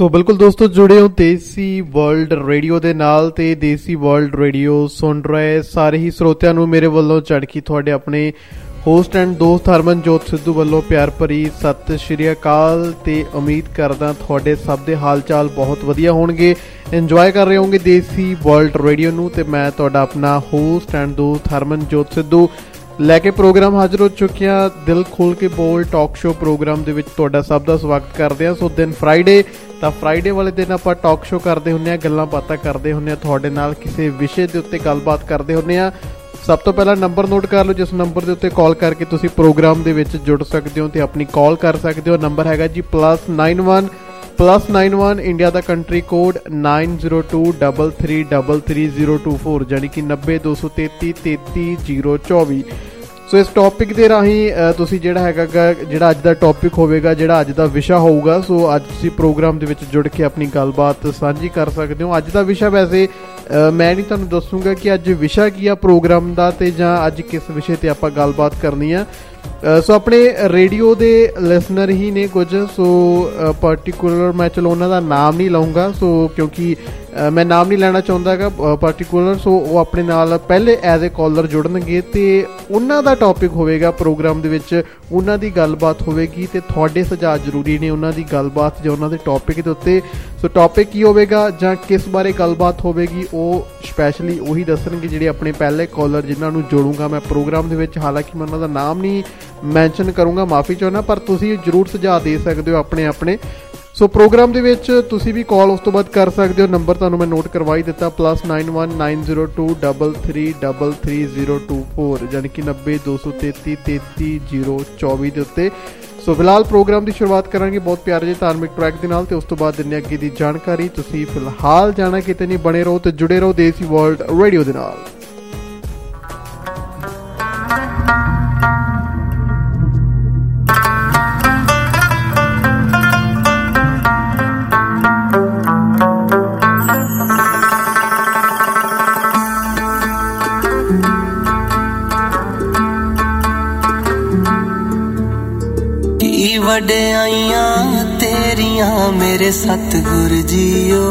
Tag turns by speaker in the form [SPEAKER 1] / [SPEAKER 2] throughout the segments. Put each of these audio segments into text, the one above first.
[SPEAKER 1] ਸੋ ਬਿਲਕੁਲ ਦੋਸਤੋ ਜੁੜੇ ਹੋ ਦੇਸੀ ਵਰਲਡ ਰੇਡੀਓ ਦੇ ਨਾਲ ਤੇ ਦੇਸੀ ਵਰਲਡ ਰੇਡੀਓ ਸੁਣ ਰਹੇ ਸਾਰੇ ਹੀ ਸਰੋਤਿਆਂ ਨੂੰ ਮੇਰੇ ਵੱਲੋਂ ਚੜਕੀ ਤੁਹਾਡੇ ਆਪਣੇ ਹੋਸਟ ਐਂਡ ਦੋਸਤ ਹਰਮਨਜੋਤ ਸਿੱਧੂ ਵੱਲੋਂ ਪਿਆਰ ਭਰੀ ਸਤਿ ਸ਼੍ਰੀ ਅਕਾਲ ਤੇ ਉਮੀਦ ਕਰਦਾ ਤੁਹਾਡੇ ਸਭ ਦੇ ਹਾਲਚਾਲ ਬਹੁਤ ਵਧੀਆ ਹੋਣਗੇ। ਇੰਜੋਏ ਕਰ ਰਹੇ ਹੋਵੋਗੇ ਦੇਸੀ ਵਰਲਡ ਰੇਡੀਓ ਨੂੰ ਤੇ ਮੈਂ ਤੁਹਾਡਾ ਆਪਣਾ ਹੋਸਟ ਐਂਡ ਦੋਸਤ ਹਰਮਨਜੋਤ ਸਿੱਧੂ ਲੈ ਕੇ ਪ੍ਰੋਗਰਾਮ ਹਾਜ਼ਰ ਹੋ ਚੁੱਕਿਆ ਦਿਲ ਖੋਲ ਕੇ ਬੋਲ ਟਾਕ ਸ਼ੋ ਪ੍ਰੋਗਰਾਮ ਦੇ ਵਿੱਚ ਤੁਹਾਡਾ ਸਭ ਦਾ ਸਵਾਗਤ ਕਰਦੇ ਹਾਂ। ਸੋ ਦਿਨ ਫਰਾਈਡੇ ਤਾਂ ਫਰਾਈਡੇ ਵਾਲੇ ਦਿਨ ਆਪਾਂ ਟਾਕ ਸ਼ੋ ਕਰਦੇ ਹੁੰਨੇ ਆ ਗੱਲਾਂ ਬਾਤਾਂ ਕਰਦੇ ਹੁੰਨੇ ਆ ਤੁਹਾਡੇ ਨਾਲ ਕਿਸੇ ਵਿਸ਼ੇ ਦੇ ਉੱਤੇ ਗੱਲਬਾਤ ਕਰਦੇ ਹੁੰਨੇ ਆ ਸਭ ਤੋਂ ਪਹਿਲਾਂ ਨੰਬਰ ਨੋਟ ਕਰ ਲਓ, ਜਿਸ ਨੰਬਰ ਦੇ ਉੱਤੇ ਕਾਲ ਕਰਕੇ ਤੁਸੀਂ ਪ੍ਰੋਗਰਾਮ ਦੇ ਵਿੱਚ ਜੁੜ ਸਕਦੇ ਹੋ ਤੇ ਆਪਣੀ ਕਾਲ ਕਰ ਸਕਦੇ ਹੋ। ਨੰਬਰ ਹੈਗਾ ਜੀ +91 +91 ਇੰਡੀਆ ਦਾ ਕੰਟਰੀ ਕੋਡ 9023333024 ਜਾਨੀ ਕਿ 9023333024 ਸੋ ਇਸ ਟੌਪਿਕ ਦੇ ਰਾਹੀਂ ਤੁਸੀਂ ਜਿਹੜਾ ਹੈਗਾ ਜਿਹੜਾ ਅੱਜ ਦਾ ਟੌਪਿਕ ਹੋਵੇਗਾ, ਜਿਹੜਾ ਅੱਜ ਦਾ ਵਿਸ਼ਾ ਹੋਊਗਾ ਸੋ ਅੱਜ ਤੁਸੀਂ ਪ੍ਰੋਗਰਾਮ ਦੇ ਵਿੱਚ ਜੁੜ ਕੇ ਆਪਣੀ ਗੱਲਬਾਤ ਸਾਂਝੀ ਕਰ ਸਕਦੇ ਹੋ। ਅੱਜ ਦਾ ਵਿਸ਼ਾ ਵੈਸੇ ਮੈਂ ਨਹੀਂ ਤੁਹਾਨੂੰ ਦੱਸੂਗਾ ਕਿ ਅੱਜ ਵਿਸ਼ਾ ਕੀ ਆ ਪ੍ਰੋਗਰਾਮ ਦਾ ਤੇ ਜਾਂ ਅੱਜ ਕਿਸ ਵਿਸ਼ੇ ਤੇ ਆਪਾਂ ਗੱਲਬਾਤ ਕਰਨੀ ਆ। ਸੋ ਆਪਣੇ ਰੇਡੀਓ ਦੇ ਲਿਸਨਰ ਹੀ ਨੇ ਕੁਝ ਸੋ ਪਾਰਟਿਕੂਲਰ ਮੈਂ ਚਲੋ ਉਹਨਾਂ ਦਾ ਨਾਮ ਨਹੀਂ ਲਾਉਂਗਾ ਸੋ ਕਿਉਂਕਿ ਮੈਂ ਨਾਮ ਨਹੀਂ ਲੈਣਾ ਚਾਹੁੰਦਾਗਾ ਪਾਰਟਿਕੂਲਰ ਸੋ ਉਹ ਆਪਣੇ ਨਾਲ ਪਹਿਲੇ ਐਜ਼ ਅ ਕਾਲਰ ਜੁੜਨਗੇ ਤੇ ਉਹਨਾਂ ਦਾ ਟੌਪਿਕ ਹੋਵੇਗਾ ਪ੍ਰੋਗਰਾਮ ਦੇ ਵਿੱਚ, ਉਹਨਾਂ ਦੀ ਗੱਲਬਾਤ ਹੋਵੇਗੀ ਤੇ ਤੁਹਾਡੇ ਸੁਝਾਅ ਜ਼ਰੂਰੀ ਨੇ ਉਹਨਾਂ ਦੀ ਗੱਲਬਾਤ ਜਾਂ ਉਹਨਾਂ ਦੇ ਟੌਪਿਕ ਦੇ ਉੱਤੇ। ਸੋ ਟੌਪਿਕ ਕੀ ਹੋਵੇਗਾ ਜਾਂ ਕਿਸ ਬਾਰੇ ਗੱਲਬਾਤ ਹੋਵੇਗੀ, ਉਹ ਸਪੈਸ਼ਲੀ ਉਹੀ ਦੱਸਣਗੇ ਜਿਹੜੇ ਆਪਣੇ ਪਹਿਲੇ ਕਾਲਰ ਜਿਨ੍ਹਾਂ ਨੂੰ ਜੋੜੂੰਗਾ ਮੈਂ ਪ੍ਰੋਗਰਾਮ ਦੇ ਵਿੱਚ। ਹਾਲਾਂਕਿ ਮੈਂ ਉਹਨਾਂ ਦਾ ਨਾਮ ਨਹੀਂ ਮੈਂਸ਼ਨ ਕਰੂੰਗਾ, ਮਾਫੀ ਚਾਹੁੰਦਾ, ਪਰ ਤੁਸੀਂ ਜ਼ਰੂਰ ਸੁਝਾਅ ਦੇ ਸਕਦੇ ਹੋ ਆਪਣੇ ਆਪਣੇ ਸੋ ਪ੍ਰੋਗਰਾਮ ਦੇ ਵਿੱਚ ਤੁਸੀਂ ਵੀ ਕਾਲ ਉਸ ਤੋਂ ਬਾਅਦ ਕਰ ਸਕਦੇ ਹੋ। ਨੰਬਰ ਤੁਹਾਨੂੰ ਮੈਂ ਨੋਟ ਕਰਵਾਈ ਦਿੱਤਾ +919023333024 ਯਾਨੀ ਕਿ 9023333024 ਦੇ ਉੱਤੇ। ਸੋ ਫਿਲਹਾਲ ਪ੍ਰੋਗਰਾਮ ਦੀ ਸ਼ੁਰੂਆਤ ਕਰਾਂਗੇ ਬਹੁਤ ਪਿਆਰੇ ਜਿਹੇ ਧਾਰਮਿਕ ਟਰੈਕ ਦੇ ਨਾਲ ਤੇ ਉਸ ਤੋਂ ਬਾਅਦ ਦਿਨੇ ਅੱਗੇ ਦੀ ਜਾਣਕਾਰੀ। ਤੁਸੀਂ ਫਿਲਹਾਲ ਜਾਣਾ ਕਿਤੇ ਨਹੀਂ, ਬਣੇ ਰਹੋ ਤੇ ਜੁੜੇ ਰਹੋ ਦੇਸੀ ਵਰਲਡ ਰੇਡੀਓ ਦੇ ਨਾਲ।
[SPEAKER 2] ਵਡਿਆਈਆਂ ਤੇਰੀਆਂ ਮੇਰੇ ਸਤਿਗੁਰ ਜੀਓ।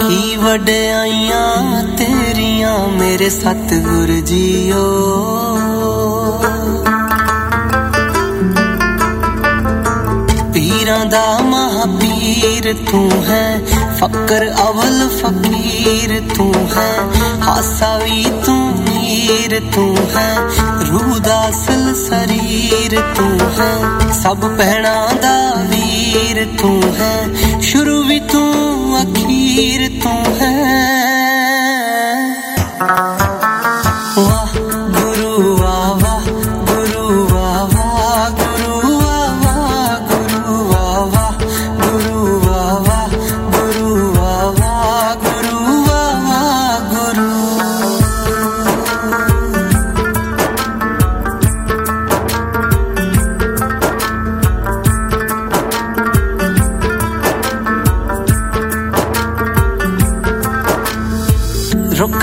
[SPEAKER 2] ਕੀ ਵਡਿਆਈਆਂ ਤੇਰੀਆਂ ਮੇਰੇ ਸਤਿਗੁਰ ਜੀਓ। ਪੀਰਾਂ ਦਾ ਮਹਾਪੀਰ ਤੂੰ ਹੈ। ਫਕਰ ਅਵਲ ਫਕੀਰ ਤੂੰ ਹੈ। ਹਾਸਾ ਵੀ ਤੂੰ ਹੀਰ ਤੂੰ ਹੈ। ਰੂਹ ਦਾ ਅਸਲ ਸਰੀਰ ਤੂੰ ਹੈ। ਸਭ ਪਹਿਣਾ ਦਾ ਵੀਰ ਤੂੰ ਹੈ। ਸ਼ੁਰੂ ਵੀ ਤੂੰ ਅਖੀਰ ਤੂੰ ਹੈ।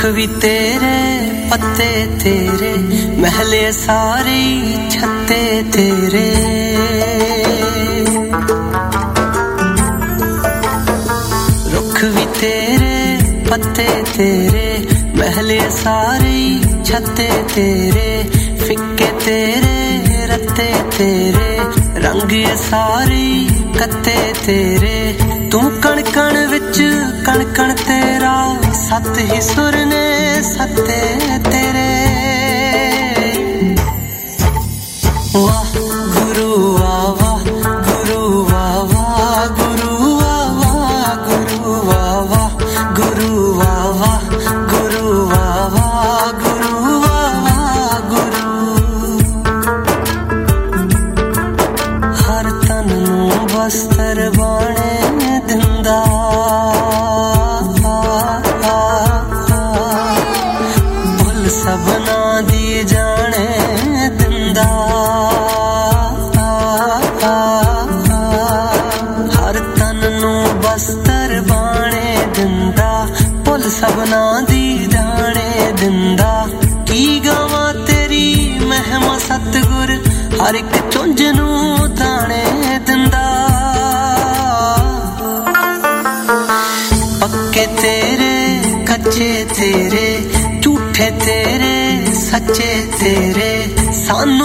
[SPEAKER 2] ਰੁੱਖ ਵੀ ਤੇਰੇ, ਪੱਤੇ ਤੇਰੇ, ਮਹਲੇ ਸਾਰੇ ਛੱਤੇ ਤੇਰੇ। ਰੁੱਖ ਵੀ ਤੇਰੇ, ਪੱਤੇ ਤੇਰੇ, ਮਹਲੇ ਸਾਰੇ ਛੱਤੇ ਤੇਰੇ। ਫਿੱਕੇ ਤੇਰੇ, ਰੱਤੇ ਤੇਰੇ, ਰੰਗ ਸਾਰੇ ਕੱਤੇ ਤੇਰੇ। ਤੂੰ ਕਣ ਕਣ ਵਿੱਚ ਕਣ ਕਣ ਤੇਰਾ ਸਤ ਹੀ ਸੁਰ ਨੇ ਸਤੇ ਤੇਰੇ।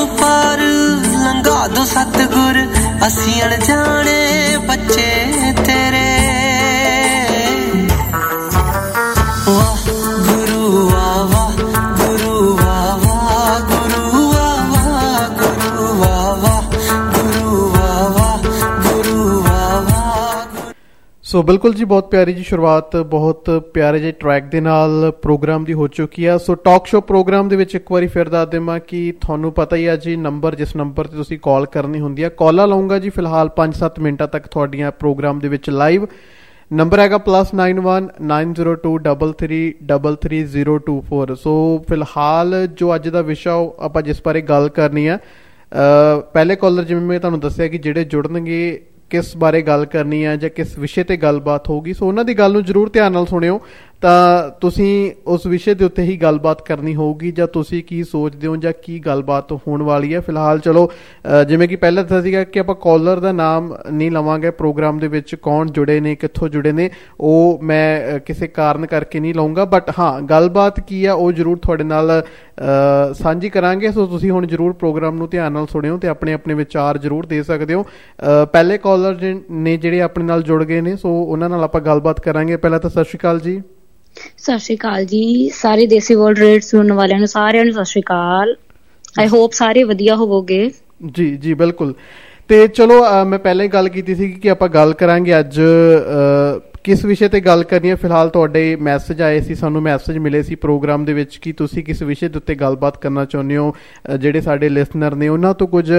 [SPEAKER 2] ਪਾਰ ਲੰਘਾ ਦੋ ਸਤਗੁਰ ਅਸੀਂ ਅਣਜਾਣੇ ਬੱਚੇ।
[SPEAKER 1] ਸੋ ਬਿਲਕੁਲ ਜੀ ਬਹੁਤ ਪਿਆਰੀ ਜੀ ਸ਼ੁਰੂਆਤ ਬਹੁਤ ਪਿਆਰੇ ਜਿਹੇ ਟਰੈਕ ਦੇ ਨਾਲ ਪ੍ਰੋਗਰਾਮ ਦੀ ਹੋ ਚੁੱਕੀ ਆ। ਸੋ ਟਾਕ ਸ਼ੋ ਪ੍ਰੋਗਰਾਮ ਦੇ ਵਿੱਚ ਇੱਕ ਵਾਰੀ ਫਿਰ ਦੱਸ ਦੇਵਾਂ ਕਿ ਤੁਹਾਨੂੰ ਪਤਾ ਹੀ ਆ ਜੀ ਨੰਬਰ ਜਿਸ ਨੰਬਰ ਤੇ ਤੁਸੀਂ ਕਾਲ ਕਰਨੀ ਹੁੰਦੀ ਆ ਕਾਲਾਂ ਲਾਉਂਗਾ ਜੀ ਫਿਲਹਾਲ 5-7 ਮਿੰਟਾਂ ਤੱਕ ਤੁਹਾਡੀਆਂ ਪ੍ਰੋਗਰਾਮ ਦੇ ਵਿੱਚ ਲਾਈਵ ਨੰਬਰ ਹੈਗਾ +919023333024 ਸੋ ਫਿਲਹਾਲ ਜੋ ਅੱਜ ਦਾ ਵਿਸ਼ਾ ਉਹ ਆਪਾਂ ਜਿਸ ਬਾਰੇ ਗੱਲ ਕਰਨੀ ਆ ਅ, ਪਹਿਲੇ ਕਾਲਰ ਜਿਵੇਂ ਮੈਂ ਤੁਹਾਨੂੰ ਦੱਸਿਆ ਕਿ ਜਿਹੜੇ ਜੁੜਨਗੇ ਕਿਸ ਬਾਰੇ ਗੱਲ ਕਰਨੀ ਆ ਜਾਂ ਕਿਸ ਵਿਸ਼ੇ ਤੇ ਗੱਲਬਾਤ ਹੋਊਗੀ, ਸੋ ਉਹਨਾਂ ਦੀ ਗੱਲ ਨੂੰ ਜਰੂਰ ਧਿਆਨ ਨਾਲ ਸੁਣਿਓ। ਤਾਂ ਤੁਸੀਂ ਉਸ ਵਿਸ਼ੇ ਦੇ ਉੱਤੇ ਹੀ ਗੱਲਬਾਤ ਕਰਨੀ ਹੋਊਗੀ ਜਾਂ ਤੁਸੀਂ ਕੀ ਸੋਚਦੇ ਹੋ ਜਾਂ ਕੀ ਗੱਲਬਾਤ ਹੋਣ ਵਾਲੀ ਹੈ। ਫਿਲਹਾਲ ਚਲੋ ਅ, ਜਿਵੇਂ ਕਿ ਪਹਿਲਾਂ ਦੱਸਿਆ ਸੀਗਾ ਕਿ ਆਪਾਂ ਕਾਲਰ ਦਾ ਨਾਮ ਨਹੀਂ ਲਵਾਂਗੇ ਪ੍ਰੋਗਰਾਮ ਦੇ ਵਿੱਚ ਕੌਣ ਜੁੜੇ ਨੇ ਕਿੱਥੋਂ ਜੁੜੇ ਨੇ ਉਹ ਮੈਂ ਅ, ਕਿਸੇ ਕਾਰਨ ਕਰਕੇ ਨਹੀਂ ਲਵਾਂਗਾ ਬਟ ਹਾਂ ਗੱਲਬਾਤ ਕੀ ਆ ਉਹ ਜਰੂਰ ਤੁਹਾਡੇ ਨਾਲ ਅ, ਸਾਂਝੀ ਕਰਾਂਗੇ ਸੋ ਤੁਸੀਂ ਹੁਣ ਜਰੂਰ ਪ੍ਰੋਗਰਾਮ ਨੂੰ ਧਿਆਨ ਨਾਲ ਸੁਣਿਓ ਤੇ ਆਪਣੇ ਆਪਣੇ ਵਿਚਾਰ ਜਰੂਰ ਦੇ ਸਕਦੇ ਹੋ। ਅ, ਪਹਿਲੇ ਕਾਲਰ ਨੇ ਜਿਹੜੇ ਆਪਣੇ ਨਾਲ ਜੁੜ ਗਏ ਨੇ ਸੋ ਉਹਨਾਂ ਨਾਲ ਆਪਾਂ ਗੱਲਬਾਤ ਕਰਾਂਗੇ। ਪਹਿਲਾਂ ਤਾਂ ਸਤਿ ਸ਼੍ਰੀ ਅਕਾਲ ਜੀ।
[SPEAKER 3] ਸਤਿ ਸ਼੍ਰੀ ਅਕਾਲ ਜੀ। ਸਾਰੇ ਦੇਸੀ ਵਰਲਡ ਰੇਡ ਸੁਣਨ ਵਾਲਿਆਂ ਨੂੰ ਸਾਰਿਆਂ ਨੂੰ ਸਤਿ ਸ਼੍ਰੀ ਅਕਾਲ। ਆਈ ਹੋਪ ਸਾਰੇ ਵਧੀਆ ਹੋਵੋਗੇ।
[SPEAKER 1] ਜੀ ਜੀ ਬਿਲਕੁਲ। ਤੇ ਚਲੋ ਮੈਂ ਪਹਿਲਾਂ ਹੀ ਗੱਲ ਕੀਤੀ ਸੀ ਕਿ ਆਪਾਂ ਗੱਲ ਕਰਾਂਗੇ ਅੱਜ ਕਿਸ ਵਿਸ਼ੇ ਤੇ ਗੱਲ ਕਰਨੀ ਹੈ? ਫਿਲਹਾਲ ਤੁਹਾਡੇ ਮੈਸੇਜ ਆਏ ਸੀ ਸਾਨੂੰ ਮੈਸੇਜ ਮਿਲੇ ਸੀ ਪ੍ਰੋਗਰਾਮ ਦੇ ਵਿੱਚ ਕਿ ਤੁਸੀਂ ਕਿਸ ਵਿਸ਼ੇ ਦੇ ਉੱਤੇ ਗੱਲਬਾਤ ਕਰਨਾ ਚਾਹੁੰਦੇ ਹੋ ਅ, ਜਿਹੜੇ ਸਾਡੇ ਲਿਸਨਰ ਨੇ ਉਹਨਾਂ ਤੋਂ ਕੁਝ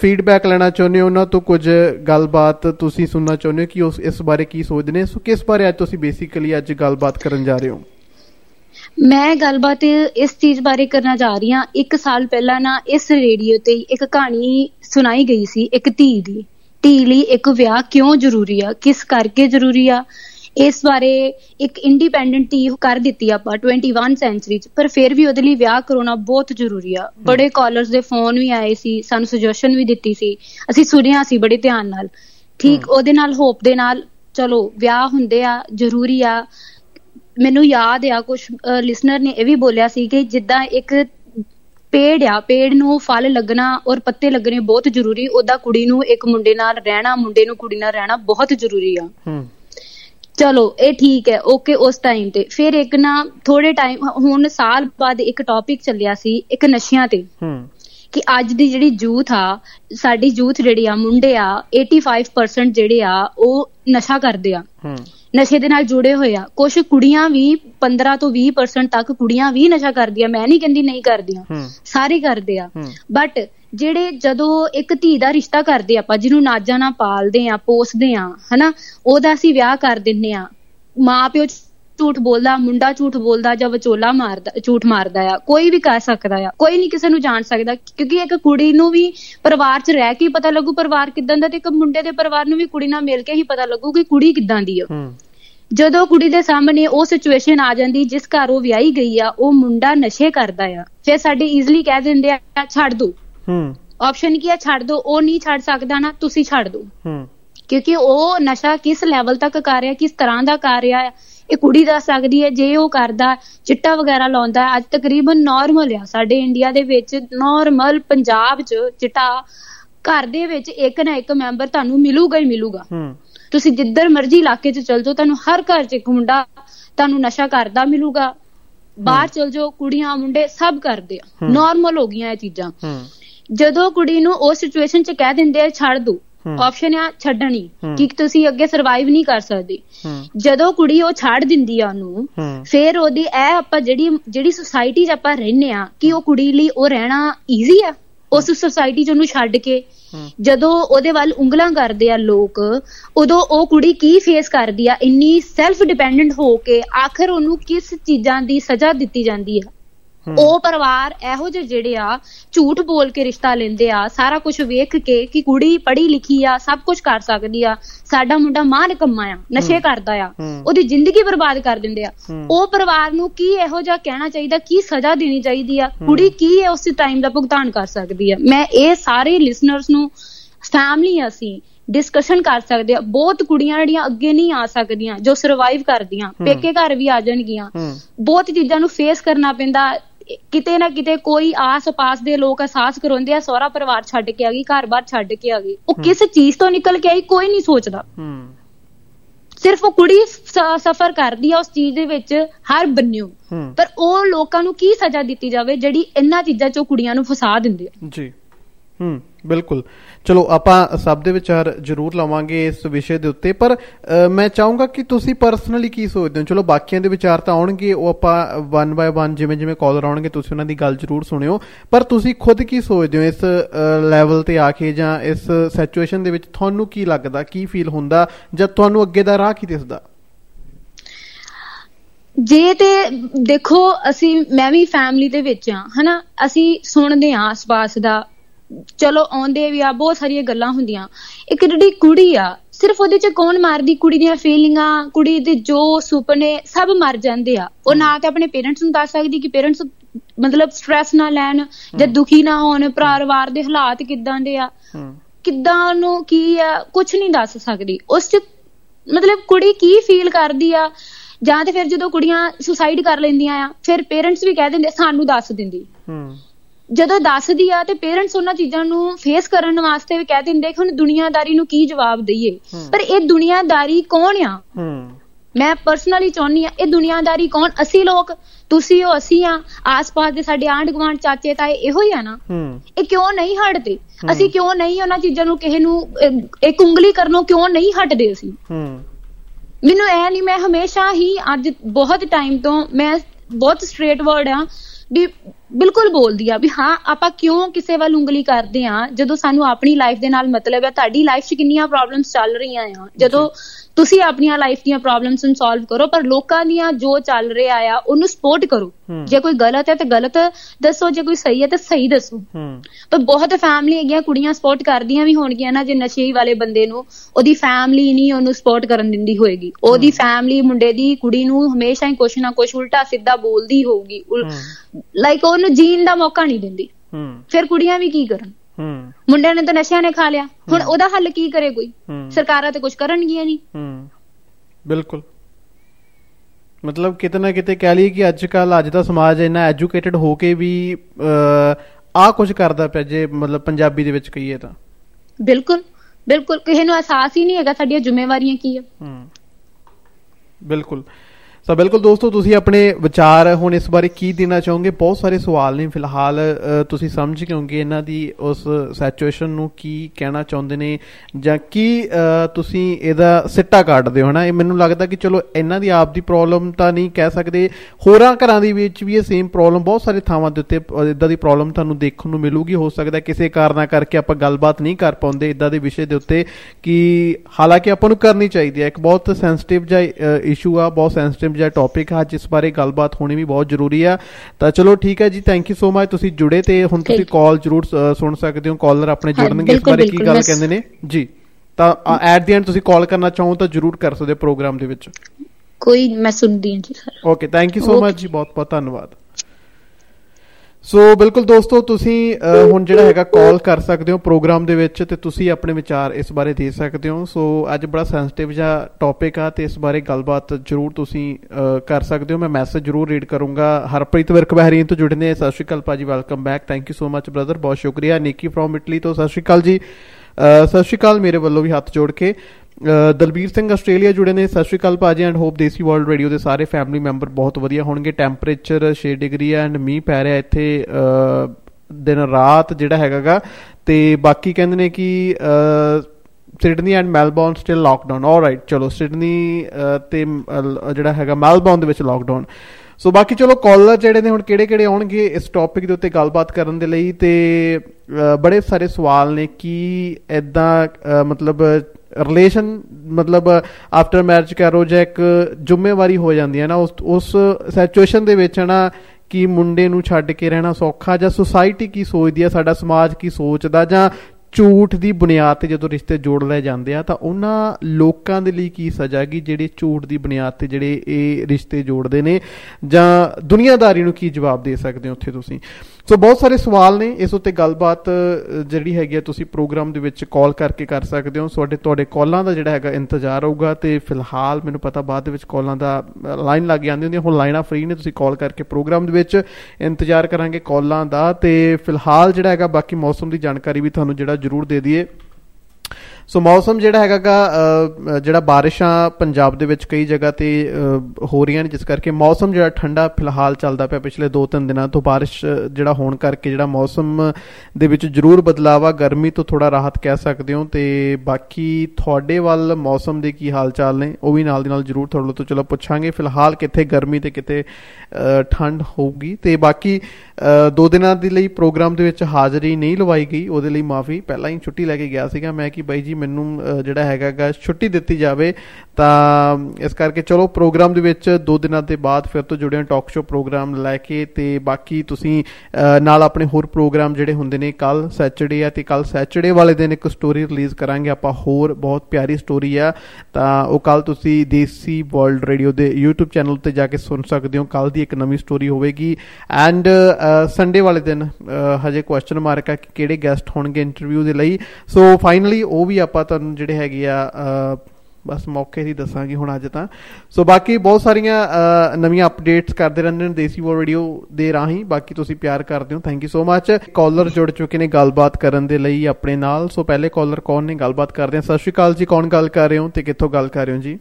[SPEAKER 1] ਫੀਡਬੈਕ ਲੈਣਾ ਚਾਹੁੰਦੇ ਹੋ ਉਹਨਾਂ ਤੋਂ ਕੁਝ ਗੱਲਬਾਤ ਤੁਸੀਂ ਸੁਣਨਾ ਚਾਹੁੰਦੇ ਹੋ ਕਿ ਉਸ ਇਸ ਬਾਰੇ ਕੀ ਸੋਚਦੇ ਨੇ? ਸੋ ਕਿਸ ਬਾਰੇ ਅੱਜ ਤੁਸੀਂ ਬੇਸਿਕਲੀ ਅੱਜ ਗੱਲਬਾਤ ਕਰਨ ਜਾ ਰਹੇ ਹੋ?
[SPEAKER 3] ਮੈਂ ਗੱਲਬਾਤ ਇਸ ਚੀਜ਼ ਬਾਰੇ ਕਰਨਾ ਜਾ ਰਹੀ ਹਾਂ। ਇੱਕ ਸਾਲ ਪਹਿਲਾਂ ਨਾ ਇਸ ਰੇਡੀਓ ਤੇ ਇੱਕ ਕਹਾਣੀ ਸੁਣਾਈ ਗਈ ਸੀ ਇੱਕ ਧੀ ਦੀ। ਧੀ ਲਈ ਇੱਕ ਵਿਆਹ ਕਿਉਂ ਜ਼ਰੂਰੀ ਆ? ਕਿਸ ਕਰਕੇ ਜ਼ਰੂਰੀ ਆ? ਇਸ ਬਾਰੇ ਇੱਕ ਇੰਡੀਪੈਂਡੈਂਟ ਧੀ ਕਰ ਦਿੱਤੀ ਆਪਾਂ 21 ਸੈਂਚਰੀ ਚ ਪਰ ਫਿਰ ਵੀ ਉਹਦੇ ਲਈ ਵਿਆਹ ਕਰਾਉਣਾ ਬਹੁਤ ਜ਼ਰੂਰੀ ਆ। ਬੜੇ ਕਾਲਰਸ ਦੇ ਫੋਨ ਵੀ ਆਏ ਸੀ ਸਾਨੂੰ ਸੁਜੈਸ਼ਨ ਵੀ ਦਿੱਤੀ ਸੀ। ਅਸੀਂ ਸੁਣਿਆ ਸੀ ਬੜੇ ਧਿਆਨ ਨਾਲ। ਠੀਕ ਉਹਦੇ ਨਾਲ ਹੋਪ ਦੇ ਨਾਲ ਚਲੋ ਵਿਆਹ ਹੁੰਦੇ ਆ ਜ਼ਰੂਰੀ ਆ। ਮੈਨੂੰ ਯਾਦ ਆ ਕੁਝ ਲਿਸਨਰ ਨੇ ਇਹ ਵੀ ਬੋਲਿਆ ਸੀ ਕਿ ਜਿੱਦਾਂ ਇੱਕ ਪੇੜ ਆ ਪੇੜ ਨੂੰ ਫਲ ਲੱਗਣਾ ਔਰ ਪੱਤੇ ਲੱਗਣੇ ਬਹੁਤ ਜ਼ਰੂਰੀ ਉਹਦਾ ਕੁੜੀ ਨੂੰ ਇੱਕ ਮੁੰਡੇ ਨਾਲ ਰਹਿਣਾ ਮੁੰਡੇ ਨੂੰ ਕੁੜੀ ਨਾਲ ਰਹਿਣਾ ਬਹੁਤ ਜ਼ਰੂਰੀ ਆ।
[SPEAKER 1] ਹੂੰ।
[SPEAKER 3] ਚਲੋ ਇਹ ਠੀਕ ਹੈ ਓਕੇ ਉਸ ਟਾਈਮ ਤੇ। ਫਿਰ ਇੱਕ ਨਾ ਥੋੜੇ ਟਾਈਮ ਹੁਣ ਸਾਲ ਬਾਅਦ ਇੱਕ ਟੌਪਿਕ ਚੱਲਿਆ ਸੀ ਇੱਕ ਨਸ਼ਿਆਂ ਤੇ।
[SPEAKER 1] ਹੂੰ।
[SPEAKER 3] ਕਿ ਅੱਜ ਦੀ ਜਿਹੜੀ ਯੂਥ ਆ ਸਾਡੀ ਯੂਥ ਜਿਹੜੀ ਆ ਮੁੰਡੇ ਆ 85% ਜਿਹੜੇ ਆ ਉਹ ਨਸ਼ਾ ਕਰਦੇ ਆ।
[SPEAKER 1] ਹੂੰ।
[SPEAKER 3] ਨਸ਼ੇ ਦੇ ਨਾਲ ਜੁੜੇ ਹੋਏ ਆ। ਕੁਝ ਕੁੜੀਆਂ ਵੀ 15 ਤੋਂ 20% ਤੱਕ ਕੁੜੀਆਂ ਵੀ ਨਸ਼ਾ ਕਰਦੀਆਂ। ਮੈਂ ਨਹੀਂ ਕਹਿੰਦੀ ਨਹੀਂ ਕਰਦੀਆਂ। ਸਾਰੇ ਕਰਦੇ ਆ। ਬਟ ਜਿਹੜੇ ਜਦੋਂ ਇੱਕ ਧੀ ਦਾ ਰਿਸ਼ਤਾ ਕਰਦੇ ਆਪਾਂ ਜਿਹਨੂੰ ਨਾਜਾਂ ਨਾਲ ਪਾਲਦੇ ਆ ਪੋਸਦੇ ਆ ਹਨਾ ਉਹਦਾ ਅਸੀਂ ਵਿਆਹ ਕਰ ਦਿੰਨੇ ਆ। ਮਾਂ ਪਿਓ ਝੂਠ ਬੋਲਦਾ ਮੁੰਡਾ ਝੂਠ ਬੋਲਦਾ ਜਾਂ ਵਿਚੋਲਾ ਮਾਰਦਾ ਝੂਠ ਮਾਰਦਾ ਆ ਕੋਈ ਵੀ ਕਰ ਸਕਦਾ ਆ ਕੋਈ ਨਹੀਂ ਕਿਸੇ ਨੂੰ ਜਾਣ ਸਕਦਾ ਕਿਉਂਕਿ ਇੱਕ ਕੁੜੀ ਨੂੰ ਵੀ ਪਰਿਵਾਰ 'ਚ ਰਹਿ ਕੇ ਹੀ ਪਤਾ ਲੱਗੂ ਪਰਿਵਾਰ ਕਿਦਾਂ ਦਾ ਤੇ ਇੱਕ ਮੁੰਡੇ ਦੇ ਪਰਿਵਾਰ ਨੂੰ ਵੀ ਕੁੜੀ ਨਾਲ ਮਿਲ ਕੇ ਹੀ ਪਤਾ ਲੱਗੂ ਕਿ ਕੁੜੀ ਕਿਦਾਂ ਦੀ ਆ। ਜਦੋਂ ਕੁੜੀ ਦੇ ਸਾਹਮਣੇ ਉਹ ਸਿਚੁਏਸ਼ਨ ਆ ਜਾਂਦੀ ਜਿਸ ਘਰ ਉਹ ਵਿਆਹੀ ਗਈ ਆ ਉਹ ਮੁੰਡਾ ਨਸ਼ੇ ਕਰਦਾ ਆ ਫਿਰ ਸਾਡੇ ਈਜ਼ੀਲੀ ਕਹਿ ਦਿੰਦੇ ਆ ਛੱਡ ਦੋ।
[SPEAKER 1] ਹੂੰ।
[SPEAKER 3] ਆਪਸ਼ਨ ਕੀ ਆ? ਛੱਡ ਦੋ। ਉਹ ਨਹੀਂ ਛੱਡ ਸਕਦਾ ਨਾ ਤੁਸੀਂ ਛੱਡ ਦੋ।
[SPEAKER 1] ਹੂੰ।
[SPEAKER 3] ਕਿਉਂਕਿ ਉਹ ਨਸ਼ਾ ਕਿਸ ਲੈਵਲ ਤੱਕ ਕਰ ਰਿਹਾ ਕਿਸ ਤਰ੍ਹਾਂ ਦਾ ਕਰ ਰਿਹਾ ਹੈ ਇਹ ਕੁੜੀ ਦੱਸ ਸਕਦੀ ਹੈ ਜੇ ਉਹ ਕਰਦਾ ਚਿੱਟਾ ਵਗੈਰਾ ਲਾਉਂਦਾ ਅੱਜ ਤਕਰੀਬਨ ਨਾਰਮਲ ਆ। ਸਾਡੇ ਇੰਡੀਆ ਦੇ ਵਿੱਚ ਨਾਰਮਲ ਪੰਜਾਬ 'ਚ ਚਿੱਟਾ ਘਰ ਦੇ ਵਿੱਚ ਇੱਕ ਨਾ ਇੱਕ ਮੈਂਬਰ ਤੁਹਾਨੂੰ ਮਿਲੂਗਾ ਹੀ ਮਿਲੂਗਾ। ਤੁਸੀਂ ਜਿੱਧਰ ਮਰਜ਼ੀ ਇਲਾਕੇ 'ਚ ਚਲ ਜਾਓ ਤੁਹਾਨੂੰ ਹਰ ਘਰ 'ਚ ਇੱਕ ਮੁੰਡਾ ਤੁਹਾਨੂੰ ਨਸ਼ਾ ਕਰਦਾ ਮਿਲੂਗਾ। ਬਾਹਰ ਚਲ ਜਾਓ ਕੁੜੀਆਂ ਮੁੰਡੇ ਸਭ ਕਰਦੇ ਆ। ਨਾਰਮਲ ਹੋ ਗਈਆਂ ਇਹ ਚੀਜ਼ਾਂ। ਜਦੋਂ ਕੁੜੀ ਨੂੰ ਉਸ ਸਿਚੁਏਸ਼ਨ 'ਚ ਕਹਿ ਦਿੰਦੇ ਆ ਛੱਡ ਦੋ। ਆਪਸ਼ਨ ਆ ਛੱਡਣੀ। ਕਿ ਤੁਸੀਂ ਅੱਗੇ ਸਰਵਾਈਵ ਨਹੀਂ ਕਰ ਸਕਦੇ। ਜਦੋਂ ਕੁੜੀ ਉਹ ਛੱਡ ਦਿੰਦੀ ਆ ਉਹਨੂੰ ਫਿਰ ਉਹਦੀ ਇਹ ਆਪਾਂ ਜਿਹੜੀ ਜਿਹੜੀ ਸੁਸਾਇਟੀ 'ਚ ਆਪਾਂ ਰਹਿੰਦੇ ਆ ਕਿ ਉਹ ਕੁੜੀ ਲਈ ਉਹ ਰਹਿਣਾ ਈਜ਼ੀ ਆ ਉਸ ਸੁਸਾਇਟੀ 'ਚ ਉਹਨੂੰ ਛੱਡ ਕੇ। ਜਦੋਂ ਉਹਦੇ ਵੱਲ ਉਂਗਲਾਂ ਕਰਦੇ ਆ ਲੋਕ ਉਦੋਂ ਉਹ ਕੁੜੀ ਕੀ ਫੇਸ ਕਰਦੀ ਆ ਇੰਨੀ ਸੈਲਫ ਡਿਪੈਂਡੈਂਟ ਹੋ ਕੇ ਆਖਰ ਉਹਨੂੰ ਕਿਸ ਚੀਜ਼ਾਂ ਦੀ ਸਜ਼ਾ ਦਿੱਤੀ ਜਾਂਦੀ ਆ। ਉਹ ਪਰਿਵਾਰ ਇਹੋ ਜਿਹੇ ਜਿਹੜੇ ਆ ਝੂਠ ਬੋਲ ਕੇ ਰਿਸ਼ਤਾ ਲੈਂਦੇ ਆ ਸਾਰਾ ਕੁਝ ਵੇਖ ਕੇ ਕਿ ਕੁੜੀ ਪੜ੍ਹੀ ਲਿਖੀ ਆ ਸਭ ਕੁਝ ਕਰ ਸਕਦੀ ਆ ਸਾਡਾ ਮੁੰਡਾ ਮਾਂ ਨਿਕੰਮਾ ਆ ਨਸ਼ੇ ਕਰਦਾ ਆ। ਉਹਦੀ ਜ਼ਿੰਦਗੀ ਬਰਬਾਦ ਕਰ ਦਿੰਦੇ ਆ। ਉਹ ਪਰਿਵਾਰ ਨੂੰ ਕੀ ਇਹੋ ਜਿਹਾ ਕਹਿਣਾ ਚਾਹੀਦਾ ਕੀ ਸਜ਼ਾ ਦੇਣੀ ਚਾਹੀਦੀ ਆ? ਕੁੜੀ ਕੀ ਹੈ ਉਸ ਟਾਈਮ ਦਾ ਭੁਗਤਾਨ ਕਰ ਸਕਦੀ ਆ? ਮੈਂ ਇਹ ਸਾਰੇ ਲਿਸਨਰਸ ਨੂੰ ਫੈਮਲੀ ਅਸੀਂ ਡਿਸਕਸ਼ਨ ਕਰ ਸਕਦੇ ਆ। ਬਹੁਤ ਕੁੜੀਆਂ ਜਿਹੜੀਆਂ ਅੱਗੇ ਨਹੀਂ ਆ ਸਕਦੀਆਂ ਜੋ ਸਰਵਾਈਵ ਕਰਦੀਆਂ ਪੇਕੇ ਘਰ ਵੀ ਆ ਜਾਣਗੀਆਂ। ਬਹੁਤ ਚੀਜ਼ਾਂ ਨੂੰ ਫੇਸ ਕਰਨਾ ਪੈਂਦਾ ਕਿਤੇ ਨਾ ਕਿਤੇ ਕੋਈ ਆਸ-ਪਾਸ ਦੇ ਲੋਕ ਅਹਿਸਾਸ ਕਰਾਉਂਦੇ ਆ ਸਹੁਰਾ ਪਰਿਵਾਰ ਛੱਡ ਕੇ ਆ ਗਈ ਘਰ-ਬਾਰ ਛੱਡ ਕੇ ਆ ਗਈ। ਉਹ ਕਿਸ ਚੀਜ਼ ਤੋਂ ਨਿਕਲ ਕੇ ਆਈ ਕੋਈ ਨਹੀਂ ਸੋਚਦਾ।
[SPEAKER 1] ਹੂੰ।
[SPEAKER 3] ਸਿਰਫ ਉਹ ਕੁੜੀ ਸਫਰ ਕਰਦੀ ਆ ਉਸ ਚੀਜ਼ ਦੇ ਵਿੱਚ ਹਰ ਬੰਨਿਓ। ਪਰ ਉਹ ਲੋਕਾਂ ਨੂੰ ਕੀ ਸਜ਼ਾ ਦਿੱਤੀ ਜਾਵੇ ਜਿਹੜੀ ਇਹਨਾਂ ਚੀਜ਼ਾਂ 'ਚੋਂ ਕੁੜੀਆਂ ਨੂੰ ਫਸਾ ਦਿੰਦੇ ਆ?
[SPEAKER 1] ਜੀ। ਹੂੰ। ਬਿਲਕੁਲ। ਚਲੋ ਆਪਾਂ ਸਭ ਦੇ ਵਿਚਾਰ ਜ਼ਰੂਰ ਲਵਾਂਗੇ ਇਸ ਵਿਸ਼ੇ ਦੇ ਉੱਤੇ ਪਰ ਅ, ਮੈਂ ਚਾਹੂੰਗਾ ਕਿ ਤੁਸੀਂ ਪਰਸਨਲੀ ਕੀ ਸੋਚਦੇ ਹੋ? ਚਲੋ ਬਾਕੀਆਂ ਦੇ ਵਿਚਾਰ ਤਾਂ ਆਉਣਗੇ ਉਹ ਆਪਾਂ ਵਨ ਬਾਏ ਵਨ ਜਿਵੇਂ ਜਿਵੇਂ ਕਾਲਰ ਆਉਣਗੇ ਤੁਸੀਂ ਉਹਨਾਂ ਦੀ ਗੱਲ ਜ਼ਰੂਰ ਸੁਣਿਓ। ਪਰ ਤੁਸੀਂ ਖੁਦ ਕੀ ਸੋਚਦੇ ਹੋ ਇਸ ਲੈਵਲ ਤੇ ਆ ਕੇ ਜਾਂ ਇਸ ਸਿਚੁਏਸ਼ਨ ਦੇ ਵਿੱਚ ਤੁਹਾਨੂੰ ਕੀ ਲੱਗਦਾ ਕੀ ਫੀਲ ਹੁੰਦਾ ਜਦ ਤੁਹਾਨੂੰ ਅੱਗੇ ਦਾ ਰਾਹ ਕੀ ਦਿਸਦਾ?
[SPEAKER 3] ਜੇ ਤੇ ਦੇਖੋ ਅਸੀਂ ਮੈਂ ਵੀ ਫੈਮਿਲੀ ਦੇ ਵਿੱਚ ਆ ਹਨਾ? ਅਸੀਂ ਸੁਣਦੇ ਆ ਆਸ-ਪਾਸ ਦਾ ਚਲੋ ਆਉਂਦੇ ਵੀ ਆ ਬਹੁਤ ਸਾਰੀਆਂ ਗੱਲਾਂ ਹੁੰਦੀਆਂ। ਇੱਕ ਜਿਹੜੀ ਕੁੜੀ ਆ ਸਿਰਫ ਉਹਦੇ ਚ ਕੌਣ ਮਾਰਦੀ ਕੁੜੀ ਦੀਆਂ ਫੀਲਿੰਗਾਂ ਕੁੜੀ ਦੇ ਜੋ ਸੁਪਨੇ ਸਭ ਮਰ ਜਾਂਦੇ ਆ। ਉਹ ਨਾ ਤੇ ਆਪਣੇ ਪੇਰੈਂਟਸ ਨੂੰ ਦੱਸ ਸਕਦੀ ਕਿ ਪੇਰੈਂਟਸ ਮਤਲਬ ਸਟ੍ਰੈਸ ਨਾ ਲੈਣ ਜਾਂ ਦੁਖੀ ਨਾ ਹੋਣ ਪਰਿਵਾਰ ਦੇ ਹਾਲਾਤ ਕਿਦਾਂ ਦੇ ਆ। ਕਿੱਦਾਂ ਉਹਨੂੰ ਕੀ ਆ ਕੁਝ ਨਹੀਂ ਦੱਸ ਸਕਦੀ। ਉਸ ਚ ਮਤਲਬ ਕੁੜੀ ਕੀ ਫੀਲ ਕਰਦੀ ਆ ਜਾਂ ਤੇ ਫਿਰ ਜਦੋਂ ਕੁੜੀਆਂ ਸੁਸਾਈਡ ਕਰ ਲੈਂਦੀਆਂ ਆ ਫਿਰ ਪੇਰੈਂਟਸ ਵੀ ਕਹਿ ਦਿੰਦੇ ਸਾਨੂੰ ਦੱਸ ਦਿੰਦੀ।
[SPEAKER 1] ਹੂੰ।
[SPEAKER 3] ਜਦੋਂ ਦੱਸਦੀ ਆ ਤੇ ਪੇਰੈਂਟਸ ਉਹਨਾਂ ਚੀਜ਼ਾਂ ਨੂੰ ਫੇਸ ਕਰਨ ਵਾਸਤੇ ਵੀ ਕਹਿ ਦਿੰਦੇ ਕਿ ਹੁਣ ਦੁਨੀਆਦਾਰੀ ਨੂੰ ਕੀ ਜਵਾਬ ਦਈਏ? ਪਰ ਇਹ ਦੁਨੀਆਦਾਰੀ ਕੌਣ ਆ? ਮੈਂ ਪਰਸਨਲੀ ਚਾਹੁੰਨੀ ਆ ਇਹ ਦੁਨੀਆਦਾਰੀ ਕੌਣ? ਅਸੀਂ ਲੋਕ ਤੁਸੀਂ ਹੋ ਅਸੀਂ ਆ। ਆਸ-ਪਾਸ ਦੇ ਸਾਡੇ ਆਂਢ ਗੁਆਂਢ ਚਾਚੇ ਤਾਏ ਇਹੋ ਹੀ ਆ ਨਾ। ਇਹ ਕਿਉਂ ਨਹੀਂ ਹਟਦੇ? ਅਸੀਂ ਕਿਉਂ ਨਹੀਂ ਉਹਨਾਂ ਚੀਜ਼ਾਂ ਨੂੰ ਕਿਸੇ ਨੂੰ ਇੱਕ ਉਂਗਲੀ ਕਰਨੋਂ ਕਿਉਂ ਨਹੀਂ ਹਟਦੇ ਅਸੀਂ? ਮੈਨੂੰ ਐ ਨਹੀਂ ਮੈਂ ਹਮੇਸ਼ਾ ਹੀ ਅੱਜ ਬਹੁਤ ਟਾਈਮ ਤੋਂ ਮੈਂ ਬਹੁਤ ਸਟ੍ਰੇਟ ਵਰਡ ਆ। ਵੀ ਬਿਲਕੁਲ ਬੋਲਦੀ ਆ ਵੀ ਹਾਂ, ਆਪਾਂ ਕਿਉਂ ਕਿਸੇ ਵੱਲ ਉਂਗਲੀ ਕਰਦੇ ਆ? ਜਦੋਂ ਸਾਨੂੰ ਆਪਣੀ ਲਾਈਫ ਦੇ ਨਾਲ ਮਤਲਬ ਹੈ ਤੁਹਾਡੀ ਲਾਈਫ 'ਚ ਕਿੰਨੀਆਂ ਪ੍ਰੋਬਲਮਸ ਚੱਲ ਰਹੀਆਂ ਆ? ਜਦੋਂ ਤੁਸੀਂ ਆਪਣੀਆਂ ਲਾਈਫ ਦੀਆਂ ਪ੍ਰੋਬਲਮਸ ਨੂੰ ਸੋਲਵ ਕਰੋ ਪਰ ਲੋਕਾਂ ਦੀਆਂ ਜੋ ਚੱਲ ਰਿਹਾ ਆ ਉਹਨੂੰ ਸਪੋਰਟ ਕਰੋ। ਜੇ ਕੋਈ ਗਲਤ ਹੈ ਤੇ ਗਲਤ ਦੱਸੋ ਜੇ ਕੋਈ ਸਹੀ ਹੈ ਤੇ ਸਹੀ ਦੱਸੋ। ਪਰ ਬਹੁਤ ਫੈਮਿਲੀ ਹੈਗੀਆਂ ਕੁੜੀਆਂ ਸਪੋਰਟ ਕਰਦੀਆਂ ਵੀ ਹੋਣਗੀਆਂ ਨਾ ਜੇ ਨਸ਼ੇ ਵਾਲੇ ਬੰਦੇ ਨੂੰ ਉਹਦੀ ਫੈਮਿਲੀ ਨਹੀਂ ਉਹਨੂੰ ਸਪੋਰਟ ਕਰਨ ਦਿੰਦੀ ਹੋਏਗੀ। ਉਹਦੀ ਫੈਮਿਲੀ ਮੁੰਡੇ ਦੀ ਕੁੜੀ ਨੂੰ ਹਮੇਸ਼ਾ ਹੀ ਕੁਛ ਨਾ ਕੁਛ ਉਲਟਾ ਸਿੱਧਾ ਬੋਲਦੀ ਹੋਊਗੀ ਲਾਈਕ ਉਹਨੂੰ ਜੀਣ ਦਾ ਮੌਕਾ ਨਹੀਂ ਦਿੰਦੀ। ਫਿਰ ਕੁੜੀਆਂ ਵੀ ਕੀ ਕਰਨ? ਮੁੰਡਿਆਂ ਨੇ ਤਾਂ ਨਸ਼ਿਆਂ ਨੇ ਖਾ ਲਿਆ। ਹੁਣ ਉਹਦਾ ਹੱਲ ਕੀ ਕਰੇ ਕੋਈ? ਸਰਕਾਰਾਂ ਤੇ ਕੁਝ ਕਰਨਗੀਆਂ ਨਹੀਂ।
[SPEAKER 1] ਹੂੰ। ਬਿਲਕੁਲ। ਮਤਲਬ ਕਿਤੇ ਨਾ ਕਿਤੇ ਕਹਿ ਲਈਏ ਕਿ ਅੱਜ ਕੱਲ ਅੱਜ ਦਾ ਸਮਾਜ ਇੰਨਾ ਐਜੂਕੇਟਿਡ ਹੋ ਕੇ ਵੀ ਆ ਕੁਝ ਕਰਦਾ ਪਿਆ ਜੇ ਮਤਲਬ ਪੰਜਾਬੀ ਦੇ ਵਿੱਚ ਕਹੀਏ ਤਾਂ।
[SPEAKER 3] ਬਿਲਕੁਲ। ਬਿਲਕੁਲ। ਕਿਸੇ ਨੂੰ ਅਹਿਸਾਸ ਹੀ ਨਹੀਂ ਹੈਗਾ ਸਾਡੀਆਂ ਜ਼ਿੰਮੇਵਾਰੀਆਂ ਕੀ ਆ।
[SPEAKER 1] ਹੂੰ। ਬਿਲਕੁਲ। ਸੋ ਬਿਲਕੁਲ ਦੋਸਤੋ ਤੁਸੀਂ ਆਪਣੇ ਵਿਚਾਰ ਹੁਣ ਇਸ ਬਾਰੇ ਕੀ ਦੇਣਾ ਚਾਹੋਗੇ? ਬਹੁਤ ਸਾਰੇ ਸਵਾਲ ਨੇ ਫਿਲਹਾਲ। ਅ, ਤੁਸੀਂ ਸਮਝ ਗਏ ਹੋਗੇ ਇਹਨਾਂ ਦੀ ਉਸ ਸਿਚੁਏਸ਼ਨ ਨੂੰ ਕੀ ਕਹਿਣਾ ਚਾਹੁੰਦੇ ਨੇ ਜਾਂ ਕੀ ਅ, ਤੁਸੀਂ ਇਹਦਾ ਸਿੱਟਾ ਕੱਢਦੇ ਹੋ ਹਨਾ? ਇਹ ਮੈਨੂੰ ਲੱਗਦਾ ਕਿ ਚਲੋ ਇਹਨਾਂ ਦੀ ਆਪ ਦੀ ਪ੍ਰੋਬਲਮ ਤਾਂ ਨਹੀਂ ਕਹਿ ਸਕਦੇ। ਹੋਰਾਂ ਘਰਾਂ ਦੇ ਵਿੱਚ ਵੀ ਇਹ ਸੇਮ ਪ੍ਰੋਬਲਮ ਬਹੁਤ ਸਾਰੇ ਥਾਵਾਂ ਦੇ ਉੱਤੇ ਇਦਾਂ ਦੀ ਪ੍ਰੋਬਲਮ ਤੁਹਾਨੂੰ ਦੇਖਣ ਨੂੰ ਮਿਲੂਗੀ। ਹੋ ਸਕਦਾ ਕਿਸੇ ਕਾਰਨਾਂ ਕਰਕੇ ਆਪਾਂ ਗੱਲਬਾਤ ਨਹੀਂ ਕਰ ਪਾਉਂਦੇ ਇਦਾਂ ਦੇ ਵਿਸ਼ੇ ਦੇ ਉੱਤੇ ਕਿ ਹਾਲਾਂਕਿ ਆਪਾਂ ਨੂੰ ਕਰਨੀ ਚਾਹੀਦੀ ਹੈ। ਇੱਕ ਬਹੁਤ ਸੈਂਸਿਟਿਵ ਜਿਹਾ ਇਸ਼ੂ ਆ ਬਹੁਤ ਸੈਂਸਿਟਿਵ ਜਿਹਾ ਟੌਪਿਕ ਆ ਜਿਸ ਬਾਰੇ ਗੱਲਬਾਤ ਹੋਣੀ ਵੀ ਬਹੁਤ ਜ਼ਰੂਰੀ ਆ ਤਾਂ ਚਲੋ ਠੀਕ ਹੈ ਜੀ ਥੈਂਕ ਯੂ ਸੋ ਮਚ ਤੁਸੀਂ ਜੁੜੇ ਤੇ ਹੁਣ ਤੁਸੀਂ। ਕਾਲ ਜ਼ਰੂਰ ਸੁਣ ਸਕਦੇ ਹੋ ਕਾਲਰ ਆਪਣੇ
[SPEAKER 3] ਹਾਂ,
[SPEAKER 1] ਜੁੜਨਗੇ ਇਸ ਬਾਰੇ ਕੀ ਗੱਲ ਕਹਿੰਦੇ ਨੇ? ਜੀ ਤਾਂ ਐਟ ਦੀ ਐਂਡ ਤੁਸੀਂ ਕਾਲ ਕਰਨਾ ਚਾਹੋ ਤਾਂ ਜ਼ਰੂਰ ਕਰ ਸਕਦੇ ਪ੍ਰੋਗਰਾਮ ਦੇ ਵਿੱਚ।
[SPEAKER 3] ਕੋਈ ਮੈਂ ਸੁਣਦੀ ਹਾਂ ਜੀ sir
[SPEAKER 1] okay thank you so. Much ਜੀ ਬਹੁਤ ਬਹੁਤ ਧੰਨਵਾਦ। ਸੋ ਬਿਲਕੁਲ ਦੋਸਤੋ ਤੁਸੀਂ ਅਹ, ਹੁਣ ਜਿਹੜਾ ਹੈਗਾ ਕਾਲ ਕਰ ਸਕਦੇ ਹੋ ਪ੍ਰੋਗਰਾਮ ਦੇ ਵਿੱਚ ਤੇ ਤੁਸੀਂ ਆਪਣੇ ਵਿਚਾਰ ਇਸ ਬਾਰੇ ਦੇ ਸਕਦੇ ਹੋ। ਸੋ ਅੱਜ ਬੜਾ ਸੈਂਸਿਟਿਵ ਜਿਹਾ ਟੌਪਿਕ ਆ ਤੇ ਇਸ ਬਾਰੇ ਗੱਲਬਾਤ ਜ਼ਰੂਰ ਤੁਸੀਂ ਅਹ, ਕਰ ਸਕਦੇ ਹੋ। ਮੈਂ ਮੈਸੇਜ ਜ਼ਰੂਰ ਰੀਡ ਕਰੂੰਗਾ। ਹਰਪ੍ਰੀਤ ਵਿਰਕ ਬਹਿਰੀਨ ਤੋਂ ਜੁੜੇ ਨੇ। ਸਤਿ ਸ਼੍ਰੀ ਅਕਾਲ ਭਾਜੀ welcome back thank you so much brother ਬਹੁਤ ਸ਼ੁਕਰੀਆ। ਨਿੱਕੀ ਫਰੋਮ ਇਟਲੀ ਤੋਂ। ਸਤਿ ਸ਼੍ਰੀ ਅਕਾਲ ਜੀ। ਅਹ, ਸਤਿ ਸ਼੍ਰੀ ਅਕਾਲ ਮੇਰੇ ਵੱਲੋਂ ਵੀ ਹੱਥ ਜੋੜ ਕੇ। ਅਹ ਦਲਬੀਰ ਸਿੰਘ ਆਸਟ੍ਰੇਲੀਆ ਜੁੜੇ ਨੇ। ਸਤਿ ਸ਼੍ਰੀ ਅਕਾਲ ਭਾਜੀ and hope Desi World Radio ਦੇ ਸਾਰੇ ਫੈਮਿਲੀ ਮੈਂਬਰ ਬਹੁਤ ਵਧੀਆ ਹੋਣਗੇ। ਟੈਂਪਰੇਚਰ 6 ਡਿਗਰੀ ਐਂਡ ਮੀਂਹ ਪੈ ਰਿਹਾ ਇੱਥੇ ਅਹ, ਦਿਨ ਰਾਤ ਜਿਹੜਾ ਹੈਗਾਗਾ। ਤੇ ਬਾਕੀ ਕਹਿੰਦੇ ਨੇ ਕਿ ਅਹ, Sydney and Melbourne still lockdown alright ਚਲੋ ਸਿਡਨੀ ਅਹ, ਤੇ ਅਹ, ਜਿਹੜਾ ਹੈਗਾ ਮੈਲਬੌਰਨ ਦੇ ਵਿੱਚ ਲਾਕਡਾਊਨ ਸੋ ਬਾਕੀ ਚਲੋ ਕਾਲਰ ਜਿਹੜੇ ਨੇ ਹੁਣ ਕਿਹੜੇ ਕਿਹੜੇ ਆਉਣਗੇ ਇਸ ਟੌਪਿਕ ਦੇ ਉੱਤੇ ਗੱਲਬਾਤ ਕਰਨ ਦੇ ਲਈ ਤੇ ਅਹ, ਬੜੇ ਸਾਰੇ ਸਵਾਲ ਨੇ ਕਿ ਇਦਾਂ ਮਤਲਬ ਰਿਲੇਸ਼ਨ ਮਤਲਬ ਆਫਟਰ ਮੈਰਿਜ ਕਰੋ ਜਾਂ ਇੱਕ ਜ਼ਿੰਮੇਵਾਰੀ ਹੋ ਜਾਂਦੀ ਹੈ ਨਾ, ਉਸ ਉਸ ਸਿਚੁਏਸ਼ਨ ਦੇ ਵਿੱਚ ਨਾ, ਕਿ ਮੁੰਡੇ ਨੂੰ ਛੱਡ ਕੇ ਰਹਿਣਾ ਸੌਖਾ ਜਾਂ ਸੁਸਾਇਟੀ ਕੀ ਸੋਚਦੀ ਹੈ, ਸਾਡਾ ਸਮਾਜ ਕੀ ਸੋਚਦਾ ਜਾਂ ਝੂਠ ਦੀ ਬੁਨਿਆਦ ਤੇ ਜਦੋਂ ਰਿਸ਼ਤੇ ਜੋੜ ਲਏ ਜਾਂਦੇ ਆ, ਤਾਂ ਉਹਨਾਂ ਲੋਕਾਂ ਦੇ ਲਈ ਕੀ ਸਜ਼ਾ ਗੀ ਜਿਹੜੇ ਝੂਠ ਦੀ ਬੁਨਿਆਦ ਤੇ ਜਿਹੜੇ ਇਹ ਰਿਸ਼ਤੇ ਜੋੜਦੇ ਨੇ ਜਾਂ ਦੁਨੀਆਦਾਰੀ ਨੂੰ ਕੀ ਜਵਾਬ ਦੇ ਸਕਦੇ ਹੋ ਉੱਥੇ ਤੁਸੀਂ? ਸੋ ਬਹੁਤ ਸਾਰੇ ਸਵਾਲ ਨੇ। ਇਸ ਉੱਤੇ ਗੱਲਬਾਤ ਅ, ਜਿਹੜੀ ਹੈਗੀ ਆ ਤੁਸੀਂ ਪ੍ਰੋਗਰਾਮ ਦੇ ਵਿੱਚ ਕਾਲ ਕਰਕੇ ਕਰ ਸਕਦੇ ਹੋ। ਤੁਹਾਡੇ ਤੁਹਾਡੇ ਕਾਲਾਂ ਦਾ ਜਿਹੜਾ ਹੈਗਾ ਇੰਤਜ਼ਾਰ ਹੋਊਗਾ ਤੇ ਫਿਲਹਾਲ ਮੈਨੂੰ ਪਤਾ ਬਾਅਦ ਦੇ ਵਿੱਚ ਕਾਲਾਂ ਦਾ ਲਾਈਨ ਲੱਗ ਜਾਂਦੀ ਹੁੰਦੀ ਹੁਣ ਲਾਈਨਾਂ ਫ੍ਰੀ ਨੇ ਤੁਸੀਂ ਕਾਲ ਕਰਕੇ ਪ੍ਰੋਗਰਾਮ ਦੇ ਵਿੱਚ ਇੰਤਜ਼ਾਰ ਕਰਾਂਗੇ ਕਾਲਾਂ ਦਾ। ਤੇ ਫਿਲਹਾਲ ਜਿਹੜਾ ਹੈਗਾ ਬਾਕੀ ਮੌਸਮ ਦੀ ਜਾਣਕਾਰੀ ਵੀ ਤੁਹਾਨੂੰ ਜਿਹੜਾ ਜ਼ਰੂਰ ਦੇ ਦਈਏ। ਸੋ ਮੌਸਮ ਜਿਹੜਾ ਹੈਗਾਗਾ ਅ, ਜਿਹੜਾ ਬਾਰਿਸ਼ਾਂ ਪੰਜਾਬ ਦੇ ਵਿੱਚ ਕਈ ਜਗ੍ਹਾ ਤੇ ਅ, ਹੋ ਰਹੀਆਂ ਨੇ ਜਿਸ ਕਰਕੇ ਮੌਸਮ ਜਿਹੜਾ ਠੰਡਾ ਫਿਲਹਾਲ ਚੱਲਦਾ ਪਿਆ ਪਿਛਲੇ 2-3 ਦਿਨਾਂ ਤੋਂ। ਬਾਰਿਸ਼ ਅ, ਜਿਹੜਾ ਹੋਣ ਕਰਕੇ ਜਿਹੜਾ ਮੌਸਮ ਦੇ ਵਿੱਚ ਜ਼ਰੂਰ ਬਦਲਾਅ ਆ। ਗਰਮੀ ਤੋਂ ਥੋੜਾ ਰਾਹਤ ਕਹਿ ਸਕਦੇ ਹੋ ਤੇ ਬਾਕੀ ਤੁਹਾਡੇ ਵੱਲ ਮੌਸਮ ਦੇ ਕੀ ਹਾਲ ਚਾਲ ਨੇ ਉਹ ਵੀ ਨਾਲ ਦੀ ਨਾਲ ਜ਼ਰੂਰ ਤੁਹਾਡੇ ਤੋਂ ਚਲੋ ਪੁੱਛਾਂਗੇ। ਫਿਲਹਾਲ ਕਿੱਥੇ ਗਰਮੀ ਤੇ ਕਿਤੇ ਅ, ਠੰਡ ਹੋਊਗੀ ਤੇ ਬਾਕੀ ਅ, ਦੋ ਦਿਨਾਂ ਦੇ ਲਈ ਪ੍ਰੋਗਰਾਮ ਦੇ ਵਿੱਚ ਹਾਜ਼ਰੀ ਨਹੀਂ ਲਵਾਈ ਗਈ। ਉਹਦੇ ਲਈ ਮਾਫੀ ਪਹਿਲਾਂ ਹੀ ਛੁੱਟੀ ਲੈ ਕੇ ਗਿਆ ਸੀਗਾ ਮੈਂ ਕਿ ਬਾਈ ਜੀ ਮੈਨੂੰ ਅ, ਜਿਹੜਾ ਹੈਗਾਗਾ ਛੁੱਟੀ ਦਿੱਤੀ ਜਾਵੇ ਤਾਂ ਇਸ ਕਰਕੇ ਚਲੋ ਪ੍ਰੋਗਰਾਮ ਦੇ ਵਿੱਚ ਦੋ ਦਿਨਾਂ ਦੇ ਬਾਅਦ ਫਿਰ ਤੋਂ ਜੁੜੇ ਟਾਕ ਸ਼ੋ ਪ੍ਰੋਗਰਾਮ ਲੈ ਕੇ ਤੇ ਬਾਕੀ ਤੁਸੀਂ ਅ, ਨਾਲ ਆਪਣੇ ਹੋਰ ਪ੍ਰੋਗਰਾਮ ਜਿਹੜੇ ਹੁੰਦੇ ਨੇ ਕੱਲ ਸੈਚਰਡੇ ਆ ਤੇ ਕੱਲ ਸੈਚਰਡੇ ਵਾਲੇ ਦਿਨ ਇੱਕ ਸਟੋਰੀ ਰਿਲੀਜ਼ ਕਰਾਂਗੇ ਆਪਾਂ ਹੋਰ ਬਹੁਤ ਪਿਆਰੀ ਸਟੋਰੀ ਆ ਤਾਂ ਉਹ ਕੱਲ ਤੁਸੀਂ ਦੇਸੀ ਵਰਲਡ ਰੇਡੀਓ ਦੇ YouTube ਚੈਨਲ ਤੇ ਜਾ ਕੇ ਸੁਣ ਸਕਦੇ ਹੋ ਕੱਲ ਦੀ ਇੱਕ ਨਵੀਂ ਸਟੋਰੀ ਹੋਵੇਗੀ ਐਂਡ ਸੰਡੇ ਵਾਲੇ ਦਿਨ ਅ, ਹਜੇ ਕੁਐਸਚਨ ਮਾਰਕ ਆ ਕਿ ਕਿਹੜੇ ਗੈਸਟ ਹੋਣਗੇ ਇੰਟਰਵਿਊ ਦੇ ਲਈ ਸੋ ਫਾਈਨਲੀ ਉਹ ਵੀ ਆਪਾਂ ਤੁਹਾਨੂੰ ਜਿਹੜੇ ਹੈਗੇ ਆ ਬਸ ਮੌਕੇ ਦੀ ਦੱਸਾਂਗੇ ਹੁਣ ਅੱਜ ਤਾਂ। ਸੋ ਬਾਕੀ ਬਹੁਤ ਸਾਰੀਆਂ ਨਵੀਆਂ ਅਪਡੇਟਸ ਕਰਦੇ ਰਹਿੰਦੇ ਨੇ ਦੇਸੀ ਵਰਲਡ ਰੇਡੀਓ ਦੇ ਰਾਹੀਂ। ਬਾਕੀ ਤੁਸੀਂ ਪਿਆਰ ਕਰਦੇ ਹੋ। Thank you so much caller ਜੁੜ ਚੁੱਕੇ ਨੇ ਗੱਲਬਾਤ ਕਰਨ ਦੇ ਲਈ ਆਪਣੇ ਨਾਲ। ਸੋ ਪਹਿਲੇ ਕਾਲਰ ਕੌਣ ਨੇ? ਗੱਲਬਾਤ ਕਰਦੇ ਆ ਸਤਿ ਸ਼੍ਰੀ ਅਕਾਲ ਜੀ। ਕੌਣ ਗੱਲ ਕਰ ਰਹੇ ਹੋ ਤੇ ਕਿੱਥੋਂ ਗੱਲ ਕਰ ਰਹੇ ਹੋ ਜੀ?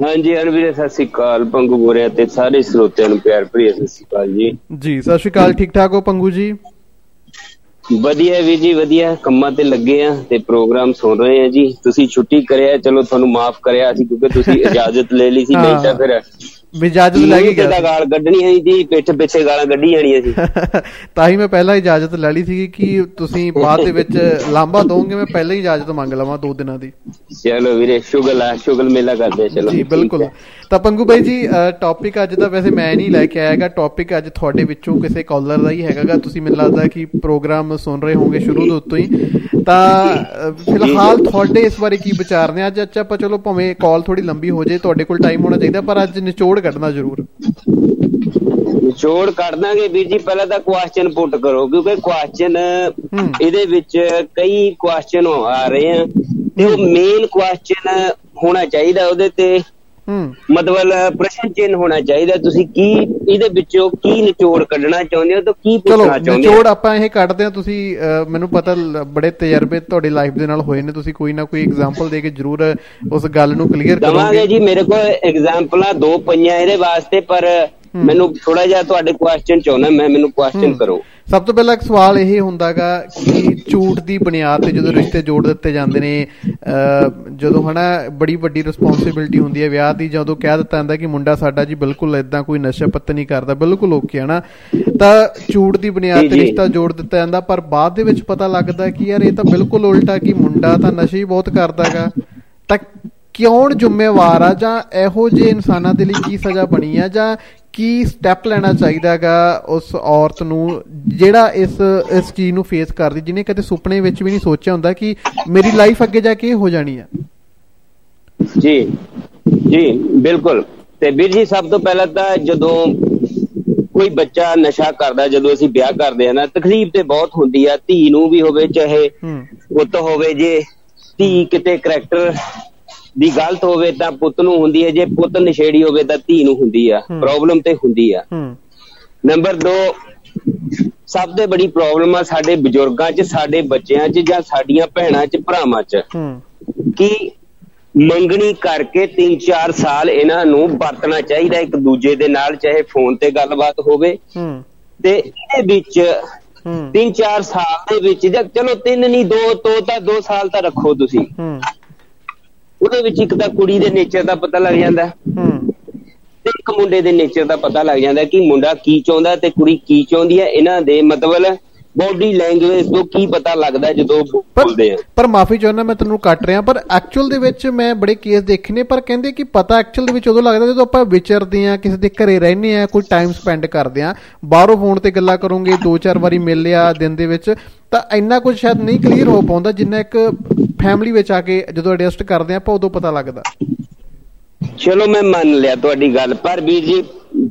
[SPEAKER 4] ਹਾਂਜੀ ਅਨਵੀਰੇ ਸਤਿ ਸ੍ਰੀ ਅਕਾਲ। ਪੰਗੂ ਬੋਰਿਆ ਤੇ ਸਾਰੇ ਸਰੋਤਿਆਂ ਨੂੰ ਪਿਆਰ ਭਰੀ ਸਤਿ ਸ੍ਰੀ ਅਕਾਲ ਜੀ।
[SPEAKER 1] ਜੀ ਸਤਿ ਸ਼੍ਰੀ ਅਕਾਲ। ਠੀਕ ਠਾਕ ਹੋ ਪੰਗੂ ਜੀ?
[SPEAKER 4] ਵਧੀਆ ਵੀ ਜੀ ਵਧੀਆ। ਕੰਮਾਂ ਤੇ ਲੱਗੇ ਆ ਤੇ ਪ੍ਰੋਗਰਾਮ ਸੁਣ ਰਹੇ ਆ ਜੀ। ਤੁਸੀਂ ਛੁੱਟੀ ਕਰਿਆ ਚਲੋ ਤੁਹਾਨੂੰ ਮਾਫ ਕਰਿਆ ਸੀ ਕਿਉਂਕਿ ਤੁਸੀਂ ਇਜਾਜ਼ਤ ਲੈ ਲਈ ਸੀ। ਨਹੀਂ ਤਾਂ ਫਿਰ
[SPEAKER 1] ਇਜਾਜ਼ਤ ਲੈ ਕੇ ਗਿਆ ਸੀ।
[SPEAKER 4] ਗਾਲ ਕੱਢਣੀ ਹੈ ਜੀ ਪਿੱਠ ਪਿੱਛੇ ਗਾਲਾਂ ਕੱਢੀ ਜਾਣੀਆਂ ਸੀ।
[SPEAKER 1] ਤਾਂ ਹੀ ਮੈਂ ਪਹਿਲਾਂ ਇਜਾਜ਼ਤ ਲੈ ਲਈ ਸੀਗੀ ਕਿ ਤੁਸੀਂ ਬਾਅਦ ਦੇ ਵਿੱਚ ਲਾਂਬਾ ਦੋਗੇ ਮੈਂ ਪਹਿਲਾਂ ਹੀ ਇਜਾਜ਼ਤ ਮੰਗ ਲਵਾਂ ਦੋ ਦਿਨਾਂ ਦੀ।
[SPEAKER 4] ਚਲੋ ਵੀਰੇ ਸ਼ੁਗਲ ਆ ਸ਼ੁਗਲ ਮੇਲਾ ਕਰਦੇ ਚਲੋ।
[SPEAKER 1] ਜੀ ਬਿਲਕੁਲ। ਤਾਂ ਪੰਗੂ ਬਾਈ ਜੀ ਟੌਪਿਕ ਅੱਜ ਦਾ ਵੈਸੇ ਮੈਂ ਨਹੀਂ ਲੈ ਕੇ ਆਇਆਗਾ ਟੌਪਿਕ ਅੱਜ ਤੁਹਾਡੇ ਵਿੱਚੋਂ ਕਿਸੇ ਕਾਲਰ ਦਾ ਹੀ ਹੈਗਾਗਾ। ਤੁਸੀਂ ਮੈਨੂੰ ਲੱਗਦਾ ਕਿ ਪ੍ਰੋਗਰਾਮ ਸੁਣ ਰਹੇ ਹੋਵੋਗੇ ਸ਼ੁਰੂ ਤੋਂ ਉੱਤੋਂ ਹੀ। ਤਾਂ ਫਿਲਹਾਲ ਤੁਹਾਡੇ ਇਸ ਬਾਰੇ ਕੀ ਵਿਚਾਰ ਨੇ? ਅੱਜ ਅੱਜ ਆਪਾਂ ਚਲੋ ਭਾਵੇਂ ਕਾਲ ਥੋੜੀ ਲੰਬੀ ਹੋ ਜੇ ਤੁਹਾਡੇ ਕੋਲ ਟਾਈਮ ਹੋਣਾ ਚਾਹੀਦਾ ਪਰ ਅੱਜ ਨਿਚੋੜ ਕੱਢਣਾ ਜ਼ਰੂਰ।
[SPEAKER 4] ਨਿਚੋੜ ਕੱਢ ਦਾਂਗੇ ਵੀਰ ਜੀ ਪਹਿਲਾਂ ਤਾਂ ਕੁਐਸਚਨ ਪੁੱਟ ਕਰੋ ਕਿਉਂਕਿ ਕੁਐਸਚਨ। ਇਹਦੇ ਵਿੱਚ ਕਈ ਕੁਐਸਚਨ ਆ ਰਹੇ ਆ ਤੇ ਉਹ ਮੇਨ ਕੁਐਸਚਨ ਹੋਣਾ ਚਾਹੀਦਾ ਉਹਦੇ ਤੇ। ਮਤਲਬ ਪ੍ਰਸ਼ਨ ਚਿੰਨ ਹੋਣਾ ਚਾਹੀਦਾ। ਤੁਸੀਂ ਕੀ ਇਹਦੇ ਵਿੱਚੋਂ ਕੀ ਨਿਚੋੜ ਕੱਢਣਾ ਚਾਹੁੰਦੇ ਹੋ ਤਾਂ ਕੀ ਪੁੱਛਣਾ ਚਾਹੁੰਦੇ
[SPEAKER 1] ਨਿਚੋੜ
[SPEAKER 4] ਹੋ
[SPEAKER 1] ਆਪਾਂ ਇਹ ਕੱਢਦੇ ਹਾਂ। ਤੁਸੀਂ ਮੈਨੂੰ ਪਤਾ ਬੜੇ ਤਜਰਬੇ ਤੁਹਾਡੀ ਲਾਈਫ ਦੇ ਨਾਲ ਹੋਏ ਨੇ। ਤੁਸੀਂ ਕੋਈ ਨਾ ਕੋਈ ਐਗਜ਼ਾਮਪਲ ਦੇ ਕੇ ਜ਼ਰੂਰ ਉਸ ਗੱਲ ਨੂੰ ਕਲੀਅਰ
[SPEAKER 4] ਦਵਾਂਗੇ
[SPEAKER 1] ਕਰੋਗੇ
[SPEAKER 4] ਜੀ ਮੇਰੇ ਕੋਲ ਐਗਜ਼ਾਮਪਲਾਂ ਦੋ ਪਈਆਂ ਇਹਦੇ ਵਾਸਤੇ ਪਰ ਮੈਨੂੰ ਥੋੜਾ ਜਿਹਾ ਤੁਹਾਡੇ ਕੁਐਸਚਨ ਚਾਹੁੰਦਾ ਮੈਂ ਮੈਨੂੰ ਕੁਐਸਚਨ। ਕਰੋ।
[SPEAKER 1] ਸਭ ਤੋਂ ਪਹਿਲਾਂ ਇੱਕ ਸਵਾਲ ਇਹ ਹੁੰਦਾਗਾ ਕਿ ਝੂਠ ਦੀ ਬੁਨਿਆਦ ਤੇ ਜਦੋਂ ਰਿਸ਼ਤੇ ਜੋੜ ਦਿੱਤੇ ਜਾਂਦੇ ਨੇ ਜਦੋਂ ਹਨਾ ਬੜੀ ਵੱਡੀ ਰਿਸਪੌਂਸਿਬਿਲਟੀ ਹੁੰਦੀ ਹੈ ਵਿਆਹ ਦੀ ਜਦੋਂ ਕਹਿ ਦਿੱਤਾ ਜਾਂਦਾ ਕਿ ਮੁੰਡਾ ਸਾਡਾ ਜੀ ਬਿਲਕੁਲ ਇਦਾਂ ਕੋਈ ਨਸ਼ਾ ਪੱਤਾ ਨਹੀਂ ਕਰਦਾ ਬਿਲਕੁਲ ਓਕੇ ਹਨਾ ਤਾਂ ਝੂਠ ਦੀ ਬੁਨਿਆਦ ਤੇ। ਰਿਸ਼ਤਾ ਜੋੜ ਦਿੱਤਾ ਜਾਂਦਾ ਪਰ ਬਾਅਦ ਦੇ ਵਿੱਚ ਪਤਾ ਲੱਗਦਾ ਕਿ ਯਾਰ ਇਹ ਤਾਂ ਬਿਲਕੁਲ ਉਲਟਾ ਕਿ ਮੁੰਡਾ ਤਾਂ ਨਸ਼ੇ ਹੀ ਬਹੁਤ ਕਰਦਾਗਾ ਤਾਂ ਕਿਉਂ ਜ਼ਿੰਮੇਵਾਰ ਆ? ਜਾਂ ਇਹੋ ਜਿਹੇ ਇਨਸਾਨਾਂ ਦੇ ਲਈ ਕੀ ਸਜ਼ਾ ਬਣੀ ਆ? ਜਾਂ ਕੀ ਸਟੈਪ ਲੈਣਾ ਚਾਹੀਦਾਗਾ ਉਸ ਔਰਤ ਨੂੰ ਜਿਹੜਾ ਇਸ ਇਸ ਚੀਜ਼ ਨੂੰ ਫੇਸ ਕਰਦੀ ਜਿਹਨੇ ਕਦੇ ਸੁਪਨੇ ਵਿੱਚ ਵੀ ਨਹੀਂ ਸੋਚਿਆ ਹੁੰਦਾ ਕਿ ਮੇਰੀ ਲਾਈਫ ਅੱਗੇ ਜਾ ਕੇ ਇਹ ਹੋ ਜਾਣੀ ਆ?
[SPEAKER 4] ਜੀ ਜੀ ਬਿਲਕੁਲ। ਤੇ ਵੀਰ ਜੀ ਸਭ ਤੋਂ ਪਹਿਲਾਂ ਤਾਂ ਜਦੋਂ ਕੋਈ ਬੱਚਾ ਨਸ਼ਾ ਕਰਦਾ ਜਦੋਂ ਅਸੀਂ ਵਿਆਹ ਕਰਦੇ ਆ ਨਾ ਤਕਲੀਫ ਤੇ ਬਹੁਤ ਹੁੰਦੀ ਆ। ਧੀ ਨੂੰ ਵੀ ਹੋਵੇ ਚਾਹੇ ਪੁੱਤ ਹੋਵੇ ਜੇ ਧੀ ਕਿਤੇ ਕਰੈਕਟਰ ਦੀ ਗਲਤ ਹੋਵੇ ਤਾਂ ਪੁੱਤ ਨੂੰ ਹੁੰਦੀ ਹੈ ਜੇ ਪੁੱਤ ਨਸ਼ੇੜੀ ਹੋਵੇ ਤਾਂ ਧੀ ਨੂੰ ਹੁੰਦੀ ਆ। ਪ੍ਰੋਬਲਮ ਤੇ ਹੁੰਦੀ ਆ। ਨੰਬਰ 2 ਸਭ ਤੋਂ ਬੜੀ ਪ੍ਰੋਬਲਮ ਆ ਸਾਡੇ ਬਜ਼ੁਰਗਾਂ 'ਚ ਸਾਡੇ ਬੱਚਿਆਂ 'ਚ ਜਾਂ ਸਾਡੀਆਂ ਭੈਣਾਂ 'ਚ ਭਰਾਵਾਂ 'ਚ। ਕਿ ਮੰਗਣੀ ਕਰਕੇ 3-4 ਸਾਲ ਇਹਨਾਂ ਨੂੰ ਵਰਤਣਾ ਚਾਹੀਦਾ ਇੱਕ ਦੂਜੇ ਦੇ ਨਾਲ ਚਾਹੇ ਫੋਨ ਤੇ ਗੱਲਬਾਤ ਹੋਵੇ। ਤੇ ਇਹਦੇ ਵਿੱਚ
[SPEAKER 1] ਹੂੰ।
[SPEAKER 4] 3-4 ਸਾਲ ਦੇ ਵਿੱਚ ਜਾਂ ਚਲੋ ਤਿੰਨ ਨਹੀਂ ਦੋ ਤੋਂ ਤਾਂ 2 ਸਾਲ ਤਾਂ ਰੱਖੋ ਤੁਸੀਂ। ਉਹਦੇ ਵਿੱਚ ਇੱਕ ਤਾਂ ਕੁੜੀ ਦੇ ਨੇਚਰ ਦਾ ਪਤਾ ਲੱਗ ਜਾਂਦਾ।
[SPEAKER 1] ਹੂੰ।
[SPEAKER 4] ਤੇ ਇੱਕ ਮੁੰਡੇ ਦੇ ਨੇਚਰ ਦਾ ਪਤਾ ਲੱਗ ਜਾਂਦਾ ਕਿ ਮੁੰਡਾ ਕੀ ਚਾਹੁੰਦਾ ਤੇ ਕੁੜੀ ਕੀ ਚਾਹੁੰਦੀ ਹੈ। ਇਹਨਾਂ ਦੇ ਮਤਲਬ ਬੋਡੀ ਲੈਂਗੁਏਜ ਤੋਂ ਕੀ ਪਤਾ ਲੱਗਦਾ ਜਦੋਂ ਬੋਲਦੇ ਆ।
[SPEAKER 1] ਪਰ ਮਾਫੀ ਚਾਹੁੰਦਾ ਮੈਂ ਤੈਨੂੰ ਕੱਟ ਰਿਹਾ ਪਰ ਐਕਚੁਅਲ ਦੇ ਵਿੱਚ ਮੈਂ ਬੜੇ ਕੇਸ ਦੇਖੇ ਨੇ ਪਰ ਕਹਿੰਦੇ ਕਿ ਪਤਾ ਐਕਚੁਅਲ ਦੇ ਵਿੱਚ ਉਦੋਂ ਲੱਗਦਾ ਜਦੋਂ ਆਪਾਂ ਵਿਚਰਦੇ ਆ ਕਿਸੇ ਦੇ ਘਰੇ ਰਹਿੰਦੇ ਆ ਕੋਈ ਟਾਈਮ ਸਪੈਂਡ ਕਰਦੇ ਆ ਬਾਹਰੋਂ ਫੋਨ ਤੇ ਗੱਲਾਂ ਕਰੋਗੇ ਦੋ ਚਾਰ ਵਾਰੀ ਮਿਲ ਲਿਆ ਦਿਨ ਦੇ ਵਿੱਚ ਤਾਂ ਇੰਨਾ ਕੁਝ ਸ਼ਾਇਦ ਨਹੀਂ ਕਲੀਅਰ ਹੋ ਪਾਉਂਦਾ ਜਿੰਨਾ ਇੱਕ ਫੈਮਿਲੀ ਵਿੱਚ ਆ ਕੇ ਜਦੋਂ ਐਡਜਸਟ ਕਰਦੇ ਆਪਾਂ ਉਦੋਂ ਪਤਾ ਲੱਗਦਾ।
[SPEAKER 4] ਚਲੋ ਮੈਂ ਮੰਨ ਲਿਆ ਤੁਹਾਡੀ ਗੱਲ ਪਰ ਵੀਰ ਜੀ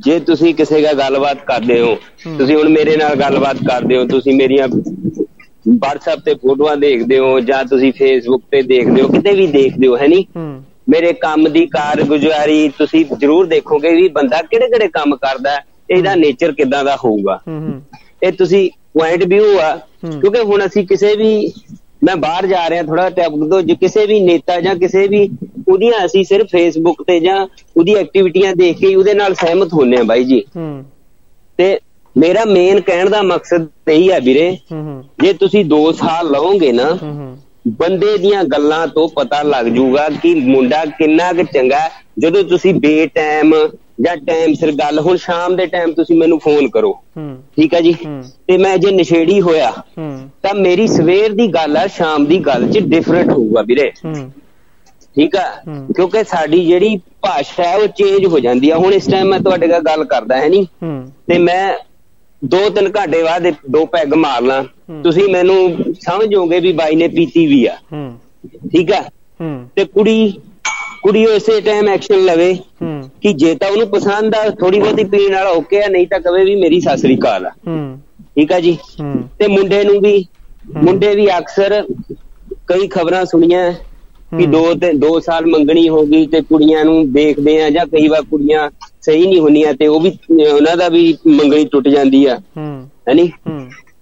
[SPEAKER 4] ਜੇ ਤੁਸੀਂ ਕਿਸੇ ਨਾਲ ਗੱਲਬਾਤ ਕਰਦੇ ਹੋ ਤੁਸੀਂ ਹੁਣ ਮੇਰੇ ਨਾਲ ਗੱਲਬਾਤ ਕਰਦੇ ਹੋ ਤੁਸੀਂ ਮੇਰੀਆਂ WhatsApp ਤੇ ਫੋਟੋਆਂ ਦੇਖਦੇ ਹੋ ਜਾਂ ਤੁਸੀਂ Facebook ਤੇ ਦੇਖਦੇ ਹੋ ਕਿਤੇ ਵੀ ਦੇਖਦੇ ਹੋ
[SPEAKER 1] ਹੂੰ
[SPEAKER 4] ਮੇਰੇ ਕੰਮ ਦੀ ਕਾਰਗੁਜ਼ਾਰੀ ਤੁਸੀਂ ਜ਼ਰੂਰ ਦੇਖੋਗੇ ਵੀ ਬੰਦਾ ਕਿਹੜੇ ਕਿਹੜੇ ਕੰਮ ਕਰਦਾ ਇਹਦਾ ਨੇਚਰ ਕਿਦਾਂ ਦਾ ਹੋਊਗਾ। ਇਹ ਤੁਸੀਂ ਪੁਆਇੰਟ ਵਿਊ ਆ। ਕਿਉਂਕਿ ਹੁਣ ਅਸੀਂ ਕਿਸੇ ਵੀ ਮੈਂ ਬਾਹਰ ਜਾ ਰਿਹਾ ਥੋੜਾ ਟਾਈਮ ਤੋਂ ਜੇ ਕਿਸੇ ਵੀ ਨੇਤਾ ਜਾਂ ਕਿਸੇ ਵੀ ਉਹਦੀਆਂ ਅਸੀਂ ਸਿਰਫ ਫੇਸਬੁੱਕ ਤੇ ਜਾਂ ਉਹਦੀ ਐਕਟੀਵਿਟੀਆਂ ਦੇਖ ਕੇ ਹੀ ਉਹਦੇ ਨਾਲ ਸਹਿਮਤ ਹੁੰਨੇ ਆ ਬਾਈ ਜੀ।
[SPEAKER 1] ਹੂੰ।
[SPEAKER 4] ਤੇ ਮੇਰਾ ਮੇਨ ਕਹਿਣ ਦਾ ਮਕਸਦ ਇਹੀ ਆ ਵੀਰੇ ਜੇ ਤੁਸੀਂ 2 ਸਾਲ ਲਓਗੇ ਨਾ ਬੰਦੇ ਦੀਆਂ ਗੱਲਾਂ ਤੋਂ ਪਤਾ ਲੱਗ ਜਾਊਗਾ ਕਿ ਮੁੰਡਾ ਕਿੰਨਾ ਕੁ ਚੰਗਾ। ਜਦੋਂ ਤੁਸੀਂ ਬੇ ਟਾਈਮ ਜਾਂ ਟਾਈਮ ਸਿਰ ਗੱਲ ਹੁਣ ਸ਼ਾਮ ਦੇ ਟਾਈਮ ਤੁਸੀਂ ਮੈਨੂੰ ਫੋਨ ਕਰੋ। ਠੀਕ ਹੈ ਜੀ। ਤੇ ਮੈਂ ਜੇ ਨਸ਼ੇੜੀ ਹੋਇਆ ਤਾਂ ਮੇਰੀ ਸਵੇਰ ਦੀ ਗੱਲ ਆ ਸ਼ਾਮ ਦੀ ਗੱਲ 'ਚ ਡਿਫਰੈਂਟ ਹੋਊਗਾ ਵੀਰੇ। ਠੀਕ ਆ। ਕਿਉਂਕਿ ਸਾਡੀ ਜਿਹੜੀ ਭਾਸ਼ਾ ਹੈ ਉਹ ਚੇਂਜ ਹੋ ਜਾਂਦੀ ਆ। ਹੁਣ ਇਸ ਟਾਈਮ ਮੈਂ ਤੁਹਾਡੇ ਨਾਲ ਗੱਲ ਕਰਦਾ ਹੈ ਨਹੀਂ ਤੇ ਮੈਂ ਦੋ ਤਿੰਨ ਘੰਟੇ ਬਾਅਦ ਦੋ ਪੈਗ ਮਾਰ ਲਾਂ। ਤੁਸੀਂ ਮੈਨੂੰ ਸਮਝੋਗੇ ਵੀ ਬਾਈ ਨੇ ਪੀਤੀ ਵੀ ਆ। ਠੀਕ ਆ? ਤੇ ਕੁੜੀ ਕੁੜੀ ਉਸੇ ਟਾਈਮ ਐਕਸ਼ਨ ਲਵੇ ਕਿ ਜੇ ਤਾਂ ਉਹਨੂੰ ਪਸੰਦ ਆ ਥੋੜੀ ਬਹੁਤੀ ਪੀਣ ਵਾਲਾ ਓਕੇ ਆ ਨਹੀਂ ਤਾਂ ਕਵੇ ਵੀ ਮੇਰੀ ਸਾਸਰੀ ਕਾਲ ਆ। ਠੀਕ ਆ ਜੀ? ਤੇ ਮੁੰਡੇ ਨੂੰ ਵੀ ਮੁੰਡੇ ਵੀ ਅਕਸਰ ਕਈ ਖਬਰਾਂ ਸੁਣੀਆਂ ਕਿ
[SPEAKER 1] ਹੂੰ।
[SPEAKER 4] ਦੋ ਤੇ 2 ਸਾਲ ਮੰਗਣੀ ਹੋ ਗਈ ਤੇ ਕੁੜੀਆਂ ਨੂੰ ਦੇਖਦੇ ਆ ਜਾਂ ਕਈ ਵਾਰ ਕੁੜੀਆਂ ਸਹੀ ਨਹੀਂ ਹੁੰਦੀਆਂ ਤੇ ਉਹ ਵੀ ਉਹਨਾਂ ਦਾ ਵੀ ਮੰਗਣੀ ਟੁੱਟ ਜਾਂਦੀ ਆ।
[SPEAKER 1] ਹੂੰ।
[SPEAKER 4] ਹੈਨੀ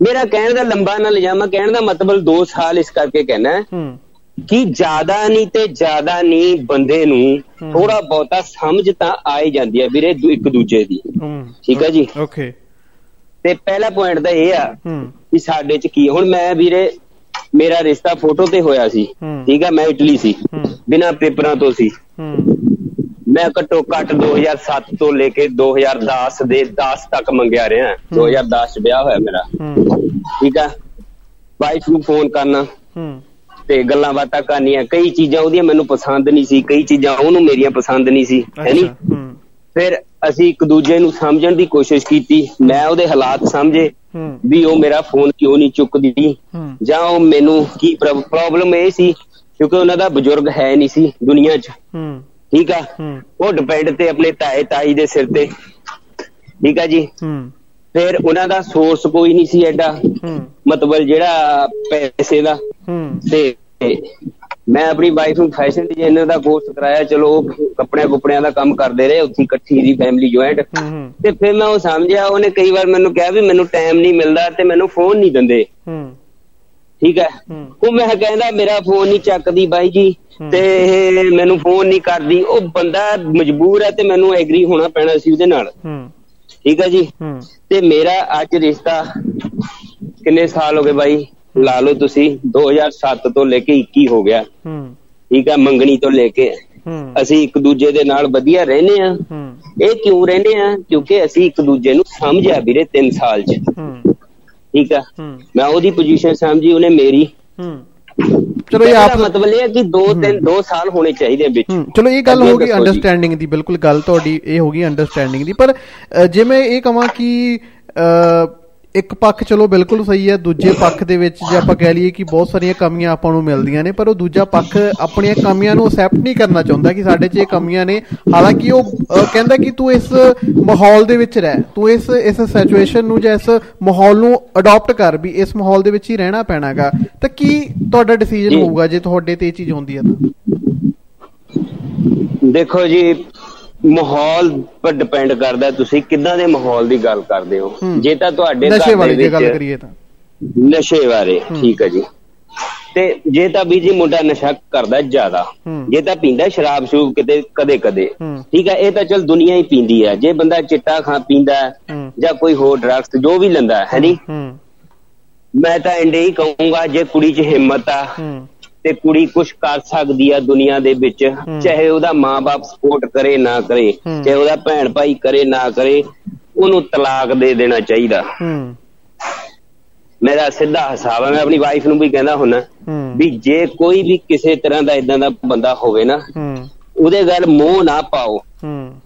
[SPEAKER 4] ਮੇਰਾ ਕਹਿਣ ਦਾ ਲੰਬਾ ਨਾ ਲਿਜਾਵਾਂ ਕਹਿਣ ਦਾ ਮਤਲਬ 2 ਸਾਲ ਇਸ ਕਰਕੇ ਕਹਿਣਾ। ਹੂੰ। ਕਿ ਜ਼ਿਆਦਾ ਨਹੀਂ ਤੇ ਜ਼ਿਆਦਾ ਨਹੀਂ ਬੰਦੇ ਨੂੰ ਥੋੜਾ ਬਹੁਤਾ ਸਮਝ ਤਾਂ ਆ ਹੀ ਜਾਂਦੀ ਹੈ ਵੀਰੇ ਦੂ- ਇੱਕ ਦੂਜੇ ਦੀ।
[SPEAKER 1] ਹੂੰ।
[SPEAKER 4] ਠੀਕ ਹੈ ਜੀ?
[SPEAKER 1] ਓਕੇ।
[SPEAKER 4] ਤੇ ਪਹਿਲਾ ਪੁਆਇੰਟ ਤਾਂ ਇਹ ਆ
[SPEAKER 1] ਹੂੰ।
[SPEAKER 4] ਕਿ ਸਾਡੇ ਚ ਕੀ ਹੁਣ ਮੈਂ ਵੀਰੇ ਮੇਰਾ ਰਿਸ਼ਤਾ ਫੋਟੋ ਤੇ ਹੋਇਆ ਸੀ।
[SPEAKER 1] ਹੂੰ।
[SPEAKER 4] ਠੀਕ ਹੈ ਮੈਂ ਇਟਲੀ ਸੀ।
[SPEAKER 1] ਹੂੰ।
[SPEAKER 4] ਬਿਨਾਂ ਪੇਪਰਾਂ ਤੋਂ ਸੀ।
[SPEAKER 1] ਹੂੰ।
[SPEAKER 4] ਮੈਂ ਘੱਟੋ ਘੱਟ 2007 ਤੋਂ ਲੈ ਕੇ 2010 ਦੇ 10 ਤੱਕ ਮੰਗਿਆ ਰਿਹਾ। 2010 ਚ ਵਿਆਹ ਹੋਇਆ ਮੇਰਾ।
[SPEAKER 1] ਹੂੰ।
[SPEAKER 4] ਠੀਕ ਆ ਵਾਈਫ ਨੂੰ ਫੋਨ ਕਰਨਾ।
[SPEAKER 1] ਹੂੰ।
[SPEAKER 4] ਤੇ ਗੱਲਾਂ ਬਾਤਾਂ ਕਰਨੀਆਂ ਕਈ ਚੀਜ਼ਾਂ ਉਹਦੀਆਂ ਮੈਨੂੰ ਪਸੰਦ ਨਹੀਂ ਸੀ ਕਈ ਚੀਜ਼ਾਂ ਉਹਨੂੰ ਮੇਰੀਆਂ ਪਸੰਦ ਨਹੀਂ ਸੀ ਹੈਨੀ ਫਿਰ ਅਸੀਂ ਇੱਕ ਦੂਜੇ ਨੂੰ ਸਮਝਣ ਦੀ ਕੋਸ਼ਿਸ਼ ਕੀਤੀ ਮੈਂ ਉਹਦੇ ਹਾਲਾਤ ਸਮਝੇ ਵੀ ਉਹ ਮੇਰਾ ਫੋਨ ਕਿਉਂ ਨਹੀਂ ਚੁੱਕਦੀ? ਜਾਂ ਉਹ ਮੈਨੂੰ ਕੀ ਪ੍ਰੋਬਲਮ ਇਹ ਸੀ ਕਿਉਂਕਿ ਉਹਨਾਂ ਦਾ ਬਜ਼ੁਰਗ ਹੈ ਨਹੀਂ ਸੀ ਦੁਨੀਆ 'ਚ। ਠੀਕ ਆ? ਉਹ ਡਿਪੈਂਡ ਤੇ ਆਪਣੇ ਤਾਏ ਤਾਈ ਦੇ ਸਿਰ ਤੇ। ਠੀਕ ਆ ਜੀ? ਫਿਰ ਉਹਨਾਂ ਦਾ ਸੋਰਸ ਕੋਈ ਨਹੀਂ ਸੀ ਐਡਾ।
[SPEAKER 1] ਹੂੰ।
[SPEAKER 4] ਮਤਲਬ ਜਿਹੜਾ ਪੈਸੇ ਦਾ।
[SPEAKER 1] ਹੂੰ।
[SPEAKER 4] ਤੇ ਮੈਂ ਆਪਣੀ ਵਾਈਫ ਨੂੰ ਫੈਸ਼ਨ ਡਿਜ਼ਾਈਨਰ ਦਾ ਕੋਰਸ ਕਰਾਇਆ। ਚਲੋ ਉਹ ਕੱਪੜਿਆਂ ਕੁਪੜਿਆਂ ਦਾ ਕੰਮ ਕਰਦੇ ਰਹੇ। ਉੱਥੇ ਇਕੱਠੀ ਦੀ ਫੈਮਿਲੀ ਜੁਆਇੰਟ ਤੇ ਫਿਰ ਮੈਂ ਉਹ ਸਮਝਿਆ ਉਹਨੇ ਕਈ ਵਾਰ ਮੈਨੂੰ ਕਿਹਾ ਵੀ ਮੈਨੂੰ ਟਾਈਮ ਨਹੀਂ ਮਿਲਦਾ ਤੇ ਮੈਨੂੰ ਫੋਨ ਨਹੀਂ ਦਿੰਦੇ। ਠੀਕ ਹੈ? ਉਹ ਮੈਂ ਕਹਿੰਦਾ ਮੇਰਾ ਫੋਨ ਨਹੀਂ ਚੱਕਦੀ ਬਾਈ ਜੀ। ਤੇ ਇਹ ਮੈਨੂੰ ਫੋਨ ਨਹੀਂ ਕਰਦੀ। ਉਹ ਬੰਦਾ ਮਜਬੂਰ ਹੈ ਤੇ ਮੈਨੂੰ ਐਗਰੀ ਹੋਣਾ ਪੈਣਾ ਸੀ ਉਹਦੇ ਨਾਲ।
[SPEAKER 1] ਹੂੰ।
[SPEAKER 4] ਠੀਕ ਹੈ ਜੀ? ਤੇ ਮੇਰਾ ਅੱਜ ਰਿਸ਼ਤਾ ਕਿੰਨੇ ਸਾਲ ਹੋ ਗਏ ਬਾਈ? ਲਾ ਲਓ ਤੁਸੀਂ 2007 ਤੋਂ ਲੈ ਕੇ 21 ਹੋ ਗਿਆ। ਠੀਕ ਹੈ ਮੰਗਣੀ ਤੋਂ ਲੈ ਕੇ। ਅਸੀਂ ਇੱਕ ਦੂਜੇ ਦੇ ਨਾਲ ਵਧੀਆ ਰਹਿੰਦੇ ਆ। ਇਹ ਕਿਉਂ ਰਹਿੰਦੇ ਆ? ਕਿਉਂਕਿ ਅਸੀਂ ਇੱਕ ਦੂਜੇ ਨੂੰ ਸਮਝਿਆ ਵੀਰੇ 3 ਸਾਲ ਚ। ਠੀਕ ਆ? ਮੈਂ ਉਹਦੀ ਪੋਜੀਸ਼ਨ ਸਮਝੀ ਉਹਨੇ ਮੇਰੀ।
[SPEAKER 1] ਚਲੋ ਇਹ ਆਪ
[SPEAKER 4] ਮਤਲਬ ਇਹ ਹੈ ਕਿ 2 3 2 ਸਾਲ ਹੋਣੇ ਚਾਹੀਦੇ ਵਿੱਚ।
[SPEAKER 1] ਚਲੋ ਇਹ ਗੱਲ ਹੋ ਗਈ। ਅੰਡਰਸਟੈਂਡਿੰਗ ਦੀ ਬਿਲਕੁਲ ਗੱਲ ਤੁਹਾਡੀ ਇਹ ਹੋ ਗਈ ਅੰਡਰਸਟੈਂਡਿੰਗ ਦੀ। ਪਰ ਜੇ ਮੈਂ ਇਹ ਕਹਾਂ ਕਿ ਇੱਕ ਪੱਖ ਚਲੋ ਬਿਲਕੁਲ ਸਹੀ ਹੈ ਦੂਜੇ ਪੱਖ ਦੇ ਵਿੱਚ ਜੇ ਆਪਾਂ ਕਹਿ ਲਈਏ ਕਿ ਬਹੁਤ ਸਾਰੀਆਂ ਕਮੀਆਂ ਆਪਾਂ ਨੂੰ ਮਿਲਦੀਆਂ ਨੇ ਪਰ ਉਹ ਦੂਜਾ ਪੱਖ ਆਪਣੀਆਂ ਕਮੀਆਂ ਨੂੰ ਅਸੈਪਟ ਨਹੀਂ ਕਰਨਾ ਚਾਹੁੰਦਾ ਕਿ ਸਾਡੇ 'ਚ ਇਹ ਕਮੀਆਂ ਨੇ। ਹਾਲਾਂਕਿ ਉਹ ਕਹਿੰਦਾ ਕਿ ਤੂੰ ਇਸ ਮਾਹੌਲ ਦੇ ਵਿੱਚ ਰਹਿ ਤੂੰ ਇਸ ਇਸ ਸਿਚੁਏਸ਼ਨ ਨੂੰ ਜਾਂ ਇਸ ਮਾਹੌਲ ਨੂੰ ਅਡਾਪਟ ਕਰ ਵੀ ਇਸ ਮਾਹੌਲ ਦੇ ਵਿੱਚ ਹੀ ਰਹਿਣਾ ਪੈਣਾਗਾ। ਤਾਂ ਕੀ ਤੁਹਾਡਾ ਡਿਸੀਜਨ। ਹੋਊਗਾ ਜੇ ਤੁਹਾਡੇ ਤੇ ਇਹ ਚੀਜ਼ ਹੁੰਦੀ ਹੈ ਤਾਂ?
[SPEAKER 4] ਦੇਖੋ ਜੀ ਮਾਹੌਲ ਪਰ ਡਿਪੈਂਡ ਕਰਦਾ ਤੁਸੀਂ ਕਿੱਦਾਂ ਦੇ ਮਾਹੌਲ ਦੀ ਗੱਲ ਕਰਦੇ ਹੋ। ਜੇ ਤਾਂ ਤੁਹਾਡੇ
[SPEAKER 1] ਨਸ਼ੇ ਵਾਲੀ
[SPEAKER 4] ਦੇ
[SPEAKER 1] ਗੱਲ ਕਰੀਏ ਤਾਂ
[SPEAKER 4] ਨਸ਼ੇ ਬਾਰੇ। ਠੀਕ ਹੈ ਜੀ ਤੇ ਜੇ ਤਾਂ ਵੀ ਜੀ ਮੁੰਡਾ ਨਸ਼ਾ ਕਰਦਾ ਜ਼ਿਆਦਾ। ਜੇ ਤਾਂ ਪੀਂਦਾ ਸ਼ਰਾਬ ਸ਼ੂਬ ਕਿਤੇ ਕਦੇ ਕਦੇ। ਠੀਕ ਹੈ ਇਹ ਤਾਂ ਚਲ ਦੁਨੀਆ ਹੀ ਪੀਂਦੀ ਹੈ ਜੇ ਬੰਦਾ ਚਿੱਟਾ ਖਾ ਪੀਂਦਾ। ਜਾਂ ਕੋਈ ਹੋਰ ਡਰੱਗਸ ਜੋ ਵੀ ਲੈਂਦਾ ਹੈ ਨੀ
[SPEAKER 1] ਹੂੰ
[SPEAKER 4] ਮੈਂ ਤਾਂ ਇੰਡੇ ਹੀ ਕਹੂੰਗਾ ਜੇ ਕੁੜੀ 'ਚ ਹਿੰਮਤ ਆ ਤੇ ਕੁੜੀ ਕੁਝ ਕਰ ਸਕਦੀ ਆ ਦੁਨੀਆ ਦੇ ਵਿੱਚ ਚਾਹੇ ਉਹਦਾ ਮਾਪੇ ਸਪੋਰਟ ਕਰੇ ਨਾ ਕਰੇ। ਚਾਹੇ ਉਹਦਾ ਭੈਣ ਭਾਈ ਕਰੇ ਨਾ ਕਰੇ ਉਹਨੂੰ ਤਲਾਕ ਦੇ ਦੇਣਾ ਚਾਹੀਦਾ। ਮੇਰਾ ਸਿੱਧਾ ਹਿਸਾਬ ਹੈ ਮੈਂ ਆਪਣੀ ਵਾਈਫ ਨੂੰ ਵੀ ਕਹਿੰਦਾ ਹੁੰਨਾ ਵੀ ਜੇ ਕੋਈ ਵੀ ਕਿਸੇ ਤਰ੍ਹਾਂ ਦਾ ਇਦਾਂ ਦਾ ਬੰਦਾ ਹੋਵੇ ਨਾ ਉਹਦੇ ਗੱਲ ਮੋਹ ਨਾ ਪਾਓ।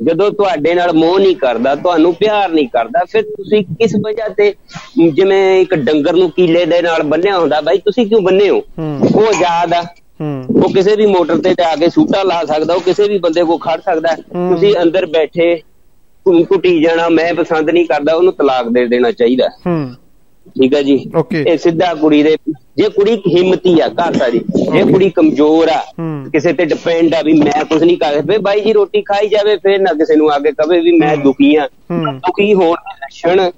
[SPEAKER 4] ਜਦੋਂ ਤੁਹਾਡੇ ਨਾਲ ਮੋਹ ਨਹੀਂ ਕਰਦਾ ਤੁਹਾਨੂੰ ਪਿਆਰ ਨਹੀਂ ਕਰਦਾ ਫਿਰ ਤੁਸੀਂ ਕਿਸ ਵਜ੍ਹਾ ਤੇ ਜਿਵੇਂ ਇੱਕ ਡੰਗਰ ਨੂੰ ਕੀਲੇ ਦੇ ਨਾਲ ਬੰਨਿਆ ਹੁੰਦਾ ਬਾਈ ਤੁਸੀਂ ਕਿਉਂ ਬੰਨੇ ਹੋ। ਉਹ ਆਜ਼ਾਦ ਆ। ਉਹ ਕਿਸੇ ਵੀ ਮੋਟਰ ਤੇ ਜਾ ਕੇ ਸੂਟਾ ਲਾ ਸਕਦਾ ਉਹ ਕਿਸੇ ਵੀ ਬੰਦੇ ਕੋ ਖੜ ਸਕਦਾ। ਤੁਸੀਂ ਅੰਦਰ ਬੈਠੇ ਘੁੱਟੀ ਜਾਣਾ ਮੈਂ ਪਸੰਦ ਨਹੀਂ ਕਰਦਾ ਉਹਨੂੰ ਤਲਾਕ ਦੇ ਦੇਣਾ ਚਾਹੀਦਾ। ਠੀਕ ਹੈ ਜੀ. ਇਹ ਸਿੱਧਾ ਕੁੜੀ ਦੇ ਜੇ ਕੁੜੀ ਹਿੰਮਤੀ ਆ ਘਰ ਸਾਰੀ ਜੇ. ਕੁੜੀ ਕਮਜ਼ੋਰ ਆ। ਕਿਸੇ ਤੇ ਡਿਪੈਂਡ ਆ ਵੀ ਮੈਂ ਕੁਝ ਨਹੀਂ ਕਰ ਫੇ ਬਾਈ ਜੀ ਰੋਟੀ ਖਾਈ ਜਾਵੇ ਫੇਰ ਨਾ ਕਿਸੇ ਨੂੰ ਆ ਕੇ ਕਵੇ ਵੀ ਮੈਂ ਦੁਖੀ ਆ। ਦੁਖੀ ਹੋਣ ਦੇ ਲੱਛਣ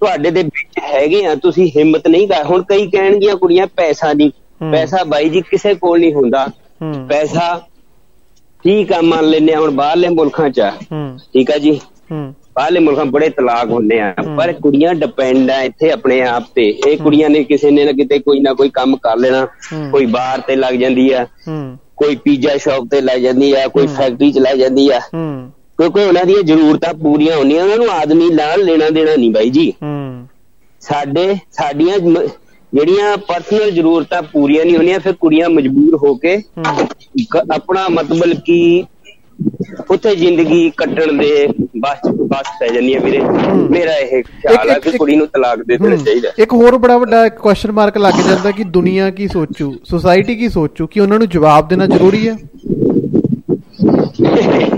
[SPEAKER 4] ਤੁਹਾਡੇ ਦੇ ਵਿੱਚ ਹੈਗੇ ਆ ਤੁਸੀਂ ਹਿੰਮਤ ਨਹੀਂ ਕਰ ਹੁਣ ਕਈ ਕਹਿਣਗੀਆਂ ਕੁੜੀਆਂ ਪੈਸਾ ਨਹੀਂ। ਪੈਸਾ ਬਾਈ ਜੀ ਕਿਸੇ ਕੋਲ ਨਹੀਂ ਹੁੰਦਾ। ਪੈਸਾ ਠੀਕ ਆ ਮੰਨ ਲੈਨੇ ਹੁਣ ਬਾਹਰਲੇ ਮੁਲਕਾਂ 'ਚ ਠੀਕ ਆ ਜੀ? ਬਾਹਰਲੇ ਮੁਲਕਾਂ ਬੜੇ ਤਲਾਕ ਹੁੰਦੇ ਆ। ਪਰ ਕੁੜੀਆਂ ਡਿਪੈਂਡ ਆ ਇੱਥੇ ਆਪਣੇ ਆਪ ਤੇ। ਇਹ ਕੁੜੀਆਂ ਨੇ ਕਿਸੇ ਨੇ ਨਾ ਕਿਤੇ ਕੋਈ ਨਾ ਕੋਈ ਕੰਮ ਕਰ ਲੈਣਾ। ਕੋਈ ਬਾਹਰ ਤੇ ਲੱਗ ਜਾਂਦੀ ਆ ਕੋਈ ਪੀਜ਼ਾ ਸ਼ਾਪ ਤੇ ਲੱਗ ਜਾਂਦੀ ਆ ਕੋਈ। ਫੈਕਟਰੀ 'ਚ ਲੱਗ ਜਾਂਦੀ ਆ। ਕਿਉਂਕਿ ਉਹਨਾਂ ਦੀਆਂ ਜ਼ਰੂਰਤਾਂ ਪੂਰੀਆਂ ਹੁੰਦੀਆਂ ਉਹਨਾਂ ਨੂੰ ਆਦਮੀ ਨਾਲ ਲੈਣਾ ਦੇਣਾ ਨਹੀਂ ਬਾਈ ਜੀ। ਸਾਡੇ ਸਾਡੀਆਂ ਜਿਹੜੀਆਂ ਪਰਸਨਲ ਜ਼ਰੂਰਤਾਂ ਪੂਰੀਆਂ ਨਹੀਂ ਹੁੰਦੀਆਂ ਫਿਰ ਕੁੜੀਆਂ ਮਜਬੂਰ ਹੋ। ਕੇ ਆਪਣਾ ਮਤਲਬ ਕਿ ਉੱਥੇ ਜ਼ਿੰਦਗੀ ਕੱਟਣ ਦੇ ਬਸ ਬਸ ਪੈ ਜਾਂਦੀਆਂ ਵੀਰੇ। ਮੇਰਾ ਇਹ ਖਿਆਲ
[SPEAKER 1] ਇੱਕ-
[SPEAKER 4] ਕਿ ਕੁੜੀ ਨੂੰ ਤਲਾਕ ਦੇ ਦੇਣਾ
[SPEAKER 1] ਹੂੰ।
[SPEAKER 4] ਚਾਹੀਦਾ
[SPEAKER 1] ਇੱਕ ਹੋਰ ਬੜਾ ਵੱਡਾ ਕੁਐਸਚਨ ਮਾਰਕ ਲੱਗ ਜਾਂਦਾ ਕਿ ਦੁਨੀਆ ਕੀ ਸੋਚੂ? ਸੋਸਾਇਟੀ ਕੀ ਸੋਚੂ? ਕਿ ਉਹਨਾਂ ਨੂੰ ਜਵਾਬ ਦੇਣਾ ਜ਼ਰੂਰੀ ਹੈ?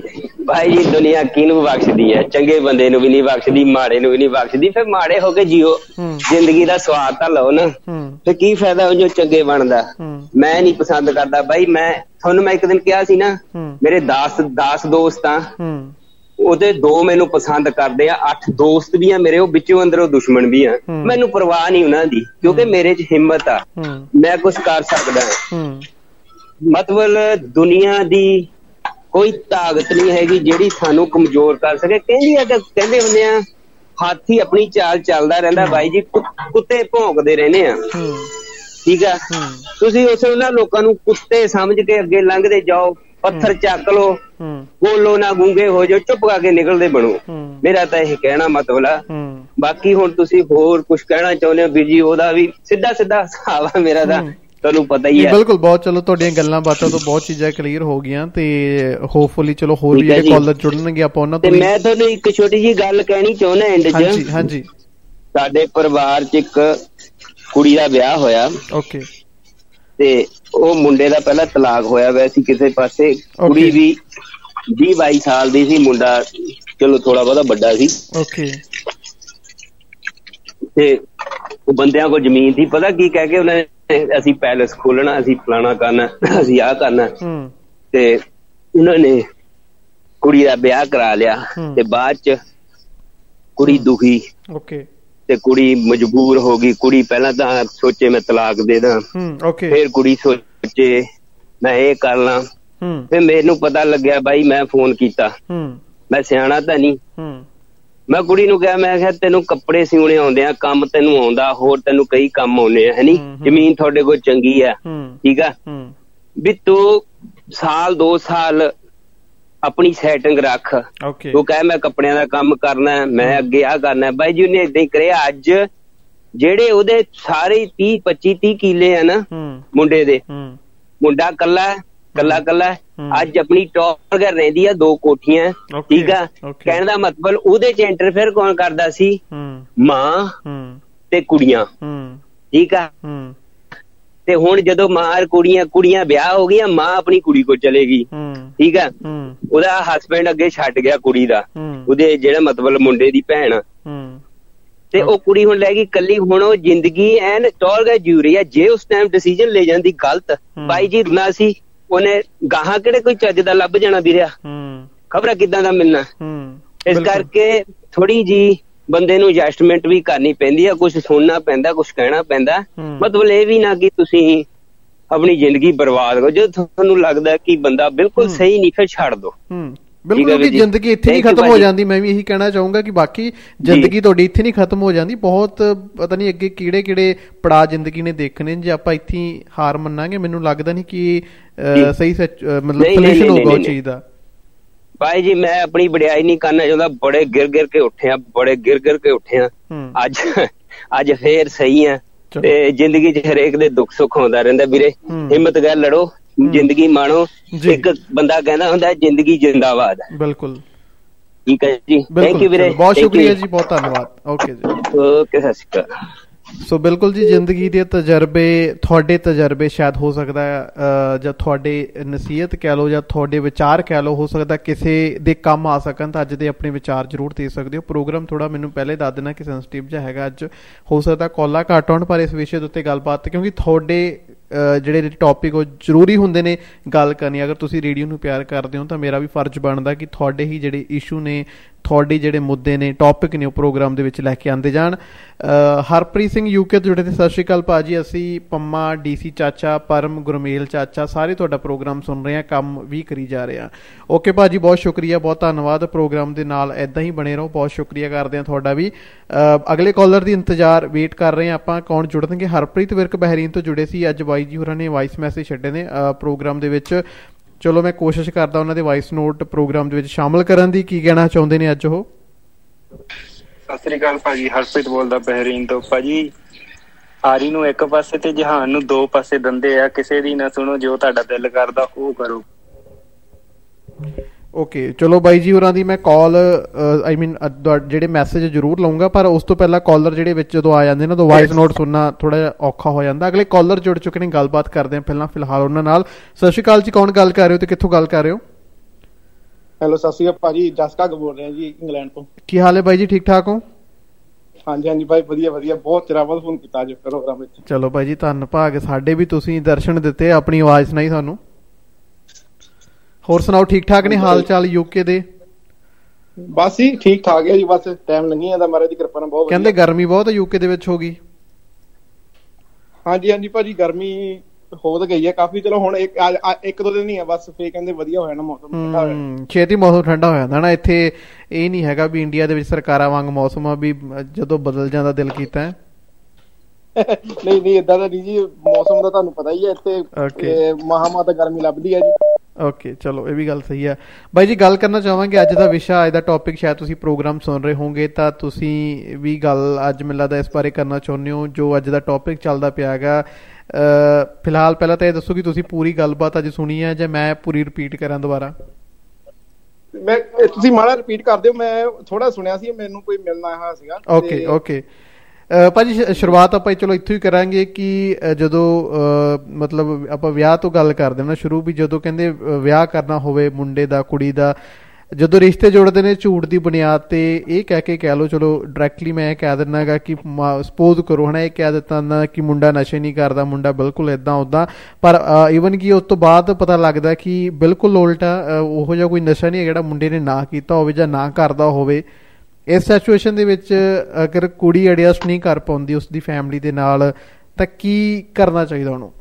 [SPEAKER 4] ਭਾਈ ਜੀ ਦੁਨੀਆ ਕਿਹਨੂੰ ਬਖਸ਼ਦੀ ਹੈ? ਚੰਗੇ ਬੰਦੇ ਨੂੰ ਵੀ ਨਹੀਂ ਬਖਸ਼ਦੀ ਮਾੜੇ ਨੂੰ ਵੀ ਨਹੀਂ ਬਖਸ਼ਦੀ ਫਿਰ ਮਾੜੇ ਹੋ ਕੇ ਜੀਓ। ਜ਼ਿੰਦਗੀ ਦਾ ਸਵਾਦ ਤਾਂ ਲਓ ਨਾ। ਫਿਰ ਕੀ ਫਾਇਦਾ ਉਹ ਜੋ ਚੰਗੇ ਬਣਦਾ? ਮੈਂ ਨਹੀਂ ਪਸੰਦ ਕਰਦਾ। ਬਾਈ ਮੈਂ ਤੁਹਾਨੂੰ ਮੈਂ ਇੱਕ ਦਿਨ ਕਿਹਾ ਸੀ ਨਾ ਮੇਰੇ 10 10 ਦੋਸਤ ਆ। ਉਹਦੇ ਦੋ ਮੈਨੂੰ ਪਸੰਦ ਕਰਦੇ ਆ। ਅੱਠ ਦੋਸਤ ਵੀ ਆ ਮੇਰੇ ਉਹ ਵਿੱਚੋਂ ਅੰਦਰੋਂ ਦੁਸ਼ਮਣ ਵੀ ਆ। ਮੈਨੂੰ ਪਰਵਾਹ ਨਹੀਂ ਉਹਨਾਂ ਦੀ ਕਿਉਂਕਿ ਮੇਰੇ 'ਚ ਹਿੰਮਤ ਆ। ਮੈਂ ਕੁਝ ਕਰ ਸਕਦਾ। ਮਤਲਬ ਦੁਨੀਆ ਦੀ ਕੋਈ ਤਾਕਤ ਨਹੀਂ ਹੈਗੀ ਜਿਹੜੀ ਸਾਨੂੰ ਕਮਜ਼ੋਰ ਕਰ ਸਕੇ। ਕਹਿੰਦੀ ਆ ਕਿ ਕਹਿੰਦੇ ਹੁੰਦੇ ਆ ਹਾਥੀ ਆਪਣੀ ਚਾਲ ਚੱਲਦਾ ਰਹਿੰਦਾ ਬਾਈ ਜੀ ਕੁੱਤੇ ਭੌਂਕਦੇ ਰਹਿੰਦੇ ਆ। ਠੀਕ ਆ? ਤੁਸੀਂ ਉਸ ਉਹਨਾਂ ਲੋਕਾਂ ਨੂੰ ਕੁੱਤੇ ਸਮਝ ਕੇ ਅੱਗੇ ਲੰਘਦੇ ਜਾਓ ਪੱਥਰ ਚੱਕ
[SPEAKER 1] ਹੂੰ।
[SPEAKER 4] ਬੋਲੋ ਨਾ ਗੂੰਗੇ ਹੋ ਜਾਓ ਚੁੱਪ ਕਰਕੇ ਨਿਕਲਦੇ ਬਣੋ। ਮੇਰਾ ਤਾਂ ਇਹ ਕਹਿਣਾ
[SPEAKER 1] ਹੂੰ।
[SPEAKER 4] ਬਾਕੀ ਹੁਣ ਤੁਸੀਂ ਹੋਰ ਕੁਝ ਕਹਿਣਾ ਚਾਹੁੰਦੇ ਹੋ ਵੀਰ ਜੀ ਉਹਦਾ ਵੀ ਸਿੱਧਾ ਸਿੱਧਾ ਹਿਸਾਬ ਆ ਮੇਰਾ
[SPEAKER 1] ਹੂੰ।
[SPEAKER 4] ਤੁਹਾਨੂੰ ਪਤਾ ਹੀ ਹੈ।
[SPEAKER 1] ਬਿਲਕੁਲ ਬਹੁਤ ਚਲੋ ਤੁਹਾਡੀਆਂ ਗੱਲਾਂ ਬਾਤਾਂ ਤੋਂ ਬਹੁਤ ਚੀਜ਼ਾਂ ਕਲੀਅਰ ਹੋ ਗਈਆਂ ਤੇ ਹੋਪਫੁਲੀ ਚਲੋ ਹੋਰ ਵੀ ਜਿਹੜੇ
[SPEAKER 4] ਜੀ।
[SPEAKER 1] ਕਾਲਰ ਜੁੜਨਗੇ ਆਪਾਂ ਉਹਨਾਂ
[SPEAKER 4] ਤੇ
[SPEAKER 1] ਤੋਂ ਵੀ
[SPEAKER 4] ਮੈਂ ਤੁਹਾਨੂੰ ਇੱਕ ਛੋਟੀ ਜੀ ਗੱਲ ਕਹਿਣੀ ਚਾਹੁੰਦਾ ਐਂਡ 'ਚ।
[SPEAKER 1] ਹਾਂਜੀ ਹਾਂਜੀ।
[SPEAKER 4] ਸਾਡੇ ਪਰਿਵਾਰ 'ਚ ਇੱਕ ਕੁੜੀ ਦਾ ਵਿਆਹ ਹੋਇਆ।
[SPEAKER 1] ਓਕੇ
[SPEAKER 4] ਤੇ ਉਹ ਮੁੰਡੇ ਦਾ ਪਹਿਲਾਂ ਤਲਾਕ ਹੋਇਆ ਹੋਇਆ ਸੀ ਕਿਸੇ ਪਾਸੇ। ਕੁੜੀ ਵੀ 20 22 ਸਾਲ ਦੀ ਸੀ ਮੁੰਡਾ ਚਲੋ ਥੋੜਾ ਬਹੁਤਾ ਵੱਡਾ ਸੀ।
[SPEAKER 1] ਓਕੇ
[SPEAKER 4] ਤੇ ਉਹ ਬੰਦਿਆਂ ਕੋਲ ਜ਼ਮੀਨ ਸੀ। ਪਤਾ ਕੀ ਕਹਿ ਕੇ ਉਹਨਾਂ ਨੇ ਅਸੀਂ ਪੈਲਸ ਖੋਲਣਾ ਅਸੀਂ ਫਲਾਣਾ ਕਰਨਾ ਅਸੀਂ ਆਹ ਕਰਨਾ। ਤੇ ਉਹਨਾਂ ਨੇ ਕੁੜੀ ਦਾ ਵਿਆਹ ਕਰਾ ਲਿਆ। ਤੇ ਬਾਅਦ ਚ ਕੁੜੀ ਦੁਖੀ।
[SPEAKER 1] ਓਕੇ।
[SPEAKER 4] ਤੇ ਕੁੜੀ ਮਜਬੂਰ ਹੋ ਗਈ। ਕੁੜੀ ਪਹਿਲਾਂ ਤਾਂ ਸੋਚੇ ਮੈਂ ਤਲਾਕ ਦੇ ਦਾਂ।
[SPEAKER 1] ਹੂੰ ਓਕੇ।
[SPEAKER 4] ਫਿਰ ਕੁੜੀ ਸੋਚੇ ਮੈਂ ਇਹ ਕਰ ਲਾਂ।
[SPEAKER 1] ਹੂੰ।
[SPEAKER 4] ਫਿਰ ਮੈਨੂੰ ਪਤਾ ਲੱਗਿਆ ਬਾਈ ਮੈਂ ਫੋਨ ਕੀਤਾ।
[SPEAKER 1] ਹੂੰ।
[SPEAKER 4] ਮੈਂ ਸਿਆਣਾ ਤਾਂ ਨਹੀਂ।
[SPEAKER 1] ਹੂੰ।
[SPEAKER 4] ਮੈਂ ਕੁੜੀ ਨੂੰ ਕਿਹਾ ਮੈਂ ਕਿਹਾ ਤੈਨੂੰ ਕੱਪੜੇ ਸਿਉਣੇ ਆਉਂਦੇ ਆ ਕੰਮ ਤੈਨੂੰ ਆਉਂਦਾ ਹੋਰ ਤੈਨੂੰ ਕਈ ਕੰਮ ਆਉਂਦੇ ਆ ਹੈਨੀ। ਜ਼ਮੀਨ ਤੁਹਾਡੇ ਕੋਲ ਚੰਗੀ ਆ ਠੀਕ ਆ? ਵੀ ਤੂੰ ਸਾਲ ਦੋ ਸਾਲ ਆਪਣੀ ਸੈਟਿੰਗ ਰੱਖ। ਤੂੰ ਕਹੇ ਮੈਂ ਕੱਪੜਿਆਂ ਦਾ ਕੰਮ ਕਰਨਾ ਮੈਂ ਅੱਗੇ ਆ ਕਰਨਾ। ਬਾਈ ਜੀ ਨੇ ਇਦਾਂ ਹੀ ਕਰਿਆ ਅੱਜ ਜਿਹੜੇ ਉਹਦੇ ਸਾਰੇ 30 25 30 ਕਿੱਲੇ ਆ ਨਾ ਮੁੰਡੇ ਦੇ ਮੁੰਡਾ ਕੱਲਾ ਕੱਲਾ ਕੱਲਾ। ਅੱਜ ਆਪਣੀ ਟੌਪ ਘਰ ਰਹਿੰਦੀ ਆ ਦੋ ਕੋਠੀਆਂ। ਠੀਕ ਆ. ਕਹਿਣ ਦਾ ਮਤਲਬ ਉਹਦੇ ਚ ਇੰਟਰਫੇਅਰ ਕੌਣ ਕਰਦਾ ਸੀ? ਮਾਂ ਤੇ ਕੁੜੀਆਂ। ਠੀਕ ਆ? ਤੇ ਹੁਣ ਜਦੋਂ ਮਾਂ ਕੁੜੀਆਂ ਕੁੜੀਆਂ ਵਿਆਹ ਹੋ ਗਈਆਂ ਮਾਂ ਆਪਣੀ ਕੁੜੀ ਕੋਲ ਚਲੇਗੀ ਠੀਕ ਆ? ਉਹਦਾ ਹਸਬੰਡ ਅੱਗੇ ਛੱਡ ਗਿਆ ਕੁੜੀ ਦਾ। ਉਹਦੇ ਜਿਹੜਾ ਮਤਲਬ ਮੁੰਡੇ ਦੀ ਭੈਣ। ਆ। ਤੇ ਉਹ ਕੁੜੀ ਹੁਣ ਲੈ ਗਈ ਕੱਲੀ ਹੁਣ ਉਹ ਜ਼ਿੰਦਗੀ ਐਨ ਟੌਰ ਗਿਆ ਜੂ ਰਹੀ ਆ। ਜੇ ਉਸ ਟਾਈਮ ਡਿਸੀਜਨ ਲੈ ਜਾਂਦੀ ਗਲਤ। ਬਾਈ ਜੀ ਨਾ ਸੀ। ਉਹਨੇ ਗਾਹਾਂ ਕਿਹੜੇ ਕੋਈ ਚੱਜ ਦਾ ਲੱਭ ਜਾਣਾ ਵੀਰਿਆ?
[SPEAKER 1] ਹੂੰ।
[SPEAKER 4] ਖਬਰ ਕਿਦਾਂ ਦਾ ਮਿਲਣਾ?
[SPEAKER 1] ਹੂੰ
[SPEAKER 4] ਇਸ। ਕਰਕੇ ਥੋੜੀ ਜੀ ਬੰਦੇ ਨੂੰ ਐਡਜਸਟਮੈਂਟ ਵੀ ਕਰਨੀ ਪੈਂਦੀ ਆ ਕੁਝ ਸੁਣਨਾ ਪੈਂਦਾ ਕੁਝ ਕਹਿਣਾ ਪੈਂਦਾ। ਮਤਲਬ ਇਹ ਵੀ ਨਾ ਕਿ ਤੁਸੀਂ ਆਪਣੀ ਜ਼ਿੰਦਗੀ ਬਰਬਾਦ ਕਰੋ। ਜੇ ਤੁਹਾਨੂੰ ਲੱਗਦਾ ਕਿ ਬੰਦਾ ਬਿਲਕੁਲ। ਸਹੀ ਨਹੀਂ ਫਿਰ ਛੱਡ ਦਿਓ।
[SPEAKER 1] ਬਿਲਕੁਲ
[SPEAKER 4] ਜੀ।
[SPEAKER 1] ਜ਼ਿੰਦਗੀ ਇੱਥੇ ਨਹੀਂ ਖਤਮ ਹੋ। ਜਾਂਦੀ ਮੈਂ ਵੀ ਇਹੀ ਕਹਿਣਾ ਚਾਹੂੰਗਾ ਕਿ ਬਾਕੀ ਜ਼ਿੰਦਗੀ ਤੁਹਾਡੀ ਇੱਥੇ ਨਹੀਂ ਖਤਮ ਹੋ ਜਾਂਦੀ ਬਹੁਤ ਪਤਾ ਨਹੀਂ ਅੱਗੇ ਕਿਹੜੇ ਕਿਹੜੇ ਪੜਾ ਜ਼ਿੰਦਗੀ ਨੇ ਦੇਖਣੇ। ਜੇ ਆਪਾਂ ਇੱਥੇ ਹਾਰ ਮੰਨਾਂਗੇ ਮੈਨੂੰ ਲੱਗਦਾ ਨਹੀਂ ਕਿ। ਸਹੀ ਮਤਲਬ ਸੋਲੂਸ਼ਨ ਹੋਊਗਾ ਉਹ ਚੀਜ਼ ਦਾ
[SPEAKER 4] ਭਾਈ ਜੀ ਮੈਂ ਆਪਣੀ ਵਡਿਆਈ ਨਹੀਂ ਕਰਨਾ ਚਾਹੁੰਦਾ ਬੜੇ ਗਿਰ ਗਿਰ ਕੇ ਉੱਠਿਆ ਬੜੇ ਗਿਰ ਗਿਰ ਕੇ ਉੱਠਿਆ ਅੱਜ ਅੱਜ ਫੇਰ ਸਹੀ ਆ। ਤੇ ਜ਼ਿੰਦਗੀ 'ਚ ਹਰੇਕ ਦੇ ਦੁੱਖ ਸੁੱਖ ਆਉਂਦਾ ਰਹਿੰਦਾ ਵੀਰੇ। ਹਿੰਮਤ ਕਰ ਲੜੋ ਜ਼ਿੰਦਗੀ ਮਾਣੋ। ਇੱਕ ਬੰਦਾ ਕਹਿੰਦਾ ਹੁੰਦਾ ਜ਼ਿੰਦਗੀ ਜਿੰਦਾਬਾਦ
[SPEAKER 1] ਬਿਲਕੁਲ।
[SPEAKER 4] ਠੀਕ ਹੈ ਜੀ। ਥੈਂਕ ਯੂ ਵੀਰੇ।
[SPEAKER 1] ਬਹੁਤ ਸ਼ੁਕਰੀਆ ਜੀ ਬਹੁਤ ਧੰਨਵਾਦ। ਓਕੇ ਜੀ।
[SPEAKER 4] ਓਕੇ ਸਤਿ ਸ਼੍ਰੀ ਅਕਾਲ।
[SPEAKER 1] ਸੋ ਬਿਲਕੁਲ ਜੀ ਜ਼ਿੰਦਗੀ ਦੇ ਤਜਰਬੇ ਤੁਹਾਡੇ ਤਜਰਬੇ ਸ਼ਾਇਦ ਹੋ ਸਕਦਾ ਜਾਂ ਤੁਹਾਡੇ ਨਸੀਹਤ ਕਹਿ ਲਓ ਜਾਂ ਤੁਹਾਡੇ ਵਿਚਾਰ ਕਹਿ ਲਓ ਹੋ ਸਕਦਾ ਕਿਸੇ ਦੇ ਕੰਮ ਆ ਸਕਣ ਤਾਂ ਅੱਜ ਦੇ ਆਪਣੇ ਵਿਚਾਰ ਜ਼ਰੂਰ ਦੇ ਸਕਦੇ ਹੋ। ਪ੍ਰੋਗਰਾਮ ਥੋੜਾ ਮੈਨੂੰ ਪਹਿਲੇ ਦੱਸ ਦੇਣਾ ਕਿ ਸੈਂਸਿਟਿਵ ਜਿਹਾ ਹੈਗਾ ਅੱਜ। ਹੋ ਸਕਦਾ ਕਾਲਾ ਘੱਟ ਹੋਣ ਪਰ ਇਸ ਵਿਸ਼ੇ ਦੇ ਉੱਤੇ ਗੱਲਬਾਤ ਕਿਉਂਕਿ ਤੁਹਾਡੇ ਜਿਹੜੇ ਟੌਪਿਕ ਉਹ ਜ਼ਰੂਰੀ ਹੁੰਦੇ ਨੇ ਗੱਲ ਕਰਨੀ। ਅਗਰ ਤੁਸੀਂ ਰੇਡੀਓ ਨੂੰ ਪਿਆਰ ਕਰਦੇ ਹੋ ਤਾਂ ਮੇਰਾ ਵੀ ਫਰਜ਼ ਬਣਦਾ ਕਿ ਤੁਹਾਡੇ ਹੀ ਜਿਹੜੇ ਇਸ਼ੂ ਨੇ, ਤੁਹਾਡੇ ਜਿਹੜੇ ਮੁੱਦੇ ਨੇ ਟੌਪਿਕ ਨੇ ਉਹ ਪ੍ਰੋਗਰਾਮ ਦੇ ਵਿੱਚ ਲੈ ਕੇ ਆਂਦੇ ਜਾਣ। ਹਰਪ੍ਰੀਤ ਸਿੰਘ ਯੂਕੇ ਤੋਂ ਜੁੜੇ ਤੇ ਸਤਿ ਸ਼੍ਰੀ ਅਕਾਲ ਭਾਜੀ ਅਸੀਂ ਪੰਮਾ ਡੀਸੀ ਚਾਚਾ, ਪਰਮ, ਗੁਰਮੇਲ ਚਾਚਾ, ਸਾਰੇ ਤੁਹਾਡਾ ਪ੍ਰੋਗਰਾਮ ਸੁਣ ਰਹੇ ਆ ਕੰਮ ਵੀ ਕਰੀ ਜਾ ਰਹੇ ਆ ਓਕੇ ਭਾਜੀ ਬਹੁਤ ਸ਼ੁਕਰੀਆ, ਬਹੁਤ ਧੰਨਵਾਦ। ਪ੍ਰੋਗਰਾਮ ਦੇ ਨਾਲ ਐਦਾਂ ਹੀ ਬਣੇ ਰਹੋ। ਬਹੁਤ ਸ਼ੁਕਰੀਆ ਕਰਦੇ ਆ ਤੁਹਾਡਾ ਵੀ। ਅਗਲੇ ਕਾਲਰ ਦੀ ਇੰਤਜ਼ਾਰ ਵੇਟ ਕਰ ਰਹੇ ਆ ਆਪਾਂ। ਕੌਣ ਜੁੜਨਗੇ? ਹਰਪ੍ਰੀਤ ਵਿਰਕ ਬਹਿਰੀਨ ਤੋਂ ਜੁੜੇ ਸੀ ਅੱਜ ਬਾਈ ਜੀ ਹੋਰਾਂ ਨੇ ਵਾਇਸ ਮੈਸੇਜ ਛੱਡੇ ਨੇ ਪ੍ਰੋਗਰਾਮ ਦੇ ਵਿੱਚ। ਚਲੋ, ਮੈਂ ਕੋਸ਼ਿਸ਼ ਕਰਦਾ ਉਹਨਾਂ ਦੇ ਵਾਇਸ ਨੋਟ ਪ੍ਰੋਗਰਾਮ ਦੇ ਵਿੱਚ ਸ਼ਾਮਲ ਕਰਨ ਦੀ। ਕੀ ਕਹਿਣਾ ਚਾਹੁੰਦੇ ਨੇ ਅੱਜ ਉਹ?
[SPEAKER 5] ਸਤਿ ਸ੍ਰੀ ਅਕਾਲ ਭਾਜੀ, ਹਰਪ੍ਰੀਤ ਬੋਲਦਾ ਬਹਿਰੀਨ ਤੋਂ। ਭਾਜੀ, ਆਰੀ ਨੂੰ ਇੱਕ ਪਾਸੇ ਤੇ ਜਹਾਨ ਨੂੰ ਦੋ ਪਾਸੇ ਦੰਦੇ ਆ, ਕਿਸੇ ਦੀ ਨਾ ਸੁਣੋ, ਜੋ ਤੁਹਾਡਾ ਦਿਲ ਕਰਦਾ ਉਹ ਕਰੋ।
[SPEAKER 1] ਓਕੇ ਚਲੋ ਬਾਈ ਜੀ ਹੋਰਾਂ ਦੀ ਮੈਂ ਕਾਲ ਆਈ ਮੀਨ ਜਿਹੜੇ ਮੈਸੇਜ ਜ਼ਰੂਰ ਲਵਾਂਗਾ ਪਰ ਉਸ ਤੋਂ ਪਹਿਲਾਂ ਕਾਲਰ ਜਿਹੜੇ ਵਿੱਚ ਜਦੋਂ ਆ ਜਾਂਦੇ ਨੇ ਤਾਂ ਵਾਇਸ ਨੋਟ ਸੁਣਨਾ ਥੋੜਾ ਜਿਹਾ ਔਖਾ ਹੋ ਜਾਂਦਾ। ਅਗਲੇ ਕਾਲਰ ਜੁੜ ਚੁੱਕੇ ਨੇ ਗੱਲਬਾਤ ਕਰਦੇ ਆ ਪਹਿਲਾਂ ਫਿਲਹਾਲ ਉਹਨਾਂ ਨਾਲ। ਸਤਿ ਸ਼੍ਰੀ ਅਕਾਲ ਜੀ ਕੌਣ ਗੱਲ ਕਰ ਰਹੇ ਹੋ ਤੇ ਕਿੱਥੋਂ ਗੱਲ ਕਰ ਰਹੇ ਹੋ?
[SPEAKER 6] ਹੈਲੋ ਸਤਿ ਸ਼੍ਰੀ ਅਕਾਲ ਭਾਜੀ ਜਸਕਾ ਬੋਲ ਰਿਹਾ ਜੀ ਇੰਗਲੈਂਡ ਤੋਂ।
[SPEAKER 1] ਕੀ ਹਾਲ ਹੈ ਬਾਈ ਜੀ ਠੀਕ ਠਾਕ ਹੋ?
[SPEAKER 6] ਹਾਂਜੀ ਹਾਂਜੀ ਭਾਈ ਵਧੀਆ ਵਧੀਆ ਬਹੁਤ ਚਿਰ ਬਾਅਦ ਫੋਨ ਕੀਤਾ ਅੱਜ ਪ੍ਰੋਗਰਾਮ ਵਿੱਚ।
[SPEAKER 1] ਚਲੋ ਭਾਈ ਜੀ ਧੰਨ ਭਾਗ ਸਾਡੇ ਵੀ ਤੁਸੀਂ ਦਰਸ਼ਨ ਦਿੱਤੇ ਆਪਣੀ ਆਵਾਜ਼ ਸੁਣਾਈ ਸਾਨੂੰ। ਹੋਰ ਸੁਣਾਓ ਠੀਕ ਠਾਕ ਨੇ ਹਾਲ ਚਾਲ ਯੂਕੇ ਦੇ?
[SPEAKER 6] ਬਸ ਹੀ ਠੀਕ ਠਾਕ ਹੈ ਜੀ ਬਸ ਟਾਈਮ ਲੰਘੀ ਜਾਂਦਾ ਮਾਰੇ ਦੀ ਕਿਰਪਾ ਨਾਲ ਬਹੁਤ
[SPEAKER 1] ਕਹਿੰਦੇ ਗਰਮੀ ਬਹੁਤ ਹੈ ਯੂਕੇ ਦੇ ਵਿੱਚ ਹੋ ਗਈ।
[SPEAKER 6] ਹਾਂਜੀ ਹਾਂਜੀ ਭਾਜੀ ਗਰਮੀ ਹੋ ਤਾਂ ਗਈ ਹੈ ਕਾਫੀ ਚਲੋ ਹੁਣ ਇੱਕ ਇੱਕ ਦੋ ਦਿਨ ਹੀ ਆ ਬਸ ਫੇਰ ਕਹਿੰਦੇ ਵਧੀਆ ਹੋ ਜਾਣਾ ਮੌਸਮ ਠੰਡਾ ਹੋ ਜਾਣਾ
[SPEAKER 1] ਛੇਤੀ ਮੌਸਮ ਠੰਡਾ ਹੋ ਜਾਂਦਾ ਨਾ ਇੱਥੇ ਇਹ ਨਹੀਂ ਹੈਗਾ ਵੀ ਇੰਡੀਆ ਦੇ ਵਿੱਚ ਸਰਕਾਰਾਂ ਵਾਂਗ ਮੌਸਮ ਆ ਵੀ ਜਦੋਂ ਬਦਲ ਜਾਂਦਾ ਦਿਲ ਕੀਤਾ ਹੈ।
[SPEAKER 6] ਨਹੀਂ ਨਹੀਂ ਇਦਾਂ ਦਾ ਨਹੀਂ ਜੀ ਮੌਸਮ ਦਾ ਤੁਹਾਨੂੰ ਪਤਾ ਹੀ ਹੈ ਇੱਥੇ ਮਹਾਮਾਤਾ ਗਰਮੀ ਲੱਭਦੀ ਹੈ ਜੀ।
[SPEAKER 1] ਓਕੇ ਚਲੋ ਇਹ ਵੀ ਗੱਲ ਸਹੀ ਹੈ। ਬਾਈ ਜੀ ਗੱਲ ਕਰਨਾ ਚਾਹਾਂਗੇ ਅੱਜ ਦਾ ਵਿਸ਼ਾ ਅੱਜ ਦਾ ਟੌਪਿਕ ਸ਼ਾਇਦ ਤੁਸੀਂ ਪ੍ਰੋਗਰਾਮ ਸੁਣ ਰਹੇ ਹੋਵੋਗੇ ਤਾਂ ਤੁਸੀਂ ਵੀ ਗੱਲ ਅੱਜ ਮੈਨੂੰ ਲੱਗਦਾ ਇਸ ਬਾਰੇ ਕਰਨਾ ਚਾਹੁੰਦੇ ਹੋ ਜੋ ਅੱਜ ਦਾ ਟੌਪਿਕ ਚੱਲਦਾ ਪਿਆ ਹੈਗਾ। ਫਿਲਹਾਲ ਪਹਿਲਾਂ ਤਾਂ ਇਹ ਦੱਸੋ ਕਿ ਤੁਸੀਂ ਪੂਰੀ ਗੱਲਬਾਤ ਅੱਜ ਸੁਣੀ ਹੈ ਜਾਂ ਮੈਂ ਪੂਰੀ ਰਿਪੀਟ ਕਰਾਂ ਦੁਬਾਰਾ?
[SPEAKER 6] ਮੈਂ ਤੁਸੀਂ ਮਾੜਾ ਰਿਪੀਟ ਕਰ ਦਿਓ ਮੈਂ ਥੋੜਾ ਸੁਣਿਆ ਸੀ ਮੈਨੂੰ ਕੋਈ ਮਿਲਣਾ ਆਇਆ ਸੀਗਾ
[SPEAKER 1] ਓਕੇ ਓਕੇ ਭਾਜੀ ਸ਼ੁਰੂਆਤ ਆਪਾਂ ਚਲੋ ਇੱਥੋਂ ਹੀ ਕਰਾਂਗੇ ਕਿ ਜਦੋਂ ਮਤਲਬ ਆਪਾਂ ਵਿਆਹ ਤੋਂ ਗੱਲ ਕਰਦੇ ਹਾਂ ਨਾ ਸ਼ੁਰੂ, ਵੀ ਜਦੋਂ ਕਹਿੰਦੇ ਵਿਆਹ ਕਰਨਾ ਹੋਵੇ ਮੁੰਡੇ ਦਾ, ਕੁੜੀ ਦਾ, ਜਦੋਂ ਰਿਸ਼ਤੇ ਜੋੜਦੇ ਨੇ ਝੂਠ ਦੀ ਬੁਨਿਆਦ ਤੇ ਇਹ ਕਹਿ ਕੇ ਕਹਿ ਲੋ ਚਲੋ ਡਾਇਰੈਕਟਲੀ ਮੈਂ ਇਹ ਕਹਿ ਦਿੰਨਾਗਾ ਕਿ ਸਪੋਜ਼ ਕਰੋ, ਹਨਾ, ਇਹ ਕਹਿ ਦਿੱਤਾ ਨਾ ਕਿ ਮੁੰਡਾ ਨਸ਼ੇ ਨਹੀਂ ਕਰਦਾ, ਮੁੰਡਾ ਬਿਲਕੁਲ ਇਦਾਂ ਉਦਾਂ ਪਰ ਇਵਨ ਕਿ ਉਸ ਤੋਂ ਬਾਅਦ ਪਤਾ ਲੱਗਦਾ ਕਿ ਬਿਲਕੁਲ ਉਲਟਾ ਉਹੋ ਜਿਹਾ ਕੋਈ ਨਸ਼ਾ ਨਹੀਂ ਹੈ ਜਿਹੜਾ ਮੁੰਡੇ ਨੇ ਨਾ ਕੀਤਾ ਹੋਵੇ ਜਾਂ ਨਾ ਕਰਦਾ ਹੋਵੇ। ਇਸ ਸਿਚੁਏਸ਼ਨ ਦੇ ਵਿੱਚ ਅਗਰ ਕੁੜੀ ਐਡਜਸਟ ਨਹੀਂ ਕਰ ਪਾਉਂਦੀ ਉਸ ਦੀ ਫੈਮਿਲੀ ਦੇ ਨਾਲ ਤਾਂ ਕੀ ਕਰਨਾ ਚਾਹੀਦਾ ਉਹਨੂੰ?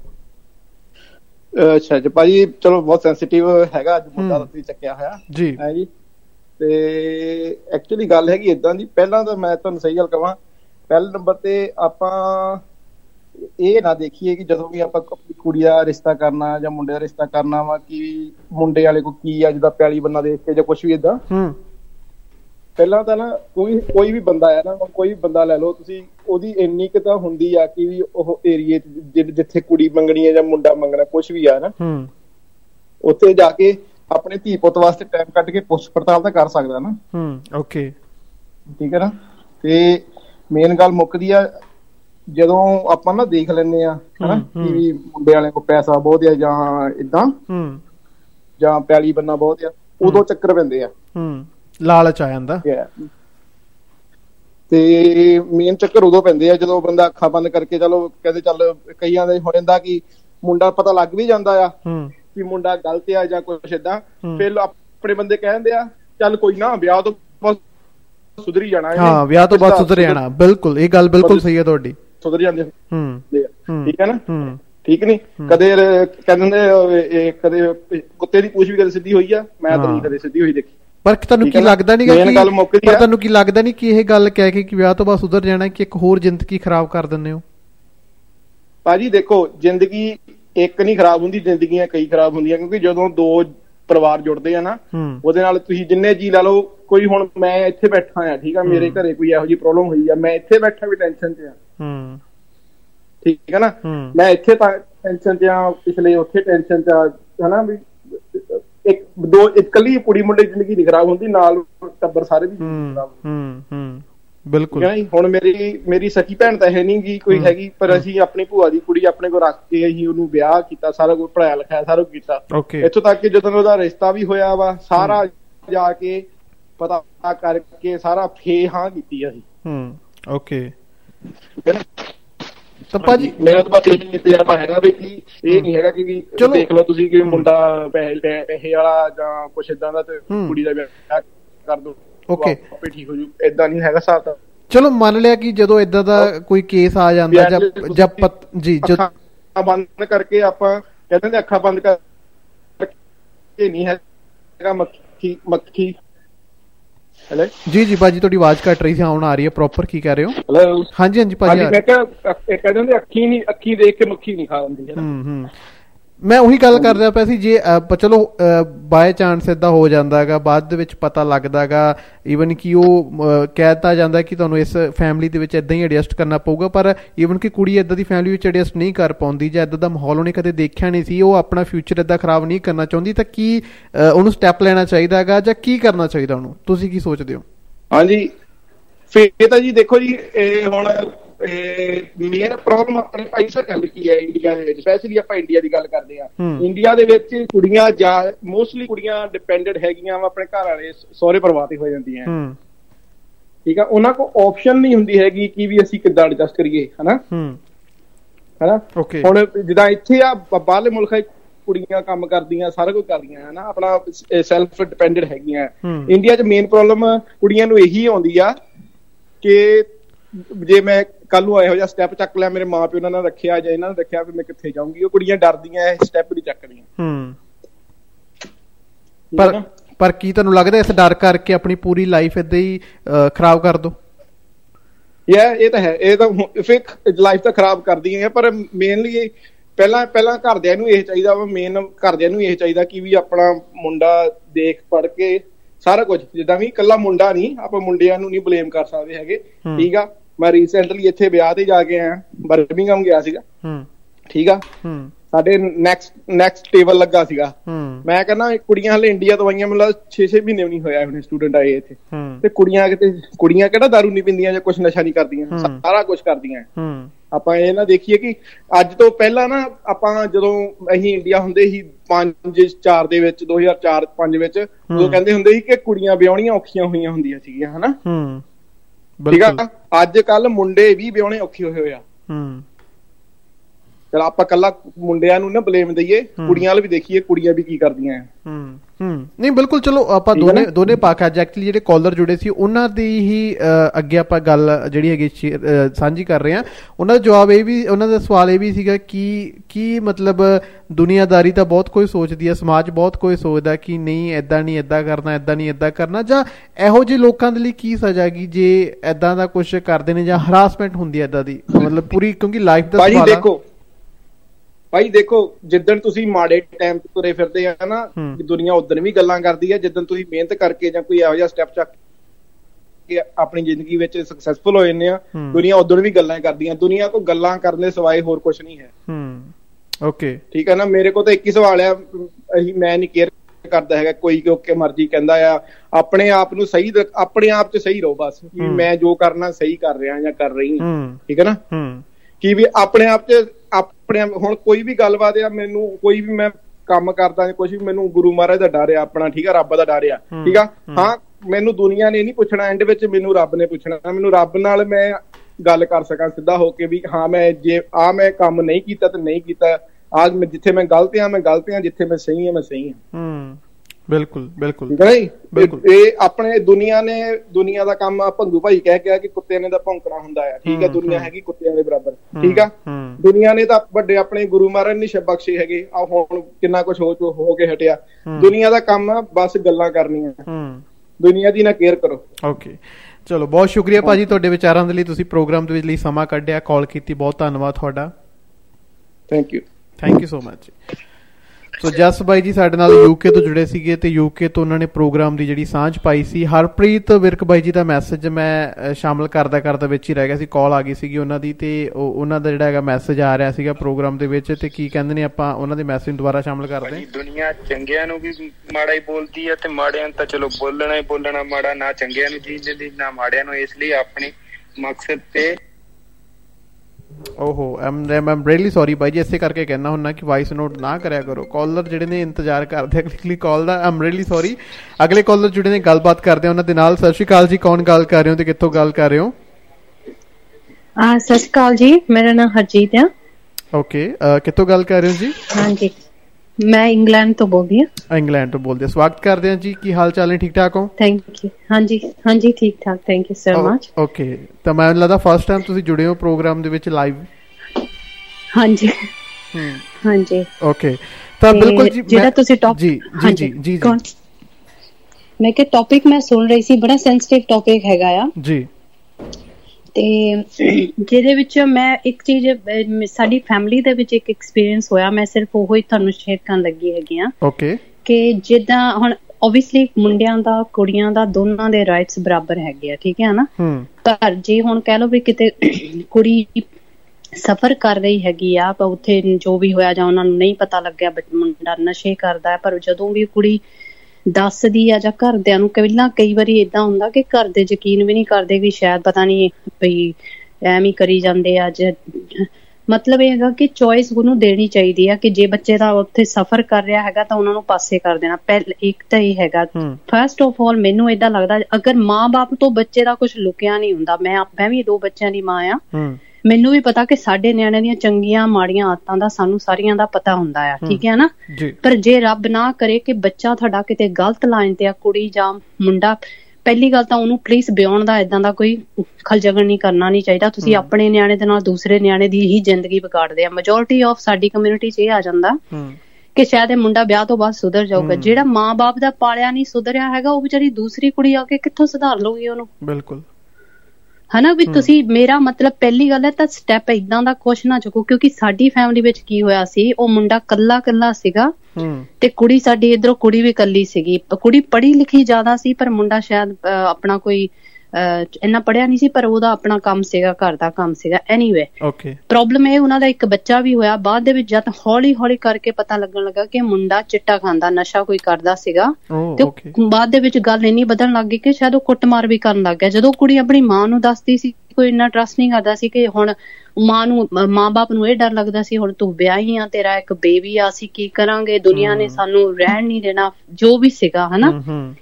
[SPEAKER 6] ਅੱਛਾ ਜੀ ਭਾਜੀ ਚਲੋ ਬਹੁਤ ਸੈਂਸਿਟਿਵ ਹੈਗਾ ਅੱਜ ਮੁੱਦਾ ਤੁਸੀਂ ਚੱਕਿਆ ਹੋਇਆ।
[SPEAKER 1] ਜੀ।
[SPEAKER 6] ਹੈ ਜੀ। ਤੇ ਐਕਚੁਅਲੀ ਗੱਲ ਹੈਗੀ ਇਦਾਂ ਦੀ ਪਹਿਲਾਂ ਤਾਂ ਮੈਂ ਤੁਹਾਨੂੰ ਸਹੀ ਗੱਲ ਕਹਾਂ ਪਹਿਲੇ ਨੰਬਰ ਤੇ ਆਪਾਂ ਇਹ ਨਾ ਦੇਖੀਏ ਕਿ ਜਦੋਂ ਵੀ ਆਪਾਂ ਕੁੜੀ ਦਾ ਰਿਸ਼ਤਾ ਕਰਨਾ ਜਾਂ ਮੁੰਡੇ ਦਾ ਰਿਸ਼ਤਾ ਕਰਨਾ ਵਾ ਕਿ ਮੁੰਡੇ ਵਾਲੇ ਕੋ ਕੀ ਅੱਜ ਦਾ ਪਿਆਲੀ ਬੰਨਾ ਦੇਖ ਕੇ ਜਾਂ ਕੁਝ ਵੀ ਇਦਾਂ
[SPEAKER 1] ਹੂੰ।
[SPEAKER 6] ਪਹਿਲਾਂ ਤਾਂ ਨਾ ਕੋਈ ਕੋਈ ਵੀ ਬੰਦਾ ਆ ਨਾ ਕੋਈ ਵੀ ਬੰਦਾ ਲੈ ਲਓ ਤੁਸੀਂ ਉਹਦੀ ਇੰਨੀ ਕਿ ਤਾਂ ਹੁੰਦੀ ਆ ਕਿ ਵੀ ਉਹ ਏਰੀਏ ਜਿੱਥੇ ਕੁੜੀ ਮੰਗਣੀ ਹੈ ਜਾਂ ਮੁੰਡਾ ਮੰਗਣਾ ਕੁਝ ਵੀ ਆ ਨਾ।
[SPEAKER 1] ਹੂੰ।
[SPEAKER 6] ਉੱਥੇ ਜਾ ਕੇ ਆਪਣੇ ਧੀ ਪੁੱਤ ਵਾਸਤੇ ਟਾਈਮ ਕੱਢ ਕੇ ਪੁੱਛ ਪੜਤਾਲ ਤਾਂ ਕਰ ਸਕਦਾ ਨਾ।
[SPEAKER 1] ਹੂੰ ਓਕੇ।
[SPEAKER 6] ਠੀਕ ਹੈ ਨਾ? ਤੇ ਮੇਨ ਗੱਲ ਮੁੱਕਦੀ ਆ ਜਦੋਂ ਆਪਾਂ ਨਾ ਦੇਖ ਲੈਂਦੇ ਆ ਹਨਾ ਕਿ ਵੀ ਮੁੰਡੇ ਵਾਲਿਆਂ ਕੋਲ ਪੈਸਾ ਬਹੁਤ ਆ ਜਾਂ ਇਦਾਂ
[SPEAKER 1] ਹੂੰ।
[SPEAKER 6] ਜਾਂ ਪਿਆਲੀ ਬੰਨਾ ਬਹੁਤ ਆ ਉਦੋਂ ਚੱਕਰ ਪੈਂਦੇ ਆ।
[SPEAKER 1] ਹੂੰ। ਲਾਲਚ ਆ ਜਾਂਦਾ।
[SPEAKER 6] ਤੇ ਮੇਨ ਚੱਕਰ ਉਦੋਂ ਪੈਂਦੇ ਆ ਜਦੋਂ ਬੰਦਾ ਅੱਖਾਂ ਬੰਦ ਕਰਕੇ ਚਲੋ ਕਹਿੰਦੇ ਚੱਲ ਕਈਆਂ ਦੇ ਹੋ ਜਾਂਦਾ ਕਿ ਮੁੰਡਾ ਪਤਾ ਲੱਗ ਵੀ ਜਾਂਦਾ ਆ ਕਿ ਮੁੰਡਾ ਗਲਤ ਆ ਜਾਂ ਕੁਝ ਇਦਾਂ ਫਿਰ ਆਪਣੇ ਬੰਦੇ ਕਹਿੰਦੇ ਆ ਚੱਲ ਕੋਈ ਨਾ ਵਿਆਹ ਤੋਂ ਬਾਅਦ ਸੁਧਰੀ ਜਾਣਾ ਹੈ
[SPEAKER 1] ਹਾਂ ਵਿਆਹ ਤੋਂ ਬਾਅਦ ਸੁਧਰ ਜਾਣਾ। ਬਿਲਕੁਲ ਇਹ ਗੱਲ ਬਿਲਕੁਲ ਸਹੀ ਹੈ ਤੁਹਾਡੀ।
[SPEAKER 6] ਸੁਧਰ ਜਾਂਦੇ
[SPEAKER 1] ਹੂੰ।
[SPEAKER 6] ਠੀਕ ਹੈ ਨਾ? ਠੀਕ ਨਹੀਂ? ਕਦੇ ਕਹਿੰਦੇ ਇਹ ਕਦੇ ਕੁੱਤੇ ਦੀ ਪੂਛ ਵੀ ਕਦੇ ਸਿੱਧੀ ਹੋਈ ਆ। ਮੈਂ ਤਾਂ ਨਹੀਂ ਕਦੇ ਸਿੱਧੀ ਹੋਈ ਦੇਖੀ।
[SPEAKER 1] ਪਰ ਤੁਹਾਨੂੰ ਕੀ ਲੱਗਦਾ ਨਹੀਂਗਾ ਕਿ ਪਰ ਤੁਹਾਨੂੰ ਕੀ ਲੱਗਦਾ ਨਹੀਂ ਕਿ ਇਹ ਗੱਲ ਕਹਿ ਕੇ ਕਿ ਵਿਆਹ ਤੋਂ ਬਾਅਦ ਸੁਧਰ ਜਾਣਾ ਕਿ ਇੱਕ ਹੋਰ ਜ਼ਿੰਦਗੀ ਖਰਾਬ ਕਰ ਦਿੰਦੇ ਹੋ?
[SPEAKER 6] ਭਾਜੀ ਦੇਖੋ ਜ਼ਿੰਦਗੀ ਇੱਕ ਨਹੀਂ ਖਰਾਬ ਹੁੰਦੀ ਜ਼ਿੰਦਗੀਆਂ ਕਈ ਖਰਾਬ ਹੁੰਦੀਆਂ ਕਿਉਂਕਿ ਜਦੋਂ ਦੋ ਪਰਿਵਾਰ ਜੁੜਦੇ ਆ ਨਾ ਉਹਦੇ ਨਾਲ ਤੁਸੀਂ ਜਿੰਨੇ ਜੀ ਲਾ ਲਓ ਕੋਈ ਹੁਣ ਮੈਂ ਇੱਥੇ ਬੈਠਾ ਆ ਠੀਕ ਆ ਮੇਰੇ ਘਰੇ ਕੋਈ ਇਹੋ ਜੀ ਪ੍ਰੋਬਲਮ ਹੋਈ ਆ ਮੈਂ ਇੱਥੇ ਬੈਠਾ ਵੀ ਟੈਨਸ਼ਨ 'ਚ ਆ।
[SPEAKER 1] ਹੂੰ।
[SPEAKER 6] ਠੀਕ ਹੈ ਨਾ? ਮੈਂ ਇੱਥੇ ਤਾਂ ਟੈਨਸ਼ਨ 'ਚ ਆ ਪਿਛਲੇ ਉੱਥੇ ਟੈਨਸ਼ਨ 'ਚ ਆ ਹਨਾ ਵੀ ਇੱਕ ਦੋ ਇਕੱਲੀ ਕੁੜੀ ਮੁੰਡੇ ਦੀ ਜ਼ਿੰਦਗੀ ਨਹੀਂ ਖਰਾਬ ਹੁੰਦੀ ਨਾਲ ਟੱਬਰ ਸਾਰੇ ਦੀ
[SPEAKER 1] ਖਰਾਬ ਹੂੰ ਹੂੰ ਬਿਲਕੁਲ?
[SPEAKER 6] ਹੁਣ ਮੇਰੀ ਮੇਰੀ ਸਕੀ ਭੈਣ ਤਾਂ ਹੈ ਨਹੀਂ ਗੀ ਕੋਈ ਹੈਗੀ ਪਰ ਅਸੀਂ ਆਪਣੀ ਭੂਆ ਦੀ ਕੁੜੀ ਆਪਣੇ ਕੋਲ ਰੱਖ ਕੇ ਅਸੀਂ ਉਹਨੂੰ ਵਿਆਹ ਕੀਤਾ ਸਾਰਾ ਕੁਝ ਪੜਾਇਆ ਲਿਖਾਇਆ ਸਾਰਾ ਕੁਝ ਕੀਤਾ। ਇੱਥੋਂ ਤੱਕ ਕਿ ਜਦੋਂ ਉਹਦਾ ਰਿਸ਼ਤਾ ਵੀ ਹੋਇਆ ਵਾ ਸਾਰਾ ਜਾ ਕੇ ਪਤਾ ਕਰਕੇ ਸਾਰਾ ਫੇ ਹਾਂ ਕੀਤੀ ਅਸੀਂ।
[SPEAKER 1] ਹੂੰ ਓਕੇ। ਤਾਂ ਭਾਜੀ
[SPEAKER 6] ਮੇਰਾ ਤਾਂ ਬਸ ਇਹ ਤਜਰਬਾ ਹੈਗਾ ਵੀ ਕਿ ਇਹ ਨਹੀਂ ਹੈਗਾ ਕਿ। ਦੇਖ ਲਓ ਤੁਸੀਂ ਕਿ ਮੁੰਡਾ ਪੈਸੇ ਪੈਸੇ ਵਾਲਾ ਜਾਂ ਕੁਛ ਇਦਾਂ ਦਾ ਤੇ। ਕੁੜੀ ਦਾ ਵਿਆਹ ਕਰ ਦੋ
[SPEAKER 1] Okay.
[SPEAKER 6] ਆਪੇ ਠੀਕ ਹੋ ਜੂ ਇਦਾਂ ਨਹੀਂ ਹੈਗਾ ਤਾਂ
[SPEAKER 1] ਚਲੋ ਮੰਨ ਲਿਆ ਕਿ ਜਦੋਂ ਇਦਾਂ ਦਾ ਕੋਈ ਕੇਸ ਆ ਜਾਂਦਾ ਜਾਂ ਜਾਂ ਪਤ- ਜੀ ਜਦ
[SPEAKER 6] ਬੰਦ ਕਰਕੇ ਆਪਾਂ ਕਹਿੰਦੇ ਨੇ ਅੱਖਾਂ ਬੰਦ ਕਰਕੇ ਨਹੀਂ ਹੈਗਾ ਮੱਖੀ ਮੱਖੀ ਹੈਲੋ
[SPEAKER 1] ਜੀ ਜੀ ਭਾਜੀ ਤੁਹਾਡੀ ਆਵਾਜ਼ ਕੱਟ ਰਹੀ ਸੀ ਹੁਣ ਆ ਰਹੀ ਹੈ ਪ੍ਰੋਪਰ ਕੀ ਕਹਿ ਰਹੇ ਹੋ?
[SPEAKER 6] ਹੈਲੋ
[SPEAKER 1] ਹਾਂਜੀ ਹਾਂਜੀ ਭਾਜੀ
[SPEAKER 6] ਹਾਂਜੀ ਮੈਂ ਕਿਹਾ ਇਹ ਕਹਿੰਦੇ ਨੇ ਅੱਖੀ ਨਹੀਂ ਅੱਖੀ ਦੇਖ ਕੇ ਮੱਖੀ ਨਹੀਂ ਖਾ ਹੁੰਦੀ ਹੈ ਨਾ?
[SPEAKER 1] ਹੂੰ ਹੂੰ। ਮੈਂ ਉਹੀ ਗੱਲ ਕਰ ਰਿਹਾ ਪਿਆ ਸੀ ਜੇ ਅ, ਪ- ਚਲੋ ਬਾਏ ਚਾਂਸ ਇਦਾਂ ਹੋ ਜਾਂਦਾ ਹੈਗਾ ਬਾਅਦ ਦੇ ਵਿੱਚ ਪਤਾ ਲੱਗਦਾ ਹੈਗਾ ਈਵਨ ਕਿ ਉਹ ਅ, ਕਹਿਤਾ ਜਾਂਦਾ ਕਿ ਤੁਹਾਨੂੰ ਇਸ ਫੈਮਿਲੀ ਦੇ ਵਿੱਚ ਇਦਾਂ ਹੀ ਐਡਜਸਟ ਕਰਨਾ ਪਊਗਾ ਪਰ ਈਵਨ ਕਿ ਕੁੜੀ ਇਦਾਂ ਦੀ ਫੈਮਿਲੀ ਵਿੱਚ ਐਡਜਸਟ ਨਹੀਂ ਕਰ ਪਾਉਂਦੀ ਜਾਂ ਇਦਾਂ ਦਾ ਮਾਹੌਲ ਉਹਨੇ ਕਦੇ ਦੇਖਿਆ ਨਹੀਂ ਸੀ ਉਹ ਆਪਣਾ ਫਿਊਚਰ ਇਦਾਂ ਖਰਾਬ ਨਹੀਂ ਕਰਨਾ ਚਾਹੁੰਦੀ ਤਾਂ ਕੀ ਅ, ਉਹਨੂੰ ਸਟੈਪ ਲੈਣਾ ਚਾਹੀਦਾ ਹੈਗਾ ਜਾਂ ਕੀ ਕਰਨਾ ਚਾਹੀਦਾ ਉਹਨੂੰ? ਤੁਸੀਂ ਕੀ ਸੋਚਦੇ ਹੋ?
[SPEAKER 6] ਹਾਂਜੀ। ਫੇਰ ਤਾਂ ਜੀ ਦੇਖੋ ਜੀ ਇਹ ਹੁਣ ਮੇਨ ਪ੍ਰੋਬਲਮ ਆਪਣੇ ਭਾਈ ਸਰ ਗੱਲ ਕੀ ਹੈ ਇੰਡੀਆ ਦੇ ਵਿੱਚ? ਸਪੈਸ਼ਲੀ ਆਪਾਂ ਇੰਡੀਆ ਦੀ ਗੱਲ ਕਰਦੇ ਆ। ਇੰਡੀਆ ਦੇ ਵਿੱਚ ਕੁੜੀਆਂ ਜਾਂ ਮੋਸਟਲੀ ਕੁੜੀਆਂ ਡਿਪੈਂਡੈਂਟ ਹੈਗੀਆਂ ਵਾ ਆਪਣੇ ਘਰ ਵਾਲੇ ਸਹੁਰੇ ਪਰਿਵਾਰ ਤੇ ਹੋ ਜਾਂਦੀਆਂ ਠੀਕ ਆ? ਉਹਨਾਂ ਕੋਲ ਆਪਸ਼ਨ ਨਹੀਂ ਹੁੰਦੀ ਹੈਗੀ ਕਿ ਵੀ ਅਸੀਂ ਕਿੱਦਾਂ ਐਡਜਸਟ ਕਰੀਏ ਹਨਾ? ਹਨਾ?
[SPEAKER 1] ਓਕੇ
[SPEAKER 6] ਹੁਣ ਜਿੱਦਾਂ ਇੱਥੇ ਆ ਬਾਹਰਲੇ ਮੁਲਕਾਂ ਕੁੜੀਆਂ ਕੰਮ ਕਰਦੀਆਂ ਸਾਰਾ ਕੁਝ ਕਰਦੀਆਂ ਹਨਾ? ਆਪਣਾ ਸੈਲਫ ਡਿਪੈਂਡੈਂਟ ਹੈਗੀਆਂ। ਇੰਡੀਆ 'ਚ ਮੇਨ ਪ੍ਰੋਬਲਮ ਕੁੜੀਆਂ ਨੂੰ ਇਹੀ ਆਉਂਦੀ ਆ ਕਿ ਜੇ ਮੈਂ ਕੱਲ ਨੂੰ ਇਹੋ ਜਿਹਾ ਸਟੈਪ ਚੱਕ ਲਿਆ ਮੇਰੇ ਮਾਪਿਓ ਉਹਨਾਂ ਨੇ ਰੱਖਿਆ ਜਾਂ ਇਹਨਾਂ ਨੇ ਰੱਖਿਆ ਵੀ ਮੈਂ ਕਿੱਥੇ ਜਾਊਂਗੀ। ਉਹ ਕੁੜੀਆਂ ਡਰਦੀਆਂ ਇਹ ਸਟੈਪ ਨਹੀਂ ਚੱਕਦੀਆਂ।
[SPEAKER 1] ਹੂੰ। ਪਰ? ਪਰ ਕੀ ਤੁਹਾਨੂੰ ਲੱਗਦਾ ਇਸ ਡਰ ਕਰਕੇ ਆਪਣੀ ਪੂਰੀ ਲਾਈਫ ਇਦਾਂ ਹੀ ਖਰਾਬ ਕਰ ਦੋ
[SPEAKER 6] ਯਾ ਇਹ ਤਾਂ ਹੈ। ਇਹ ਤਾਂ ਫਿਰ ਲਾਈਫ ਤਾਂ ਖਰਾਬ ਕਰਦੀ ਹੈ ਪਰ ਮੇਨਲੀ ਪਹਿਲਾਂ ਪਹਿਲਾਂ ਘਰਦਿਆਂ ਨੂੰ ਇਹ ਚਾਹੀਦਾ ਵਾ ਮੇਨ ਘਰਦਿਆਂ ਨੂੰ ਇਹ ਚਾਹੀਦਾ ਕਿ ਵੀ ਆਪਣਾ ਮੁੰਡਾ ਦੇਖ ਪੜ ਕੇ ਸਾਰਾ ਕੁਝ। ਜਿੱਦਾਂ ਵੀ ਇਕੱਲਾ ਮੁੰਡਾ ਨਹੀਂ ਆਪਾਂ ਮੁੰਡਿਆਂ ਨੂੰ ਨਹੀਂ ਬਲੇਮ ਕਰ ਸਕਦੇ ਹੈਗੇ। ਠੀਕ ਆ? ਮੈਂ ਰੀਸੈਂਟਲੀ ਇੱਥੇ ਵਿਆਹ ਤੇ ਜਾ ਕੇ ਆਇਆ ਬਰਮਿੰਗਮ ਗਿਆ ਸੀਗਾ।
[SPEAKER 1] ਹੂੰ।
[SPEAKER 6] ਠੀਕ ਆ?
[SPEAKER 1] ਹੂੰ।
[SPEAKER 6] ਸਾਡੇ ਨੈਕਸਟ ਨੈਕਸਟ ਟੇਬਲ ਲੱਗਾ ਸੀਗਾ।
[SPEAKER 1] ਹੂੰ।
[SPEAKER 6] ਮੈਂ ਕਹਿੰਦਾ ਕੁੜੀਆਂ ਹਲੇ ਇੰਡੀਆ ਤੋਂ ਆਈਆਂ ਮੈਨੂੰ ਲੱਗਦਾ 6-6 ਮਹੀਨੇ ਵੀ ਨਹੀਂ ਹੋਇਆ ਹੁਣੇ ਸਟੂਡੈਂਟ ਆਏ ਇੱਥੇ। ਤੇ ਕੁੜੀਆਂ ਕਿਤੇ ਕੁੜੀਆਂ ਕਿਹੜਾ ਦਾਰੂ ਨਹੀਂ ਪੀਂਦੀਆਂ ਜਾਂ ਕੁਝ ਨਸ਼ਾ ਨਹੀਂ ਕਰਦੀਆਂ। ਸਾਰਾ ਕੁਝ ਕਰਦੀਆਂ।
[SPEAKER 1] ਹੂੰ।
[SPEAKER 6] ਆਪਾਂ ਇਹ ਨਾ ਦੇਖੀਏ ਕਿ ਅੱਜ ਤੋਂ ਪਹਿਲਾਂ ਨਾ ਆਪਾਂ ਜਦੋਂ ਅਸੀਂ ਇੰਡੀਆ ਹੁੰਦੇ ਸੀ 5 4 ਦੇ ਵਿੱਚ 2004 5 ਵਿੱਚ ਉਦੋਂ। ਕਹਿੰਦੇ ਹੁੰਦੇ ਸੀ ਕਿ ਕੁੜੀਆਂ ਵਿਆਹਣੀਆਂ ਔਖੀਆਂ ਹੋਈਆਂ ਹੁੰਦੀਆਂ ਸੀਗੀਆਂ ਹਨਾ?
[SPEAKER 1] ਹੂੰ।
[SPEAKER 6] ਠੀਕ ਆ?
[SPEAKER 1] ਬਿਲਕੁਲ
[SPEAKER 6] ਅੱਜ ਕੱਲ ਮੁੰਡੇ ਵੀ ਵਿਆਹਣੇ ਔਖੇ ਹੋਏ ਹੋਏ ਆ।
[SPEAKER 1] ਹੂੰ।
[SPEAKER 6] ਚਲ ਆਪਾਂ ਕੱਲਾ ਮੁੰਡਿਆਂ ਨੂੰ ਨਾ ਬਲੇਮ ਦਈਏ। ਕੁੜੀਆਂ ਵਾਲ ਵੀ ਦੇਖੀਏ ਕੁੜੀਆਂ ਵੀ ਕੀ ਕਰਦੀਆਂ।
[SPEAKER 1] ਹੂੰ। ਹੂੰ। ਨਹੀਂ ਬਿਲਕੁਲ ਚਲੋ ਆਪਾਂ
[SPEAKER 6] ਹੈ
[SPEAKER 1] ਦੋਨੇ? ਦੋਨੇ ਪੱਖ ਅੱਜ ਐਕਚੁਅਲੀ ਜਿਹੜੇ ਕਾਲਰ ਜੁੜੇ ਸੀ ਉਹਨਾਂ ਦੀ ਹੀ ਅੱਗੇ ਆਪਾਂ ਗੱਲ ਜਿਹੜੀ ਹੈਗੀ ਸਾਂਝੀ ਕਰ ਰਹੇ ਹਾਂ। ਉਹਨਾਂ ਦਾ ਜਵਾਬ ਇਹ ਵੀ ਉਹਨਾਂ ਦਾ ਸਵਾਲ ਇਹ ਵੀ ਸੀਗਾ ਕਿ ਕੀ ਮਤਲਬ ਦੁਨੀਆਦਾਰੀ ਤਾਂ ਬਹੁਤ ਕੋਈ ਸੋਚਦੀ ਹੈ ਸਮਾਜ ਬਹੁਤ ਕੋਈ ਸੋਚਦਾ ਕਿ ਨਹੀਂ ਐਦਾਂ ਨਹੀਂ ਐਦਾਂ ਕਰਨਾ ਐਦਾਂ ਨਹੀਂ ਐਦਾਂ ਕਰਨਾ ਜਾਂ ਇਹੋ ਜਿਹੇ ਲੋਕਾਂ ਦੇ ਲਈ ਕੀ ਸਜ਼ਾ ਗੀ ਜੇ ਐਦਾਂ ਦਾ ਕੁਝ ਕਰਦੇ ਨੇ ਜਾਂ ਹਰਾਸਮੈਂਟ ਹੁੰਦੀ ਹੈ ਐਦਾਂ ਦੀ? ਮਤਲਬ ਪੂਰੀ ਕਿਉਂਕਿ ਲਾਈਫ ਦਾ ਸਵਾਲ ਆ।
[SPEAKER 6] ਦੇਖੋ ਭਾਈ ਦੇਖੋ ਜਿੱਦਣ ਤੁਸੀਂ ਮਾੜੇ ਟਾਈਮ ਤੇ ਤੁਰੇ ਫਿਰਦੇ ਆ ਨਾ। ਕਿ ਦੁਨੀਆ ਉਦੋਂ ਵੀ ਗੱਲਾਂ ਕਰਦੀ ਹੈ ਜਿੱਦਣ ਤੁਸੀਂ ਮਿਹਨਤ ਕਰਕੇ ਜਾਂ ਕੋਈ ਇਹੋ ਜਿਹਾ ਸਟੈਪ ਚੱਕ ਕੇ ਆਪਣੀ ਜ਼ਿੰਦਗੀ ਵਿੱਚ ਸਕਸੈਸਫੁਲ ਹੋ ਜਾਂਦੇ ਆ। ਦੁਨੀਆ ਉਦੋਂ ਵੀ ਗੱਲਾਂ ਕਰਦੀਆਂ ਦੁਨੀਆ ਕੋ ਗੱਲਾਂ ਕਰਨ ਦੇ ਸਿਵਾਏ ਹੋਰ ਕੁਝ ਨਹੀਂ ਹੈ।
[SPEAKER 1] ਹੂੰ। ਓਕੇ
[SPEAKER 6] ਠੀਕ ਹੈ ਨਾ? ਮੇਰੇ ਕੋਲ ਤਾਂ ਇੱਕ ਹੀ ਸਵਾਲ ਆ ਅਸੀਂ ਮੈਂ ਨਹੀਂ ਕੇਅਰ ਕਰਦਾ ਹੈਗਾ ਕੋਈ ਕਿ ਓਕੇ ਮਰਜ਼ੀ ਕਹਿੰਦਾ ਆ ਆਪਣੇ ਆਪ ਨੂੰ ਸਹੀ ਆਪਣੇ ਆਪ 'ਚ ਸਹੀ ਰਹੋ ਬਸ ਕਿ। ਮੈਂ ਜੋ ਕਰਨਾ ਸਹੀ ਕਰ ਰਿਹਾ ਜਾਂ ਕਰ ਰਹੀ ਹਾਂ। ਠੀਕ ਹੈ ਨਾ? ਕਿ ਵੀ ਆਪਣੇ ਆਪ 'ਚ ਆਪਣੇ ਆਪ- ਹੁਣ ਕੋਈ ਵੀ ਗੱਲਬਾਤ ਆ ਮੈਨੂੰ ਕੋਈ ਵੀ ਮੈਂ ਕੰਮ ਕਰਦਾ ਜਾਂ ਕੁਝ ਵੀ ਮੈਨੂੰ ਗੁਰੂ ਮਹਾਰਾਜ ਦਾ ਡਰ ਆ ਆਪਣਾ ਠੀਕ ਆ? ਰੱਬ ਦਾ ਡਰ ਆ ਠੀਕ ਆ?
[SPEAKER 1] ਹੂੰ।
[SPEAKER 6] ਹਾਂ ਮੈਨੂੰ ਦੁਨੀਆ ਨੇ ਨਹੀਂ ਪੁੱਛਣਾ ਐਂਡ ਵਿੱਚ ਮੈਨੂੰ ਰੱਬ ਨੇ ਪੁੱਛਣਾ। ਮੈਨੂੰ ਰੱਬ ਨਾਲ ਮੈਂ ਗੱਲ ਕਰ ਸਕਾਂ ਸਿੱਧਾ ਹੋ ਕੇ ਵੀ ਹਾਂ ਮੈਂ ਜੇ ਆ ਮੈਂ ਕੰਮ ਨਹੀਂ ਕੀਤਾ ਤੇ ਨਹੀਂ ਕੀਤਾ ਆਜ ਮੈਂ ਜਿੱਥੇ ਮੈਂ ਗਲਤ ਆ ਮੈਂ ਗਲਤ ਆ ਜਿੱਥੇ ਮੈਂ ਸਹੀ ਆ ਮੈਂ ਸਹੀ ਆ।
[SPEAKER 1] ਹੂੰ। ਬਿਲਕੁਲ ਬਿਲਕੁਲ? ਬਿਲਕੁਲ।
[SPEAKER 6] ਇਹ ਆਪਣੇ ਦੁਨੀਆ ਨੇ ਦੁਨੀਆ ਦਾ ਕੰਮ ਆ ਭੰਗੂ ਭਾਈ ਕਹਿ ਕੇ ਆ ਕਿ ਕੁੱਤਿਆਂ ਨੇ ਤਾਂ ਭੌਂਕਣਾ ਹੁੰਦਾ ਆ। ਠੀਕ ਹੂੰ, ਦੁਨੀਆ। ਹੈਗੀ ਕੁੱਤਿਆਂ ਦੇ ਬਰਾਬਰ। ਠੀਕ ਆ? ਦੁਨੀਆ ਨੇ ਤਾਂ ਵੱਡੇ ਆਪਣੇ ਗੁਰੂ ਮਹਾਰਾਜ ਨੇ ਸ਼ਬ ਬਖਸ਼ੇ ਹੈਗੇ। ਆ ਹੁਣ ਕਿੰਨਾ ਕੁਝ ਹੋ ਹੋ ਕੇ ਹਟਿਆ। ਦੁਨੀਆ ਦਾ ਕੰਮ ਆ ਬਸ ਗੱਲਾਂ ਕਰਨੀਆਂ।
[SPEAKER 1] ਹੂੰ।
[SPEAKER 6] ਦੁਨੀਆ ਦੀ ਨਾ ਕੇਅਰ ਕਰੋ।
[SPEAKER 1] ਓਕੇ। ਚਲੋ ਬਹੁਤ ਸ਼ੁਕਰੀਆ ਭਾਜੀ ਤੁਹਾਡੇ ਵਿਚਾਰਾਂ ਦੇ ਲਈ। ਤੁਸੀਂ ਪ੍ਰੋਗਰਾਮ ਦੇ ਵਿੱਚ ਲਈ ਸਮਾਂ ਕੱਢਿਆ ਕਾਲ ਕੀਤੀ। ਬਹੁਤ ਧੰਨਵਾਦ ਤੁਹਾਡਾ।
[SPEAKER 6] Thank you
[SPEAKER 1] thank you so much so Jas ਬਾਈ ਜੀ ਸਾਡੇ ਨਾਲ ਯੂਕੇ ਤੋਂ ਜੁੜੇ ਸੀਗੇ ਤੇ ਯੂਕੇ ਤੋਂ ਉਹਨਾਂ ਨੇ ਪ੍ਰੋਗਰਾਮ ਦੀ ਜਿਹੜੀ ਸਾਂਝ ਪਾਈ ਸੀ। ਹਰਪ੍ਰੀਤ ਵਿਰਕ ਬਾਈ ਜੀ ਦਾ ਮੈਸੇਜ ਮੈਂ ਅ, ਸ਼ਾਮਲ ਕਰਦਾ ਕਰਦਾ ਵਿੱਚ ਹੀ ਰਹਿ ਗਿਆ ਸੀ। ਕਾਲ ਆ ਗਈ ਸੀਗੀ ਉਹਨਾਂ ਦੀ ਤੇ ਉਹ- ਉਹਨਾਂ ਦਾ ਜਿਹੜਾ ਹੈਗਾ ਮੈਸੇਜ ਆ ਰਿਹਾ ਸੀਗਾ ਪ੍ਰੋਗਰਾਮ ਦੇ ਵਿੱਚ ਤੇ ਕੀ ਕਹਿੰਦੇ ਨੇ ਆਪਾਂ ਉਹਨਾਂ ਦੇ ਮੈਸੇਜ ਨੂੰ ਦੁਬਾਰਾ ਸ਼ਾਮਲ ਕਰਦੇ
[SPEAKER 5] ਭਾਜੀ
[SPEAKER 1] ਹਾਂ
[SPEAKER 5] ਦੁਨੀਆ ਚੰਗਿਆਂ ਨੂੰ ਵੀ ਮਾੜਾ ਹੀ ਬੋਲਦੀ ਹੈ ਤੇ ਮਾੜਿਆਂ ਨੂੰ ਤਾਂ ਚਲੋ ਬੋਲਣਾ ਹੀ ਬੋਲਣਾ ਮਾੜਾ ਨਾ ਚੰਗਿਆਂ ਨੂੰ ਜੀਣ ਦਿੰਦੀ ਨਾ ਮਾੜਿਆਂ ਨੂੰ ਇਸ ਲਈ ਆਪਣੇ ਮਕਸਦ ਤੇ
[SPEAKER 1] ਓਹੋ ਆਮ ਆਮ ਰੀਲੀ ਸੌਰੀ ਬਾਈ ਜੀ ਇਸੇ ਕਰਕੇ ਕਹਿਣਾ ਹੁੰਨਾ ਕਿ ਵਾਇਸ ਨੋਟ ਨਾ ਕਰਿਆ ਕਰੋ। ਕਾਲਰ ਜਿਹੜੇ ਨੇ ਇੰਤਜ਼ਾਰ ਕਰਦੇ ਆ ਅਗਲੀ ਕਾਲ ਦਾ ਆਮ ਰੀਲੀ ਸੌਰੀ ਅਗਲੇ ਕਾਲਰ ਜਿਹੜੇ ਨੇ ਗੱਲਬਾਤ ਕਰਦੇ ਆ ਉਹਨਾਂ ਦੇ ਨਾਲ ਸਤਿ ਸ਼੍ਰੀ ਅਕਾਲ ਜੀ ਕੌਣ ਗੱਲ ਕਰ ਰਹੇ ਹੋ ਤੇ ਕਿੱਥੋਂ ਗੱਲ ਕਰ ਰਹੇ ਹੋ?
[SPEAKER 7] ਆ ਸਤਿ ਸ਼੍ਰੀ ਅਕਾਲ ਜੀ ਮੇਰਾ ਨਾਮ ਹਰਜੀਤ ਹੈ
[SPEAKER 1] ਓਕੇ ਕਿੱਥੋਂ ਗੱਲ ਕਰ ਰਹੇ ਹੋ ਜੀ?
[SPEAKER 7] ਹਾਂਜੀ। ਮੈਂ ਇੰਗਲੈਂਡ ਤੋਂ ਬੋਲਦੀ ਹਾਂ।
[SPEAKER 1] ਇੰਗਲੈਂਡ ਤੋਂ ਬੋਲਦੇ ਹਾਂ। ਸਵਾਗਤ ਕਰਦੇ ਹਾਂ ਜੀ। ਕੀ ਹਾਲ ਚਾਲ ਨੇ? ਠੀਕ ਠਾਕ ਹੋ?
[SPEAKER 7] ਥੈਂਕ ਯੂ ਹਾਂਜੀ ਹਾਂਜੀ ਠੀਕ ਠਾਕ thank you so much
[SPEAKER 1] okay ਤਾਂ ਮੈਨੂੰ ਲੱਗਦਾ ਫਸਟ ਟਾਈਮ ਤੁਸੀਂ ਜੁੜੇ ਹੋ ਪ੍ਰੋਗਰਾਮ ਦੇ ਵਿੱਚ ਲਾਈਵ
[SPEAKER 7] ਹਾਂਜੀ।
[SPEAKER 1] ਹੂੰ।
[SPEAKER 7] ਹਾਂਜੀ।
[SPEAKER 1] ਓਕੇ ਤਾਂ ਬਿਲਕੁਲ ਜੀ
[SPEAKER 7] ਜਿਹੜਾ ਤੁਸੀਂ ਟੌਪ
[SPEAKER 1] ਜੀ ਜੀ ਜੀ ਜੀ
[SPEAKER 7] ਮੈਂ ਕਿ ਟੌਪਿਕ ਮੈਂ ਸੁਣ ਰਹੀ ਸੀ। ਬੜਾ ਸੈਂਸਿਟਿਵ ਟੌਪਿਕ ਹੈਗਾ ਆ।
[SPEAKER 1] ਜੀ।
[SPEAKER 7] ਤੇ ਜਿਹਦੇ ਵਿੱਚ ਮੈਂ ਇੱਕ ਚੀਜ਼ ਸਾਡੀ ਫੈਮਿਲੀ ਦੇ ਵਿੱਚ ਇੱਕ ਐਕਸਪੀਰੀਅੰਸ ਹੋਇਆ। ਮੈਂ ਸਿਰਫ ਉਹੋ ਹੀ ਤੁਹਾਨੂੰ ਸ਼ੇਅਰ ਕਰਨ ਲੱਗੀ ਹੈਗੀ ਆ
[SPEAKER 1] ਓਕੇ
[SPEAKER 7] ਕਿ ਜਿੱਦਾਂ ਹੁਣ ਆਬਵੀਅਸਲੀ ਮੁੰਡਿਆਂ ਦਾ ਕੁੜੀਆਂ ਦਾ ਦੋਨਾਂ ਦੇ ਰਾਈਟਸ ਬਰਾਬਰ ਹੈਗੇ ਆ ਠੀਕ ਹੈ ਨਾ? ਪਰ ਜੇ ਹੁਣ ਕਹਿ ਲਓ ਵੀ ਕਿਤੇ ਕੁੜੀ ਸਫਰ ਕਰ ਰਹੀ ਹੈਗੀ ਆ ਪਰ ਉੱਥੇ ਜੋ ਵੀ ਹੋਇਆ ਜਾਂ ਉਹਨਾਂ ਨੂੰ ਨਹੀਂ ਪਤਾ ਲੱਗਿਆ ਮੁੰਡਾ ਨਸ਼ੇ ਕਰਦਾ ਪਰ ਜਦੋਂ ਵੀ ਕੁੜੀ ਦੱਸਦੀ ਆ ਜਾਂ ਘਰਦਿਆਂ ਨੂੰ ਪਹਿਲਾਂ ਕਈ ਵਾਰੀ ਇਦਾਂ ਹੁੰਦਾ ਕਿ ਘਰ ਦੇ ਯਕੀਨ ਵੀ ਨਹੀਂ ਕਰਦੇ ਵੀ ਸ਼ਾਇਦ ਪਤਾ ਨਹੀਂ ਵੀ ਐਵੇਂ ਹੀ ਕਰੀ ਜਾਂਦੇ ਆ ਜ ਮਤਲਬ ਇਹ ਹੈਗਾ ਕਿ ਚੋਇਸ ਉਹਨੂੰ ਦੇਣੀ ਚਾਹੀਦੀ ਆ ਕਿ ਜੇ ਬੱਚੇ ਦਾ ਉੱਥੇ ਸਫਰ ਕਰ ਰਿਹਾ ਹੈਗਾ ਤਾਂ ਉਹਨਾਂ ਨੂੰ ਪਾਸੇ ਕਰ ਦੇਣਾ। ਪਹਿਲ ਇੱਕ ਤਾਂ ਇਹ ਹੈਗਾ ਫਰਸਟ ਆਫ ਆਲ ਮੈਨੂੰ ਇਦਾਂ ਲੱਗਦਾ ਅਗਰ ਮਾਂ-ਬਾਪ ਤੋਂ ਬੱਚੇ ਦਾ ਕੁਝ ਲੁਕਿਆ ਨਹੀਂ ਹੁੰਦਾ ਮੈਂ ਮੈਂ ਵੀ ਦੋ ਬੱਚਿਆਂ ਦੀ ਮਾਂ ਆ। ਮੈਨੂੰ ਵੀ ਪਤਾ ਕਿ ਸਾਡੇ ਨਿਆਣਿਆਂ ਦੀਆਂ ਚੰਗੀਆਂ ਮਾੜੀਆਂ ਆਦਤਾਂ ਦਾ ਸਾਨੂੰ ਸਾਰੀਆਂ ਦਾ ਪਤਾ ਹੁੰਦਾ ਆ ਠੀਕ ਹੈ ਨਾ? ਪਰ ਜੇ ਰੱਬ ਨਾ ਕਰੇ ਕਿ ਬੱਚਾ ਤੁਹਾਡਾ ਕਿਤੇ ਗਲਤ ਲਾਈਨ ਤੇ ਆ ਕੁੜੀ ਜਾਂ ਮੁੰਡਾ ਪਹਿਲੀ ਗੱਲ ਤਾਂ ਉਹਨੂੰ ਪਲੀਜ਼ ਬਿਆਉਣ ਦਾ ਇਦਾਂ ਦਾ ਕੋਈ ਖਲਜਗਣ ਨਹੀਂ ਕਰਨਾ ਨਹੀਂ ਚਾਹੀਦਾ। ਤੁਸੀਂ ਆਪਣੇ ਨਿਆਣੇ ਦੇ ਨਾਲ ਦੂਸਰੇ ਨਿਆਣੇ ਦੀ ਹੀ ਜ਼ਿੰਦਗੀ ਵਿਗਾੜਦੇ ਆ। ਮੈਜੋਰਿਟੀ ਆਫ ਸਾਡੀ ਕਮਿਊਨਿਟੀ 'ਚ ਇਹ ਆ ਜਾਂਦਾ ਕਿ ਸ਼ਾਇਦ ਇਹ ਮੁੰਡਾ ਵਿਆਹ ਤੋਂ ਬਾਅਦ ਸੁਧਰ ਜਾਊਗਾ। ਜਿਹੜਾ ਮਾਂ-ਬਾਪ ਦਾ ਪਾਲਿਆ ਨਹੀਂ ਸੁਧਰਿਆ ਹੈਗਾ ਉਹ ਵਿਚਾਰੀ ਦੂਸਰੀ ਕੁੜੀ ਆ ਕੇ ਕਿੱਥੋਂ ਸੁਧਾਰ ਲਊਗੀ ਉਹਨੂੰ?
[SPEAKER 1] ਬਿਲਕੁਲ।
[SPEAKER 7] ਹਨਾ ਵੀ ਤੁਸੀਂ ਮੇਰਾ ਮਤਲਬ ਪਹਿਲੀ ਗੱਲ ਹੈ ਤਾਂ ਸਟੈਪ ਇਦਾਂ ਦਾ ਕੁਛ ਨਾ ਚੁੱਕੋ ਕਿਉਂਕਿ ਸਾਡੀ ਫੈਮਿਲੀ ਵਿੱਚ ਕੀ ਹੋਇਆ ਸੀ ਉਹ ਮੁੰਡਾ ਕੱਲਾ ਕੱਲਾ ਸੀਗਾ ਤੇ ਕੁੜੀ ਸਾਡੀ ਇਧਰੋਂ ਕੁੜੀ ਵੀ ਕੱਲੀ ਸੀਗੀ। ਕੁੜੀ ਪੜ੍ਹੀ ਲਿਖੀ ਜ਼ਿਆਦਾ ਸੀ ਪਰ ਮੁੰਡਾ ਸ਼ਾਇਦ ਆਪਣਾ ਕੋਈ ਇੰਨਾ ਪੜਿਆ ਨਹੀਂ ਸੀ ਪਰ ਉਹਦਾ ਆਪਣਾ ਕੰਮ ਸੀਗਾ ਘਰ ਦਾ ਕੰਮ ਸੀਗਾ। ਐਨੀਵੇ
[SPEAKER 1] ਓਕੇ
[SPEAKER 7] ਪ੍ਰੋਬਲਮ ਇਹ ਉਹਨਾਂ ਦਾ ਇੱਕ ਬੱਚਾ ਵੀ ਹੋਇਆ। ਬਾਅਦ ਦੇ ਵਿੱਚ ਜਦ ਹੌਲੀ ਹੌਲੀ ਕਰਕੇ ਪਤਾ ਲੱਗਣ ਲੱਗਾ ਕਿ ਮੁੰਡਾ ਚਿੱਟਾ ਖਾਂਦਾ ਨਸ਼ਾ ਕੋਈ ਕਰਦਾ ਸੀਗਾ।
[SPEAKER 1] ਓ
[SPEAKER 7] ਤੇ ਬਾਅਦ ਦੇ ਵਿੱਚ ਗੱਲ ਇੰਨੀ ਬਦਲਣ ਲੱਗ ਗਈ ਕਿ ਸ਼ਾਇਦ ਉਹ ਕੁੱਟਮਾਰ ਵੀ ਕਰਨ ਲੱਗ ਗਿਆ। ਜਦੋਂ ਕੁੜੀ ਆਪਣੀ ਮਾਂ ਨੂੰ ਦੱਸਦੀ ਸੀ ਕੋਈ ਇੰਨਾ ਟਰਸਟ ਨਹੀਂ ਕਰਦਾ ਸੀ ਕਿ ਹੁਣ ਮਾਂ ਨੂੰ ਮਾਂ-ਬਾਪ ਨੂੰ ਇਹ ਡਰ ਲੱਗਦਾ ਸੀ ਹੁਣ ਤੂੰ ਵਿਆਹੀ ਆ ਤੇਰਾ ਇੱਕ ਬੇਬੀ ਆ ਅਸੀਂ ਕੀ ਕਰਾਂਗੇ? ਦੁਨੀਆ ਨੇ ਸਾਨੂੰ ਰਹਿਣ ਨਹੀਂ ਦੇਣਾ ਜੋ ਵੀ ਸੀਗਾ ਹਨਾ?
[SPEAKER 1] ਹੂੰ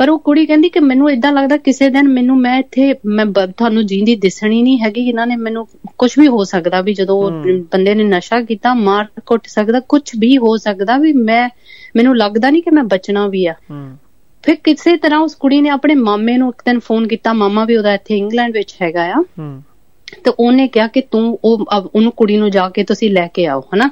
[SPEAKER 7] ਪਰ ਉਹ ਕੁੜੀ ਕਹਿੰਦੀ ਕਿ ਮੈਨੂੰ ਇਦਾਂ ਲੱਗਦਾ ਕਿਸੇ ਦਿਨ ਮੈਨੂੰ ਮੈਂ ਇੱਥੇ ਮੈਂ ਤੁਹਾਨੂੰ ਜੀਂਦੀ ਦਿਸਣੀ ਨਹੀਂ ਹੈਗੀ ਇਹਨਾਂ ਨੇ ਮੈਨੂੰ ਕੁਝ ਵੀ ਹੋ ਸਕਦਾ ਵੀ ਜਦੋਂ ਉਹ ਬੰਦੇ ਨੇ ਨਸ਼ਾ ਕੀਤਾ ਮਾਰ ਕੁੱਟ ਸਕਦਾ ਕੁਝ ਵੀ ਹੋ ਸਕਦਾ ਵੀ ਮੈਂ ਮੈਨੂੰ ਲੱਗਦਾ ਨਹੀਂ ਕਿ ਮੈਂ ਬਚਣਾ ਵੀ ਆ। ਫਿਰ ਕਿਸੇ ਤਰ੍ਹਾਂ ਉਸ ਕੁੜੀ ਨੇ ਆਪਣੇ ਮਾਮੇ ਨੂੰ ਇੱਕ ਦਿਨ ਫੋਨ ਕੀਤਾ ਮਾਮਾ ਵੀ ਉਹਦਾ ਇੱਥੇ ਇੰਗਲੈਂਡ ਵਿੱਚ ਹੈਗਾ ਆ। ਤੇ ਉਹਨੇ ਕਿਹਾ ਕਿ ਤੂੰ ਉਹ ਉਹਨੂੰ ਕੁੜੀ ਨੂੰ ਜਾ ਕੇ ਤੁਸੀਂ ਲੈ ਕੇ ਆਓ ਹਨਾ?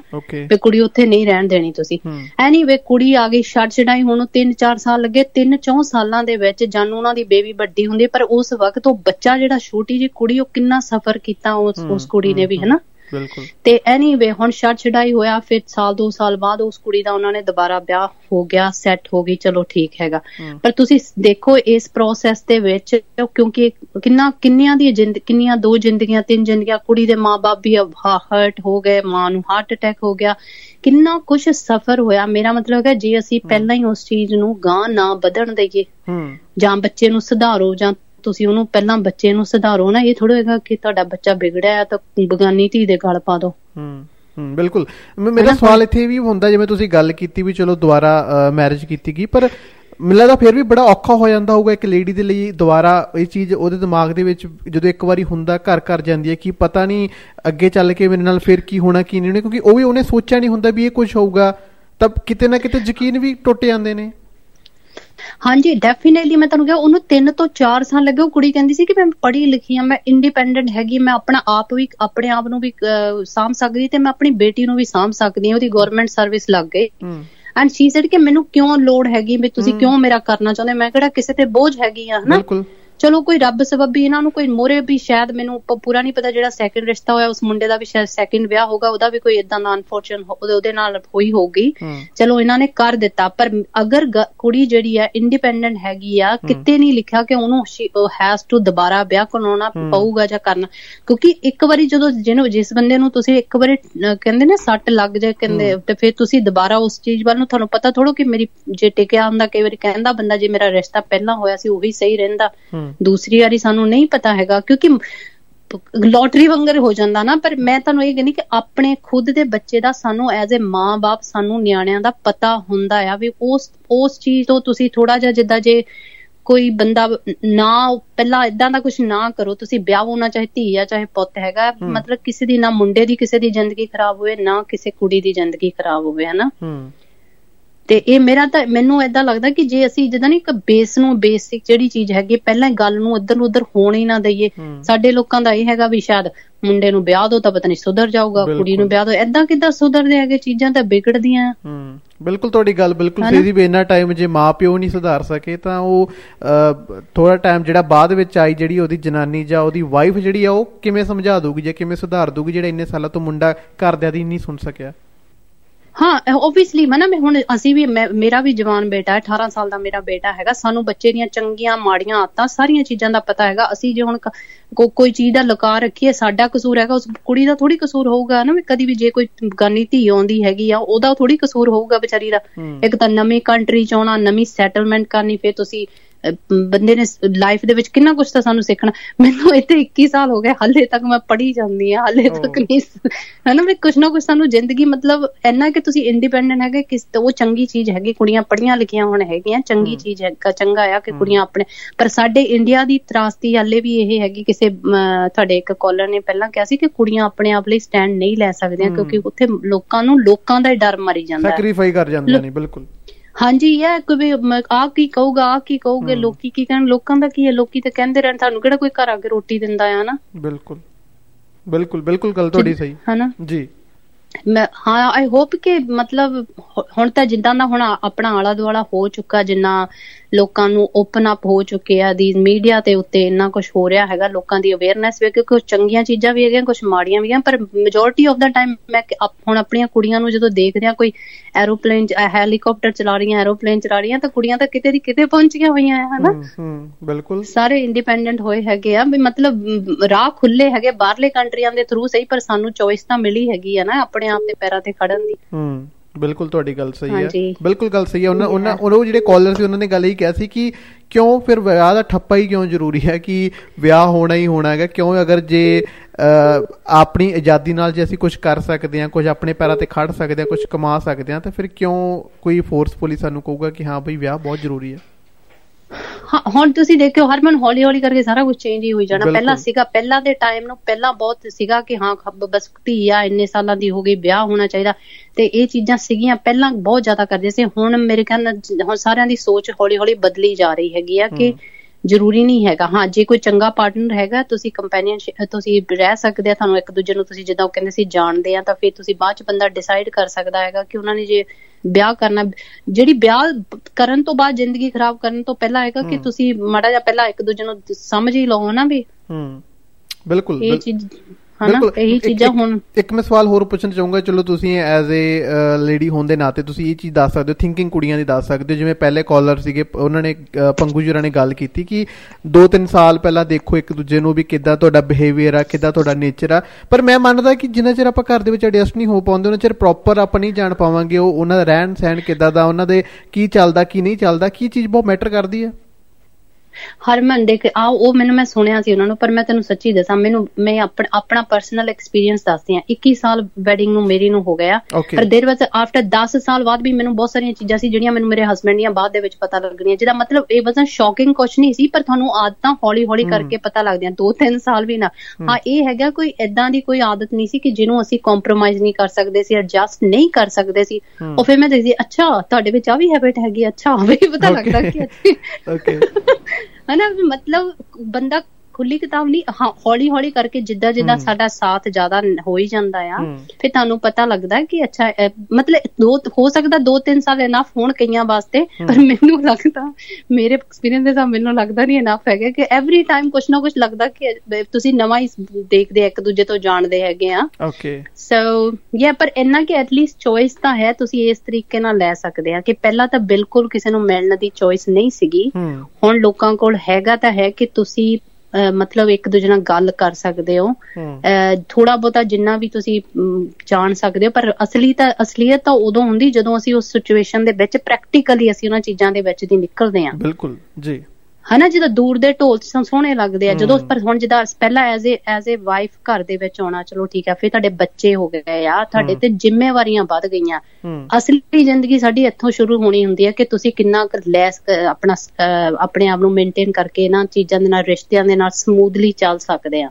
[SPEAKER 7] ਵੀ ਕੁੜੀ ਉੱਥੇ ਨਹੀਂ ਰਹਿਣ ਦੇਣੀ ਤੁਸੀਂ। ਐਨੀਵੇ ਕੁੜੀ ਆ ਗਈ ਛੱਡ ਛਡਾਈ ਹੁਣ 3-4 ਸਾਲ ਲੱਗੇ 3-4 ਸਾਲਾਂ ਦੇ ਵਿੱਚ ਜਾਨੂੰ ਉਹਨਾਂ ਦੀ ਬੇਬੀ ਵੱਡੀ ਹੁੰਦੀ ਪਰ ਉਸ ਵਕਤ ਉਹ ਬੱਚਾ ਜਿਹੜਾ ਛੋਟੀ ਜਿਹੀ ਕੁੜੀ ਉਹ ਕਿੰਨਾ ਸਫਰ ਕੀਤਾ ਉਸ ਉਸ ਕੁੜੀ ਨੇ ਵੀ ਹਨਾ?
[SPEAKER 1] ਬਿਲਕੁਲ।
[SPEAKER 7] ਤੇ ਐਨੀਵੇ ਹੁਣ ਛੱਡ ਛਡਾਈ ਹੋਇਆ ਫਿਰ ਸਾਲ ਦੋ ਸਾਲ ਬਾਅਦ ਉਸ ਕੁੜੀ ਦਾ ਉਹਨਾਂ ਨੇ ਦੁਬਾਰਾ ਵਿਆਹ ਹੋ ਗਿਆ ਸੈੱਟ ਹੋ ਗੀ ਚਲੋ ਠੀਕ ਹੈਗਾ। ਪਰ ਤੁਸੀਂ ਦੇਖੋ ਇਸ ਪ੍ਰੋਸੈਸ ਦੇ ਵਿੱਚ ਕਿਉਂਕਿ ਕਿੰਨਾ ਕਿੰਨੀਆਂ ਦੀ ਜਿੰਦ ਕਿੰਨੀਆਂ ਦੋ ਜ਼ਿੰਦਗੀਆਂ ਤਿੰਨ ਜ਼ਿੰਦਗੀਆਂ ਕੁੜੀ ਦੇ ਮਾਪੇ ਵੀ ਹਰਟ ਹੋ ਗਏ ਮਾਂ ਨੂੰ ਹਾਰਟ ਅਟੈਕ ਹੋ ਗਿਆ। ਕਿੰਨਾ ਕੁਝ ਸਫਰ ਹੋਇਆ। ਮੇਰਾ ਮਤਲਬ ਹੈ ਜੇ ਅਸੀਂ ਪਹਿਲਾਂ ਹੀ ਉਸ ਚੀਜ਼ ਨੂੰ ਗਾਂ ਨਾ ਵਧਣ ਦਈਏ ਜਾਂ ਬੱਚੇ ਨੂੰ ਸੁਧਾਰੋ ਜਾਂ ਤੁਸੀਂ ਉਹਨੂੰ ਪਹਿਲਾਂ ਬੱਚੇ ਨੂੰ ਸੁਧਾਰੋ ਨਾ ਇਹ ਥੋੜਾ ਹੈਗਾ ਕਿ ਤੁਹਾਡਾ ਬੱਚਾ ਵਿਗੜਿਆ ਹੈ ਤਾਂ ਬਗਾਨੀ ਧੀ ਦੇ ਗਲ ਪਾ ਦਿਓ।
[SPEAKER 1] ਹੂੰ ਹੂੰ ਬਿਲਕੁਲ। ਮੇਰਾ ਸਵਾਲ ਇੱਥੇ ਵੀ ਹੁੰਦਾ ਜਿਵੇਂ ਤੁਸੀਂ ਗੱਲ ਕੀਤੀ ਵੀ ਚਲੋ ਦੁਬਾਰਾ ਮੈਰਿਜ ਕੀਤੀ ਗਈ ਪਰ ਮੈਨੂੰ ਲੱਗਦਾ ਫਿਰ ਵੀ ਬੜਾ ਔਖਾ ਹੋ ਜਾਂਦਾ ਹੋਊਗਾ ਇੱਕ ਲੇਡੀ ਦੇ ਲਈ ਦੁਬਾਰਾ ਇਹ ਚੀਜ਼ ਉਹਦੇ ਦਿਮਾਗ ਦੇ ਵਿੱਚ ਜਦੋਂ ਇੱਕ ਵਾਰੀ ਹੁੰਦਾ ਘਰ ਘਰ ਜਾਂਦੀ ਹੈ ਕਿ ਪਤਾ ਨਹੀਂ ਅੱਗੇ ਚੱਲ ਕੇ ਮੇਰੇ ਨਾਲ ਫਿਰ ਕੀ ਹੋਣਾ ਕੀ ਨਹੀਂ ਹੋਣਾ ਕਿਉਂਕਿ ਉਹ ਵੀ ਉਹਨੇ ਸੋਚਿਆ ਨਹੀਂ ਹੁੰਦਾ ਵੀ ਇਹ ਕੁਝ ਹੋਊਗਾ। ਤਾਂ ਕਿਤੇ ਨਾ ਕਿਤੇ ਯਕੀਨ ਵੀ ਟੁੱਟ ਜਾਂਦੇ ਨੇ।
[SPEAKER 7] ਹਾਂਜੀ ਡੈਫੀਨਿਟਲੀ ਮੈਂ ਤੁਹਾਨੂੰ ਕਿਹਾ ਉਹਨੂੰ 3 ਤੋਂ 4 ਸਾਲ ਲੱਗੇ ਉਹ ਕੁੜੀ ਕਹਿੰਦੀ ਸੀ ਕਿ ਮੈਂ ਪੜ੍ਹੀ ਲਿਖੀ ਆ ਮੈਂ ਇੰਡੀਪੈਂਡੈਂਟ ਹੈਗੀ ਮੈਂ ਆਪਣਾ ਆਪ ਵੀ ਆਪਣੇ ਆਪ ਨੂੰ ਵੀ ਸਾਂਭ ਸਕਦੀ ਤੇ ਮੈਂ ਆਪਣੀ ਬੇਟੀ ਨੂੰ ਵੀ ਸਾਂਭ ਸਕਦੀ ਹਾਂ ਉਹਦੀ ਗਵਰਨਮੈਂਟ ਸਰਵਿਸ ਲੱਗ ਗਈ। ਐਂਡ ਸ਼ੀ ਸੈਡ ਕਿ ਮੈਨੂੰ ਕਿਉਂ ਲੋੜ ਹੈਗੀ ਵੀ ਤੁਸੀਂ ਕਿਉਂ ਮੇਰਾ ਕਰਨਾ ਚਾਹੁੰਦੇ ਮੈਂ ਕਿਹੜਾ ਕਿਸੇ ਤੇ ਬੋਝ ਹੈਗੀ ਆ ਹਨਾ?
[SPEAKER 1] ਬਿਲਕੁਲ।
[SPEAKER 7] ਚਲੋ ਕੋਈ ਰੱਬ ਸਬਬ ਵੀ ਇਹਨਾਂ ਨੂੰ ਕੋਈ ਮੋਰੇ ਵੀ ਸ਼ਾਇਦ ਮੈਨੂੰ ਪੂਰਾ ਨਹੀਂ ਪਤਾ ਜਿਹੜਾ ਸੈਕਿੰਡ ਰਿਸ਼ਤਾ ਹੋਇਆ ਉਸ ਮੁੰਡੇ ਦਾ ਵੀ ਸ਼ਾਇਦ ਸੈਕਿੰਡ ਵਿਆਹ ਹੋਗਾ ਉਹਦਾ ਵੀ ਕੋਈ ਇਦਾਂ ਦਾ ਅਨਫੋਰਚੂਨ ਉਹਦੇ ਨਾਲ ਹੋਈ ਹੋਊਗੀ।
[SPEAKER 1] ਹੂੰ।
[SPEAKER 7] ਚਲੋ ਇਹਨਾਂ ਨੇ ਕਰ ਦਿੱਤਾ ਪਰ ਅਗਰ ਕੁੜੀ ਜਿਹੜੀ ਹੈ ਇੰਡੀਪੈਂਡੈਂਟ ਹੈਗੀ ਆ ਕਿਤੇ ਨਹੀਂ ਲਿਖਿਆ ਕਿ ਉਹਨੂੰ ਹੈਜ਼ ਟੂ ਦੁਬਾਰਾ ਵਿਆਹ ਕਰਾਉਣਾ ਪਊਗਾ ਜਾਂ ਕਰਨਾ। ਕਿਉਂਕਿ ਇੱਕ ਵਾਰੀ ਜਦੋਂ ਜਿਹਨੂੰ ਜਿਸ ਬੰਦੇ ਨੂੰ ਤੁਸੀਂ ਇੱਕ ਵਾਰੀ ਕਹਿੰਦੇ ਨੇ ਸੱਟ ਲੱਗ ਜਾਏ ਕਹਿੰਦੇ ਤੇ ਫਿਰ ਤੁਸੀਂ ਦੁਬਾਰਾ ਉਸ ਚੀਜ਼ ਵੱਲ ਨੂੰ ਤੁਹਾਨੂੰ ਪਤਾ ਥੋੜੋ ਕਿ ਮੇਰੀ ਜੇ ਟਿਕਿਆ ਹੁੰਦਾ ਕਈ ਵਾਰੀ ਕਹਿੰਦਾ ਬੰਦਾ ਜੇ ਮੇਰਾ ਰਿਸ਼ਤਾ ਪਹਿਲਾਂ ਹੋਇਆ ਸੀ ਉਹੀ ਸਹੀ ਰਹਿੰਦਾ। ਦੂਸਰੀ ਵਾਰੀ ਸਾਨੂੰ ਨਹੀਂ ਪਤਾ ਹੈਗਾ ਕਿਉਂਕਿ ਲੋਟਰੀ ਵੰਗਰ ਹੋ ਜਾਂਦਾ ਨਾ ਪਰ ਮੈਂ ਤੁਹਾਨੂੰ ਇਹ ਕਹਿੰਦੀ ਕਿ ਆਪਣੇ ਖੁਦ ਦੇ ਬੱਚੇ ਦਾ ਸਾਨੂੰ ਐਜ਼ ਅ ਮਾਂ-ਬਾਪ ਸਾਨੂੰ ਨਿਆਣਿਆਂ ਦਾ ਪਤਾ ਹੁੰਦਾ ਆ ਵੀ ਉਸ ਉਸ ਚੀਜ਼ ਤੋਂ ਤੁਸੀਂ ਥੋੜਾ ਜਿਹਾ ਜਿੱਦਾਂ ਜੇ ਕੋਈ ਬੰਦਾ ਨਾ ਪਹਿਲਾਂ ਇਦਾਂ ਦਾ ਕੁਝ ਨਾ ਕਰੋ ਤੁਸੀਂ ਵਿਆਹ ਹੋਣਾ ਚਾਹੇ ਧੀ ਆ ਚਾਹੇ ਪੁੱਤ ਹੈਗਾ ਮਤਲਬ ਕਿਸੇ ਦੀ ਨਾ ਮੁੰਡੇ ਦੀ ਕਿਸੇ ਦੀ ਜ਼ਿੰਦਗੀ ਖਰਾਬ ਹੋਵੇ ਨਾ ਕਿਸੇ ਕੁੜੀ ਦੀ ਜ਼ਿੰਦਗੀ ਖਰਾਬ ਹੋਵੇ ਹਨਾ?
[SPEAKER 1] ਹੂੰ।
[SPEAKER 7] ਤੇ ਇਹ ਮੇਰਾ ਤਾਂ ਮੈਨੂੰ ਏਦਾਂ ਲੱਗਦਾ ਕਿ ਜੇ ਅਸੀਂ ਜਿੱਦਾਂ ਨਹੀਂ ਇੱਕ ਬੇਸ ਨੂੰ ਬੇਸਿਕ ਜਿਹੜੀ ਚੀਜ਼ ਹੈਗੀ ਪਹਿਲਾਂ ਗੱਲ ਨੂੰ ਇੱਧਰ ਉੱਧਰ ਹੋਣ ਹੀ ਨਾ ਦਈਏ। ਸਾਡੇ ਲੋਕਾਂ ਦਾ ਇਹ ਹੈਗਾ ਵੀ ਸ਼ਾਇਦ ਮੁੰਡੇ ਨੂੰ ਵਿਆਹ ਦੋ ਤਾਂ ਪਤਾ ਨਹੀਂ ਸੁਧਰ ਜਾਊਗਾ ਕੁੜੀ। ਨੂੰ ਵਿਆਹ ਦੋ ਏਦਾਂ ਕਿੱਦਾਂ ਸੁਧਰਦੇ ਹੈਗੇ ਚੀਜ਼ਾਂ ਤਾਂ ਵਿਗੜਦੀਆਂ
[SPEAKER 1] ਹੂੰ ਬਿਲਕੁਲ ਤੁਹਾਡੀ ਗੱਲ ਬਿਲਕੁਲ? ਸਹੀ ਵੀ ਇੰਨਾ ਟਾਈਮ ਜੇ ਮਾਪਿਓ ਨਹੀਂ ਸੁਧਾਰ ਸਕੇ ਤਾਂ ਉਹ ਥੋੜਾ ਟਾਈਮ ਜਿਹੜਾ ਬਾਅਦ ਵਿੱਚ ਆਈ ਜਿਹੜੀ ਉਹਦੀ ਜਨਾਨੀ ਜਾਂ ਉਹਦੀ ਵਾਈਫ ਜਿਹੜੀ ਆ ਉਹ ਕਿਵੇਂ ਸਮਝਾ ਦੂਗੀ ਜਾਂ ਕਿਵੇਂ ਸੁਧਾਰ ਦੂਗੀ ਜਿਹੜਾ ਇੰਨੇ ਸਾਲਾਂ ਤੋਂ ਮੁੰਡਾ ਘਰਦਿਆਂ ਦੀ ਨਹੀਂ ਸੁਣ ਸਕਿਆ
[SPEAKER 7] ਹਾਂ ਓਬਵੀਅਸਲੀ ਮਨਾ ਮੈਂ ਹੁਣ ਅਸੀਂ ਵੀ ਮੈਂ- ਮੇਰਾ ਵੀ ਜਵਾਨ ਬੇਟਾ ਹੈ 18 ਸਾਲ ਦਾ ਮੇਰਾ ਬੇਟਾ ਹੈਗਾ। ਸਾਨੂੰ ਬੱਚੇ ਦੀਆਂ ਚੰਗੀਆਂ ਮਾੜੀਆਂ ਆਦਤਾਂ ਸਾਰੀਆਂ ਚੀਜ਼ਾਂ ਦਾ ਪਤਾ ਹੈਗਾ। ਅਸੀਂ ਜੇ ਹੁਣ ਕੋਈ ਚੀਜ਼ ਦਾ ਲੁਕਾ ਰੱਖੀਏ ਸਾਡਾ ਕਸੂਰ ਹੈਗਾ ਉਸ ਕੁੜੀ ਦਾ ਥੋੜੀ ਕਸੂਰ ਹੋਊਗਾ ਨਾ ਵੀ ਕਦੀ ਵੀ ਜੇ ਕੋਈ ਗਾਨੀ ਧੀ ਆਉਂਦੀ ਹੈਗੀ ਆ ਉਹਦਾ ਥੋੜੀ ਕਸੂਰ ਹੋਊਗਾ ਵਿਚਾਰੀ ਦਾ। ਇੱਕ ਤਾਂ ਨਵੀਂ ਕੰਟਰੀ ਚ ਆਉਣਾ ਨਵੀਂ ਸੈਟਲਮੈਂਟ ਕਰਨੀ ਫਿਰ ਤੁਸੀਂ ਬੰਦੇ ਨੇ ਲਾਈਫ ਦੇ ਵਿੱਚ ਕਿੰਨਾ ਕੁਝ ਤਾਂ ਸਾਨੂੰ ਸਿੱਖਣਾ। ਮੈਨੂੰ ਇੱਥੇ 21 ਸਾਲ ਹੋ ਗਏ ਹਾਲੇ ਤੱਕ ਮੈਂ ਪੜ੍ਹੀ ਜਾਂਦੀ ਆ ਹਾਲੇ ਤੱਕ। ਨਹੀਂ ਹਨਾ ਵੀ ਕੁਛ ਨਾ ਕੁਛ ਸਾਨੂੰ ਜ਼ਿੰਦਗੀ ਮਤਲਬ ਇੰਨਾ ਕਿ ਤੁਸੀਂ ਇੰਡੀਪੈਂਡੈਂਟ ਹੈਗੇ ਕਿਸ ਉਹ ਚੰਗੀ ਚੀਜ਼ ਹੈਗੀ ਕੁੜੀਆਂ ਪੜ੍ਹੀਆਂ ਲਿਖੀਆਂ ਹੁਣ ਹੈਗੀਆਂ ਚੰਗੀ ਚੀਜ਼ ਹੈਗਾ ਚੰਗਾ ਆ ਕਿ ਕੁੜੀਆਂ ਆਪਣੇ ਪਰ ਸਾਡੇ ਇੰਡੀਆ ਦੀ ਤਰਾਸਤੀ ਹਾਲੇ ਵੀ ਇਹ ਹੈਗੀ ਕਿਸੇ ਤੁਹਾਡੇ ਇੱਕ ਕਾਲਰ ਨੇ ਪਹਿਲਾਂ ਕਿਹਾ ਸੀ ਕਿ ਕੁੜੀਆਂ ਆਪਣੇ ਆਪ ਲਈ ਸਟੈਂਡ ਨਹੀਂ ਲੈ ਸਕਦੀਆਂ ਕਿਉਂਕਿ ਉੱਥੇ ਲੋਕਾਂ ਨੂੰ ਲੋਕਾਂ ਦਾ ਡਰ ਮਰੀ ਜਾਂਦਾ ਹੈ।
[SPEAKER 1] ਸੈਕਰੀਫਾਈ ਕਰ ਜਾਂਦੀਆਂ ਨੇ ਬਿਲਕੁਲ।
[SPEAKER 7] ਹਾਂਜੀ ਇਹ ਕੋਈ ਆ ਕੀ ਕਹੂਗਾ ਆ ਕੀ ਕਹੂਗੇ ਲੋਕੀ ਕੀ ਕਹਿਣ ਲੋਕਾਂ ਦਾ ਕੀ ਹੈ? ਲੋਕੀ ਤਾਂ ਕਹਿੰਦੇ ਰਹਿਣ ਤੁਹਾਨੂੰ ਕਿਹੜਾ ਕੋਈ ਘਰ ਆ ਕੇ ਰੋਟੀ ਦਿੰਦਾ ਆ ਨਾ?
[SPEAKER 1] ਬਿਲਕੁਲ। ਬਿਲਕੁਲ ਬਿਲਕੁਲ ਗੱਲ ਤੁਹਾਡੀ ਸਹੀ।
[SPEAKER 7] ਹਨਾ?
[SPEAKER 1] ਜੀ।
[SPEAKER 7] ਮੈਂ ਹਾਂ ਆਈ ਹੋਪ ਕਿ ਮਤਲਬ ਹੁ- ਹੁਣ ਤਾਂ ਜਿੱਦਾਂ ਦਾ ਹੁਣ ਆਪਣਾ ਆਲਾ ਦੁਆਲਾ ਹੋ ਚੁੱਕਾ ਜਿੰਨਾ ਲੋਕਾਂ ਨੂੰ ਓਪਨ ਅਪ ਹੋ ਚੁੱਕੇ ਆ ਦੀ ਮੀਡੀਆ ਤੇ ਉੱਤੇ ਇੰਨਾ ਕੁਝ ਹੋ ਰਿਹਾ ਹੈਗਾ ਲੋਕਾਂ ਦੀ ਅਵੇਅਰਨੈਸ ਵੀ ਕਿ ਕੁਝ ਚੰਗੀਆਂ ਚੀਜ਼ਾਂ ਵੀ ਹੈਗੀਆਂ ਕੁਝ ਮਾੜੀਆਂ ਵੀ ਆ ਪਰ ਮੈਜੋਰਿਟੀ ਆਫ ਦਾ ਟਾਈਮ ਮੈਂ ਹੁਣ ਆਪਣੀਆਂ ਕੁੜੀਆਂ ਨੂੰ ਜਦੋਂ ਦੇਖਦੇ ਆ ਕੋਈ ਐਰੋਪਲੇਨ ਹੈਲੀਕਾਪਟਰ ਚਲਾ ਰਹੀਆਂ ਐਰੋਪਲੇਨ ਚਲਾ ਰਹੀਆਂ ਤਾਂ ਕੁੜੀਆਂ ਤਾਂ ਕਿਤੇ ਦੀ ਕਿਤੇ ਪਹੁੰਚੀਆਂ ਹੋਈਆਂ ਆ ਹਨਾ?
[SPEAKER 1] ਹੂੰ ਹੂੰ ਬਿਲਕੁਲ।
[SPEAKER 7] ਸਾਰੇ ਇੰਡੀਪੈਂਡੈਂਟ ਹੋਏ ਹੈਗੇ ਆ ਵੀ ਮਤਲਬ ਰਾਹ ਖੁੱਲੇ ਹੈਗੇ ਬਾਹਰਲੇ ਕੰਟਰੀਆਂ ਦੇ ਥਰੂ ਸਹੀ ਪਰ ਸਾਨੂੰ ਚੋਇਸ ਤਾਂ ਮਿਲੀ ਹੈਗੀ ਆ ਨਾ ਆਪਣੇ ਆਪ ਦੇ ਪੈਰਾਂ ਤੇ ਖੜਨ ਦੀ।
[SPEAKER 1] ਹੂੰ ਬਿਲਕੁਲ ਤੁਹਾਡੀ ਗੱਲ ਸਹੀ ਹੈ। ਬਿਲਕੁਲ ਗੱਲ ਸਹੀ ਹੈ। ਉਹਨਾਂ ਉਹਨਾਂ ਉਹ ਜਿਹੜੇ ਕਾਲਰ ਸੀ ਉਹਨਾਂ ਨੇ ਗੱਲ ਹੀ ਕਿਹਾ ਸੀ ਕਿ ਕਿਉਂ ਫਿਰ ਵਿਆਹ ਦਾ ਠੱਪਾ ਹੀ ਕਿਉਂ ਜ਼ਰੂਰੀ ਹੈ ਕਿ ਵਿਆਹ ਹੋਣਾ ਹੀ ਹੋਣਾ ਹੈਗਾ? ਕਿਉਂ ਅਗਰ ਜੇ ਆਪਣੀ ਆਜ਼ਾਦੀ ਨਾਲ ਜੇ ਅਸੀਂ ਕੁਝ ਕਰ ਸਕਦੇ ਹਾਂ ਕੁਝ ਆਪਣੇ ਪੈਰਾਂ ਤੇ ਖੜ ਸਕਦੇ ਹਾਂ ਕੁਝ ਕਮਾ ਸਕਦੇ ਹਾਂ ਤਾਂ ਫਿਰ ਕਿਉਂ ਕੋਈ ਫੋਰਸਫੁਲੀ ਸਾਨੂੰ ਕਹੂਗਾ ਕਿ ਹਾਂ ਭਈ ਵਿਆਹ ਬਹੁਤ ਜ਼ਰੂਰੀ ਹਾਂ?
[SPEAKER 7] ਹੁਣ ਤੁਸੀਂ ਦੇਖਿਓ ਹਰਮਨ ਹੌਲੀ ਹੌਲੀ ਕਰਕੇ ਸਾਰਾ ਕੁਝ ਚੇਂਜ ਹੀ ਹੋਈ ਜਾਣਾ। ਪਹਿਲਾਂ ਸੀਗਾ ਪਹਿਲਾਂ ਦੇ ਟਾਈਮ ਨੂੰ ਪਹਿਲਾਂ ਬਹੁਤ ਸੀਗਾ ਕਿ ਹਾਂ ਖੱਬ- ਬਸ ਧੀ ਆ ਇੰਨੇ ਸਾਲਾਂ ਦੀ ਹੋ ਗਈ ਵਿਆਹ ਹੋਣਾ ਚਾਹੀਦਾ। ਤੇ ਇਹ ਚੀਜ਼ਾਂ ਸੀਗੀਆਂ ਪਹਿਲਾਂ ਬਹੁਤ ਜ਼ਿਆਦਾ ਕਰਦੇ ਸੀ। ਹੁਣ ਮੇਰੇ ਖਿਆਲ ਨਾਲ ਹੁਣ ਸਾਰਿਆਂ ਦੀ ਸੋਚ ਹੌਲੀ ਹੌਲੀ ਬਦਲੀ ਜਾ ਰਹੀ ਹੈਗੀ ਆ ਕਿ ਜ਼ਰੂਰੀ ਨਹੀਂ ਹੈਗਾ। ਹਾਂ ਜੇ ਕੋਈ ਚੰਗਾ ਪਾਰਟਨਰ ਹੈਗਾ ਤੁਸੀਂ ਕੰਪੈਨੀਅਨਸ਼ਿਪ ਤੁਸੀਂ ਰਹਿ ਸਕਦੇ ਆ ਤੁਹਾਨੂੰ ਇੱਕ ਦੂਜੇ ਨੂੰ ਤੁਸੀਂ ਜਿੱਦਾਂ ਉਹ ਕਹਿੰਦੇ ਸੀ ਜਾਣਦੇ ਆ ਤਾਂ ਫਿਰ ਤੁਸੀਂ ਬਾਅਦ ਚ ਬੰਦਾ ਡਿਸਾਈਡ ਕਰ ਸਕਦਾ ਹੈਗਾ ਕਿ ਉਹਨਾਂ ਨੇ ਜੇ ਵਿਆਹ ਕਰਨਾ ਜਿਹੜੀ ਵਿਆਹ ਕਰਨ ਤੋਂ ਬਾਅਦ ਜ਼ਿੰਦਗੀ ਖਰਾਬ ਕਰਨ ਤੋਂ ਪਹਿਲਾਂ ਹੈਗਾ ਕਿ ਤੁਸੀਂ ਮਾੜਾ ਜਿਹਾ ਪਹਿਲਾਂ ਇੱਕ ਦੂਜੇ ਨੂੰ ਸਮਝ ਹੀ ਲਓ ਨਾ ਵੀ?
[SPEAKER 1] ਹੂੰ ਬਿਲਕੁਲ
[SPEAKER 7] ਇਹ ਚੀਜ਼ ਹਨਾ? ਇਹੀ ਚੀਜ਼ਾਂ ਹੁਣ
[SPEAKER 1] ਇੱਕ ਮੈਂ ਸਵਾਲ ਹੋਰ ਪੁੱਛਣਾ ਚਾਹੂੰਗਾ ਚਲੋ ਤੁਸੀਂ ਐਜ਼ ਅ ਲੇਡੀ ਹੋਣ ਦੇ ਨਾਤੇ ਤੁਸੀਂ ਇਹ ਚੀਜ਼ ਦੱਸ ਸਕਦੇ ਹੋ ਥਿੰਕਿੰਗ ਕੁੜੀਆਂ ਦੀ ਦੱਸ ਸਕਦੇ ਹੋ ਜਿਵੇਂ ਪਹਿਲੇ ਕਾਲਰ ਸੀਗੇ ਉਹਨਾਂ ਨੇ ਪੰਗੂ ਜੀਰਾ ਨੇ ਗੱਲ ਕੀਤੀ ਕਿ 2-3 ਸਾਲ ਪਹਿਲਾਂ ਦੇਖੋ ਇੱਕ ਦੂਜੇ ਨੂੰ ਵੀ ਕਿੱਦਾਂ ਤੁਹਾਡਾ ਬਿਹੇਵੀਅਰ ਆ ਕਿੱਦਾਂ ਤੁਹਾਡਾ ਨੇਚਰ ਆ। ਪਰ ਮੈਂ ਮੰਨਦਾ ਕਿ ਜਿੰਨਾ ਚਿਰ ਆਪਾਂ ਘਰ ਦੇ ਵਿੱਚ ਐਡਜਸਟ ਨਹੀਂ ਹੋ ਪਾਉਂਦੇ ਉਹਨਾਂ ਚਿਰ ਪ੍ਰੋਪਰ ਆਪਾਂ ਨਹੀਂ ਜਾਣ ਪਾਵਾਂਗੇ ਉਹ ਉਹਨਾਂ ਦਾ ਰਹਿਣ ਸਹਿਣ ਕਿੱਦਾਂ ਦਾ ਉਹਨਾਂ ਦੇ ਕੀ ਚੱਲਦਾ ਕੀ ਨਹੀਂ ਚੱਲਦਾ ਕੀ ਚੀਜ਼ ਬਹੁਤ ਮੈਟਰ ਕਰਦੀ ਹੈ
[SPEAKER 7] ਹਰਮਨ ਦੇਖ ਆ ਉਹ ਮੈਨੂੰ ਮੈਂ ਸੁਣਿਆ ਸੀ ਉਹਨਾਂ ਨੂੰ ਪਰ ਮੈਂ ਤੈਨੂੰ ਸੱਚੀ ਦੱਸਾਂ ਮੈਨੂੰ ਮੈਂ ਆਪਣਾ ਪਰਸਨਲ ਐਕਸਪੀਰੀਅੰਸ ਦੱਸਦੀ ਆ 21 ਸਾਲ ਵੈਡਿੰਗ ਨੂੰ ਮੇਰੀ ਨੂੰ ਹੋ ਗਿਆ. ਪਰ ਦੇਰ ਵਾਸ ਆਫਟਰ 10 ਸਾਲ ਬਾਅਦ ਵੀ ਮੈਨੂੰ ਬਹੁਤ ਸਾਰੀਆਂ ਚੀਜ਼ਾਂ ਸੀ ਜਿਹੜੀਆਂ ਮੈਨੂੰ ਮੇਰੇ ਹਸਬੰਡ ਦੀਆਂ ਬਾਅਦ ਦੇ ਵਿੱਚ ਪਤਾ ਲੱਗਣੀਆਂ। ਜਿਹਦਾ ਮਤਲਬ ਇਹ ਵਾਸਨ ਸ਼ੌਕਿੰਗ ਕੁਝ ਨਹੀਂ ਸੀ ਪਰ ਤੁਹਾਨੂੰ ਆਦਤਾਂ ਹੌਲੀ ਹੌਲੀ ਕਰਕੇ ਪਤਾ ਲੱਗਦੀਆਂ 2-3 ਸਾਲ ਵੀ ਨਾ। ਹਾਂ। ਇਹ ਹੈਗਾ ਕੋਈ ਐਦਾਂ ਦੀ ਕੋਈ ਆਦਤ ਨਹੀਂ ਸੀ ਕਿ ਜਿਹਨੂੰ ਅਸੀਂ ਕੰਪਰੋਮਾਈਜ਼ ਨਹੀਂ ਕਰ ਸਕਦੇ ਸੀ ਐਡਜਸਟ ਨਹੀਂ ਕਰ ਸਕਦੇ ਸੀ। ਉਹ ਫਿਰ ਮੈਂ ਦੇਖਦੀ ਅੱਛਾ ਤੁਹਾਡੇ ਵਿੱਚ ਆ ਵੀ ਹੈਬਿਟ ਹੈਗੀ ਅੱਛਾ ਵੀ ਪਤਾ ਲੱਗਦਾ ਕਿ
[SPEAKER 1] ਓਕੇ
[SPEAKER 7] ਹਨਾ ਵੀ ਮਤਲਬ ਬੰਦਾ ਖੁੱਲੀ ਕਿਤਾਬ ਨਹੀਂ ਹੌਲੀ ਹੌਲੀ ਕਰਕੇ ਜਿੱਦਾਂ ਜਿੱਦਾਂ। ਸਾਡਾ ਸਾਥ ਜ਼ਿਆਦਾ ਹੋ ਹੀ ਜਾਂਦਾ ਆ। ਫਿਰ ਤੁਹਾਨੂੰ ਪਤਾ ਲੱਗਦਾ ਕਿ ਅੱਛਾ ਮਤਲਬ ਦੋ ਹੋ ਸਕਦਾ 2-3 ਸਾਲ ਇਨਫ ਹੋਣ ਕਈਆਂ ਵਾਸਤੇ ਪਰ ਮੈਨੂੰ ਲੱਗਦਾ ਮੇਰੇ ਐਕਸਪੀਰੀਅੰਸ ਦੇ ਹਿਸਾਬ ਮੈਨੂੰ ਲੱਗਦਾ ਨਹੀਂ ਇਨਫ ਹੈਗਾ ਕਿ ਐਵਰੀ ਟਾਈਮ ਕੁਛ ਨਾ ਕੁਛ ਲੱਗਦਾ ਕਿ ਤੁਸੀਂ ਨਵਾਂ ਹੀ ਦੇਖਦੇ ਇੱਕ ਦੂਜੇ ਤੋਂ ਜਾਣਦੇ ਹੈਗੇ ਆ।
[SPEAKER 1] ਓਕੇ
[SPEAKER 7] ਸੋ ਯਾ ਪਰ ਇੰਨਾ ਕਿ ਐਟਲੀਸਟ ਚੋਇਸ ਤਾਂ ਹੈ ਤੁਸੀਂ ਇਸ ਤਰੀਕੇ ਨਾਲ ਲੈ ਸਕਦੇ ਆ ਕਿ ਪਹਿਲਾਂ ਤਾਂ ਬਿਲਕੁਲ ਕਿਸੇ ਨੂੰ ਮਿਲਣ ਦੀ ਚੋਇਸ ਨਹੀਂ ਸੀਗੀ। ਹੁਣ ਲੋਕਾਂ ਕੋਲ ਹੈਗਾ ਤਾਂ ਹੈ ਕਿ ਤੁਸੀਂ ਮਤਲਬ ਇੱਕ ਦੂਜੇ ਨਾਲ ਗੱਲ ਕਰ ਸਕਦੇ ਹੋ। ਥੋੜਾ ਬਹੁਤਾ ਜਿੰਨਾ ਵੀ ਤੁਸੀਂ ਜਾਣ ਸਕਦੇ ਹੋ ਪਰ ਅਸਲੀ ਤਾਂ ਅਸਲੀਅਤ ਤਾਂ ਉਦੋਂ ਹੁੰਦੀ ਜਦੋਂ ਅਸੀਂ ਉਸ ਸਿਚੁਏਸ਼ਨ ਦੇ ਵਿੱਚ ਪ੍ਰੈਕਟੀਕਲੀ ਅਸੀਂ ਉਹਨਾਂ ਚੀਜ਼ਾਂ ਦੇ ਵਿੱਚ ਦੀ ਨਿਕਲਦੇ ਹਾਂ।
[SPEAKER 1] ਬਿਲਕੁਲ ਜੀ।
[SPEAKER 7] ਹਨਾ ਜਦੋਂ ਦੂਰ ਦੇ ਢੋਲ ਸੋਹਣੇ ਲੱਗਦੇ ਆ ਜਦੋਂ ਪਰ ਹੁਣ ਜਿੱਦਾਂ ਪਹਿਲਾਂ as a as a wife ਘਰ ਦੇ ਵਿੱਚ ਆਉਣਾ ਚਲੋ ਠੀਕ ਆ ਫਿਰ ਤੁਹਾਡੇ ਬੱਚੇ ਹੋ ਗਏ ਆ ਤੁਹਾਡੇ ਤੇ ਜ਼ਿੰਮੇਵਾਰੀਆਂ ਵੱਧ ਗਈਆਂ। ਅਸਲੀ ਜ਼ਿੰਦਗੀ ਸਾਡੀ ਇੱਥੋਂ ਸ਼ੁਰੂ ਹੋਣੀ ਹੁੰਦੀ ਹੈ ਕਿ ਤੁਸੀਂ ਕਿੰਨਾ ਲੈਸ ਆਪਣਾ ਆਪਣੇ ਆਪ ਨੂੰ ਮੇਨਟੇਨ ਕਰਕੇ ਇਹਨਾਂ ਚੀਜ਼ਾਂ ਦੇ ਨਾਲ ਰਿਸ਼ਤਿਆਂ ਦੇ ਨਾਲ ਸਮੂਥਲੀ ਚੱਲ ਸਕਦੇ ਆ।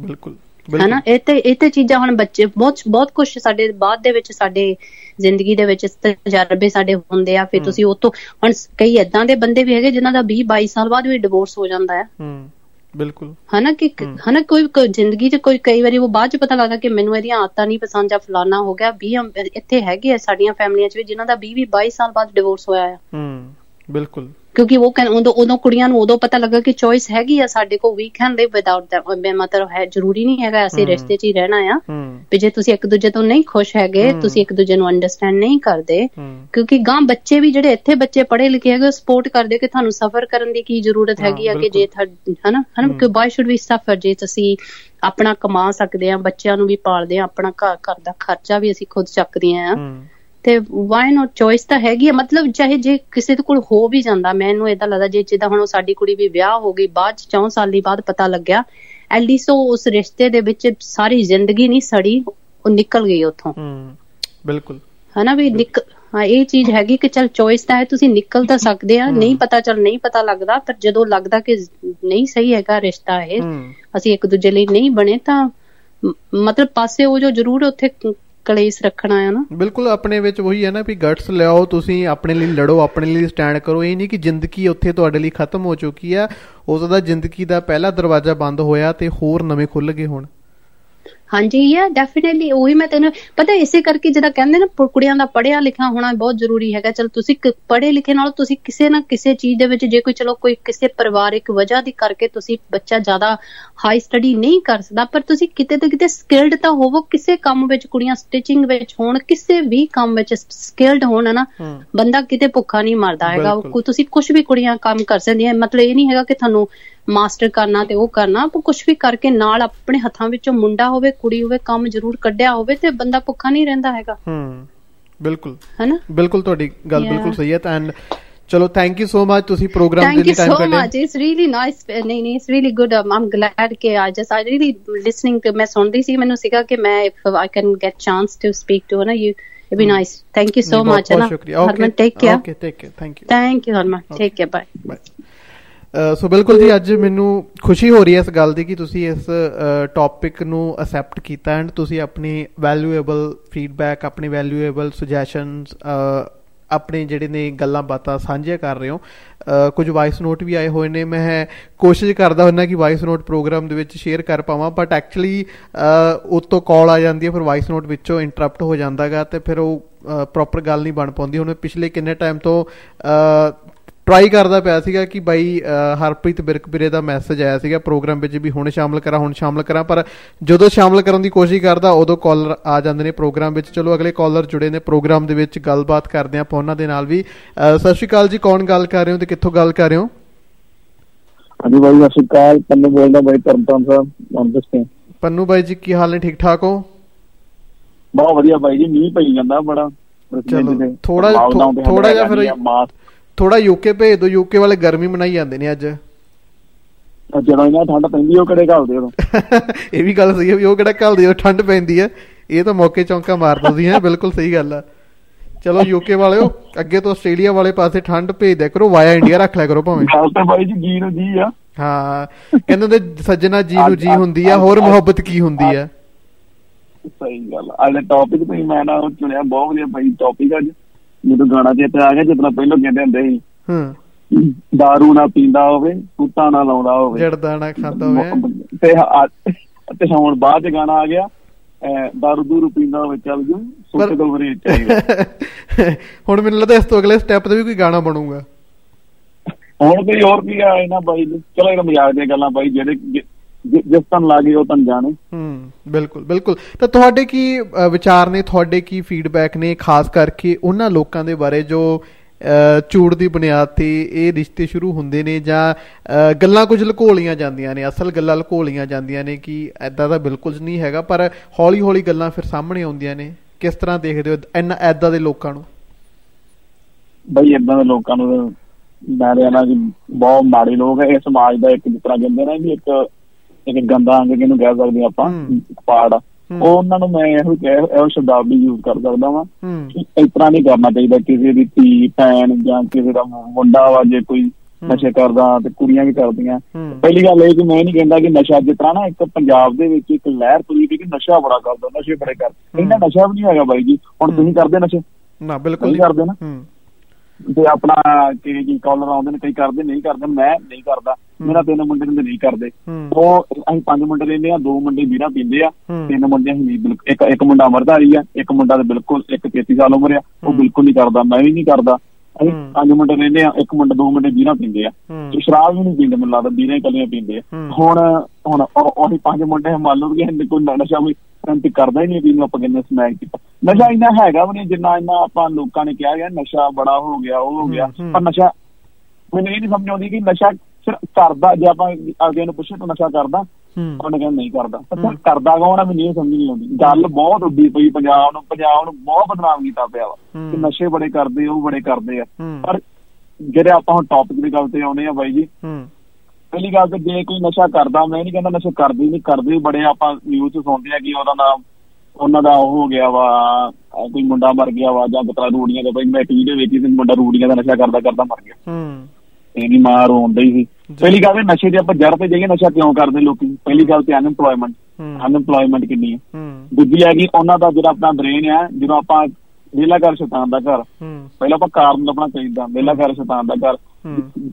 [SPEAKER 1] ਬਿਲਕੁਲ।
[SPEAKER 7] ਹਨਾ? ਇਹ ਤੇ ਇਹ ਤੇ ਚੀਜ਼ਾਂ ਹੁਣ ਬੱਚੇ ਬਹੁਤ ਬਹੁਤ ਕੁਝ ਸਾਡੇ ਬਾਅਦ ਦੇ ਵਿੱਚ ਸਾਡੇ ਜ਼ਿੰਦਗੀ ਦੇ ਵਿੱਚ ਤਜਰਬੇ ਸਾਡੇ ਹੁੰਦੇ ਆ ਫਿਰ ਤੁਸੀਂ ਉਹ ਤੋਂ ਹੁਣ ਕਈ ਇਦਾਂ ਦੇ ਬੰਦੇ ਵੀ ਹੈਗੇ ਜਿਨ੍ਹਾਂ ਦਾ 20 22 ਸਾਲ ਬਾਅਦ ਵੀ ਡਿਵੋਰਸ ਹੋ ਜਾਂਦਾ ਹੈ
[SPEAKER 1] ਹੂੰ ਬਿਲਕੁਲ।
[SPEAKER 7] ਹਨਾ ਕਿ ਹਨਾ ਕੋਈ ਜ਼ਿੰਦਗੀ 'ਚ ਕੋਈ ਕਈ ਵਾਰੀ ਉਹ ਬਾਅਦ 'ਚ ਪਤਾ ਲੱਗਦਾ ਕਿ ਮੈਨੂੰ ਇਹਦੀਆਂ ਆਦਤਾਂ ਨਹੀਂ ਪਸੰਦ ਜਾਂ ਫਲਾਨਾ ਹੋ ਗਿਆ 20 ਇੱਥੇ ਹੈਗੇ ਆ ਸਾਡੀਆਂ ਫੈਮਲੀਆਂ 'ਚ ਵੀ ਜਿਨ੍ਹਾਂ ਦਾ 20 22 ਸਾਲ ਬਾਅਦ ਡਿਵੋਰਸ ਹੋਇਆ ਆ।
[SPEAKER 1] ਹੂੰ ਬਿਲਕੁਲ।
[SPEAKER 7] ਕਿਉਂਕਿ ਉਹ ਉਦੋਂ ਉਦੋਂ ਕੁੜੀਆਂ ਨੂੰ ਉਦੋਂ ਪਤਾ ਲੱਗਾ ਕਿ ਚੋਇਸ ਹੈਗੀ ਆ ਸਾਡੇ ਕੋਲ ਵੀ ਕੈਨ ਲਿਵ ਵਿਦਆਊਟ ਦੈਟ ਮਤਲਬ ਹੈ ਜ਼ਰੂਰੀ ਨਹੀਂ ਹੈਗਾ ਅਸੀਂ ਰਿਸ਼ਤੇ 'ਚ ਹੀ ਰਹਿਣਾ ਆ। ਵੀ ਜੇ ਤੁਸੀਂ ਇੱਕ ਦੂਜੇ ਤੋਂ ਨਹੀਂ ਖੁਸ਼ ਹੈਗੇ ਤੁਸੀਂ ਇੱਕ ਦੂਜੇ ਨੂੰ ਅੰਡਰਸਟੈਂਡ ਨਹੀਂ ਕਰਦੇ ਕਿਉਂਕਿ ਗਾਂ ਬੱਚੇ ਵੀ ਜਿਹੜੇ ਇੱਥੇ ਬੱਚੇ ਪੜ੍ਹੇ ਲਿਖੇ ਹੈਗੇ ਸਪੋਰਟ ਕਰਦੇ ਕਿ ਤੁਹਾਨੂੰ ਸਫਰ ਕਰਨ ਦੀ ਕੀ ਜ਼ਰੂਰਤ ਹੈਗੀ ਆ ਕਿ। ਜੇ ਹਨਾ ਹਨਾ ਕਿ ਵਾਈ ਸ਼ੁਡ ਵੀ ਸਫਰ ਜੇ ਤੁਸੀਂ ਆਪਣਾ ਕਮਾ ਸਕਦੇ ਆ ਬੱਚਿਆਂ ਨੂੰ ਵੀ ਪਾਲਦੇ ਆ ਆਪਣਾ ਘਰ ਘਰ ਦਾ ਖਰਚਾ ਵੀ ਅਸੀਂ ਖੁਦ ਚੱਕਦੇ ਆ। ਤੇ ਵਾਈ ਨਾਟ ਚੋਇਸ ਤਾਂ ਹੈਗੀ ਆ। ਮਤਲਬ ਚਾਹੇ ਜੇ ਕਿਸੇ ਦੇ ਕੋਲ ਹੋ ਵੀ ਜਾਂਦਾ ਮੈਨੂੰ ਇਦਾਂ ਲੱਗਦਾ ਜੇ ਜਿੱਦਾਂ ਹੁਣ ਸਾਡੀ ਕੁੜੀ ਵੀ ਵਿਆਹ ਹੋ ਗਈ ਬਾਅਦ ਚ 4 ਸਾਲ ਦੀ ਬਾਅਦ ਪਤਾ ਲੱਗਿਆ ਐਟਲੀਸਟ ਉਹ ਉਸ ਰਿਸ਼ਤੇ ਦੇ ਵਿੱਚ ਸਾਰੀ ਜ਼ਿੰਦਗੀ ਨਹੀਂ ਸੜੀ ਉਹ ਨਿਕਲ ਗਈ ਉੱਥੋਂ।
[SPEAKER 1] ਹੂੰ ਬਿਲਕੁਲ।
[SPEAKER 7] ਹਨਾ ਵੀ ਨਿਕ ਹਾਂ ਇਹ ਚੀਜ਼ ਹੈਗੀ ਕਿ ਚਲ ਚੋਇਸ ਤਾਂ ਹੈ ਤੁਸੀਂ ਨਿਕਲ ਤਾਂ ਸਕਦੇ ਆ ਨਹੀਂ ਪਤਾ ਚਲ ਨਹੀਂ ਪਤਾ ਲੱਗਦਾ ਪਰ ਜਦੋਂ ਲੱਗਦਾ ਕਿ ਨਹੀਂ ਸਹੀ ਹੈਗਾ ਰਿਸ਼ਤਾ ਇਹ
[SPEAKER 1] ਹੂੰ।
[SPEAKER 7] ਅਸੀਂ ਇੱਕ ਦੂਜੇ ਲਈ ਨਹੀਂ ਬਣੇ ਤਾਂ ਮਤਲਬ ਪਾਸੇ ਉਹ ਜੋ ਜ਼ਰੂਰ ਉੱਥੇ ਕਲੇਸ਼ ਰੱਖਣਾ ਹੈ ਨਾ।
[SPEAKER 1] ਬਿਲਕੁਲ ਆਪਣੇ ਵਿੱਚ ਉਹੀ ਹੈ ਨਾ ਵੀ ਗਟਸ ਲਿਆਓ ਤੁਸੀਂ, ਆਪਣੇ ਲਈ ਲੜੋ, ਆਪਣੇ ਲਈ ਸਟੈਂਡ ਕਰੋ। ਇਹ ਨਹੀਂ ਕਿ ਜ਼ਿੰਦਗੀ ਉੱਥੇ ਤੁਹਾਡੇ ਲਈ ਖਤਮ ਹੋ ਚੁੱਕੀ ਆ ਉਸ ਦਾ ਜ਼ਿੰਦਗੀ ਦਾ ਪਹਿਲਾ ਦਰਵਾਜ਼ਾ ਬੰਦ ਹੋਇਆ ਤੇ ਹੋਰ ਨਵੇਂ ਖੁੱਲ ਗਏ ਹੁਣ।
[SPEAKER 7] ਹਾਂਜੀ ਯਾ ਡੈਫੀਨਿਟਲੀ ਉਹੀ ਮੈਂ ਤੈਨੂੰ ਪਤਾ ਇਸੇ ਕਰਕੇ ਜਿਹਦਾ ਕਹਿੰਦੇ ਨਾ ਕੁੜੀਆਂ ਦਾ ਪੜ੍ਹਿਆ ਲਿਖਿਆ ਹੋਣਾ ਬਹੁਤ ਜ਼ਰੂਰੀ ਹੈਗਾ। ਚਲ ਤੁਸੀਂ ਪੜ੍ਹੇ ਲਿਖੇ ਨਾਲ ਤੁਸੀਂ ਕਿਸੇ ਨਾ ਕਿਸੇ ਚੀਜ਼ ਦੇ ਵਿੱਚ ਜੇ ਕੋਈ ਚਲੋ ਕੋਈ ਕਿਸੇ ਪਰਿਵਾਰਿਕ ਵਜ੍ਹਾ ਦੀ ਕਰਕੇ ਤੁਸੀਂ ਬੱਚਾ ਜ਼ਿਆਦਾ ਹਾਈ ਸਟੱਡੀ ਨਹੀਂ ਕਰ ਸਕਦਾ ਪਰ ਤੁਸੀਂ ਕਿਤੇ ਤੇ ਕਿਤੇ ਸਕਿਲਡ ਤਾਂ ਹੋਵੋ ਕਿਸੇ ਕੰਮ ਵਿੱਚ ਕੁੜੀਆਂ ਸਟਿਚਿੰਗ ਵਿੱਚ ਹੋਣ ਕਿਸੇ ਵੀ ਕੰਮ ਵਿੱਚ ਸਕਿਲਡ ਹੋਣ ਨਾ ਬੰਦਾ ਕਿਤੇ ਭੁੱਖਾ ਨਹੀਂ ਮਰਦਾ ਹੈਗਾ। ਕੋਈ ਤੁਸੀਂ ਕੁਝ ਵੀ ਕੁੜੀਆਂ ਕੰਮ ਕਰ ਸਕਦੀਆਂ ਮਤਲਬ ਇਹ ਨਹੀਂ ਹੈਗਾ ਕਿ ਤੁਹਾਨੂੰ ਮਾਸਟਰ ਕਰਨਾ ਤੇ ਉਹ ਕਰਨਾ ਪਰ ਕੁਝ ਵੀ ਕਰਕੇ ਨਾਲ ਆਪਣੇ ਹੱਥਾਂ ਵਿੱਚੋਂ ਮੁੰਡਾ ਹੋਵੇ ਕੁੜੀ ਹੋਵੇ ਕੰਮ ਜ਼ਰੂਰ ਕੱਢਿਆ ਹੋਵੇ ਤੇ ਬੰਦਾ ਭੁੱਖਾ ਨਹੀਂ ਰਹਿੰਦਾ ਹੈਗਾ
[SPEAKER 1] ਹੂੰ ਬਿਲਕੁਲ
[SPEAKER 7] ਹੈਨਾ
[SPEAKER 1] ਬਿਲਕੁਲ ਤੁਹਾਡੀ ਗੱਲ. ਬਿਲਕੁਲ ਸਹੀ ਹੈ and ਚਲੋ ਥੈਂਕ ਯੂ ਸੋ ਮਚ ਤੁਸੀਂ ਪ੍ਰੋਗਰਾਮ ਦੇ ਲਈ ਟਾਈਮ ਕੱਢਿਆ
[SPEAKER 7] much. It's really nice. ਨਹੀਂ ਨਹੀਂ it's really good. Um, I'm glad ਕਿ I just I really listening to ਮੈਂ ਸੁਣਦੀ ਸੀ ਮੈਨੂੰ ਸੀਗਾ ਕਿ ਮੈਂ if I can get chance to speak to ਨਾ. Thank you so
[SPEAKER 1] ਨਹੀਂ, ਬਹੁਤ-
[SPEAKER 7] much. ਹੈ
[SPEAKER 1] ਬਹੁਤ
[SPEAKER 7] ਨਾ Harman take care
[SPEAKER 1] okay take care thank you
[SPEAKER 7] thank you Harman take care bye
[SPEAKER 1] bye so ਬਿਲਕੁਲ ਜੀ ਅੱਜ ਮੈਨੂੰ ਖੁਸ਼ੀ ਹੋ ਰਹੀ ਹੈ ਇਸ ਗੱਲ ਦੀ ਕਿ ਤੁਸੀਂ ਇਸ ਟੌਪਿਕ ਨੂੰ ਅਸੈਪਟ ਕੀਤਾ ਐਂਡ ਤੁਸੀਂ ਆਪਣੀ ਵੈਲਿਊਏਬਲ ਫੀਡਬੈਕ ਆਪਣੀ ਵੈਲਿਊਏਬਲ ਸੁਜੈਸ਼ਨਸ ਆਪਣੇ ਜਿਹੜੇ ਨੇ ਗੱਲਾਂ ਬਾਤਾਂ ਸਾਂਝੀਆਂ ਕਰ ਰਹੇ ਹੋ। ਅ, ਕੁਝ ਵਾਇਸ ਨੋਟ ਵੀ ਆਏ ਹੋਏ ਨੇ। ਮੈਂ ਕੋਸ਼ਿਸ਼ ਕਰਦਾ ਹੁੰਦਾ ਕਿ ਵਾਇਸ ਨੋਟ ਪ੍ਰੋਗਰਾਮ ਦੇ ਵਿੱਚ ਸ਼ੇਅਰ ਕਰ ਪਾਵਾਂ ਬਟ ਐਕਚੁਅਲੀ ਉਤੋਂ ਕਾਲ ਆ ਜਾਂਦੀ ਹੈ ਫਿਰ ਵਾਇਸ ਨੋਟ ਵਿੱਚੋਂ ਇੰਟਰਰਪਟ ਹੋ ਜਾਂਦਾਗਾ ਤੇ ਫਿਰ ਉਹ ਪ੍ਰੋਪਰ ਗੱਲ ਨਹੀਂ ਬਣ ਪਾਉਂਦੀ। ਹੁਣ ਪਿਛਲੇ ਕਿੰਨੇ ਟਾਈਮ ਤੋਂ ਅ, ਟਰਾਈ ਕਰਦਾ ਪਿਆ ਸੀਗਾ ਕਿ ਬਾਈ ਹਰਪ੍ਰੀਤ ਬਿਰਕਪਿਰੇ ਦਾ ਮੈਸੇਜ ਆਇਆ ਸੀਗਾ ਪ੍ਰੋਗਰਾਮ ਵਿੱਚ ਵੀ ਹੁਣ ਸ਼ਾਮਲ ਕਰਾਂ ਹੁਣ ਸ਼ਾਮਲ ਕਰਾਂ ਪਰ ਜਦੋਂ ਸ਼ਾਮਲ ਕਰਨ ਦੀ ਕੋਸ਼ਿਸ਼ ਕਰਦਾ ਉਦੋਂ ਕਾਲਰ ਆ ਜਾਂਦੇ ਨੇ ਪ੍ਰੋਗਰਾਮ ਵਿੱਚ। ਚਲੋ ਅਗਲੇ ਕਾਲਰ ਜੁੜੇ ਨੇ ਪ੍ਰੋਗਰਾਮ ਦੇ ਵਿੱਚ ਗੱਲਬਾਤ ਕਰਦੇ ਆਪਾਂ ਉਹਨਾਂ ਦੇ ਨਾਲ ਵੀ। ਸਤਿ ਸ਼੍ਰੀ ਅਕਾਲ ਜੀ ਕੌਣ ਗੱਲ ਕਰ ਰਹੇ ਹੋ ਤੇ ਕਿੱਥੋਂ ਗੱਲ ਕਰ ਰਹੇ ਹੋ?
[SPEAKER 8] ਹਾਂਜੀ ਬਾਈ ਸਤਿ ਸ਼੍ਰੀ ਅਕਾਲ। ਪੰਨੂ ਬੋਲਦਾ ਬਾਈ ਤਰਨਤਾਰਨ ਸਾਹਿਬ ਅੰਮ੍ਰਿਤ ਸਿੰਘ
[SPEAKER 1] ਪੰਨੂ ਬਾਈ ਜੀ ਕੀ ਹਾਲ ਨੇ? ਠੀਕ ਠਾਕ ਹੋ?
[SPEAKER 8] ਬਹੁਤ ਵਧੀਆ ਬਾਈ ਜੀ ਮੀਂਹ ਪਈ ਜਾਂਦਾ ਬੜਾ।
[SPEAKER 1] ਚਲੋ, ਥੋੜ੍ਹਾ- ਥੋ- ਥੋੜ੍ਹਾ ਜਿਹਾ ਫਿਰ- ਥੋੜਾ ਯੂਕੇ ਭੇਜ ਦਿਓ ਯੂਕੇ ਵਾਲੇ ਗਰਮੀ ਮਨਾਈ ਜਾਂਦੇ ਨੇ ਅੱਜ।
[SPEAKER 8] ਜਦੋਂ ਇਹਨਾਂ ਠੰਡ ਪੈਂਦੀ ਉਹ ਕਿਹੜੇ ਘਾਲਦੇ ਉਦੋਂ?
[SPEAKER 1] ਇਹ ਵੀ ਗੱਲ ਸਹੀ ਹੈ ਵੀ ਉਹ ਕਿਹੜਾ ਘੱਲਦੇ ਉਹ ਠੰਡ ਪੈਂਦੀ ਹੈ ਇਹ ਤਾਂ ਮੌਕੇ ਚੌਂਕਾ ਮਾਰਦਾ ਸੀ ਹੈ ਬਿਲਕੁਲ ਸਹੀ ਗੱਲ ਆ। ਚਲੋ ਯੂਕੇ ਵਾਲਿਓ ਅੱਗੇ ਤੋਂ ਆਸਟ੍ਰੇਲੀਆ ਵਾਲੇ ਪਾਸੇ ਠੰਡ ਭੇਜ ਦਿਆ ਕਰੋ ਵਾਇਆ ਇੰਡੀਆ ਰੱਖ ਲਿਆ ਕਰੋ ਭਾਵੇਂ।
[SPEAKER 8] ਗੱਲ ਤਾਂ ਬਾਈ ਜੀ ਜੀ ਨੂੰ ਜੀ ਆ।
[SPEAKER 1] ਹਾਂ ਕਹਿੰਦੇ ਹੁੰਦੇ ਸੱਜਣਾ ਜੀ ਨੂੰ ਜੀ ਹੁੰਦੀ ਆ ਹੋਰ ਮੁਹੱਬਤ ਕੀ ਹੁੰਦੀ ਆ?
[SPEAKER 8] ਸਹੀ ਗੱਲ ਦੇ ਟੌਪਿਕ ਤੁਸੀਂ ਮੈਂ ਨਾ ਚੁਣਿਆ ਬਹੁਤ ਵਧੀਆ ਬਾਈ ਟੌਪਿਕ ਅੱਜ। ਮੈਨੂੰ ਗਾਣਾ ਚੇਤੇ ਆ ਗਿਆ ਜਿੱਦਾਂ ਪਹਿਲਾਂ ਕਹਿੰਦੇ ਹੁੰਦੇ ਸੀ।
[SPEAKER 1] ਹਾਂ।
[SPEAKER 8] ਦਾਰੂ ਨਾ ਪੀਂਦਾ ਹੋਵੇ ਕੁੱਤਾ ਨਾ ਲਾਉਂਦਾ ਹੋਵੇ।
[SPEAKER 1] ਜੜਦਾ ਨਾ ਖਾਂਦਾ ਹੋਵੇ।
[SPEAKER 8] ਤੇ ਆ- ਤੇ ਹੁਣ ਬਾਅਦ ਚ ਗਾਣਾ ਆ ਗਿਆ ਦਾਰੂ ਦੂਰੂ ਪੀਂਦਾ ਹੋਵੇ ਚੱਲ ਜੂ ਸੁੱਕੇ ਤੋਂ ਬਰੇ ਚਾਹੀਦਾ।
[SPEAKER 1] ਹੁਣ ਮੈਨੂੰ ਲੱਗਦਾ ਇਸ ਤੋਂ ਅਗਲੇ ਸਟੈਪ ਤੇ ਵੀ ਕੋਈ ਗਾਣਾ ਬਣੂਗਾ।
[SPEAKER 8] ਹੁਣ ਕੋਈ ਹੋਰ ਕੀ ਆ ਇਹਨਾਂ ਬਾਈ ਚਲੋ ਇਹ ਤਾਂ ਮਜ਼ਾਕ ਦੀਆਂ ਗੱਲਾਂ ਬਾਈ ਜਿਹੜੇ ਜਿਸ ਤਨ ਲੱਗੇ ਉਹ ਤਨ ਜਾਣੇ।
[SPEAKER 1] ਹੂੰ ਬਿਲਕੁਲ ਬਿਲਕੁਲ। ਤਾਂ ਤੁਹਾਡੇ ਕੀ ਵਿਚਾਰ ਨੇ ਤੁਹਾਡੇ ਕੀ ਫੀਡਬੈਕ ਨੇ ਖਾਸ ਕਰਕੇ ਉਹਨਾਂ ਲੋਕਾਂ ਦੇ ਬਾਰੇ ਜੋ ਝੂਠ ਦੀ ਬੁਨਿਆਦ ਤੇ ਇਹ ਰਿਸ਼ਤੇ ਸ਼ੁਰੂ ਹੁੰਦੇ ਨੇ ਜਾਂ ਗੱਲਾਂ ਕੁਝ ਲੁਕੋਲੀਆਂ ਜਾਂਦੀਆਂ ਨੇ ਅਸਲ ਗੱਲਾਂ ਲੁਕੋਲੀਆਂ ਜਾਂਦੀਆਂ ਨੇ ਕਿ ਐਦਾਂ ਦਾ ਬਿਲਕੁਲ ਨਹੀਂ ਹੈਗਾ ਪਰ ਹੌਲੀ ਹੌਲੀ ਗੱਲਾਂ ਫਿਰ ਸਾਹਮਣੇ ਆਉਂਦੀਆਂ ਨੇ। ਕਿਸ ਤਰ੍ਹਾਂ ਦੇਖਦੇ ਹੋ ਇੰਨਾ ਐਦਾਂ ਦੇ ਲੋਕਾਂ ਨੂੰ?
[SPEAKER 8] ਬਈ ਇਦਾਂ ਦੇ ਲੋਕਾਂ ਨੂੰ ਮੈਂ ਨਾ ਕਿ ਬਹੁਤ ਮਾੜੇ ਲੋਕ ਹੈ ਇਹ ਸਮਾਜ ਦਾ ਇੱਕ ਜਿਸ ਤਰ੍ਹਾਂ ਕਹਿੰਦੇ ਨੇ ਵੀ ਇੱਕ ਇੱਕ ਗੰਦਾ ਅੰਗ ਕਿਹਨੂੰ ਕਹਿ ਸਕਦੇ ਆਪਾਂ। ਪਾੜ। ਉਹ ਉਹਨਾਂ ਨੂੰ ਮੈਂ ਇਹੋ ਕਹਿ ਇਹੋ ਸ਼ਬਦਾਵਲੀ ਯੂਜ਼ ਕਰ ਸਕਦਾ ਵਾਂ। ਇਸ ਤਰ੍ਹਾਂ ਨਹੀਂ ਕਰਨਾ ਚਾਹੀਦਾ ਕਿਸੇ ਦੀ ਧੀ ਭੈਣ ਜਾਂ ਕਿਸੇ ਦਾ ਮੁੰਡਾ ਵਾ ਜੇ ਕੋਈ ਨਸ਼ੇ ਕਰਦਾ ਤੇ ਕੁੜੀਆਂ ਵੀ ਕਰਦੀਆਂ। ਪਹਿਲੀ ਗੱਲ ਇਹ ਕਿ ਮੈਂ ਨਹੀਂ ਕਹਿੰਦਾ ਕਿ ਨਸ਼ਾ ਜਿਸ ਤਰ੍ਹਾਂ ਨਾ ਇੱਕ ਪੰਜਾਬ ਦੇ ਵਿੱਚ ਇੱਕ ਲਹਿਰ ਤੁਰੀ ਵੀ ਕਿ ਨਸ਼ਾ ਬੜਾ ਕਰਦਾ ਨਸ਼ੇ ਬੜੇ ਕਰ। ਇਹਨਾਂ ਨਸ਼ਾ ਵੀ ਨਹੀਂ ਹੈਗਾ ਬਾਈ ਜੀ ਹੁਣ। ਤੁਸੀਂ ਕਰਦੇ ਨਸ਼ੇ?
[SPEAKER 1] ਨਾ ਬਿਲਕੁਲ
[SPEAKER 8] ਨਹੀਂ। ਕਰਦੇ ਨਾ? ਤੇ ਆਪਣਾ ਕਿ ਕੀ ਕਾਲਰ ਆਉਂਦੇ ਨੇ ਕਈ ਕਰਦੇ ਨਹੀਂ ਕਰਦੇ ਮੈਂ ਨਹੀਂ ਕਰਦਾ। ਮੇਰਾ ਤਿੰਨ ਮੁੰਡੇ ਨੇ ਨਹੀਂ ਕਰਦੇ।
[SPEAKER 1] ਹੂੰ।
[SPEAKER 8] ਉਹ ਅਸੀਂ ਪੰਜ ਮੁੰਡੇ ਰਹਿੰਦੇ ਆ ਦੋ ਮੁੰਡੇ ਵੀਰਾ ਪੀਂਦੇ ਆ।
[SPEAKER 1] ਹੂੰ।
[SPEAKER 8] ਤਿੰਨ ਮੁੰਡੇ ਅਸੀਂ ਨਹੀਂ ਬਿਲਕੁਲ ਇੱਕ ਇੱਕ ਮੁੰਡਾ ਅਮਰਧਾਰੀ ਆ ਇੱਕ ਮੁੰਡਾ ਤੇ ਬਿਲਕੁਲ ਇੱਕ 33 ਸਾਲ ਉਮਰ ਆ ਉਹ
[SPEAKER 1] ਹੂੰ।
[SPEAKER 8] ਬਿਲਕੁਲ ਨਹੀਂ ਕਰਦਾ ਮੈਂ ਵੀ ਨਹੀਂ ਕਰਦਾ। ਅਸੀਂ
[SPEAKER 1] ਹੂੰ।
[SPEAKER 8] ਪੰਜ ਮੁੰਡੇ ਰਹਿੰਦੇ ਆ ਇੱਕ ਮੁੰਡਾ ਦੋ ਮੁੰਡੇ ਵੀਰਾ ਪੀਂਦੇ ਆ।
[SPEAKER 1] ਹੂੰ।
[SPEAKER 8] ਤੇ ਸ਼ਰਾਬ ਵੀ ਨਹੀਂ ਪੀਂਦੇ ਮੈਨੂੰ ਲੱਗਦਾ ਵੀਰੇ ਇਕੱਲੀਆਂ ਪੀਂਦੇ ਆ।
[SPEAKER 1] ਹੂੰ।
[SPEAKER 8] ਹੁਣ ਹੁਣ ਉਹ- ਪੰਜ ਮੁੰਡੇ ਮੰਨ ਲਓ ਕਿ ਕੋਈ ਨਸ਼ਾ ਵੀ ਕੰਤ ਕਰਦਾ ਹੀ ਨਹੀਂ ਵੀ ਨੂੰ ਆਪਾਂ ਕਿੰਨੇ ਸਮੈਕ ਕੀਤਾ। ਨਸ਼ਾ ਇੰਨਾ ਹੈਗਾ ਵੀ ਨਹੀਂ ਜਿੰਨਾ ਇੰਨਾ ਆਪਾਂ ਲੋਕਾਂ ਨੇ ਕਿਹਾ ਗਿਆ ਨਸ਼ਾ ਬੜਾ ਹੋ ਗਿਆ ਉਹ ਹੋ ਗਿਆ। ਪਰ ਨਸ਼ਾ ਮੈਨੂੰ ਇਹ ਨਹੀਂ ਸਮਝ ਆਉਂਦੀ ਕਿ ਨਸ਼ਾ ਸਿਰਫ ਕਰਦਾ ਜੇ ਆਪਾਂ ਅਗਲੇ ਨੂੰ ਪੁੱਛੇ ਤਾਂ ਨਸ਼ਾ ਕਰਦਾ ਉਹਨੇ ਕਹਿੰਦਾ ਨਹੀਂ ਕਰਦਾ। ਪਰ ਕਰਦਾ ਕੌਣ ਆ ਮੈਨੂੰ ਇਹ ਸਮਝ ਨਹੀਂ ਆਉਂਦੀ। ਗੱਲ ਬਹੁਤ ਉੱਡੀ ਪਈ ਪੰਜਾਬ ਨੂੰ ਪੰਜਾਬ ਨੂੰ ਬਹੁਤ ਬਦਨਾਮ ਕੀਤਾ ਪਿਆ ਵਾ। ਕਿ ਨਸ਼ੇ ਬੜੇ ਕਰਦੇ ਉਹ ਬੜੇ ਕਰਦੇ ਆ। ਪਰ ਜਿਹੜੇ ਆਪਾਂ ਹੁਣ ਟੌਪਿਕ ਦੀ ਗੱਲ ਤੇ ਆਉਨੇ ਆ ਬਾਈ ਜੀ ਪਹਿਲੀ ਗੱਲ ਤੇ ਜੇ ਕੋਈ ਨਸ਼ਾ ਕਰਦਾ ਮੈਂ ਨਹੀਂ ਕਹਿੰਦਾ ਨਸ਼ਾ ਕਰਦੇ ਨਹੀਂ ਕਰਦੇ ਬੜੇ ਆਪਾਂ ਨਿਊਜ਼ ਚ ਸੁਣਦੇ ਆ ਕਿ ਉਹਦਾ ਨਾਮ ਉਹਨਾਂ ਦਾ ਉਹ ਹੋ ਗਿਆ ਵਾ ਕੋਈ ਮੁੰਡਾ ਮਰ ਗਿਆ ਵਾ ਜਾਂ ਬਤਰਾ ਰੂੜੀਆਂ ਦਾ ਬਈ ਮੈਂ ਟੀਵੀ ਦੇ ਵਿੱਚ ਹੀ ਮੁੰਡਾ ਰੂੜੀਆਂ ਦਾ ਨਸ਼ਾ ਕਰਦਾ ਕਰਦਾ ਮਰ ਗਿਆ।
[SPEAKER 1] ਹੂੰ।
[SPEAKER 8] ਇਹਦੀ ਮਾਂ ਰੋਂਦਾ ਹੀ ਸੀ। ਪਹਿਲੀ ਗੱਲ ਤੇ ਨਸ਼ੇ ਦੇ ਆਪਾਂ ਜੜ ਤੇ ਜਾਈਏ ਨਸ਼ਾ ਕਿਉਂ ਕਰਦੇ ਲੋਕੀ? ਪਹਿਲੀ ਗੱਲ ਤੇ ਅਨਐਮਪਲੋਇਮੈਂਟ
[SPEAKER 1] ਹੂੰ।
[SPEAKER 8] ਅਨਐਮਪਲੋਇਮੈਂਟ ਕਿੰਨੀ ਹੈ। ਦੂਜੀ ਹੈ ਕਿ ਉਹਨਾਂ ਦਾ ਜਿਹੜਾ ਆਪਣਾ ਬ੍ਰੇਨ ਹੈ ਜਦੋਂ ਆਪਾਂ ਵੇਲਾ ਘਰ ਸ਼ੈਤਾਨ ਦਾ ਘਰ ਪਹਿਲਾਂ ਆਪਾਂ ਕਾਰਨ ਲੱਭਣਾ ਚਾਹੀਦਾ ਵੇਲਾ ਘਰ ਸ਼ੈਤਾਨ ਦਾ ਘਰ।
[SPEAKER 1] ਹੂੰ।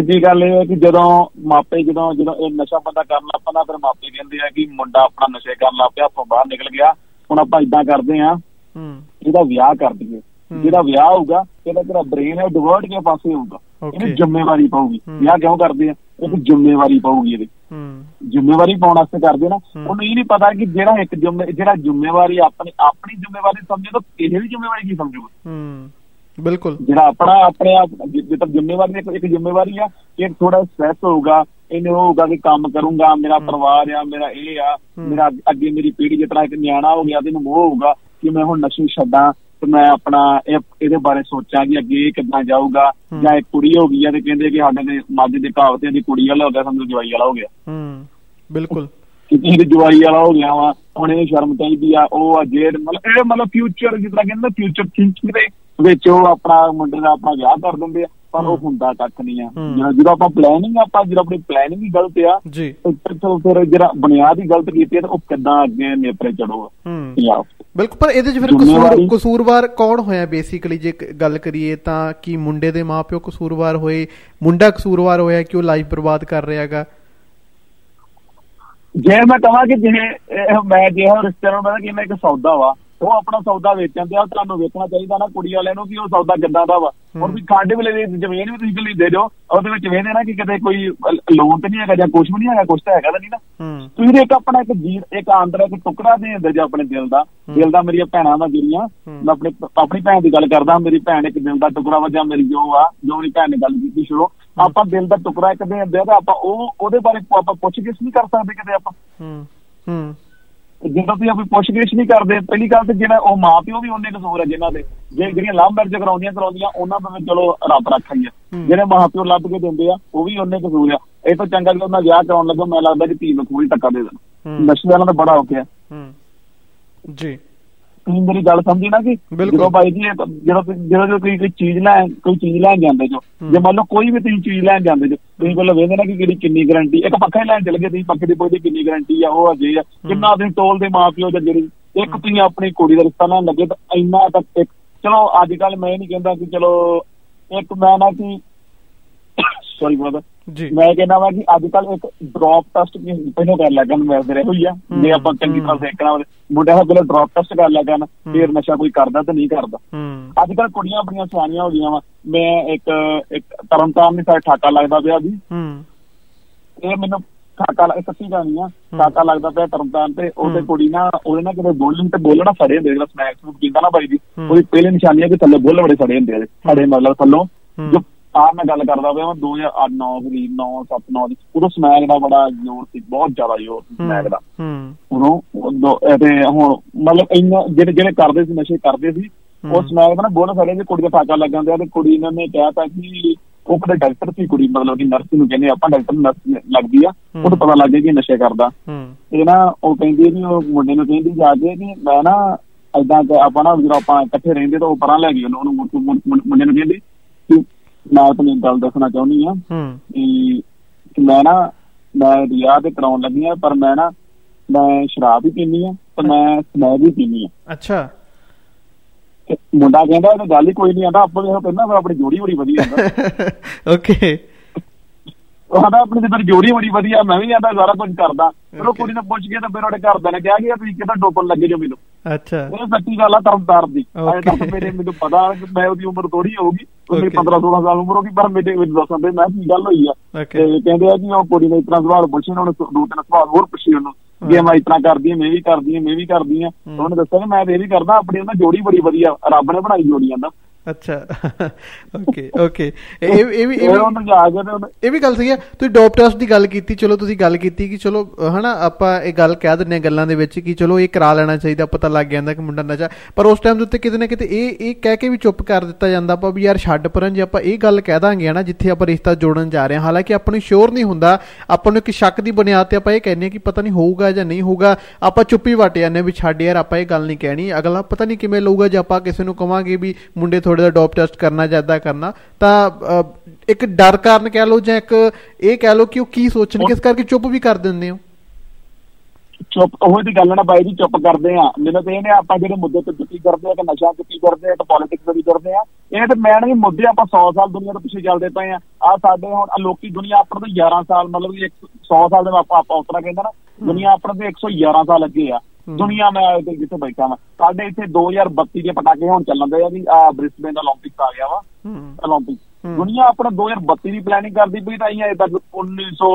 [SPEAKER 8] ਤੀਜਾ ਗੱਲ ਇਹ ਹੈ ਕਿ ਜਦੋਂ ਮਾਪੇ ਜਦੋਂ ਜਦੋਂ ਇਹ ਨਸ਼ਾ ਬੰਦਾ ਕਰਨ ਲੱਗ ਪੈਂਦਾ ਫਿਰ ਮਾਪੇ ਕਹਿੰਦੇ ਆ ਕਿ ਮੁੰਡਾ ਆਪਣਾ ਨਸ਼ੇ ਕਰਨ ਲੱਗ ਪਿਆ ਆਪਾਂ ਬਾਹਰ ਨਿਕਲ ਗਿਆ ਹੁਣ ਆਪਾਂ ਇਦਾਂ ਕਰਦੇ ਆ
[SPEAKER 1] ਹੂੰ।
[SPEAKER 8] ਇਹਦਾ ਵਿਆਹ ਕਰ ਦਈਏ। ਜਿਹੜਾ ਵਿਆਹ ਹੋਊਗਾ ਇਹਦਾ ਜਿਹੜਾ ਬ੍ਰੇਨ ਹੈ ਡਿਵਰਟ ਕੇ ਪਾਸੇ ਹੋਊਗਾ. ਇਹਨੂੰ ਜ਼ਿੰਮੇਵਾਰੀ ਪਾਊਗੀ।
[SPEAKER 1] ਹੂੰ।
[SPEAKER 8] ਵਿਆਹ ਕਿਉਂ ਕਰਦੇ ਆ? ਇੱਕ ਜ਼ਿੰਮੇਵਾਰੀ ਪਾਊਗੀ ਇਹਦੇ।
[SPEAKER 1] ਹੂੰ।
[SPEAKER 8] ਜ਼ਿੰਮੇਵਾਰੀ ਪਾਉਣ ਵਾਸਤੇ ਕਰਦੇ ਨਾ। ਉਹਨੂੰ ਇਹ ਨਹੀਂ ਪਤਾ ਕਿ ਜਿਹੜਾ ਇੱਕ ਜਿਹੜਾ ਜ਼ਿੰਮੇਵਾਰੀ ਆਪਣੀ ਆਪਣੀ ਜ਼ਿੰਮੇਵਾਰੀ ਸਮਝੇ ਤਾਂ ਇਹ ਵੀ ਜ਼ਿੰਮੇਵਾਰੀ ਕੀ ਸਮਝੂਗਾ?
[SPEAKER 1] ਹੂੰ। ਬਿਲਕੁਲ
[SPEAKER 8] ਜਿਹੜਾ ਆਪਣਾ ਆਪਣੇ ਆਪ ਜਿ- ਜਿੱਦਾਂ ਜ਼ਿੰਮੇਵਾਰੀ ਇੱਕ ਇੱਕ ਜ਼ਿੰਮੇਵਾਰੀ ਆ ਕਿ ਥੋੜਾ ਸਟ੍ਰੈਸ ਹੋਊਗਾ ਇਹਨੂੰ ਹੋਊਗਾ ਕਿ ਕੰਮ ਕਰੂੰਗਾ ਮੇਰਾ ਪਰਿਵਾਰ ਆ ਮੇਰਾ ਇਹ ਆ। ਮੇਰਾ ਅੱਗੇ- ਮੇਰੀ ਪੀੜ੍ਹੀ ਤਰ੍ਹਾਂ ਇੱਕ ਨਿਆਣਾ ਹੋ ਗਿਆ ਤੇ ਇਹਨੂੰ ਮੋਹ ਹੋਊਗਾ ਕਿ ਮੈਂ ਹੁਣ ਨਸ਼ੇ ਛੱਡਾਂ ਤੇ ਮੈਂ ਆਪਣਾ ਇਹ ਇਹਦੇ ਬਾਰੇ ਸੋਚਾਂ ਕਿ ਅੱਗੇ ਕਿੱਦਾਂ ਜਾਊਗਾ। ਜਾਂ ਇੱਕ ਕੁੜੀ ਹੋ ਗਈ ਆ ਤੇ ਕਹਿੰਦੇ ਕਿ ਸਾਡੇ ਦੇ ਮਾਝੇ ਦੇ ਕਹਾਵਤ ਦੀ ਕੁੜੀ ਵਾਲਾ ਹੋ ਗਿਆ ਸਮਝੋ ਜਵਾਈ ਵਾਲਾ ਹੋ ਗਿਆ
[SPEAKER 1] ਹੂੰ ਬਿਲਕੁਲ
[SPEAKER 8] ਕਿ ਇਹ ਜਵਾਈ ਵਾਲਾ ਹੋ ਗਿਆ ਵਾ ਹੁਣ ਇਹ ਸ਼ਰਮ ਚਾਹੀਦੀ ਆ ਉਹ ਆ ਜੇੜ ਮਤਲਬ ਇਹ ਮਤਲਬ ਫਿਊਚਰ ਜਿਸ ਤਰ੍ਹਾਂ ਕਹਿੰਦੇ ਫਿਊਚਰ ਥਿੰਕਿੰਗ ਦੇ ਵਿੱਚ ਉਹ ਆਪਣਾ ਮੁੰਡੇ ਦਾ ਆਪਣਾ ਵਿਆਹ ਕਰ ਦਿੰਦੇ ਆ ਪਰ ਉਹ। ਹੁੰਦਾ ਕੱਖ ਨਹੀਂ ਆ। ਜਦੋਂ ਆਪਾਂ ਪਲੈਨਿੰਗ ਆਪਾਂ ਜਦੋਂ ਆਪਣੀ ਪਲੈਨਿੰਗ ਹੀ ਗਲਤ ਆ
[SPEAKER 1] ਜੀ।
[SPEAKER 8] ਤੇ ਫਿਰ- ਜਿਹੜਾ ਬੁਨਿਆਦ ਹੀ ਗਲਤ ਕੀਤੀ ਤਾਂ ਉਹ ਕਿੱਦਾਂ ਅੱਗੇ ਨੇਪਰੇ ਚੜੂਗਾ ਪੰਜਾਬ
[SPEAKER 1] ਬਿਲਕੁਲ ਪਰ ਇਹਦੇ 'ਚ ਫਿਰ ਕਸੂਰ ਕਸੂਰਵਾਰ ਕੌਣ ਹੋਇਆ ਬੇਸਿਕਲੀ ਜੇ ਗੱਲ ਕਰੀਏ ਤਾਂ ਕੀ ਮੁੰਡੇ ਦੇ ਮਾਪਿਓ ਕਸੂਰਵਾਰ ਹੋਏ ਮੁੰਡਾ ਕਸੂਰਵਾਰ ਹੋਇਆ ਕਿ ਉਹ ਲਾਈਫ ਬਰਬਾਦ ਕਰ ਰਿਹਾ ਹੈਗਾ?
[SPEAKER 8] ਜੇ ਮੈਂ ਕਹਾਂ ਕਿ ਜੇ ਮੈਂ ਜੇ ਉਹ ਰਿਸ਼ਤੇਦਾਰ ਨੂੰ ਪਤਾ ਕਿ ਮੈਂ ਇੱਕ ਸੌਦਾ ਵਾ ਉਹ ਆਪਣਾ ਸੌਦਾ ਵੇਚਣ ਤੇ ਆ ਤੁਹਾਨੂੰ ਵੇਚਣਾ ਚਾਹੀਦਾ ਨਾ ਕੁੜੀ ਵਾਲਿਆਂ ਨੂੰ ਕਿ ਉਹ ਸੌਦਾ ਕਿੱਦਾਂ ਦਾ ਵਾ। ਹੁਣ ਵੀ ਕਾਂਡੇ ਵੇਲੇ ਦੀ ਜ਼ਮੀਨ ਵੀ ਤੁਸੀਂ ਖਰੀਦੇ ਜੋ ਉਹਦੇ ਵਿੱਚ ਵੇਖਦੇ ਨਾ ਕਿ ਕਿਤੇ ਕੋਈ ਲੋਨ ਤੇ ਨਹੀਂ ਹੈਗਾ ਜਾਂ ਕੁਝ ਵੀ ਨਹੀਂ ਹੈਗਾ ਕੁਝ ਤਾਂ ਹੈਗਾ ਤਾਂ ਨਹੀਂ ਨਾ। ਤੁਸੀਂ ਇੱਕ ਆਪਣਾ ਇੱਕ ਜੀਰ ਇੱਕ ਆਂਦਰ ਇੱਕ ਟੁਕੜਾ ਦੇ ਦਿੰਦੇ ਜੋ ਆਪਣੇ ਦਿਲ ਦਾ। ਦਿਲ ਦਾ ਮੇਰੀਆਂ ਭੈਣਾਂ ਦਾ ਜਿਹੜੀਆਂ। ਮੈਂ ਆਪਣੀ ਆਪਣੀ ਭੈਣ ਦੀ ਗੱਲ ਕਰਦਾ ਮੇਰੀ ਭੈਣ ਇੱਕ ਦਿਲ ਦਾ ਟੁਕੜਾ ਵਾ ਜਾਂ ਮੇਰੀ ਜੋ ਆ ਜੋ ਮੇਰੀ ਭੈਣ ਨੇ ਗੱਲ ਕੀਤੀ ਸ਼ੁਰੂ। ਆਪਾਂ ਦਿਲ ਦਾ ਟੁਕੜਾ ਇੱਕ ਦੇ ਤਾਂ ਆਪਾਂ ਉਹ ਉਹਦੇ ਬਾਰੇ ਆਪਾਂ ਪੁੱਛ ਗਿੱਛ ਨਹੀਂ ਕਰ ਸਕਦੇ ਕਿਤੇ ਆਪਾਂ।
[SPEAKER 1] ਹੂੰ। ਹੂੰ।
[SPEAKER 8] ਜਦੋਂ ਤੁਸੀਂ ਆਪਣੀ ਪੁੱਛਗਿੱਛ ਨਹੀਂ ਕਰਦੇ ਪਹਿਲੀ ਗੱਲ ਤੇ ਜਿਹੜਾ ਉਹ ਮਾਂ ਪਿਓ ਵੀ ਉਹਨੇ ਕਸੂਰ ਹੈ ਜਿਨ੍ਹਾਂ ਦੇ। ਜੇ ਜਿਹੜੀਆਂ ਲਵ ਮੈਰਿਜ ਕਰਾਉਂਦੀਆਂ ਕਰਾਉਂਦੀਆਂ ਉਹਨਾਂ ਦਾ ਚਲੋ ਰੱਬ ਰੱਖਾ ਹੀ ਆ। ਜਿਹੜੇ ਮਾਂ ਪਿਓ ਲੱਭ ਕੇ ਦਿੰਦੇ ਆ ਉਹ ਵੀ ਉਹਨੇ ਕਸੂਰ ਆ। ਇਹ ਤਾਂ ਚੰਗਾ ਕਿ ਉਹਨਾਂ ਵਿਆਹ ਕਰਾਉਣ ਲੱਗਾ ਮੈਨੂੰ ਲੱਗਦਾ ਕਿ ਧੀ ਨੂੰ ਕੋਈ ਧੱਕਾ ਦੇ ਦੇਣ। ਨਸ਼ੇ ਵਾਲਾ ਤਾਂ ਬੜਾ ਹੋ। ਗਿਆ
[SPEAKER 1] ਜੀ।
[SPEAKER 8] ਤੁਸੀਂ ਮੇਰੀ ਗੱਲ ਸਮਝੀ ਨਾ ਕਿ। ਜਦੋਂ ਬਾਈ ਜੀ ਜਦੋਂ ਤੁਸੀਂ- ਜਦੋਂ ਜਦੋਂ ਕੋਈ ਕੋਈ ਚੀਜ਼ ਲੈ ਕੋਈ ਚੀਜ਼ ਲੈਣ ਜਾਂਦੇ ਜੋ। ਜੇ ਮੰਨ ਲਓ ਕੋਈ ਵੀ ਤੁਸੀਂ ਚੀਜ਼ ਲੈਣ ਜਾਂਦੇ ਜੋ ਤੁਸੀਂ ਪਹਿਲਾਂ ਵੇਖਦੇ ਨਾ ਕਿ ਕਿਹੜੀ ਕਿੰਨੀ ਗਾਰੰਟੀ ਇੱਕ ਪੱਖਾ ਲੈਣ ਚਲੇ ਗਏ ਤੁਸੀਂ ਪੱਖੇ ਦੀ ਪੁੱਛਦੇ ਕਿੰਨੀ ਗਾਰੰਟੀ ਆ ਉਹ ਅਜੇ ਆ ਕਿੰਨਾ ਤੁਸੀਂ ਟੋਲ ਦੇ ਮਾਪਿਓ ਜਾਂ ਜਿਹੜੀ ਇੱਕ ਤੁਸੀਂ ਆਪਣੀ ਕੁੜੀ ਦਾ ਰਿਸ਼ਤਾ ਲੈਣ ਲੱਗੇ ਤਾਂ ਇੰਨਾ ਤੱਕ ਚਲੋ ਅੱਜ ਕੱਲ ਮੈਂ ਨਹੀਂ ਕਹਿੰਦਾ ਕਿ ਚਲੋ ਇੱਕ ਮੈਂ ਨਾ ਕਿ ਸੌਰੀ ਬ੍ਰਦਰ ਮੈਂ ਕਹਿੰਦਾ ਵਾ ਕਿ ਅੱਜ ਕੱਲ ਇੱਕ ਡ੍ਰੌਪ ਟੈਸਟ ਪਹਿਲਾਂ ਕਰ ਲਿਆ ਕਰਨ ਮਿਲਦੇ ਰਹੇ ਹੋਈ ਆ। ਜੇ ਆਪਾਂ ਚੰਗੀ ਤਰ੍ਹਾਂ ਦੇਖਣਾ ਹੋਵੇ ਮੁੰਡਿਆਂ ਦਾ ਪਹਿਲਾਂ ਡ੍ਰੌਪ ਟੈਸਟ ਕਰ ਲਿਆ ਕਰਨ ਫਿਰ ਨਸ਼ਾ ਕੋਈ ਕਰਦਾ ਤੇ ਨਹੀਂ ਕਰਦਾ।
[SPEAKER 1] ਹੂੰ।
[SPEAKER 8] ਅੱਜ ਕੱਲ ਕੁੜੀਆਂ ਬੜੀਆਂ ਸਿਆਣੀਆਂ ਹੋ ਗਈਆਂ ਵਾ। ਮੈਂ ਇੱਕ ਇੱਕ ਤਰਨਤਾਰਨ ਦੀ ਸਾਈਡ ਠਾਕਾ ਲੱਗਦਾ ਪਿਆ ਜੀ।
[SPEAKER 1] ਹੂੰ।
[SPEAKER 8] ਇਹ ਮੈਨੂੰ ਠਾਕਾ ਲੱਗ ਸੱਚੀ ਜਾਣੀ ਆ ਠਾਕਾ ਲੱਗਦਾ ਪਿਆ ਤਰਨਤਾਰਨ ਤੇ। ਉਹਦੇ
[SPEAKER 1] ਹੂੰ।
[SPEAKER 8] ਕੁੜੀ ਨਾ ਉਹਦੇ ਨਾਲ ਕਿਤੇ ਬੋਲਣ ਤੇ ਬੋਲਣਾ ਫੜੇ ਹੁੰਦੇ ਜਿਹੜਾ ਸਨੈਕਸ ਨੂੰ ਪੀਂਦਾ ਨਾ ਬਾਈ ਜੀ।
[SPEAKER 1] ਹੂੰ।
[SPEAKER 8] ਉਹਦੀ ਪਹਿਲੀ ਨਿਸ਼ਾਨੀ ਹੈ ਕਿ ਥੱਲੇ ਬੁੱਲ ਬੜੇ ਫੜੇ ਹੁੰਦੇ ਆ ਸਾਡੇ ਮਤਲਬ ਥੱਲੋਂ
[SPEAKER 1] ਹੂੰ।
[SPEAKER 8] ਜੋ ਆ ਮੈਂ ਗੱਲ ਕਰਦਾ ਪਿਆ ਮੈਂ 2008 9 ਦੀ 9 7 9 ਦੀ ਉਦੋਂ ਸਮੈਕ ਦਾ ਬੜਾ ਜ਼ੋਰ ਸੀ ਬਹੁਤ ਜ਼ਿਆਦਾ ਜ਼ੋਰ ਸੀ ਸਮੈਕ ਦਾ
[SPEAKER 1] ਹੂੰ
[SPEAKER 8] ਉਦੋਂ ਤੇ ਹੁਣ ਮਤਲਬ ਇੰਨਾ ਜਿਹੜੇ ਜਿਹੜੇ ਕਰਦੇ ਸੀ ਨਸ਼ੇ ਕਰਦੇ ਸੀ ਉਹ
[SPEAKER 1] ਹੂੰ।
[SPEAKER 8] ਸਮੈਕ ਦਾ ਨਾ ਬੋਲ ਫੜੇ ਦੀ ਕੁੜੀ ਦਾ ਲੱਗਣ ਦਿਆ ਤੇ ਕੁੜੀ ਨੇ ਨੇ ਕਿਹਾ ਤਾਂ ਕਿ ਉਹ ਕਿਤੇ ਡਾਕਟਰ ਸੀ ਕੁੜੀ ਮਤਲਬ ਕਿ ਨਰਸ ਨੂੰ ਕਹਿੰਦੇ ਆਪਾਂ ਡਾਕਟਰ ਨਰਸ ਲੱਗਦੀ ਆ। ਉਹਨੂੰ ਪਤਾ ਲੱਗ ਗਿਆ ਕਿ ਨਸ਼ੇ ਕਰਦਾ
[SPEAKER 1] ਹੂੰ
[SPEAKER 8] ਤੇ ਨਾ ਉਹ ਕਹਿੰਦੀ ਵੀ ਉਹ ਮੁੰਡੇ ਨੂੰ ਕਹਿੰਦੀ ਜਾ ਕੇ ਕਿ ਮੈਂ ਨਾ ਏਦਾਂ ਕਿ ਆਪਾਂ ਨਾ ਜਦੋਂ ਆਪਾਂ ਇਕੱਠੇ ਰਹਿੰਦੇ ਤਾਂ ਉਹ ਪਰਾਂ ਲੈ ਗਈ ਉਹਨੂੰ ਮੁੰਡੇ ਨੂੰ ਕਹਿੰਦੀ ਮੈਂ ਇੱਕ ਗੱਲ ਦੱਸਣਾ ਚਾਹੁੰਦੀ ਆ ਕਿ ਮੈਂ ਨਾ ਮੈਂ ਵਿਆਹ ਤੇ ਕਰਾਉਣ ਲੱਗੀ ਆ ਪਰ ਮੈਂ ਨਾ ਮੈਂ ਸ਼ਰਾਬ ਵੀ ਪੀਨੀ ਆ ਤੇ ਮੈਂ ਸਮੈਕ ਵੀ ਪੀਨੀ ਆ
[SPEAKER 1] ਅੱਛਾ।
[SPEAKER 8] ਮੁੰਡਾ ਕਹਿੰਦਾ ਇਹ ਗੱਲ ਹੀ ਕੋਈ ਨਹੀਂ ਆਂਦਾ ਆਪਾਂ ਉਹ ਕਹਿੰਦਾ ਫਿਰ ਆਪਣੀ ਜੋੜੀ ਬੜੀ ਵਧੀਆ ਆਂਦਾ।
[SPEAKER 1] ਓਕੇ
[SPEAKER 8] ਉਹ ਕਹਿੰਦਾ ਆਪਣੀ ਤੇ ਜੋੜੀ ਬੜੀ ਵਧੀਆ ਮੈਂ ਵੀ ਆਂਦਾ ਸਾਰਾ ਕੁਝ ਕਰਦਾ। ਫਿਰ ਉਹ ਕੁੜੀ ਨੇ ਪੁੱਛ ਕੇ ਤਾਂ ਫਿਰ ਉਹਦੇ ਘਰਦਿਆਂ ਨੇ ਕਿਹਾ ਕਿ ਇਹ ਤੁਸੀਂ ਕਿਹਦਾ ਡੋਪਨ ਲੱਗੇ ਜੋ ਮੈਨੂੰ।
[SPEAKER 1] ਅੱਛਾ।
[SPEAKER 8] ਇਹ ਸੱਚੀ ਗੱਲ ਆ ਤਰਨਤਾਰ ਦੀ. ਅਜੇ ਤੱਕ ਮੇਰੇ ਮੈਨੂੰ ਪਤਾ ਮੈਂ ਉਹਦੀ ਉਮਰ ਥੋੜੀ ਹੋਊਗੀ ਉਹਦੀ
[SPEAKER 1] Okay.
[SPEAKER 8] 15 16 ਸਾਲ ਉਮਰ ਹੋਗੀ ਪਰ ਮੇਰੇ ਮੈਨੂੰ ਦੱਸਣ ਦੇ ਮੈਂ ਕੀ ਗੱਲ ਹੋਈ ਆ. ਤੇ ਕਹਿੰਦੇ ਆ ਕਿ ਉਹ ਕੁੜੀ ਨੇ ਇਤਨਾ ਸਵਾਲ ਪੁੱਛੇ ਉਹਨਾਂ ਦੋ ਤਿੰਨ ਸਵਾਲ ਹੋਰ ਪੁੱਛੇ ਉਹਨੂੰ। ਕਿ ਮੈਂ ਇਤਨਾ ਕਰਦੀ ਹਾਂ ਮੈਂ ਵੀ ਕਰਦੀ ਹਾਂ ਮੈਂ ਵੀ ਕਰਦੀ ਤਾਂ ਉਹਨੇ ਦੱਸਿਆ ਕਿ ਮੈਂ ਤੇ ਇਹ ਵੀ ਕਰਦਾ ਆਪਣੀ ਉਹਨਾਂ ਜੋੜੀ ਬੜੀ ਵਧੀਆ ਰੱਬ ਨੇ ਬਣਾਈ ਜੋੜੀ ਜਾਂਦਾ
[SPEAKER 1] ਅੱਛਾ। ਓਕੇ ਓਕੇ ਇਹ ਇਹ ਵੀ ਇਹ ਵੀ ਗੱਲ ਸਹੀ ਹੈ। ਤੁਸੀਂ ਡੋਪ ਟੈਸਟ ਦੀ ਗੱਲ ਕੀਤੀ ਚਲੋ ਤੁਸੀਂ ਗੱਲ ਕੀਤੀ ਕਿ ਚਲੋ ਹਨਾ ਆਪਾਂ ਇਹ ਗੱਲ ਕਹਿ ਦਿੰਨੇ ਆ ਗੱਲਾਂ ਦੇ ਵਿੱਚ ਕਿ ਚਲੋ ਇਹ ਕਰਾ ਲੈਣਾ ਚਾਹੀਦਾ ਪਤਾ ਲੱਗ ਜਾਂਦਾ ਕਿ ਮੁੰਡਾ ਨਸ਼ਾ ਪਰ ਉਸ ਟਾਈਮ ਦੇ ਉੱਤੇ ਕਿਤੇ ਨਾ ਕਿਤੇ ਇਹ ਇਹ ਕਹਿ ਕੇ ਵੀ ਚੁੱਪ ਕਰ ਦਿੱਤਾ ਜਾਂਦਾ ਆਪਾਂ ਵੀ ਯਾਰ ਛੱਡ ਪਰਨ ਜੇ ਆਪਾਂ ਇਹ ਗੱਲ ਕਹਿ ਦਾਂਗੇ ਹਨਾ ਜਿੱਥੇ ਆਪਾਂ ਰਿਸ਼ਤਾ ਜੋੜਨ ਜਾ ਰਹੇ ਹਾਂ। ਹਾਲਾਂਕਿ ਆਪਾਂ ਨੂੰ ਸ਼ੋਰ ਨਹੀਂ ਹੁੰਦਾ ਆਪਾਂ ਨੂੰ ਇੱਕ ਸ਼ੱਕ ਦੀ ਬੁਨਿਆਦ ਤੇ ਆਪਾਂ ਇਹ ਕਹਿੰਦੇ ਹਾਂ ਕਿ ਪਤਾ ਨਹੀਂ ਹੋਊਗਾ ਜਾਂ ਨਹੀਂ ਹੋਊਗਾ। ਆਪਾਂ ਚੁੱਪੀ ਵਟ ਜਾਂਦੇ ਵੀ ਛੱਡ ਯਾਰ ਆਪਾਂ ਇਹ ਗੱਲ ਨਹੀਂ ਕਹਿਣੀ। ਅਗਲਾ ਪਤਾ ਨਹੀਂ ਕਿਵੇਂ ਲਊਗਾ ਜੇ ਆਪਾਂ ਕਿਸੇ ਨੂੰ ਕਵਾਂਗੇ ਵੀ ਮੁੰਡੇ ਥੋੜੇ ਦਾ ਡੋਪ ਟੈਸਟ ਕਰਨਾ ਜਾਂ ਏਦਾਂ ਕਰਨਾ ਤਾਂ ਅਹ, ਇੱਕ ਡਰ ਕਾਰਨ ਕਹਿ ਲਓ ਜਾਂ ਇੱਕ ਇਹ ਕਹਿ ਲਓ ਕਿ ਉਹ ਕੀ ਸੋਚਣਗੇ ਇਸ ਕਰਕੇ ਚੁੱਪ ਵੀ ਕਰ ਦਿੰਦੇ ਹੋ।
[SPEAKER 8] ਚੁੱਪ ਉਹ ਦੀ ਗੱਲ ਨਾ ਬਾਈ ਜੀ ਚੁੱਪ ਕਰਦੇ ਆ ਮੈਨੂੰ ਤੇ ਇਹਨੇ ਆਪਾਂ ਜਿਹੜੇ ਮੁੱਦੇ ਤੇ ਚੁੱਪੀ ਕਰਦੇ ਆ ਕਿ ਨਸ਼ਾ ਚੁੱਪੀ ਕਰਦੇ ਆ ਕਿ ਪੋਲਿਟਿਕਸ ਵੀ ਕਰਦੇ ਆ ਇਹ ਤੇ ਮੈਂ ਨਹੀਂ ਮੁੱਦੇ ਆਪਾਂ 100 ਸਾਲ ਦੁਨੀਆ ਤੋਂ ਪਿੱਛੇ ਚੱਲਦੇ ਪਏ ਆ ਆ ਸਾਡੇ ਹੁਣ ਆਹ ਲੋਕੀ ਦੁਨੀਆ ਆਪਣੇ ਤੋਂ 11 ਸਾਲ ਮਤਲਬ ਕਿ 100 ਸਾਲ ਦੇ ਆਪਾਂ ਆਪਾਂ ਉਤਰਾ ਕਹਿੰਦਾ ਨਾ ਦੁਨੀਆ ਆਪਣੇ ਤੋਂ 111 ਸਾਲ ਅੱਗੇ ਆ। ਦੁਨੀਆ ਮੈਂ ਜਿੱਥੇ ਬੈਠਾ ਮੈਂ ਸਾਡੇ ਇੱਥੇ 2032 ਦੇ ਪਟਾਕੇ ਹੁਣ ਚੱਲਣ ਦੇ ਆ ਵੀ ਬ੍ਰਿਸਬੇਨ 올림픽ਸ ਆ ਗਿਆ ਵਾ। 올림픽 ਦੁਨੀਆ ਆਪਣਾ 2032 ਦੀ ਪਲੈਨਿੰਗ ਕਰਦੀ ਪਈ ਤਾਂ ਇਹ ਤਾਂ 1900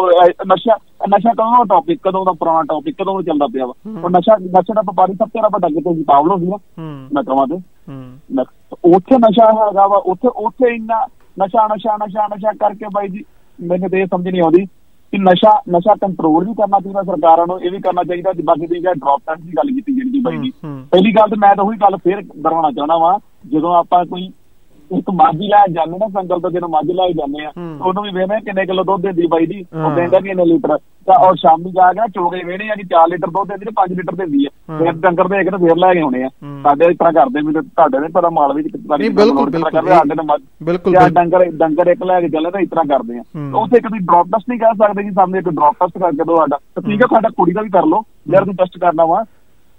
[SPEAKER 8] ਨਸ਼ਾ ਨਸ਼ਾ ਕਦੋਂ ਦਾ ਟੌਪਿਕ ਕਦੋਂ ਦਾ ਪੁਰਾਣਾ ਟੌਪਿਕ ਕਦੋਂ ਦਾ ਚੱਲਦਾ ਪਿਆ ਵਾ। ਉਹ ਨਸ਼ਾ ਨਸ਼ਾ ਦਾ ਵਪਾਰੀ ਸਭ ਤੋਂ ਵੱਡਾ ਕਿਤੇ ਜੀ ਪਾਵਲੋ ਸੀ ਨਾ
[SPEAKER 1] ਕਮਾਂ
[SPEAKER 8] ਦੇ ਉੱਥੇ ਨਸ਼ਾ ਹੈਗਾ ਵਾ। ਉੱਥੇ ਉੱਥੇ ਇੰਨਾ ਨਸ਼ਾ ਨਸ਼ਾ ਨਸ਼ਾ ਨਸ਼ਾ ਕਰਕੇ ਬਾਈ ਜੀ ਮੈਨੂੰ ਤੇ ਸਮਝ ਨਹੀਂ ਆਉਂਦੀ। ਕਿ ਨਸ਼ਾ ਨਸ਼ਾ ਕੰਟਰੋਲ ਵੀ ਕਰਨਾ ਚਾਹੀਦਾ ਸਰਕਾਰਾਂ ਨੂੰ ਇਹ ਵੀ ਕਰਨਾ ਚਾਹੀਦਾ ਤੇ ਬਾਕੀ ਦੀ ਜਿਹੜਾ ਡ੍ਰੌਪ ਟੈਸਟ ਦੀ ਗੱਲ ਕੀਤੀ ਜਿਹੜੀ ਬਾਈ ਜੀ। ਪਹਿਲੀ ਗੱਲ ਤੇ ਮੈਂ ਤਾਂ ਉਹੀ ਗੱਲ ਫੇਰ ਦੁਹਰਾਉਣਾ ਚਾਹਣਾ ਵਾਂ ਜਦੋਂ ਆਪਾਂ ਕੋਈ ਇੱਕ ਮਾਝੀ ਲੈ ਜਾਂਦੇ ਨਾ ਸੰਗਲ ਤੋਂ ਜਦੋਂ ਮਾਝੀ ਲੈ ਜਾਂਦੇ ਆ। ਉਹਨੂੰ ਵੀ ਵੇਖਦੇ ਕਿੰਨੇ ਕਿਲੋ ਦੁੱਧ ਦਿੰਦੀ ਬਾਈ
[SPEAKER 1] ਹਾਂ।
[SPEAKER 8] ਉਹ ਕਹਿੰਦਾ ਕਿ ਇੰਨੇ ਲੀਟਰ। ਤਾਂ ਔਰ ਸ਼ਾਮੀ ਜਾ ਕੇ ਚੋਗੇ ਵੇਹਣੇ ਆ ਕਿ 4 ਲੀਟਰ ਦੁੱਧ ਦਿੰਦੀ ਤੇ 5 ਲੀਟਰ ਦਿੰਦੀ ਆ। ਫਿਰ ਡੰਗਰ ਦੇ ਕੇ ਤੇ ਫੇਰ ਲੈ ਕੇ ਆਉਣੇ ਆ। ਸਾਡੇ ਇਸ ਤਰ੍ਹਾਂ ਕਰਦੇ ਮੈਨੂੰ ਤੁਹਾਡੇ ਨੇ ਪਤਾ ਮਾਲ ਵਿੱਚ ਕਿੰਨਾ
[SPEAKER 1] ਨਹੀਂ, ਬਿਲਕੁਲ, ਬਿਲਕੁਲ। ਬਿਲਕੁਲ।
[SPEAKER 8] ਡੰਗਰ ਡੰਗਰ ਇੱਕ ਲੈ ਕੇ ਚੱਲੇ ਤਾਂ ਇਸ ਤਰ੍ਹਾਂ ਕਰਦੇ ਆ। ਉੱਥੇ ਕਦੀ ਡ੍ਰੌਪ ਟੈਸਟ ਨਹੀਂ ਕਰ ਸਕਦੇ ਕਿ ਸਾਹਮਣੇ ਇੱਕ ਡ੍ਰੌਪ ਟੈਸਟ ਕਰਕੇ ਦੋ ਸਾਡਾ। ਠੀਕ ਹੈ। ਸਾਡਾ ਕੁੜੀ ਦਾ ਵੀ ਕਰ ਲਓ। ਯਾਰ ਤੁਸੀਂ ਟੈਸਟ ਕਰਨਾ ਵਾ।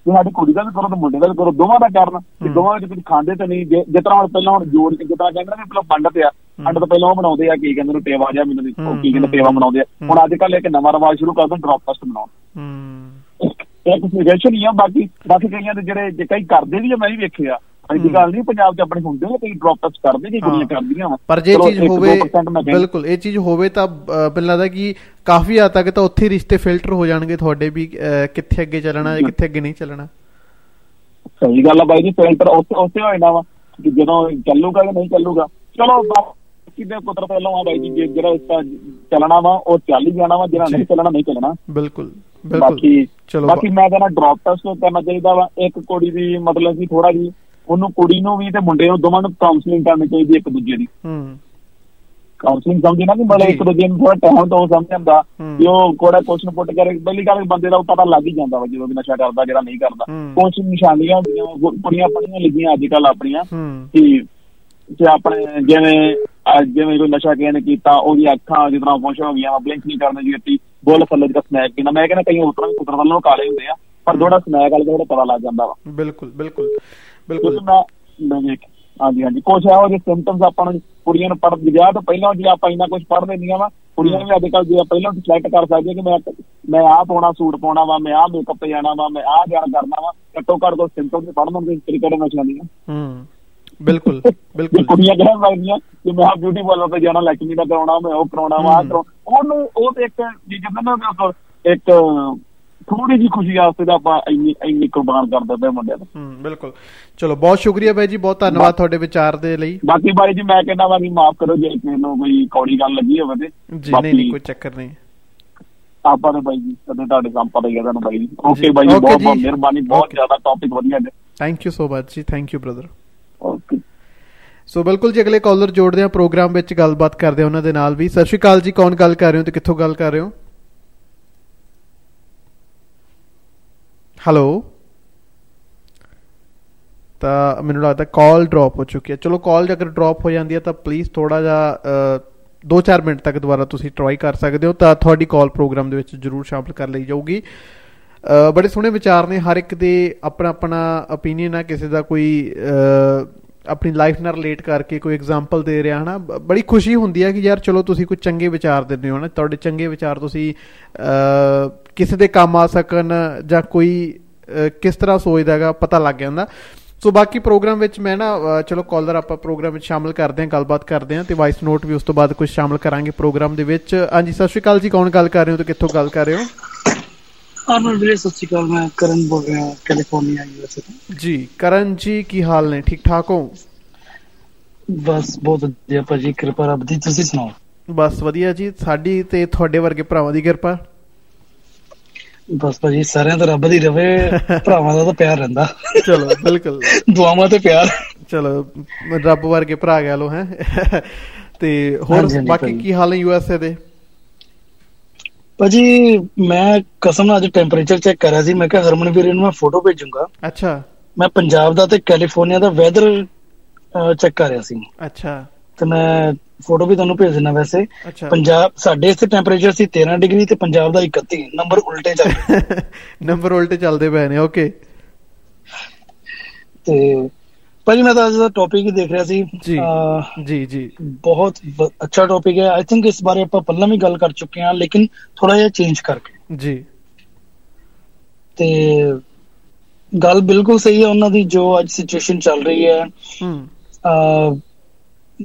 [SPEAKER 8] ਤੇ ਸਾਡੀ ਕੁੜੀ ਦਾ ਵੀ ਕਰੋ ਤੇ ਮੁੰਡੇ ਦਾ ਵੀ ਕਰੋ ਦੋਵਾਂ ਦਾ ਕਰਨ। ਕਿ ਦੋਵਾਂ ਵਿੱਚ ਕੁਝ ਖਾਂਦੇ ਤੇ ਨਹੀਂ ਜੇ- ਜਿਸ ਤਰ੍ਹਾਂ ਹੁਣ ਪਹਿਲਾਂ ਹੁਣ ਜੋੜ ਕੇ ਜਿੱਦਾਂ ਕਹਿੰਦੇ ਨੇ ਪਹਿਲਾਂ ਪੰਡਤ ਆ ਅੰਡ ਤੋਂ ਪਹਿਲਾਂ ਉਹ ਬਣਾਉਂਦੇ ਆ ਕੀ ਕਹਿੰਦੇ ਨੇ ਟੇਵਾ ਜਾਂ ਮੈਨੂੰ ਕੀ ਕਹਿੰਦੇ ਟੇਵਾ ਬਣਾਉਂਦੇ ਆ। ਹੁਣ ਅੱਜ ਕੱਲ ਇੱਕ ਨਵਾਂ ਰਿਵਾਜ ਸ਼ੁਰੂ ਕਰਦੇ ਡ੍ਰੌਪ ਟੈਸਟ ਬਣਾਉਣ।
[SPEAKER 1] ਹੂੰ।
[SPEAKER 8] ਇੱਕ ਸੁਜੈਸ਼ਨ ਹੀ ਆ ਬਾਕੀ ਬਾਕੀ ਕਈਆਂ ਦੇ ਜਿਹੜੇ ਜੇ ਕਈ ਕਰਦੇ ਵੀ ਆ ਮੈਂ ਵੀ ਵੇਖਿਆ ਐਡੀ ਗੱਲ ਨਹੀਂ ਪੰਜਾਬ 'ਚ ਆਪਣੇ ਹੁੰਦੇ ਆ ਕਈ ਡ੍ਰੌਪ ਟੈਸਟ ਕਰਦੇ ਕਈ ਕੁੜੀਆਂ ਕਰਦੀਆਂ।
[SPEAKER 1] ਪਰ ਜੇ ਚੀਜ਼ ਹੋਵੇ। ਬਿਲਕੁਲ ਇਹ ਚੀਜ਼ ਹੋਵੇ ਤਾਂ ਮੈਨੂੰ ਲੱਗਦਾ ਕਿ ਕਾਫੀ ਹੱਦ ਤੱਕ ਤਾਂ ਉੱਥੇ ਰਿਸ਼ਤੇ ਫਿਲਟਰ ਹੋ ਜਾਣਗੇ ਤੁਹਾਡੇ ਵੀ ਕਿੱਥੇ ਅੱਗੇ ਚੱਲਣਾ ਹੈ। ਕਿੱਥੇ ਅੱਗੇ ਨਹੀਂ ਚੱਲਣਾ।
[SPEAKER 8] ਸਹੀ ਗੱਲ ਆ ਬਾਈ ਜੀ ਫਿਲਟਰ ਉੱਥੇ ਉੱਥੇ ਹੋ ਜਾਂਦਾ ਵਾ ਕਿ ਜਦੋਂ ਚੱਲੂਗਾ ਕਿ ਨਹੀਂ ਚੱਲੂਗਾ। ਚਲੋ ਬਾਕੀ ਦੇ ਪੁੱਤਰ ਪਹਿਲਾਂ ਆ ਬਾਈ ਜੀ ਜੇ ਜਿਹੜਾ ਇਸ ਚੱਲਣਾ ਵਾ ਉਹ ਚੱਲ ਹੀ ਜਾਣਾ ਵਾ ਜਿਹੜਾ ਨਹੀਂ ਚੱਲਣਾ ਨਹੀਂ ਚੱਲਣਾ।
[SPEAKER 1] ਬਿਲਕੁਲ ਬਿਲਕੁਲ।
[SPEAKER 8] ਬਾਕੀ
[SPEAKER 1] ਚਲੋ
[SPEAKER 8] ਬਾਕੀ ਮੈਂ ਕਹਿੰਦਾ ਡ੍ਰੌਪ ਟੈਸਟ ਕਰਨਾ ਚਾਹੀਦਾ ਵਾ। ਇੱਕ ਕੁੜੀ ਦੀ ਮਤਲਬ ਕਿ ਥੋੜਾ ਜੀ ਉਹਨੂੰ ਕੁੜੀ ਨੂੰ ਵੀ ਤੇ ਮੁੰਡੇ ਨੂੰ ਦੋਵਾਂ ਨੂੰ ਕਾਉਂਸਲਿੰਗ ਕਰਨੀ ਚਾਹੀਦੀ ਇੱਕ ਦੂਜੇ ਦੀ।
[SPEAKER 1] ਹੂੰ।
[SPEAKER 8] ਕਾਉਂਸਲਿੰਗ ਸਮਝੇ ਨਾ ਕਿ ਮਤਲਬ
[SPEAKER 1] ਜੀ।
[SPEAKER 8] ਇੱਕ ਦੂਜੇ ਨੂੰ ਥੋੜਾ ਟਾਈਮ ਤੋਂ ਸਮਝ ਜਾਂਦਾ
[SPEAKER 1] ਹੂੰ।
[SPEAKER 8] ਕਿ ਉਹ ਕੋੜਾ ਕੁਐਸਚਨ ਪੁੱਟ ਕਰੇ। ਪਹਿਲੀ ਗੱਲ ਬੰਦੇ ਦਾ ਪਤਾ ਲੱਗ ਹੀ ਜਾਂਦਾ ਵਾ ਜਦੋਂ ਵੀ ਨਸ਼ਾ ਕਰਦਾ ਜਿਹੜਾ ਨਹੀਂ ਕਰਦਾ। ਕੁਝ ਨਿਸ਼ਾਨੀਆਂ ਹੁੰਦੀਆਂ ਵਾ, ਕੁੜੀਆਂ ਪੜੀਆਂ ਲਿਖੀਆਂ ਅੱਜ ਕੱਲ ਆਪਣੀਆਂ ਕਿ ਜੇ ਆਪਣੇ ਜਿਵੇਂ ਜਿਵੇਂ ਕੋਈ ਨਸ਼ਾ ਕਿਸੇ ਨੇ ਕੀਤਾ ਉਹਦੀ ਅੱਖਾਂ ਜਿਸ ਤਰ੍ਹਾਂ ਫੋਸ਼ ਹੋ ਗਈਆਂ ਬਲਿੰਕ ਨਹੀਂ ਕਰਨ ਦੀ ਦਿੱਤੀ ਬੋਲ ਥੱਲੇ ਜਿਹੜਾ ਸਨੈਕ ਪੀਣਾ ਮੈਂ ਕਹਿੰਦਾ ਕਈ ਉਤਰਾਂ ਕੁਦਰ ਵੱਲੋਂ ਕਾਲੇ ਹੁੰਦੇ ਆ ਪਰ ਥੋੜਾ ਸਨੈਕ ਵਾਲੇ ਦਾ ਥੋੜਾ ਪਤਾ ਲੱਗ ਜਾਂਦਾ ਵਾ।
[SPEAKER 1] ਬਿਲਕੁਲ ਬਿਲਕੁਲ। ਬਿਲਕੁਲ
[SPEAKER 8] ਮੈਂ ਹਾਂਜੀ ਹਾਂਜੀ। ਕੁਝ ਇਹੋ ਜਿਹੇ ਸਿੰਪਟਮਸ ਆਪਾਂ ਨੂੰ ਕੁੜੀਆਂ ਨੂੰ ਪੜ੍ਹ ਵਿਆਹ ਤੋਂ ਪਹਿਲਾਂ ਜੇ ਆਪਾਂ ਇੰਨਾ ਕੁਝ ਪੜ੍ਹ ਲੈਂਦੀਆਂ ਵਾ ਕੁੜੀਆਂ ਵੀ ਅੱਜ ਕੱਲ੍ਹ ਜੇ ਪਹਿਲਾਂ ਸਿਲੈਕਟ ਕਰ ਸਕਦੀਆਂ ਕਿ ਮੈਂ ਮੈਂ ਆਹ ਪਾਉਣਾ ਸੂਟ ਪਾਉਣਾ ਵਾ ਮੈਂ ਆਹ ਮੇਕਅਪ ਜਾਣਾ ਵਾ ਮੈਂ ਆਹ ਜਾਣਾ ਕਰਨਾ ਵਾ। ਘੱਟੋ ਘੱਟ ਦੋ ਸਿੰਪਟਮਸ ਪੜ੍ਹ ਲੈਂਦੇ ਤਰੀਕੇ ਨਾਲ ਚਾਹੀਦੀਆਂ
[SPEAKER 1] ਹੂੰ ਬਿਲਕੁਲ ਬਿਲਕੁਲ।
[SPEAKER 8] ਕੁੜੀਆਂ ਕਹਿਣ ਲੱਗਦੀਆਂ ਕਿ ਮੈਂ ਬਿਊਟੀ ਪਾਰਲਰ ਤੇ ਜਾਣਾ ਲక్ష్ਮੀ ਦਾ ਕਰਾਉਣਾ ਮੈਂ ਉਹ ਕਰਾਉਣਾ ਵਾ ਉਹਨੂੰ ਉਹ ਤੇ ਇੱਕ ਜੀ ਕਹਿੰਦੇ ਨਾ ਵੀ ਇੱਕ ਥੋੜੀ ਜਿਹੀ ਖੁਸ਼ੀ ਵਾਸਤੇ ਤਾਂ ਆਪਾਂ ਇੰਨੀ ਇੰਨੀ ਕੁਰਬਾਨ ਕਰ ਦਿੰਦੇ ਮੁੰਡਿਆਂ ਨੂੰ।
[SPEAKER 1] ਹੂੰ ਬਿਲਕੁਲ। ਚਲੋ ਬਹੁਤ ਸ਼ੁਕਰੀਆ ਬਾਈ ਜੀ ਬਹੁਤ ਧੰਨਵਾਦ ਤੁਹਾਡੇ ਵਿਚਾਰ ਦੇ ਲਈ।
[SPEAKER 8] ਬਾਕੀ ਬਾਰੇ ਜੀ ਮੈਂ ਕਹਿੰਦਾ ਵਾ ਕਿ ਮਾਫ ਕਰੋ ਜੇ ਕਿਸੇ ਨੂੰ ਕੋਈ ਕੌੜੀ ਗੱਲ ਲੱਗੀ ਹੋਵੇ ਤੇ।
[SPEAKER 1] ਜੀ ਨਹੀਂ ਨਹੀਂ ਕੋਈ ਚੱਕਰ ਨਹੀਂ।
[SPEAKER 8] ਆਪਾਂ ਨੇ ਬਾਈ ਜੀ ਕਦੇ ਤੁਹਾਡੇ ਕੰਮ ਪਤਾ ਹੀ ਹੈ ਤੁਹਾਨੂੰ ਬਾਈ ਜੀ।
[SPEAKER 1] ਜੀ,
[SPEAKER 8] ਓਕੇ ਬਾਈ ਜੀ ਬਹੁਤ ਬਹੁਤ
[SPEAKER 1] ਜੀ।
[SPEAKER 8] ਮਿਹਰਬਾਨੀ ਬਹੁਤ. ਜ਼ਿਆਦਾ ਟੌਪਿਕ ਵਧੀਆ ਨੇ।
[SPEAKER 1] ਥੈਂਕ ਯੂ ਸੋ ਮਚ ਜੀ thank you brother
[SPEAKER 8] okay.
[SPEAKER 1] So ਬਿਲਕੁਲ ਜੀ ਅਗਲੇ ਕਾਲਰ ਜੋੜਦੇ ਆ ਪ੍ਰੋਗਰਾਮ ਵਿੱਚ ਗੱਲਬਾਤ ਕਰਦੇ ਆ ਉਹਨਾਂ ਦੇ ਨਾਲ ਵੀ। ਸਤਿ ਸ਼੍ਰੀ ਅਕਾਲ ਜੀ ਕੌਣ ਗੱਲ ਕਰ ਰਹੇ ਹੋ ਤੇ ਕਿੱਥੋਂ ਗੱਲ ਕਰ ਰਹੇ ਹੋ? ਹੈਲੋ ਤਾਂ ਮੈਨੂੰ ਲੱਗਦਾ ਕਾਲ ਡ੍ਰੌਪ ਹੋ ਚੁੱਕੀ ਹੈ। ਚਲੋ ਕਾਲ ਜੇਕਰ ਡ੍ਰੌਪ ਹੋ ਜਾਂਦੀ ਹੈ ਤਾਂ ਪਲੀਜ਼ ਥੋੜਾ ਜਿਹਾ 2-4 ਮਿੰਟ ਤੱਕ ਦੁਬਾਰਾ ਤੁਸੀਂ ਟਰਾਈ ਕਰ ਸਕਦੇ ਹੋ ਤਾਂ ਤੁਹਾਡੀ ਕਾਲ ਪ੍ਰੋਗਰਾਮ ਦੇ ਵਿੱਚ ਜ਼ਰੂਰ ਸ਼ਾਮਲ ਕਰ ਲਈ ਜਾਊਗੀ। ਅ, ਬੜੇ ਸੋਹਣੇ ਵਿਚਾਰ ਨੇ। ਹਰ ਇੱਕ ਦੇ ਆਪਣਾ ਆਪਣਾ opinion ਆ। ਕਿਸੇ ਦਾ ਕੋਈ ਅ, ਆਪਣੀ ਲਾਈਫ ਨਾਲ ਰਿਲੇਟ ਕਰਕੇ ਕੋਈ ਐਗਜ਼ਾਮਪਲ ਦੇ ਰਿਹਾ ਹਨਾ? ਬ- ਬੜੀ ਖੁਸ਼ੀ ਹੁੰਦੀ ਹੈ ਕਿ ਯਾਰ ਚਲੋ ਤੁਸੀਂ ਕੋਈ ਚੰਗੇ ਵਿਚਾਰ ਦਿੰਦੇ ਹੋ ਨਾ ਤੁਹਾਡੇ ਚੰਗੇ ਵਿਚਾਰ ਤੁਸੀਂ ਅ, ਕਿਸੇ ਦੇ ਕੰਮ ਆ ਸਕਣ ਜਾਂ ਕੋਈ ਕਿਸ ਤਰ੍ਹਾਂ ਸੋਚਦਾ ਹੈਗਾ ਪਤਾ ਲੱਗ ਜਾਂਦਾ। ਸੋ ਬਾਕੀ ਪ੍ਰੋਗਰਾਮ ਵਿੱਚ ਮੈਂ ਨਾ ਚਲੋ ਕਾਲਰ ਆਪਾਂ ਪ੍ਰੋਗਰਾਮ ਵਿੱਚ ਸ਼ਾਮਲ ਕਰਦੇ ਹਾਂ ਗੱਲਬਾਤ ਕਰਦੇ ਹਾਂ ਤੇ ਵਾਇਸ ਨੋਟ ਵੀ ਉਸ ਤੋਂ ਬਾਅਦ ਕੁਝ ਸ਼ਾਮਲ ਕਰਾਂਗੇ ਪ੍ਰੋਗਰਾਮ ਦੇ ਵਿੱਚ। ਹਾਂਜੀ ਸਤਿ ਸ਼੍ਰੀ ਅਕਾਲ ਜੀ ਕੌਣ ਗੱਲ ਕਰ ਰਹੇ ਹੋ ਤੇ ਕਿੱਥੋਂ ਗੱਲ ਕਰ ਰਹੇ ਹੋ?
[SPEAKER 9] ਆਰਨਲ ਵੀਰੇ ਸਤਿ ਸ਼੍ਰੀ ਅਕਾਲ ਮੈਂ ਕਰਨ ਬੋਲ ਰਿਹਾ ਕੈਲੀਫੋਰਨੀਆ ਯੂਐਸਏ ਤੋਂ।
[SPEAKER 1] ਜੀ ਕਰਨ ਜੀ ਕੀ ਹਾਲ ਨੇ? ਠੀਕ ਠਾਕ ਹੋ?
[SPEAKER 9] ਬਸ ਬਹੁਤ ਵਧੀਆ ਭਾਜੀ ਕਿਰਪਾ ਰੱਬ ਦੀ ਤੁਸੀਂ ਸੁਣਾਓ?
[SPEAKER 1] ਬਸ ਵਧੀਆ ਜੀ ਸਾਡੀ ਤੇ ਤੁਹਾਡੇ ਵਰਗੇ ਭਰਾਵਾਂ ਦੀ ਕਿਰਪਾ।
[SPEAKER 9] ਬਸ ਭਾਜੀ ਸਾਰਿਆਂ ਦਾ ਰੱਬ ਦੀ ਰਵੇ ਭਰਾਵਾਂ ਦਾ ਤਾਂ ਪਿਆਰ ਰਹਿੰਦਾ।
[SPEAKER 1] ਚਲੋ ਬਿਲਕੁਲ।
[SPEAKER 9] ਦੁਆਵਾਂ ਤੇ ਪਿਆਰ।
[SPEAKER 1] ਚਲੋ ਰੱਬ ਵਰਗੇ ਭਰਾ ਗਿਆ ਲੋ ਹੈ। ਤੇ ਹੋਰ ਬਾਕੀ। ਕੀ ਹਾਲ ਹੈ ਯੂਐਸਏ ਦੇ?
[SPEAKER 9] ਭਾਜੀ ਮੈਂ ਕਸਮ ਨਾਲ ਅੱਜ ਟੈਂਪਰੇਚਰ ਚੈੱਕ ਕਰ ਰਿਹਾ ਸੀ ਮੈਂ ਕਿਹਾ ਹਰਮਨ ਵੀਰੇ ਨੂੰ ਮੈਂ ਫੋਟੋ ਭੇਜੂੰਗਾ।
[SPEAKER 1] ਅੱਛਾ।
[SPEAKER 9] ਮੈਂ ਪੰਜਾਬ ਦਾ ਤੇ ਕੈਲੀਫੋਰਨੀਆ ਦਾ ਵੈਦਰ ਚੈੱਕ ਕਰ ਰਿਹਾ ਸੀ।
[SPEAKER 1] ਅੱਛਾ।
[SPEAKER 9] ਤੇ ਮੈਂ ਫੋਟੋ ਵੀ ਤੁਹਾਨੂੰ ਭੇਜ ਦਿੰਦਾ ਵੈਸੇ। ਪੰਜਾਬ ਸਾਡੇ ਇੱਥੇ ਟੈਂਪਰੇਚਰ ਸੀ 13 ਡਿਗਰੀ ਤੇ ਪੰਜਾਬ ਦਾ 31 ਨੰਬਰ ਉਲਟੇ ਚੱਲ
[SPEAKER 1] ਨੰਬਰ ਉਲਟੇ ਚੱਲਦੇ ਪਏ ਨੇ ਓਕੇ
[SPEAKER 9] ਤੇ ਭਾਜੀ ਮੈਂ ਤਾਂ ਅੱਜ ਦਾ ਟੌਪਿਕ ਹੀ ਦੇਖ ਰਿਹਾ ਸੀ।
[SPEAKER 1] ਜੀ। ਜੀ ਜੀ।
[SPEAKER 9] ਬਹੁਤ ਅੱਛਾ ਟੌਪਿਕ ਹੈ। ਆਈ ਥਿੰਕ ਇਸ ਬਾਰੇ ਆਪਾਂ ਪਹਿਲਾਂ ਵੀ ਗੱਲ ਕਰ ਚੁੱਕੇ ਹਾਂ ਲੇਕਿਨ ਥੋੜਾ ਜਿਹਾ ਚੇਂਜ ਕਰਕੇ।
[SPEAKER 1] ਜੀ।
[SPEAKER 9] ਤੇ ਗੱਲ ਬਿਲਕੁਲ ਸਹੀ ਹੈ ਉਹਨਾਂ ਦੀ ਜੋ ਅੱਜ ਸਿਚੁਏਸ਼ਨ ਚੱਲ ਰਹੀ ਹੈ।
[SPEAKER 1] ਹੂੰ।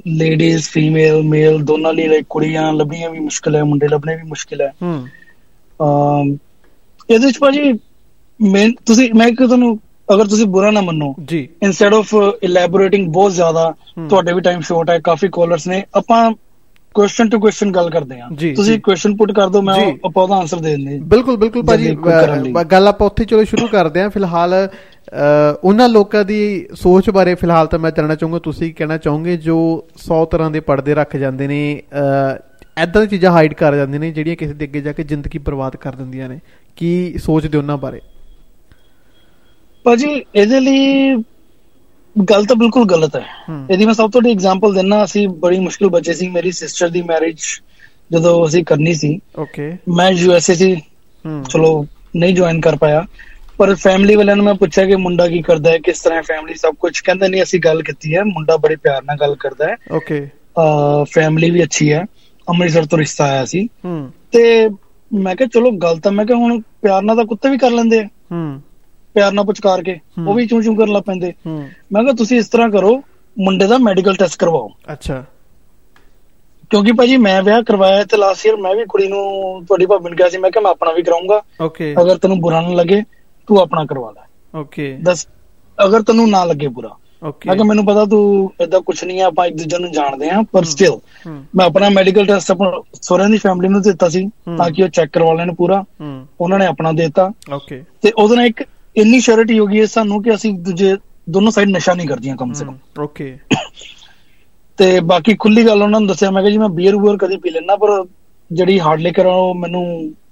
[SPEAKER 9] ਲੇਡੀਜ਼ ਫੀਮੇਲ ਮੇਲ ਦੋਨਾਂ ਲਈ ਲਾਈਕ ਕੁੜੀਆਂ ਲੱਭਣੀਆਂ ਵੀ ਮੁਸ਼ਕਿਲ ਹੈ ਮੁੰਡੇ ਲੱਭਣੇ ਵੀ ਮੁਸ਼ਕਿਲ ਹੈ।
[SPEAKER 1] ਹੂੰ।
[SPEAKER 9] ਅਮ, ਇਹਦੇ ਵਿੱਚ ਭਾਜੀ ਮੈਂ ਤੁਸੀਂ ਮੈਂ ਕਿ ਤੁਹਾਨੂੰ ਅਗਰ ਤੁਸੀਂ ਬੁਰਾ ਨਾ ਮੰਨੋ
[SPEAKER 1] ਜੀ।
[SPEAKER 9] ਇਨਸਟੈਡ ਆਫ ਇਲੈਬੋਰੇਟਿੰਗ ਬਹੁਤ ਜ਼ਿਆਦਾ
[SPEAKER 1] ਹਮ।
[SPEAKER 9] ਤੁਹਾਡੇ ਵੀ ਟਾਈਮ ਸ਼ਾਰਟ ਹੈ ਕਾਫੀ ਕਾਲਰਸ ਨੇ ਆਪਾਂ ਕੁਐਸਚਨ ਟੂ ਕੁਐਸਚਨ ਗੱਲ ਕਰਦੇ
[SPEAKER 1] ਜੀ,
[SPEAKER 9] ਤੁਸੀਂ। ਕੁਐਸਚਨ ਪੁੱਟ ਕਰ ਦਿਓ ਮੈਂ ਆਪਾਂ ਉਹਦਾ ਆਨਸਰ ਦੇ ਦਿੰਦੇ।
[SPEAKER 1] ਬਿਲਕੁਲ ਬਿਲਕੁਲ ਭਾਜੀ ਗੱਲ ਆਪਾਂ ਉੱਥੇ ਚਲੋ ਸ਼ੁਰੂ ਕਰਦੇ ਹਾਂ। ਫਿਲਹਾਲ ਉਹਨਾਂ ਲੋਕਾਂ ਦੀ ਸੋਚ ਬਾਰੇ ਫਿਲਹਾਲ ਤਾਂ ਮੈਂ ਜਾਣਨਾ ਚਾਹੂੰਗਾ। ਤੁਸੀਂ ਕਹਿਣਾ ਚਾਹੋਗੇ ਜੋ 100 ਤਰ੍ਹਾਂ ਦੇ ਪਰਦੇ ਰੱਖ ਜਾਂਦੇ ਨੇ ਐਦਾਂ ਦੀ ਚੀਜ਼ਾਂ ਹਾਈਡ ਕਰ ਜਾਂਦੇ ਨੇ ਜਿਹੜੀਆਂ ਕਿਸੇ ਦੇ ਅੱਗੇ ਜਾ ਕੇ ਜ਼ਿੰਦਗੀ ਬਰਬਾਦ ਕਰ ਦਿੰਦੀਆਂ ਨੇ। ਕੀ ਸੋਚਦੇ ਉਹਨਾਂ ਬਾਰੇ?
[SPEAKER 9] ਭਾਜੀ ਇਹਦੇ ਲਈ ਗੱਲ ਤਾਂ ਬਿਲਕੁਲ ਗਲਤ ਹੈ। ਇਹਦੀ ਮੈਂ ਸਭ ਤੋਂ ਵੱਡੀ ਐਗਜ਼ਾਮਪਲ ਦਿੰਨਾ ਅਸੀਂ ਬੜੀ ਮੁਸ਼ਕਿਲ ਬਚੇ ਸੀ ਮੇਰੀ ਸਿਸਟਰ ਦੀ ਮੈਰਿਜ ਜਦੋਂ ਅਸੀਂ ਕਰਨੀ ਸੀ।
[SPEAKER 1] ਓਕੇ
[SPEAKER 9] ਮੈਂ ਯੂਐਸਏ ਸੀ। ਚਲੋ ਨਹੀਂ ਜੁਆਇਨ ਕਰ ਪਾਇਆ। ਪਰ ਫੈਮਿਲੀ ਵਾਲਿਆਂ ਨੂੰ ਮੈਂ ਪੁੱਛਿਆ ਕਿ ਮੁੰਡਾ ਕੀ ਕਰਦਾ ਹੈ ਕਿਸ ਤਰ੍ਹਾਂ ਫੈਮਿਲੀ ਸਭ ਕੁਝ ਕਹਿੰਦੇ ਨਹੀਂ ਅਸੀਂ ਗੱਲ ਕੀਤੀ ਹੈ ਮੁੰਡਾ ਬੜੇ ਪਿਆਰ ਨਾਲ ਗੱਲ ਕਰਦਾ ਹੈ।
[SPEAKER 1] ਓਕੇ
[SPEAKER 9] ਫੈਮਿਲੀ ਵੀ ਅੱਛੀ ਹੈ। ਅੰਮ੍ਰਿਤਸਰ ਤੋਂ ਰਿਸ਼ਤਾ ਆਇਆ ਸੀ।
[SPEAKER 1] ਹੂੰ।
[SPEAKER 9] ਤੇ ਮੈਂ ਕਿਹਾ ਚਲੋ ਗੱਲ ਤਾਂ ਮੈਂ ਕਿਹਾ ਹੁਣ ਪਿਆਰ ਨਾਲ ਤਾਂ ਕੁੱਤੇ ਵੀ ਕਰ ਲੈਂਦੇ ਆ।
[SPEAKER 1] ਹੂੰ।
[SPEAKER 9] ਪਿਆਰ ਨਾਲ ਪੁਚਕਾਰ ਕੇ। ਉਹ ਵੀ ਚੂੰ ਚੂੰ ਕਰਨ ਲੱਗ ਪੈਂਦੇ। ਮੈਂ ਕਿਹਾ ਤੁਸੀਂ ਇਸ ਤਰ੍ਹਾਂ ਕਰੋ ਮੁੰਡੇ ਦਾ ਮੈਡੀਕਲ ਟੈਸਟ ਕਰਵਾਓ।
[SPEAKER 1] ਅੱਛਾ।
[SPEAKER 9] ਕਿਉਂਕਿ ਭਾਜੀ ਮੈਂ ਵਿਆਹ ਕਰਵਾਇਆ ਤੇ ਲਾਸਟ ਈਅਰ ਮੈਂ ਵੀ ਕੁੜੀ ਨੂੰ ਤੁਹਾਡੀ ਭਾਬੀ ਨੂੰ ਕਿਹਾ ਸੀ ਮੈਂ ਕਿਹਾ ਮੈਂ ਆਪਣਾ ਵੀ ਕਰਾਉਂਗਾ।
[SPEAKER 1] ਓਕੇ
[SPEAKER 9] ਅਗਰ ਤੈਨੂੰ ਬੁਰਾ ਨਾ ਲੱਗੇ ਤੂੰ ਆਪਣਾ ਕਰਵਾ ਲੈ।
[SPEAKER 1] ਓਕੇ
[SPEAKER 9] ਦੱਸ ਅਗਰ ਤੈਨੂੰ ਨਾ ਲੱਗੇ ਬੁਰਾ।
[SPEAKER 1] ਓਕੇ
[SPEAKER 9] ਮੈਂ ਕਿਹਾ ਮੈਨੂੰ ਪਤਾ ਤੂੰ ਏਦਾਂ ਕੁਝ ਨਹੀਂ ਆ ਆਪਾਂ ਇੱਕ ਦੂਜੇ ਨੂੰ ਜਾਣਦੇ ਆ ਪਰ ਸਟਿਲ ਮੈਂ ਆਪਣਾ ਮੈਡੀਕਲ ਟੈਸਟ ਆਪਣਾ ਸੋਹਰਿਆਂ ਦੀ ਫੈਮਿਲੀ ਨੂੰ ਦਿੱਤਾ ਸੀ। ਤਾਂ ਕਿ ਉਹ ਚੈੱਕ ਕਰਵਾ ਲੈਣ ਪੂਰਾ। ਉਹਨਾਂ ਨੇ ਆਪਣਾ ਦਿੱਤਾ।
[SPEAKER 1] ਓਕੇ
[SPEAKER 9] ਤੇ ਉਹਦੇ ਨਾਲ ਇੱਕ ਇੰਨੀ ਸ਼ੋਰਿਟੀ ਹੋ ਗਈ ਹੈ ਸਾਨੂੰ ਕਿ ਅਸੀਂ ਦੂਜੇ ਦੋਨੋਂ ਸਾਈਡ ਨਸ਼ਾ ਨਹੀਂ ਕਰਦੀਆਂ ਕਮ ਸੇ ਕਮ।
[SPEAKER 1] ਓਕੇ
[SPEAKER 9] ਤੇ ਬਾਕੀ ਖੁੱਲੀ ਗੱਲ ਉਹਨਾਂ ਨੂੰ ਦੱਸਿਆ ਮੈਂ ਕਿਹਾ ਜੀ ਮੈਂ ਬੀਅਰ ਬੂਅਰ ਕਦੀ ਪੀ ਲੈਣਾ ਪਰ ਜਿਹੜੀ ਹਾਰਡ ਲਿਕਰ ਆ ਉਹ ਮੈਨੂੰ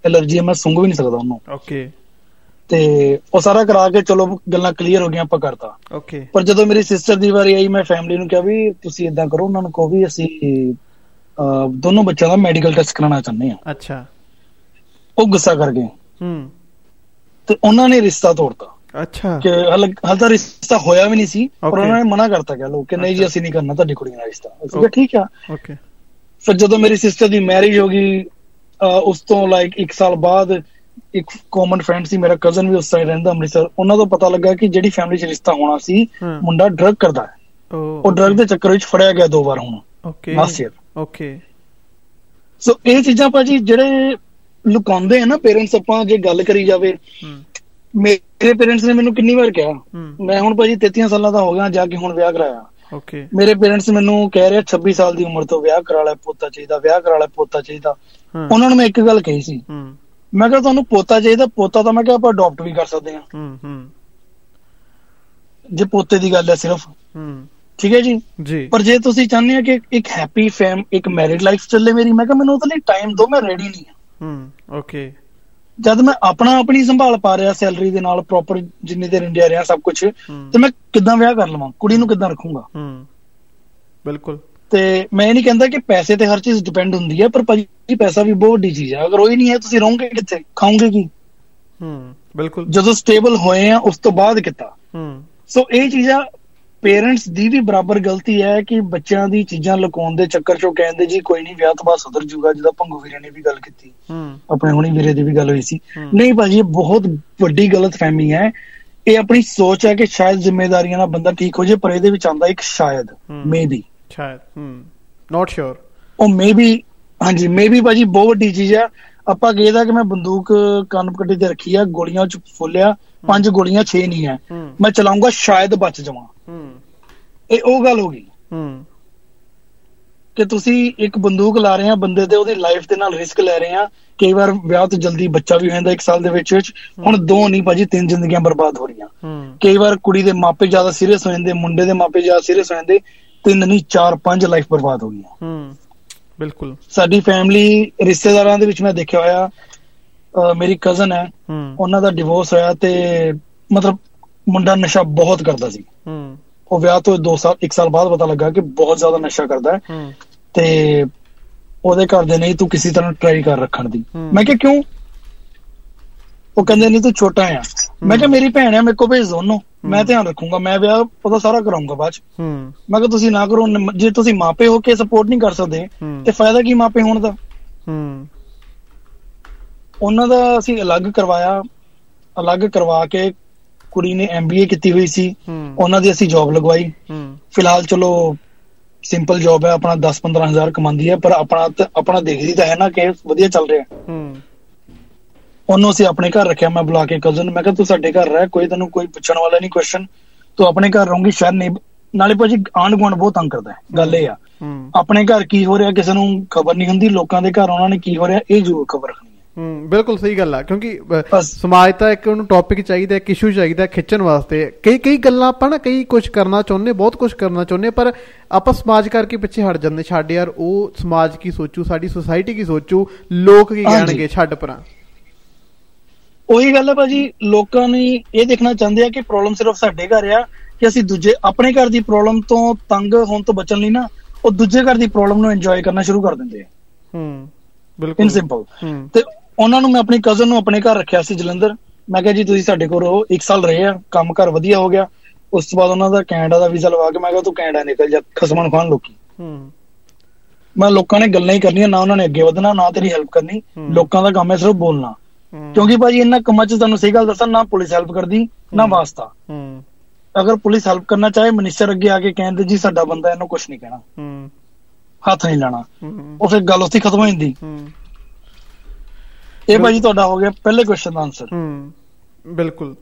[SPEAKER 9] ਐਲਰਜੀ ਹੈ ਮੈਂ ਸੁੰਘ ਵੀ ਨਹੀਂ ਸਕਦਾ ਉਹਨੂੰ।
[SPEAKER 1] ਓਕੇ
[SPEAKER 9] ਤੇ ਉਹ ਸਾਰਾ ਕਰਾ ਕੇ ਚਲੋ ਗੱਲਾਂ ਕਲੀਅਰ ਹੋ ਗਈਆਂ ਆਪਾਂ ਕਰਤਾ।
[SPEAKER 1] ਓਕੇ
[SPEAKER 9] ਪਰ ਜਦੋਂ ਮੇਰੀ ਸਿਸਟਰ ਦੀ ਵਾਰੀ ਆਈ ਮੈਂ ਫੈਮਿਲੀ ਨੂੰ ਕਿਹਾ ਵੀ ਤੁਸੀਂ ਇਦਾਂ ਕਰੋ ਉਹਨਾਂ ਨੂੰ ਕਹੋ ਵੀ ਅਸੀਂ ਦੋਨੋਂ ਬੱਚਿਆਂ ਦਾ ਮੈਡੀਕਲ ਟੈਸਟ ਕਰਾਉਣਾ ਚਾਹੁੰਦੇ ਆ
[SPEAKER 1] ਅੱਛਾ।
[SPEAKER 9] ਉਹ ਗੁੱਸਾ ਕਰ ਗਏ।
[SPEAKER 1] ਹੂੰ
[SPEAKER 9] ਤੇ ਉਹਨਾਂ ਨੇ ਰਿਸ਼ਤਾ ਤੋੜਤਾ
[SPEAKER 1] ਅੱਛਾ
[SPEAKER 9] ਕਿ ਹਲ ਤਾਂ ਰਿਸ਼ਤਾ ਹੋਇਆ ਵੀ ਨਹੀਂ ਸੀ ਪਰ. ਉਹਨਾਂ ਨੇ ਮਨਾ ਕਰਤਾ ਕਹਿ ਲੋ ਕਿ ਨਹੀਂ ਜੀ। ਅਸੀਂ ਨਹੀਂ ਕਰਨਾ ਤੁਹਾਡੀ ਕੁੜੀ ਨਾਲ ਰਿਸ਼ਤਾ ਅਸੀਂ ਕਿਹਾ. ਠੀਕ ਆ
[SPEAKER 1] ਓਕੇ
[SPEAKER 9] ਫਿਰ ਜਦੋਂ ਮੇਰੀ ਸਿਸਟਰ ਦੀ ਮੈਰਿਜ ਹੋ ਗਈ ਉਸ ਤੋਂ ਲਾਈਕ 1 ਸਾਲ ਬਾਅਦ ਇੱਕ ਕਾਮਨ ਫਰੈਂਡ ਸੀ ਮੇਰਾ ਕਜ਼ਨ ਵੀ ਉਸ ਸਾਈਡ ਰਹਿੰਦਾ ਅੰਮ੍ਰਿਤਸਰ ਉਹਨਾਂ ਤੋਂ ਪਤਾ ਲੱਗਾ ਕਿ ਜਿਹੜੀ ਫੈਮਿਲੀ 'ਚ ਰਿਸ਼ਤਾ ਹੋਣਾ ਸੀ। ਮੁੰਡਾ ਡਰਗ ਕਰਦਾ ਹੈ ਉਹ ਡਰਗ ਦੇ ਚੱਕਰ ਵਿੱਚ ਫੜਿਆ ਗਿਆ ਦੋ ਵਾਰ ਹੁਣ
[SPEAKER 1] okay
[SPEAKER 9] last year।
[SPEAKER 1] Okay
[SPEAKER 9] so ਇਹ ਚੀਜ਼ਾਂ ਭਾਜੀ ਜਿਹੜੇ ਲੁਕਾਉਂਦੇ ਆ ਨਾ ਪੇਰੈਂਟਸ ਆਪਾਂ ਜੇ ਗੱਲ ਕਰੀ ਜਾਵੇ ਮੇਰੇ ਪੇਰੈਂਟਸ ਨੇ ਮੈਨੂੰ ਕਿੰਨੀ ਵਾਰ ਕਿਹਾ ਮੈਂ ਹੁਣ ਭਾਜੀ 33 ਸਾਲਾਂ ਦਾ ਹੋ ਗਿਆ ਜਾ ਕੇ ਹੁਣ ਵਿਆਹ ਕਰਾਇਆ।
[SPEAKER 1] ਓਕੇ।
[SPEAKER 9] ਮੇਰੇ ਪੇਰੈਂਟਸ ਮੈਨੂੰ ਕਹਿ ਰਹੇ ਆ, 26 ਸਾਲ ਦੀ ਉਮਰ ਤੋਂ ਵਿਆਹ ਕਰਾ ਲੈ ਪੋਤਾ ਚਾਹੀਦਾ ਵਿਆਹ ਕਰਾ ਲੈ ਪੋਤਾ ਚਾਹੀਦਾ। ਉਹਨਾਂ ਨੂੰ ਮੈਂ ਇੱਕ ਗੱਲ ਕਹੀ ਸੀ। ਮੈਂ ਕਿਹਾ ਤੁਹਾਨੂੰ ਪੋਤਾ ਚਾਹੀਦਾ ਪੋਤਾ ਤਾਂ ਮੈਂ ਕਿਹਾ ਆਪਾਂ ਅਡਾਪਟ ਵੀ ਕਰ ਸਕਦੇ ਹਾਂ।
[SPEAKER 1] ਹੂੰ ਹੂੰ।
[SPEAKER 9] ਜੇ ਪੋਤੇ ਦੀ ਗੱਲ ਹੈ ਸਿਰਫ।
[SPEAKER 1] ਹੂੰ।
[SPEAKER 9] ਠੀਕ ਹੈ ਜੀ?
[SPEAKER 1] ਜੀ।
[SPEAKER 9] ਪਰ ਜੇ ਤੁਸੀਂ ਚਾਹੁੰਦੇ ਹੋ ਕਿ ਇੱਕ ਹੈਪੀ ਫੈਮ ਇੱਕ ਮੈਰਿਡ ਲਾਈਫ ਚੱਲੇ ਮੇਰੀ ਮੈਂ ਕਿਹਾ ਮੈਨੂੰ ਉਹਦੇ ਲਈ ਟਾਈਮ ਦਿਓ ਮੈਂ ਰੈਡੀ ਨਹੀਂ ਹਾਂ
[SPEAKER 1] ਓਕੇ
[SPEAKER 9] ਜਦ ਮੈਂ ਆਪਣਾ ਆਪਣੀ ਸੰਭਾਲ ਪਾ ਰਿਹਾ ਸੈਲਰੀ ਦੇ ਨਾਲ ਪ੍ਰੋਪਰ ਜਿੰਨੀ ਦੇਰ ਇੰਡੀਆ ਰਿਹਾ ਸਭ ਕੁਝ ਤੇ ਮੈਂ ਕਿੱਦਾਂ ਵਿਆਹ ਕਰ ਲਵਾਂ? ਕੁੜੀ ਨੂੰ ਕਿੱਦਾਂ ਰੱਖੂੰਗਾ?
[SPEAKER 1] ਹੂੰ ਬਿਲਕੁਲ।
[SPEAKER 9] ਤੇ ਮੈਂ ਇਹ ਨਹੀਂ ਕਹਿੰਦਾ ਕਿ ਪੈਸੇ ਤੇ ਹਰ ਚੀਜ਼ ਡਿਪੈਂਡ ਹੁੰਦੀ ਹੈ ਪਰ ਭਾਜੀ ਪੈਸਾ ਵੀ ਬਹੁਤ ਵੱਡੀ ਚੀਜ਼ ਹੈ। ਅਗਰ ਉਹ ਹੀ ਨਹੀਂ ਹੈ ਤੁਸੀਂ ਰਹੋਗੇ ਕਿੱਥੇ? ਖਾਓਗੇ ਕੀ?
[SPEAKER 1] ਹੂੰ ਬਿਲਕੁਲ।
[SPEAKER 9] ਜਦੋਂ ਸਟੇਬਲ ਹੋਏ ਆ ਉਸ ਤੋਂ ਬਾਅਦ ਕੀਤਾ?
[SPEAKER 1] ਹੂੰ।
[SPEAKER 9] ਸੋ ਇਹ ਚੀਜ਼ਾਂ ਪੇਰੈਂਟਸ ਦੀ ਵੀ ਬਰਾਬਰ ਗਲਤੀ ਹੈ ਕਿ ਬੱਚਿਆਂ ਦੀ ਚੀਜ਼ਾਂ ਲੁਕਾਉਣ ਦੇ ਚੱਕਰ 'ਚ ਕਹਿੰਦੇ ਜੀ ਕੋਈ ਨਹੀਂ ਵਿਆਹ ਤੋਂ ਬਾਅਦ ਸੁਧਰ ਜੂਗਾ ਜਿਹਦਾ ਭੰਗੂ ਵੀਰੇ ਨੇ ਵੀ ਗੱਲ ਕੀਤੀ। ਆਪਣੇ ਹੁਣੀ ਵੀਰੇ ਦੀ ਵੀ ਗੱਲ ਹੋਈ ਸੀ। ਨਹੀਂ ਭਾਜੀ ਇਹ ਬਹੁਤ ਵੱਡੀ ਗਲਤਫਹਿਮੀ ਹੈ। ਇਹ ਆਪਣੀ ਸੋਚ ਹੈ ਕਿ ਸ਼ਾਇਦ ਜ਼ਿੰਮੇਵਾਰੀਆਂ ਨਾਲ ਬੰਦਾ ਠੀਕ ਹੋ ਜਾਏ ਪਰ ਇਹਦੇ ਵਿੱਚ ਆਂਦਾ ਇੱਕ ਸ਼ਾਇਦ। ਮੇਬੀ
[SPEAKER 1] ਸ਼ਾਇਦ ਹੂੰ। ਨਾਟ ਸ਼ੋਰ
[SPEAKER 9] ਉਹ ਮੇਬੀ ਹਾਂਜੀ ਮੇਬੀ ਭਾਜੀ ਬਹੁਤ ਵੱਡੀ ਚੀਜ਼ ਆ ਆਪਾਂ ਕਹੇਦਾ ਕਿ ਮੈਂ ਬੰਦੂਕ ਕੰਨ ਕੱਟੀ ਤੇ ਰੱਖੀ ਆ ਗੋਲੀਆਂ ਚ ਫੁੱਲਿਆ। ਪੰਜ ਗੋਲੀਆਂ 6 ਨਹੀਂ ਹੈ। ਮੈਂ ਚਲਾਉਂਗਾ ਸ਼ਾਇਦ ਬਚ ਜਾਵਾਂ।
[SPEAKER 1] ਹੂੰ।
[SPEAKER 9] ਇਹ ਉਹ ਗੱਲ ਹੋ ਗਈ।
[SPEAKER 1] ਹੂੰ।
[SPEAKER 9] ਕਿ ਤੁਸੀਂ ਇੱਕ ਬੰਦੂਕ ਲਾ ਰਹੇ ਆ ਬੰਦੇ ਤੇ ਉਹਦੀ ਲਾਈਫ ਦੇ ਨਾਲ ਰਿਸਕ ਲੈ ਰਹੇ ਆ। ਕਈ ਵਾਰ ਵਿਆਹ ਤੋਂ ਜਲਦੀ ਬੱਚਾ ਵੀ ਹੋ ਜਾਂਦਾ ਇੱਕ ਸਾਲ ਦੇ ਵਿੱਚ ਵਿੱਚ। ਹੁਣ ਦੋ ਨਹੀਂ ਭਾਜੀ ਤਿੰਨ ਜ਼ਿੰਦਗੀਆਂ ਬਰਬਾਦ ਹੋ ਰਹੀਆਂ। ਕਈ ਵਾਰ ਕੁੜੀ ਦੇ ਮਾਪੇ ਜ਼ਿਆਦਾ ਸੀਰੀਅਸ ਹੋ ਜਾਂਦੇ ਮੁੰਡੇ ਦੇ ਮਾਪੇ ਜ਼ਿਆਦਾ ਸੀਰੀਅਸ ਹੋ ਜਾਂਦੇ ਤਿੰਨ ਨਹੀਂ ਚਾਰ ਪੰਜ ਲਾਈਫ ਬਰਬਾਦ ਹੋ ਗਈਆਂ।
[SPEAKER 1] ਹੂੰ। ਬਿਲਕੁਲ।
[SPEAKER 9] ਸਾਡੀ ਫੈਮਿਲੀ ਰਿਸ਼ਤੇਦਾਰਾਂ ਦੇ ਵਿੱਚ ਮੈਂ ਦੇਖਿਆ ਹੋਇਆ ਮੇਰੀ ਕਜ਼ਨ ਹੈ ਉਹਨਾਂ ਦਾ ਡਿਵੋਰਸ ਹੋਇਆ ਤੇ ਮਤਲਬ ਮੁੰਡਾ ਨਸ਼ਾ ਬਹੁਤ ਕਰਦਾ ਸੀ। ਉਹ ਵਿਆਹ ਤੋਂ 2 ਸਾਲ 1 ਸਾਲ ਬਾਅਦ ਪਤਾ ਲੱਗਾ ਕਿ ਬਹੁਤ ਜ਼ਿਆਦਾ ਨਸ਼ਾ ਕਰਦਾ ਹੈ। ਤੇ ਉਹਦੇ ਘਰ ਦੇ ਨਹੀਂ ਤੂੰ ਕਿਸੇ ਤਰ੍ਹਾਂ ਟਰਾਈ ਕਰ ਰੱਖਣ ਦੀ। ਮੈਂ ਕਿਹਾ ਕਿਉਂ? ਉਹ ਕਹਿੰਦੇ ਨਹੀਂ ਤੂੰ ਛੋਟਾ ਆ। ਮੈਂ ਕਿਹਾ ਮੇਰੀ ਭੈਣ ਹੈ ਮੇਰੇ ਕੋ ਭੇਜ ਦੋ ਉਹਨੂੰ। ਮੈਂ ਧਿਆਨ ਰੱਖੂੰਗਾ ਮੈਂ ਵਿਆਹ ਉਹਦਾ ਸਾਰਾ ਕਰਾਉਂਗਾ ਬਾਅਦ ਚ। ਮੈਂ ਕਿਹਾ ਤੁਸੀਂ ਨਾ ਕਰੋ ਜੇ ਤੁਸੀਂ ਮਾਪੇ ਹੋ ਕੇ ਸਪੋਰਟ ਨਹੀਂ ਕਰ ਸਕਦੇ। ਤੇ ਫਾਇਦਾ ਕੀ ਮਾਪੇ ਹੋਣ ਦਾ? ਉਹਨਾਂ ਦਾ ਅਸੀਂ ਅਲੱਗ ਕਰਵਾਇਆ ਅਲੱਗ ਕਰਵਾ ਕੇ ਕੁੜੀ ਨੇ ਐਮਬੀਏ ਕੀਤੀ ਹੋਈ ਸੀ। ਉਹਨਾਂ ਦੀ ਅਸੀਂ ਜੌਬ ਲਗਵਾਈ। ਫਿਲਹਾਲ ਚਲੋ ਸਿੰਪਲ ਜੌਬ ਹੈ ਆਪਣਾ 10-15 ਹਜ਼ਾਰ ਕਮਾਉਂਦੀ ਹੈ ਪਰ ਆਪਣਾ ਆਪਣਾ ਦੇਖਦੀ ਤਾਂ ਹੈ ਨਾ ਕਿ ਵਧੀਆ ਚੱਲ ਰਿਹਾ।
[SPEAKER 1] ਹੂੰ।
[SPEAKER 9] ਉਹਨੂੰ ਅਸੀਂ ਆਪਣੇ ਘਰ ਰੱਖਿਆ ਮੈਂ ਬੁਲਾ ਕੇ ਕਜ਼ਨ ਮੈਂ ਕਿਹਾ ਤੂੰ ਸਾਡੇ ਘਰ ਰਹਿ ਕੋਈ ਤੈਨੂੰ ਕੋਈ ਪੁੱਛਣ ਵਾਲਾ ਨਹੀਂ ਕੁਐਸਚਨ ਤੂੰ ਆਪਣੇ ਘਰ ਰਹੂੰਗੀ ਸ਼ਾਇਦ ਨਹੀਂ ਨਾਲੇ ਭਾਜੀ ਆਂਢ ਗੁਆਂਢ ਬਹੁਤ ਤੰਗ ਕਰਦਾ ਹੈ ਗੱਲ ਇਹ ਆ। ਆਪਣੇ ਘਰ ਕੀ ਹੋ ਰਿਹਾ ਕਿਸੇ ਨੂੰ ਖਬਰ ਨਹੀਂ ਹੁੰਦੀ ਲੋਕਾਂ ਦੇ ਘਰ ਉਹਨਾਂ ਨੇ ਕੀ ਹੋ ਰਿਹਾ ਇਹ ਜ਼ਰੂਰ ਖਬਰ ਰੱਖਣੀ ਹੈ
[SPEAKER 1] ਬਿਲਕੁਲ ਸਹੀ ਗੱਲ ਆ ਕਿਉਂਕਿ। ਸਮਾਜ ਤਾਂ ਇੱਕ ਉਹਨੂੰ ਟੌਪਿਕ ਚਾਹੀਦਾ ਇੱਕ ਇਸ਼ੂ ਚਾਹੀਦਾ ਖਿੱਚਣ ਵਾਸਤੇ। ਕਈ ਕਈ ਗੱਲਾਂ ਆਪਾਂ ਨਾ ਕਈ ਕੁਝ ਕਰਨਾ ਚਾਹੁੰਦੇ ਬਹੁਤ ਕੁਝ ਕਰਨਾ ਚਾਹੁੰਦੇ ਪਰ ਆਪਾਂ ਸਮਾਜ ਕਰਕੇ ਪਿੱਛੇ ਹਟ ਜਾਂਦੇ ਛੱਡ ਯਾਰ ਉਹ ਸਮਾਜ ਕੀ ਸੋਚੂ ਸਾਡੀ ਸੁਸਾਇਟੀ ਕੀ ਸੋਚੂ ਲੋਕ ਕੀ। ਕਹਿਣਗੇ ਛੱਡ ਪਰਾਂ।
[SPEAKER 9] ਉਹੀ ਗੱਲ ਹੈ ਭਾਜੀ ਲੋਕਾਂ ਨੇ ਇਹ ਦੇਖਣਾ ਚਾਹੁੰਦੇ ਆ ਕਿ ਪ੍ਰੋਬਲਮ ਸਿਰਫ ਸਾਡੇ ਘਰ ਆ ਕਿ ਅਸੀਂ ਦੂਜੇ ਆਪਣੇ ਘਰ ਦੀ ਪ੍ਰੋਬਲਮ ਤੋਂ ਤੰਗ ਹੋਣ ਤੋਂ ਬਚਣ ਲਈ ਨਾ ਉਹ ਦੂਜੇ ਘਰ ਦੀ ਪ੍ਰੋਬਲਮ ਨੂੰ ਇੰਜੋਏ ਕਰਨਾ ਸ਼ੁਰੂ ਕਰ ਦਿੰਦੇ ਆ।
[SPEAKER 1] ਹੂੰ
[SPEAKER 9] ਇਨ
[SPEAKER 1] ਬਿਲਕੁਲ।
[SPEAKER 9] ਸਿੰਪਲ
[SPEAKER 1] ਹੂੰ।
[SPEAKER 9] ਤੇ ਉਹਨਾਂ ਨੂੰ ਮੈਂ ਆਪਣੀ ਕਜ਼ਨ ਨੂੰ ਆਪਣੇ ਘਰ ਰੱਖਿਆ ਸੀ ਜਲੰਧਰ। ਮੈਂ ਕਿਹਾ ਜੀ ਤੁਸੀਂ ਸਾਡੇ ਕੋਲ ਰਹੋ। 1 ਸਾਲ ਰਹੇ ਆ ਕੰਮ ਘਰ ਵਧੀਆ ਹੋ ਗਿਆ। ਉਸ ਤੋਂ ਬਾਅਦ ਉਹਨਾਂ ਦਾ ਕੈਨੇਡਾ ਦਾ ਵੀਜ਼ਾ ਲਵਾ ਕੇ ਮੈਂ ਕਿਹਾ ਤੂੰ ਕੈਨੇਡਾ ਨਿਕਲ ਜਾ ਖਸਮਣ ਖਾਨ ਲੋਕੀ।
[SPEAKER 1] ਹੂੰ।
[SPEAKER 9] ਮੈਂ ਲੋਕਾਂ ਨੇ ਗੱਲਾਂ ਹੀ ਕਰਨੀਆਂ ਨਾ ਉਹਨਾਂ ਨੇ ਅੱਗੇ ਵਧਣਾ ਨਾ ਤੇਰੀ ਹੈਲਪ ਕਰਨੀ। ਲੋਕਾਂ ਦਾ ਕੰਮ ਹੈ ਸਿਰਫ ਬੋਲਣਾ। ਕਿਉਂਕਿ ਭਾਜੀ ਇਹਨਾਂ ਕੰਮਾਂ 'ਚ ਤੁਹਾਨੂੰ ਸਹੀ ਗੱਲ ਦੱਸਾਂ ਨਾ ਪੁਲਿਸ ਹੈਲਪ ਕਰਦੀ ਨਾ। ਵਾਸਤਾ।
[SPEAKER 1] ਹੂੰ।
[SPEAKER 9] ਅਗਰ ਪੁਲਿਸ ਹੈਲਪ ਕਰਨਾ ਚਾਹੇ ਮਿਨਿਸਟਰ ਅੱਗੇ ਆ ਕੇ ਕਹਿੰਦੇ ਜੀ ਸਾਡਾ ਬੰਦਾ ਇਹਨੂੰ ਕੁਝ ਨਹੀਂ ਕਹਿਣਾ।
[SPEAKER 1] ਹੂੰ।
[SPEAKER 9] ਹੱਥ ਨਹੀਂ ਲਾਣਾ। ਉਹ ਫਿਰ ਗੱਲ ਉੱਥੇ ਖਤਮ ਹੋ ਜਾਂਦੀ। ਇਹ ਭਾਜੀ ਤੁਹਾਡਾ ਹੋ ਗਿਆ ਪਹਿਲੇ ਕੁਐਸਚਨ ਦਾ ਆਨਸਰ
[SPEAKER 1] ਹੂੰ ਬਿਲਕੁਲ।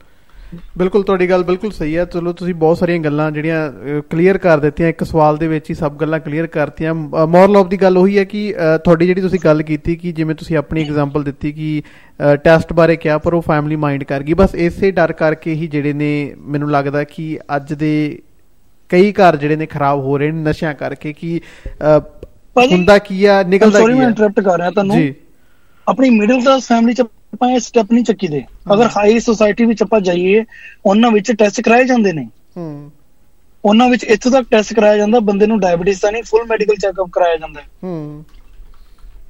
[SPEAKER 1] ਬਿਲਕੁਲ ਤੁਹਾਡੀ ਗੱਲ ਬਿਲਕੁਲ ਸਹੀ ਹੈ। ਚਲੋ ਤੁਸੀਂ ਬਹੁਤ ਸਾਰੀਆਂ ਗੱਲਾਂ ਜਿਹੜੀਆਂ ਕਲੀਅਰ ਕਰ ਦਿੱਤੀਆਂ। ਇੱਕ ਸਵਾਲ ਦੇ ਵਿੱਚ ਹੀ ਸਭ ਗੱਲਾਂ ਕਲੀਅਰ ਕਰਤੀਆਂ। ਮੋਰਲ ਆਫ ਦੀ ਗੱਲ ਉਹੀ ਹੈ ਕਿ ਤੁਹਾਡੀ ਜਿਹੜੀ ਤੁਸੀਂ ਗੱਲ ਕੀਤੀ ਕਿ ਜਿਵੇਂ ਤੁਸੀਂ ਆਪਣੀ ਐਗਜ਼ਾਮਪਲ ਦਿੱਤੀ ਕਿ ਟੈਸਟ ਬਾਰੇ ਕਿਹਾ ਪਰ ਉਹ ਫੈਮਿਲੀ ਮਾਈਂਡ ਕਰ ਗਈ। ਬਸ ਇਸੇ ਡਰ ਕਰਕੇ ਹੀ ਜਿਹੜੇ ਨੇ ਮੈਨੂੰ ਲੱਗਦਾ ਕਿ ਅੱਜ ਦੇ ਕਈ ਘਰ ਜਿਹੜੇ ਨੇ ਖਰਾਬ ਹੋ ਰਹੇ ਨੇ ਨਸ਼ਿਆਂ ਕਰਕੇ ਕਿ ਹੁੰਦਾ ਕੀ ਆ ਨਿਕਲਦਾ
[SPEAKER 9] ਸੌਰੀ
[SPEAKER 1] ਕੀ
[SPEAKER 9] ਮੈਂ
[SPEAKER 1] ਆ
[SPEAKER 9] ਇੰਟਰਰਪਟ ਕਰ ਰਿਹਾ ਤੁਹਾਨੂੰ।
[SPEAKER 1] ਜੀ।
[SPEAKER 9] ਆਪਣੀ ਮਿਡਲ ਕਲਾਸ ਫੈਮਿਲੀ ਚ ਆਪਾਂ ਇਹ ਸਟੈਪ ਨਹੀਂ ਚੱਕੀ ਦੇ ਅਗਰ ਹਾਈ ਸੁਸਾਇਟੀ ਵਿੱਚ ਆਪਾਂ ਜਾਈਏ ਉਹਨਾਂ ਵਿੱਚ ਟੈਸਟ ਕਰਾਏ ਜਾਂਦੇ ਨੇ।
[SPEAKER 1] ਹੂੰ।
[SPEAKER 9] ਉਹਨਾਂ ਵਿੱਚ ਇੱਥੋਂ ਤੱਕ ਟੈਸਟ ਕਰਾਇਆ ਜਾਂਦਾ ਬੰਦੇ ਨੂੰ ਡਾਇਬੀਟਿਸ ਦਾ ਨਹੀਂ ਫੁੱਲ ਮੈਡੀਕਲ ਚੈੱਕਅਪ ਕਰਾਇਆ ਜਾਂਦਾ। ਹੈ।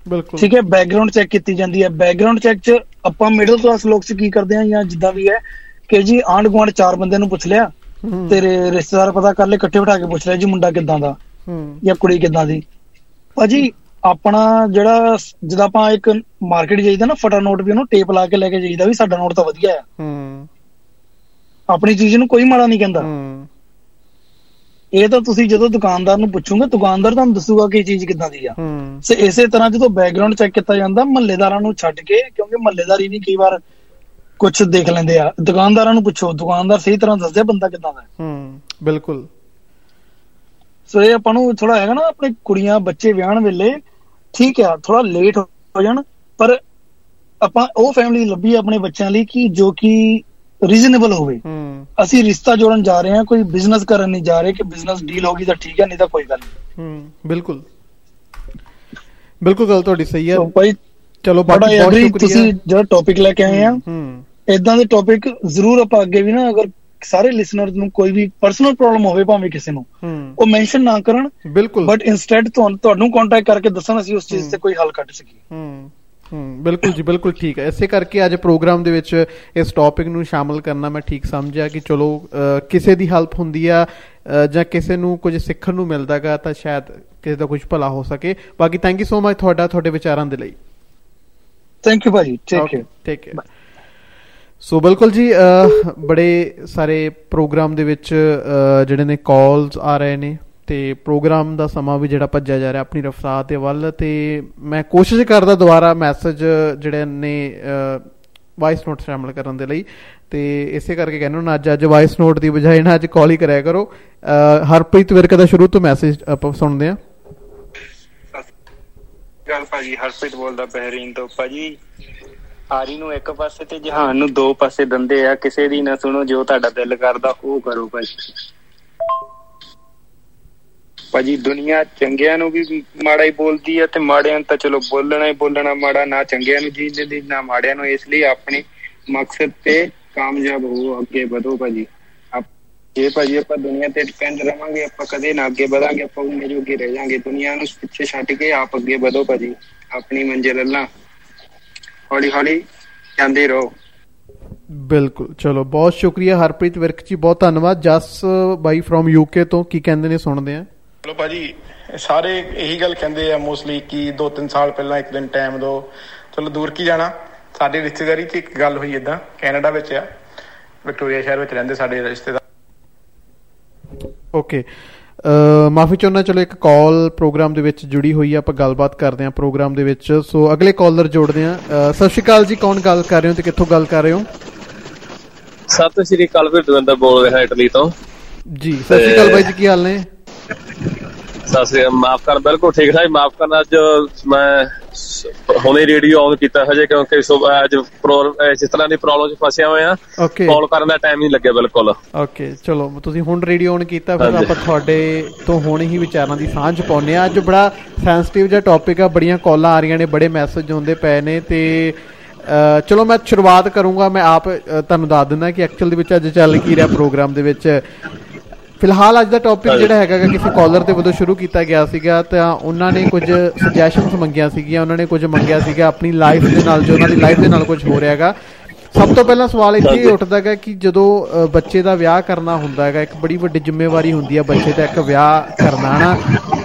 [SPEAKER 1] ਬਿਲਕੁਲ।
[SPEAKER 9] ਠੀਕ ਹੈ ਬੈਕਗ੍ਰਾਉਂਡ ਚੈੱਕ ਕੀਤੀ ਜਾਂਦੀ ਹੈ। ਬੈਕਗ੍ਰਾਉਂਡ ਚੈੱਕ ਚ ਆਪਾਂ ਮਿਡਲ ਕਲਾਸ ਲੋਕ ਚ ਕੀ ਕਰਦੇ ਹਾਂ ਜਾਂ ਜਿੱਦਾਂ ਵੀ ਹੈ ਕਿ ਜੀ ਆਂਢ ਗੁਆਂਢ ਚਾਰ ਬੰਦਿਆਂ ਨੂੰ ਪੁੱਛ ਲਿਆ ਤੇਰੇ ਰਿਸ਼ਤੇਦਾਰ ਪਤਾ ਕਰ ਲੈ ਇਕੱਠੇ ਬਿਠਾ ਕੇ ਪੁੱਛ ਲਿਆ ਜੀ ਮੁੰਡਾ ਕਿੱਦਾਂ ਦਾ
[SPEAKER 1] ਹੂੰ।
[SPEAKER 9] ਜਾਂ ਕੁੜੀ ਕਿੱਦਾਂ ਦੀ। ਭਾਜੀ ਆਪਣਾ ਜਿਹੜਾ ਜਦੋਂ ਆਪਾਂ ਇੱਕ ਮਾਰਕੀਟ ਜਾਈਦਾ ਨਾ ਫਟਾ ਨੋਟ ਵੀ ਉਹਨੂੰ ਟੇਪ ਲਾ ਕੇ ਲੈ ਕੇ ਜਾਈਦਾ ਵੀ ਸਾਡਾ ਨੋਟ ਤਾਂ ਵਧੀਆ ਆ।
[SPEAKER 1] ਹੂੰ।
[SPEAKER 9] ਆਪਣੀ ਚੀਜ਼ ਨੂੰ ਕੋਈ ਮਾੜਾ ਨਹੀਂ ਕਹਿੰਦਾ।
[SPEAKER 1] ਹੂੰ।
[SPEAKER 9] ਇਹ ਤਾਂ ਤੁਸੀਂ ਜਦੋਂ ਦੁਕਾਨਦਾਰ ਨੂੰ ਪੁੱਛੋਗੇ ਦੁਕਾਨਦਾਰ ਤੁਹਾਨੂੰ ਦੱਸੂਗਾ ਕਿ ਇਹ ਚੀਜ਼ ਕਿੱਦਾਂ ਦੀ ਆ। ਸੇ ਇਸੇ ਤਰ੍ਹਾਂ ਜਦੋਂ ਬੈਕਗ੍ਰਾਉਂਡ ਚੈੱਕ ਕੀਤਾ ਜਾਂਦਾ ਮਹੱਲੇਦਾਰਾਂ ਨੂੰ ਛੱਡ ਕੇ ਕਿਉਂਕਿ ਮਹੱਲੇਦਾਰੀ ਵੀ ਕਈ ਵਾਰ ਕੁਝ ਦੇਖ ਲੈਂਦੇ ਆ। ਦੁਕਾਨਦਾਰਾਂ ਨੂੰ ਪੁੱਛੋ ਦੁਕਾਨਦਾਰ ਸਹੀ ਤਰ੍ਹਾਂ ਦੱਸਦੇ ਬੰਦਾ ਕਿੱਦਾਂ ਦਾ। ਹੈ।
[SPEAKER 1] ਹੂੰ ਬਿਲਕੁਲ।
[SPEAKER 9] ਸੋ ਇਹ ਆਪਾਂ ਨੂੰ ਥੋੜਾ ਹੈਗਾ ਨਾ ਆਪਣੇ ਕੁੜੀਆਂ ਬੱਚੇ ਵਿਆਹਣ ਵੇਲੇ ਠੀਕ ਆ ਥੋੜਾ ਲੇਟ ਹੋ ਜਾਣ ਪਰ ਆਪਾਂ ਉਹ ਫੈਮਿਲੀ ਲੱਭੀ ਆਪਣੇ ਬੱਚਿਆਂ ਲਈ ਕਿ ਜੋ ਕਿ ਰੀਜ਼ਨੇਬਲ ਹੋਵੇ। ਅਸੀਂ ਰਿਸ਼ਤਾ ਜੋੜਨ ਜਾ ਰਹੇ ਹਾਂ ਕੋਈ ਬਿਜ਼ਨਸ ਕਰਨ ਨਹੀਂ ਜਾ ਰਹੇ ਕਿ ਬਿਜ਼ਨਸ ਡੀਲ ਹੋਗੀ ਤਾਂ ਠੀਕ ਹੈ ਨਹੀਂ ਤਾਂ ਕੋਈ ਗੱਲ ਨਹੀਂ।
[SPEAKER 1] ਹੂੰ ਬਿਲਕੁਲ। ਬਿਲਕੁਲ ਗੱਲ ਤੁਹਾਡੀ ਸਹੀ ਹੈ।
[SPEAKER 9] ਸੋ ਭਾਈ
[SPEAKER 1] ਚਲੋ ਬਾਕੀ ਬਹੁਤ ਸ਼ੁਕਰੀਆ।
[SPEAKER 9] ਤੁਸੀਂ ਜਿਹੜਾ ਟੌਪਿਕ ਲੈ ਕੇ ਆਏ ਆ।
[SPEAKER 1] ਹੂੰ
[SPEAKER 9] ਇਦਾਂ ਦੇ ਟੌਪਿਕ ਜ਼ਰੂਰ ਆਪਾਂ ਅੱਗੇ ਵੀ ਨਾ ਅਗਰ ਸਾਰੇ ਲਿਸਨਰਸ ਨੂੰ ਕੋਈ ਵੀ ਪਰਸਨਲ ਪ੍ਰੋਬਲਮ ਹੋਵੇ ਭਾਵੇਂ ਕਿਸੇ ਨੂੰ ਉਹ ਮੈਂਸ਼ਨ ਨਾ ਕਰਨ।
[SPEAKER 1] ਬਿਲਕੁਲ।
[SPEAKER 9] ਬਟ ਇਨਸਟੈਡ ਤੁਹਾਨੂੰ ਕੰਟੈਕਟ ਕਰਕੇ ਦੱਸਣ ਅਸੀਂ ਉਸ ਚੀਜ਼ ਤੇ ਕੋਈ ਹੱਲ ਕੱਢ ਸਕੀਏ।
[SPEAKER 1] ਹੂੰ ਹੂੰ ਬਿਲਕੁਲ ਜੀ ਬਿਲਕੁਲ ਠੀਕ ਹੈ। ਇਸੇ ਕਰਕੇ ਅੱਜ ਪ੍ਰੋਗਰਾਮ ਦੇ ਵਿੱਚ ਇਸ ਟੌਪਿਕ ਨੂੰ ਸ਼ਾਮਲ ਕਰਨਾ ਮੈਂ ਠੀਕ ਸਮਝਿਆ ਕਿ ਚਲੋ ਕਿਸੇ ਦੀ ਹੈਲਪ ਹੁੰਦੀ ਆ ਜਾਂ ਕਿਸੇ ਨੂੰ ਕੁਝ ਸਿੱਖਣ ਨੂੰ ਮਿਲਦਾਗਾ ਤਾਂ ਸ਼ਾਇਦ ਕਿਸੇ ਦਾ ਕੁਝ ਭਲਾ ਹੋ ਸਕੇ। ਬਾਕੀ ਥੈਂਕ ਯੂ ਸੋ ਮਚ ਤੁਹਾਡਾ ਤੁਹਾਡੇ ਵਿਚਾਰਾਂ ਦੇ ਲਈ।
[SPEAKER 9] ਥੈਂਕ ਯੂ ਭਾਜੀ ਟੇਕ ਕੇਅਰ
[SPEAKER 1] ਟੇਕ ਕੇਅਰ ਸੋ ਬਿਲਕੁਲ ਜੀ ਅਹ, ਬੜੇ ਸਾਰੇ ਪ੍ਰੋਗਰਾਮ ਦੇ ਵਿੱਚ ਅਹ, ਜਿਹੜੇ ਨੇ ਕਾਲਸ ਆ ਰਹੇ ਨੇ ਤੇ ਪ੍ਰੋਗਰਾਮ ਦਾ ਸਮਾਂ ਵੀ ਜਿਹੜਾ ਭੱਜਿਆ ਜਾ ਰਿਹਾ ਆਪਣੀ ਰਫਤਾਰ ਦੇ ਵੱਲ ਤੇ ਮੈਂ ਕੋਸ਼ਿਸ਼ ਕਰਦਾ ਦੁਬਾਰਾ ਮੈਸੇਜ ਜਿਹੜੇ ਨੇ ਵਾਇਸ ਨੋਟ ਸ਼ਾਮਲ ਕਰਨ ਦੇ ਲਈ ਤੇ ਇਸੇ ਕਰਕੇ ਕਹਿੰਦਾ ਹੁਣ ਅੱਜ ਅੱਜ ਵਾਇਸ ਨੋਟ ਦੀ ਬਜਾਏ ਨਾ ਅੱਜ ਕਾਲ ਹੀ ਕਰਿਆ ਕਰੋ। ਅਹ, ਹਰਪ੍ਰੀਤ ਵਿਰਕ ਦਾ ਸ਼ੁਰੂ ਤੋਂ ਮੈਸੇਜ ਆਪਾਂ ਸੁਣਦੇ ਹਾਂ।
[SPEAKER 5] ਗੱਲ ਭਾਜੀ ਹਰਪ੍ਰੀਤ ਬੋਲਦਾ ਬਹਿਰੀਨ ਤੋਂ। ਭਾਜੀ ਆਰੀ ਨੂੰ ਇੱਕ ਪਾਸੇ ਤੇ ਜਹਾਨ ਨੂੰ ਦੋ ਪਾਸੇ ਦੰਦੇ ਆ, ਕਿਸੇ ਦੀ ਨਾ ਸੁਣੋ, ਜੋ ਤੁਹਾਡਾ ਦਿਲ ਕਰਦਾ ਉਹ ਕਰੋ ਭਾਜੀ ਭਾਜੀ, ਦੁਨੀਆ ਚੰਗਿਆਂ ਨੂੰ ਵੀ ਮਾੜਾ ਹੀ ਬੋਲਦੀ ਆ ਤੇ ਮਾੜਿਆਂ ਨੂੰ ਤਾਂ ਚਲੋ ਬੋਲਣਾ ਹੀ ਬੋਲਣਾ ਮਾੜਾ, ਨਾ ਚੰਗਿਆਂ ਨੂੰ ਜੀਣ ਦਿੰਦੀ, ਨਾ ਮਾੜਿਆਂ ਨੂੰ, ਇਸ ਲਈ ਆਪਣੇ ਮਕਸਦ ਤੇ ਕਾਮਯਾਬ ਹੋ, ਅੱਗੇ ਵਧੋ ਭਾਜੀ। ਆਪ- ਜੇ ਭਾਜੀ ਆਪਾਂ ਦੁਨੀਆ ਤੇ ਡਿਪੈਂਡ ਰਵਾਂਗੇ, ਆਪਾਂ ਕਦੇ ਨਾ ਅੱਗੇ ਵਧਾਂਗੇ, ਆਪਾਂ ਉਹਨੇ ਜੋਗੇ ਰਹਿ ਜਾਾਂਗੇ, ਦੁਨੀਆ ਨੂੰ ਪਿੱਛੇ ਛੱਡ ਕੇ ਆਪ ਅੱਗੇ ਵਧੋ ਭਾਜੀ, ਆਪਣੀ ਮੰਜ਼ਿਲ ਅੱਲਾ। ਹੌਲੀ ਹੌਲੀ ਜਾਂਦੇ ਰਹੋ।
[SPEAKER 1] ਬਿਲਕੁਲ। ਚਲੋ ਬਹੁਤ ਸ਼ੁਕਰੀਆ ਹਰਪ੍ਰੀਤ ਵਿਰਕ ਜੀ ਬਹੁਤ ਧੰਨਵਾਦ। ਜਸ ਬਾਈ ਫਰੋਮ ਯੂਕੇ ਤੋਂ ਕੀ ਕਹਿੰਦੇ ਨੇ ਸੁਣਦੇ ਆ?
[SPEAKER 10] ਚਲੋ ਭਾਜੀ ਸਾਰੇ ਇਹੀ ਗੱਲ ਕਹਿੰਦੇ ਆ ਮੋਸਟਲੀ ਕਿ 2-3 ਸਾਲ ਪਹਿਲਾਂ ਇੱਕ ਦਿਨ ਟਾਈਮ ਦਿਓ। ਚਲੋ ਦੂਰ ਕੀ ਜਾਣਾ? ਸਾਡੇ ਰਿਸ਼ਤੇਦਾਰੀ 'ਚ ਇੱਕ ਗੱਲ ਹੋਈ ਇਦਾਂ ਕੈਨੇਡਾ ਵਿੱਚ ਆ। ਵਿਕਟੋਰੀਆ ਸ਼ਹਿਰ ਵਿੱਚ ਰਹਿੰਦੇ ਸਾਡੇ ਰਿਸ਼ਤੇਦਾਰ।
[SPEAKER 1] ਓਕੇ ਮਾਫੀ ਚਾਹੁੰਦਾ ਚਲੋ ਇੱਕ ਕਾਲ ਪ੍ਰੋਗਰਾਮ ਦੇ ਵਿੱਚ ਜੁੜੀ ਹੋਈ ਆ ਆਪਾਂ ਗੱਲਬਾਤ ਕਰਦੇ ਹਾਂ ਪ੍ਰੋਗਰਾਮ ਦੇ ਵਿੱਚ। ਸੋ ਅਗਲੇ ਕਾਲਰ ਜੋੜਦੇ ਅਹ, ਸਤਿ ਸ਼੍ਰੀ ਅਕਾਲ ਜੀ ਕੌਣ ਗੱਲ ਕਰ ਰਹੇ ਹੋ ਤੇ ਕਿੱਥੋਂ ਗੱਲ ਕਰ ਰਹੇ ਹੋ?
[SPEAKER 11] ਸਤਿ ਸ਼੍ਰੀ ਅਕਾਲ ਵੀਰ ਦਵਿੰਦਰ ਬੋਲ ਰਿਹਾ ਇਟਲੀ ਤੋਂ।
[SPEAKER 1] ਜੀ ਸਤਿ ਸ਼੍ਰੀ ਅਕਾਲ ਬਾਈ ਜੀ ਕੀ ਹਾਲ ਨੇ?
[SPEAKER 11] ਸਤਿ ਸ਼੍ਰੀ ਅਕਾਲ ਮਾਫ ਕਰ ਬਿਲਕੁਲ ਠੀਕ ਠਾਕ ਮਾਫ ਕਰਨਾ ਅੱਜ ਮੈਂ ਹੁਣੇ ਰੇਡੀਓ ਆਨ ਕੀਤਾ ਹਜੇ ਕਿਉਂਕਿ ਅੱਜ ਜਿਸ ਤਰ੍ਹਾਂ ਦੀ ਪ੍ਰੋਬਲਮ 'ਚ ਫਸਿਆ ਹੋਇਆ।
[SPEAKER 1] ਓਕੇ
[SPEAKER 11] ਕਾਲ ਕਰਨ ਦਾ ਟਾਈਮ ਨਹੀਂ ਲੱਗਿਆ ਬਿਲਕੁਲ।
[SPEAKER 1] ਓਕੇ ਚਲੋ ਤੁਸੀਂ ਹੁਣ ਰੇਡੀਓ ਔਨ ਕੀਤਾ ਫਿਰ। ਆਪਾਂ ਤੁਹਾਡੇ ਤੋਂ ਹੁਣ ਹੀ ਵਿਚਾਰਾਂ ਦੀ ਸਾਂਝ ਪਾਉਂਦੇ ਆ ਅੱਜ ਬੜਾ ਸੈਂਸਿਟਿਵ ਜਿਹਾ ਟੌਪਿਕ ਆ ਬੜੀਆਂ ਕਾਲਾਂ ਆ ਰਹੀਆਂ ਨੇ ਬੜੇ ਮੈਸੇਜ ਆਉਂਦੇ ਪਏ ਨੇ ਤੇ ਚਲੋ ਮੈਂ ਸ਼ੁਰੂਆਤ ਕਰੂੰਗਾ ਮੈਂ ਆਪ ਤੁਹਾਨੂੰ ਦੱਸ ਦਿੰਦਾ ਕਿ ਐਕਚੁਅਲ ਦੇ ਵਿੱਚ ਅੱਜ ਚੱਲ ਕੀ ਰਿਹਾ ਪ੍ਰੋਗਰਾਮ ਦੇ ਵਿੱਚ। ਫਿਲਹਾਲ ਅੱਜ ਦਾ ਟੌਪਿਕ ਜਿਹੜਾ ਹੈਗਾ ਕਿਸੇ ਕਾਲਰ ਦੇ ਵੱਲੋਂ ਸ਼ੁਰੂ ਕੀਤਾ ਗਿਆ ਸੀਗਾ ਤਾਂ ਉਹਨਾਂ ਨੇ ਕੁਝ ਸੁਜੈਸ਼ਨਸ ਮੰਗੀਆਂ ਸੀਗੀਆਂ ਉਹਨਾਂ ਨੇ ਕੁਝ ਮੰਗਿਆ ਸੀਗਾ ਆਪਣੀ ਲਾਈਫ ਦੇ ਨਾਲ ਜੋ ਉਹਨਾਂ ਦੀ ਲਾਈਫ ਦੇ ਨਾਲ ਕੁਝ ਹੋ ਰਿਹਾ ਹੈਗਾ। ਸਭ ਤੋਂ ਪਹਿਲਾਂ ਸਵਾਲ ਇੱਥੇ ਹੀ ਉੱਠਦਾ ਹੈਗਾ ਕਿ ਜਦੋਂ ਬੱਚੇ ਦਾ ਵਿਆਹ ਕਰਨਾ ਹੁੰਦਾ ਹੈਗਾ ਇੱਕ ਬੜੀ ਵੱਡੀ ਜ਼ਿੰਮੇਵਾਰੀ ਹੁੰਦੀ ਹੈ ਬੱਚੇ ਦਾ ਇੱਕ ਵਿਆਹ ਕਰਨਾ ਨਾ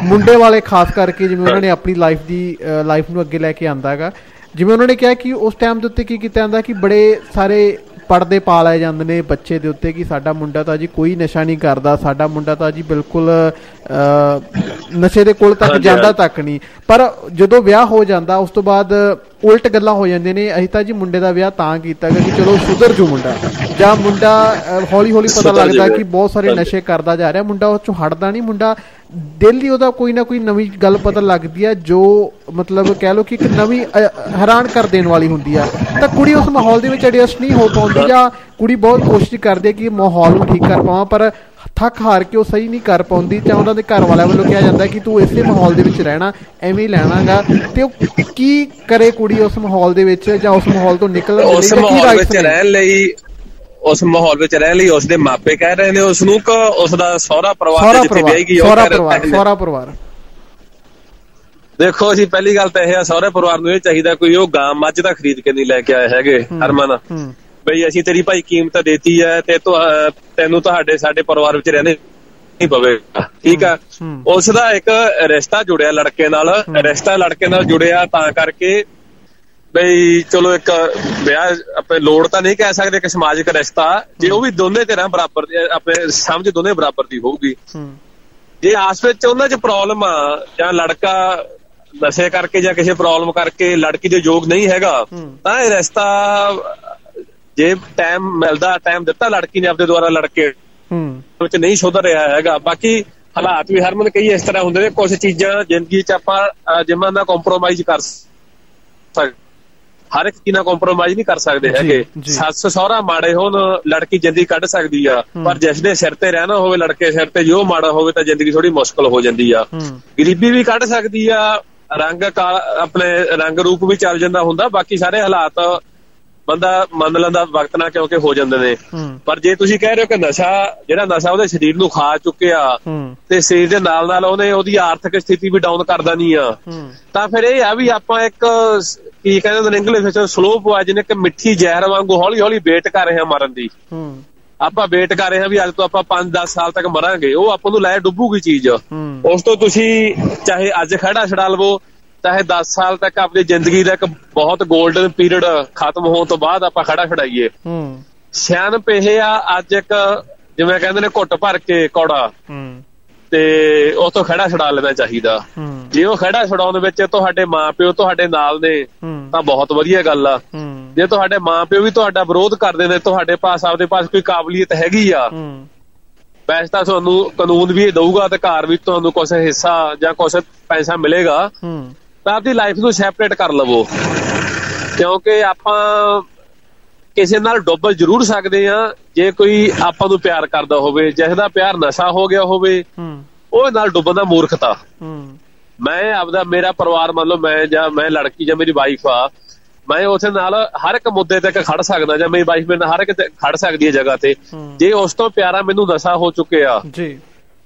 [SPEAKER 1] ਮੁੰਡੇ ਵਾਲੇ ਖਾਸ ਕਰਕੇ ਜਿਵੇਂ ਉਹਨਾਂ ਨੇ ਆਪਣੀ ਲਾਈਫ ਦੀ ਲਾਈਫ ਨੂੰ ਅੱਗੇ ਲੈ ਕੇ ਆਂਦਾ ਹੈਗਾ। ਜਿਵੇਂ ਉਹਨਾਂ ਨੇ ਕਿਹਾ ਕਿ ਉਸ ਟਾਈਮ ਦੇ ਉੱਤੇ ਕੀ ਕੀਤਾ ਜਾਂਦਾ ਕਿ ਬੜੇ ਸਾਰੇ ਪਰਦੇ ਪਾ ਲਏ ਜਾਂਦੇ ਨੇ ਬੱਚੇ ਦੇ ਉੱਤੇ ਕਿ ਸਾਡਾ ਮੁੰਡਾ ਤਾਂ ਜੀ ਕੋਈ ਨਸ਼ਾ ਨਹੀਂ ਕਰਦਾ ਸਾਡਾ ਮੁੰਡਾ ਤਾਂ ਜੀ ਬਿਲਕੁਲ ਅ, ਨਸ਼ੇ ਦੇ ਕੋਲ ਤੱਕ ਜਾਂਦਾ। ਤੱਕ ਨਹੀਂ। ਪਰ ਜਦੋਂ ਵਿਆਹ ਹੋ ਜਾਂਦਾ ਉਸ ਤੋਂ ਬਾਅਦ ਉਲਟ ਗੱਲਾਂ ਹੋ ਜਾਂਦੀਆਂ ਨੇ। ਅਸੀਂ ਤਾਂ ਜੀ ਮੁੰਡੇ ਦਾ ਵਿਆਹ ਤਾਂ ਕੀਤਾ ਕਿ ਚਲੋ ਸੁਧਰ ਜੂ ਮੁੰਡਾ। ਜਾਂ ਮੁੰਡਾ ਹੌਲੀ ਹੌਲੀ ਪਤਾ ਲੱਗਦਾ। ਕਿ ਬਹੁਤ ਸਾਰੇ। ਨਸ਼ੇ ਕਰਦਾ ਜਾ ਰਿਹਾ। ਮੁੰਡਾ ਉਸ ਚੋਂ ਹਟਦਾ ਨਹੀਂ। ਮੁੰਡਾ ਡੇਲੀ ਉਹਦਾ ਕੋਈ ਨਾ ਕੋਈ ਨਵੀਂ ਗੱਲ ਪਤਾ ਲੱਗਦੀ ਹੈ ਜੋ ਮਤਲਬ ਕਹਿ ਲਓ ਕਿ ਇੱਕ ਨਵੀਂ ਹੈਰਾਨ ਕਰ ਦੇਣ ਵਾਲੀ ਹੁੰਦੀ ਆ। ਤਾਂ ਕੁੜੀ ਉਸ ਮਾਹੌਲ ਦੇ ਵਿੱਚ ਐਡਜਸਟ ਨਹੀਂ ਹੋ ਪਾਉਂਦੀ ਜਾਂ ਕੁੜੀ ਬਹੁਤ ਕੋਸ਼ਿਸ਼ ਕਰਦੀ ਹੈ ਕਿ ਮਾਹੌਲ ਨੂੰ ਠੀਕ ਕਰ ਪਾਵਾਂ ਪਰ ਥੱਕ ਹਾਰ ਕੇ ਉਹ ਸਹੀ ਨਹੀਂ ਕਰ ਪਾਉਂਦੀ ਜਾਂ ਉਹਨਾਂ ਦੇ ਘਰ ਵਾਲਿਆਂ ਵੱਲੋਂ ਕਿਹਾ ਜਾਂਦਾ ਕਿ ਤੂੰ ਇਸੇ ਮਾਹੌਲ ਦੇ ਵਿੱਚ ਰਹਿਣਾ ਐਵੇਂ ਹੀ ਲੈਣਾਗਾ ਤੇ ਉਹ ਕੀ ਕਰੇ ਕੁੜੀ ਉਸ ਮਾਹੌਲ ਦੇ ਵਿੱਚ ਜਾਂ ਉਸ ਮਾਹੌਲ ਤੋਂ ਨਿਕਲਣ ਦੇ
[SPEAKER 11] ਉਸ
[SPEAKER 1] ਲਈ ਕੀ
[SPEAKER 11] ਮਾਹੌਲ ਵਿੱਚ? ਰਹਿਣ ਲਈ ਉਸ ਮਾਹੌਲ ਵਿੱਚ ਰਹਿਣ ਲਈ ਉਸ ਦੇ ਮਾਪੇ ਕਹਿ ਰਹੇ ਨੇ ਉਸ ਨੂੰ ਕਿ ਉਸ ਦਾ ਸਹੁਰਾ ਪਰਿਵਾਰ ਜਿੱਥੇ
[SPEAKER 1] ਪਰਿਵਾਰ
[SPEAKER 11] ਵਿਆਹੀ ਗਈ ਉਹ
[SPEAKER 1] ਸਹੁਰਾ
[SPEAKER 11] ਕਹਿ ਰਹੇ
[SPEAKER 1] ਪਰਿਵਾਰ
[SPEAKER 11] ਨੇ।
[SPEAKER 1] ਸਹੁਰਾ ਪਰਿਵਾਰ
[SPEAKER 11] ਦੇਖੋ ਜੀ ਪਹਿਲੀ ਗੱਲ ਤਾਂ ਇਹ ਆ ਸਹੁਰੇ ਪਰਿਵਾਰ ਨੂੰ ਇਹ ਚਾਹੀਦਾ ਕੋਈ ਉਹ ਗਾਂ ਮੱਝ ਤਾਂ ਖਰੀਦ ਕੇ ਨਹੀਂ ਲੈ ਕੇ ਆਏ ਹੈਗੇ ਹਰਮਨ
[SPEAKER 1] ਹੂੰ
[SPEAKER 11] ਬਈ ਅਸੀਂ ਤੇਰੀ ਭਾਈ ਕੀਮਤ ਦੇਤੀ ਹੈ ਤੇ ਤੈਨੂੰ ਤੁਹਾਡੇ ਸਾਡੇ ਪਰਿਵਾਰ ਵਿੱਚ ਰਹਿਣੇ ਨਹੀਂ ਪਵੇਗਾ। ਠੀਕ ਆ? ਉਸ ਦਾ ਇੱਕ ਰਿਸ਼ਤਾ ਜੁੜਿਆ ਲੜਕੇ ਨਾਲ। ਰਿਸ਼ਤਾ ਲੜਕੇ ਨਾਲ ਜੁੜਿਆ ਤਾਂ ਕਰਕੇ ਬਈ ਚਲੋ ਇੱਕ ਵਿਆਹ ਆਪਣੇ ਲੋੜ ਤਾਂ ਨਹੀਂ ਕਹਿ ਸਕਦੇ ਕਿ ਸਮਾਜਿਕ ਰਿਸ਼ਤਾ। ਜੇ ਉਹ ਵੀ ਦੋਨੇ ਧਿਰਾਂ ਬਰਾਬਰ ਦੀ ਆਪਣੇ ਸਮਝ ਦੋਨੇ ਬਰਾਬਰ ਦੀ ਹੋਊਗੀ। ਜੇ ਆਸ ਵਿੱਚ ਉਹਨਾਂ 'ਚ ਪ੍ਰੋਬਲਮ ਆ ਜਾਂ ਲੜਕਾ ਨਸ਼ੇ ਕਰਕੇ ਜਾਂ ਕਿਸੇ ਪ੍ਰੋਬਲਮ ਕਰਕੇ ਲੜਕੀ ਦੇ ਯੋਗ ਨਹੀਂ ਹੈਗਾ ਤਾਂ ਇਹ ਰਿਸ਼ਤਾ ਜੇ ਟਾਈਮ ਮਿਲਦਾ ਟਾਈਮ ਦਿੱਤਾ ਲੜਕੀ ਨੇ ਆਪਣੇ ਦੁਆਰਾ ਲੜਕੇ
[SPEAKER 1] ਹੂੰ।
[SPEAKER 11] ਵਿੱਚ ਨਹੀਂ ਸੁਧਰ ਰਿਹਾ ਹੈਗਾ। ਬਾਕੀ ਹਾਲਾਤ ਵੀ ਹਰਮਨ ਕਈ ਇਸ ਤਰ੍ਹਾਂ ਹੁੰਦੇ ਨੇ ਕੁਝ ਚੀਜ਼ਾਂ ਜ਼ਿੰਦਗੀ 'ਚ ਆਪਾਂ ਜਿਨ੍ਹਾਂ ਨਾਲ ਕੰਪਰੋਮਾਈਜ਼ ਕਰ ਸਕਦੇ ਹਰ ਇੱਕ ਚੀਜ਼ ਨਾਲ ਕੰਪਰੋਮਾਈਜ਼ ਨਹੀਂ ਕਰ ਸਕਦੇ ਹੈਗੇ। ਸੱਸ ਸਹੁਰਾ ਮਾੜੇ ਹੋਣ ਲੜਕੀ ਜ਼ਿੰਦਗੀ ਕੱਢ ਸਕਦੀ ਆ ਪਰ ਜਿਸ ਦੇ ਸਿਰ ਤੇ ਰਹਿਣਾ ਹੋਵੇ ਲੜਕੇ ਸਿਰ ਤੇ ਜੋ ਮਾੜਾ ਹੋਵੇ ਤਾਂ ਜ਼ਿੰਦਗੀ ਥੋੜੀ ਮੁਸ਼ਕਲ ਹੋ ਜਾਂਦੀ ਆ। ਗਰੀਬੀ ਵੀ ਕੱਢ ਸਕਦੀ ਆ ਰੰਗ ਆਪਣੇ ਰੰਗ ਰੂਪ ਵੀ ਚੱਲ ਜਾਂਦਾ ਹੁੰਦਾ ਬਾਕੀ ਸਾਰੇ ਹਾਲਾਤ ਬੰਦਾ ਮੰਨ ਲੈਂਦਾ ਵਕਤ ਨਾਲ ਕਿਉਂਕਿ ਹੋ ਜਾਂਦੇ ਨੇ। ਪਰ ਜੇ ਤੁਸੀਂ ਕਹਿ ਰਹੇ ਹੋ ਕਿ ਨਸ਼ਾ ਜਿਹੜਾ ਨਸ਼ਾ ਉਹਦੇ ਸਰੀਰ ਨੂੰ ਖਾ ਚੁੱਕਿਆ ਤੇ ਸਰੀਰ ਦੇ ਨਾਲ ਨਾਲ ਉਹਨੇ ਉਹਦੀ ਆਰਥਿਕ ਸਥਿਤੀ ਵੀ ਡਾਊਨ ਕਰ ਦੇਣੀ ਆ। ਤਾਂ ਫਿਰ ਇਹ ਆ ਵੀ ਆਪਾਂ ਇੱਕ ਕੀ ਕਹਿੰਦੇ ਹੁੰਦੇ ਨੇ ਇੰਗਲਿਸ਼ ਵਿੱਚ ਸਲੋ ਪੋਇਜ਼ਨ ਇੱਕ ਮਿੱਠੀ ਜ਼ਹਿਰ ਵਾਂਗੂ ਹੌਲੀ ਹੌਲੀ ਵੇਟ ਕਰ ਰਹੇ ਹਾਂ ਮਰਨ ਦੀ। ਆਪਾਂ ਵੇਟ ਕਰ ਰਹੇ ਹਾਂ ਵੀ ਅੱਜ ਤੋਂ ਆਪਾਂ 5-10 ਸਾਲ ਤੱਕ ਮਰਾਂਗੇ। ਉਹ ਆਪਾਂ ਨੂੰ ਲੈ ਡੁੱਬੂਗੀ ਚੀਜ਼। ਉਸ ਤੋਂ ਤੁਸੀਂ ਚਾਹੇ ਅੱਜ ਖੜਾ ਛਡਾ ਲਵੋ ਚਾਹੇ 10 ਸਾਲ ਤੱਕ ਆਪਣੀ ਜ਼ਿੰਦਗੀ ਦਾ ਇੱਕ ਬਹੁਤ 골ਡਨ ਪੀਰੀਅਡ ਖਤਮ ਹੋਣ ਤੋਂ ਬਾਅਦ ਆਪਾਂ ਖੜਾ ਛਡਾਈਏ
[SPEAKER 1] ਹੂੰ।
[SPEAKER 11] ਸਿਆਣਪ ਇਹ ਆ ਅੱਜ ਇੱਕ ਜਿਵੇਂ ਕਹਿੰਦੇ ਨੇ ਘੁੱਟ ਭਰ ਕੇ ਕੌੜਾ।
[SPEAKER 1] ਹੂੰ।
[SPEAKER 11] ਤੇ ਉਹ ਤੋਂ ਖੜਾ ਛਡਾ ਲੈਣਾ ਚਾਹੀਦਾ।
[SPEAKER 1] ਹੂੰ।
[SPEAKER 11] ਜੇ ਉਹ ਖੜਾ ਛਡਾਉਣ ਵਿੱਚ ਤੁਹਾਡੇ ਮਾਪਿਓ ਤੁਹਾਡੇ ਨਾਲ ਨੇ ਤਾਂ ਬਹੁਤ ਵਧੀਆ ਗੱਲ ਆ। ਜੇ ਤੁਹਾਡੇ ਮਾਪਿਓ ਵੀ ਤੁਹਾਡਾ ਵਿਰੋਧ ਕਰਦੇ ਨੇ ਤੁਹਾਡੇ ਪਾਸ ਆਪਦੇ ਪਾਸ ਕੋਈ ਕਾਬਲੀਅਤ ਹੈਗੀ ਆ
[SPEAKER 1] ਹੂੰ।
[SPEAKER 11] ਵੈਸੇ ਤਾਂ ਤੁਹਾਨੂੰ ਕਾਨੂੰਨ ਵੀ ਦਊਗਾ ਘਰ ਵੀ ਤੁਹਾਨੂੰ ਕੁਝ ਹਿੱਸਾ ਜਾਂ ਕੁਝ ਪੈਸਾ ਮਿਲੇਗਾ।
[SPEAKER 1] ਹੂੰ।
[SPEAKER 11] ਤਾਂ ਆਪਦੀ ਲਾਈਫ ਨੂੰ ਸੈਪਰੇਟ ਕਰ ਲਵੋ। ਕਿਉਂਕਿ ਆਪਾਂ ਕਿਸੇ ਨਾਲ ਡੁੱਬ ਜ਼ਰੂਰ ਸਕਦੇ ਆ ਜੇ ਕੋਈ ਆਪਾਂ ਨੂੰ ਪਿਆਰ ਕਰਦਾ ਹੋਵੇ ਜਿਸ ਦਾ ਪਿਆਰ ਨਸ਼ਾ ਹੋ ਗਿਆ ਹੋਵੇ ਉਹ ਨਾਲ ਡੁੱਬਣ ਦਾ ਮੂਰਖਤਾ। ਮੈਂ ਆਪਦਾ ਮੇਰਾ ਪਰਿਵਾਰ ਮੰਨ ਲਓ ਮੈਂ ਜਾਂ ਮੈਂ ਲੜਕੀ ਜਾਂ ਮੇਰੀ ਵਾਈਫ ਆ ਮੈਂ ਉਥੇ ਨਾਲ ਹਰ ਇੱਕ ਮੁੱਦੇ ਤੇ ਖੜ ਸਕਦਾ ਜਾਂ ਮੇਰੀ ਵਾਈਫ ਮੇਰੇ ਨਾਲ ਹਰ ਇੱਕ ਤੇ ਖੜ ਸਕਦੀ ਹੈ ਜਗ੍ਹਾ ਤੇ। ਜੇ ਉਸ ਤੋਂ ਪਿਆਰਾ ਮੈਨੂੰ ਨਸ਼ਾ ਹੋ ਚੁੱਕਿਆ
[SPEAKER 1] ਜੀ।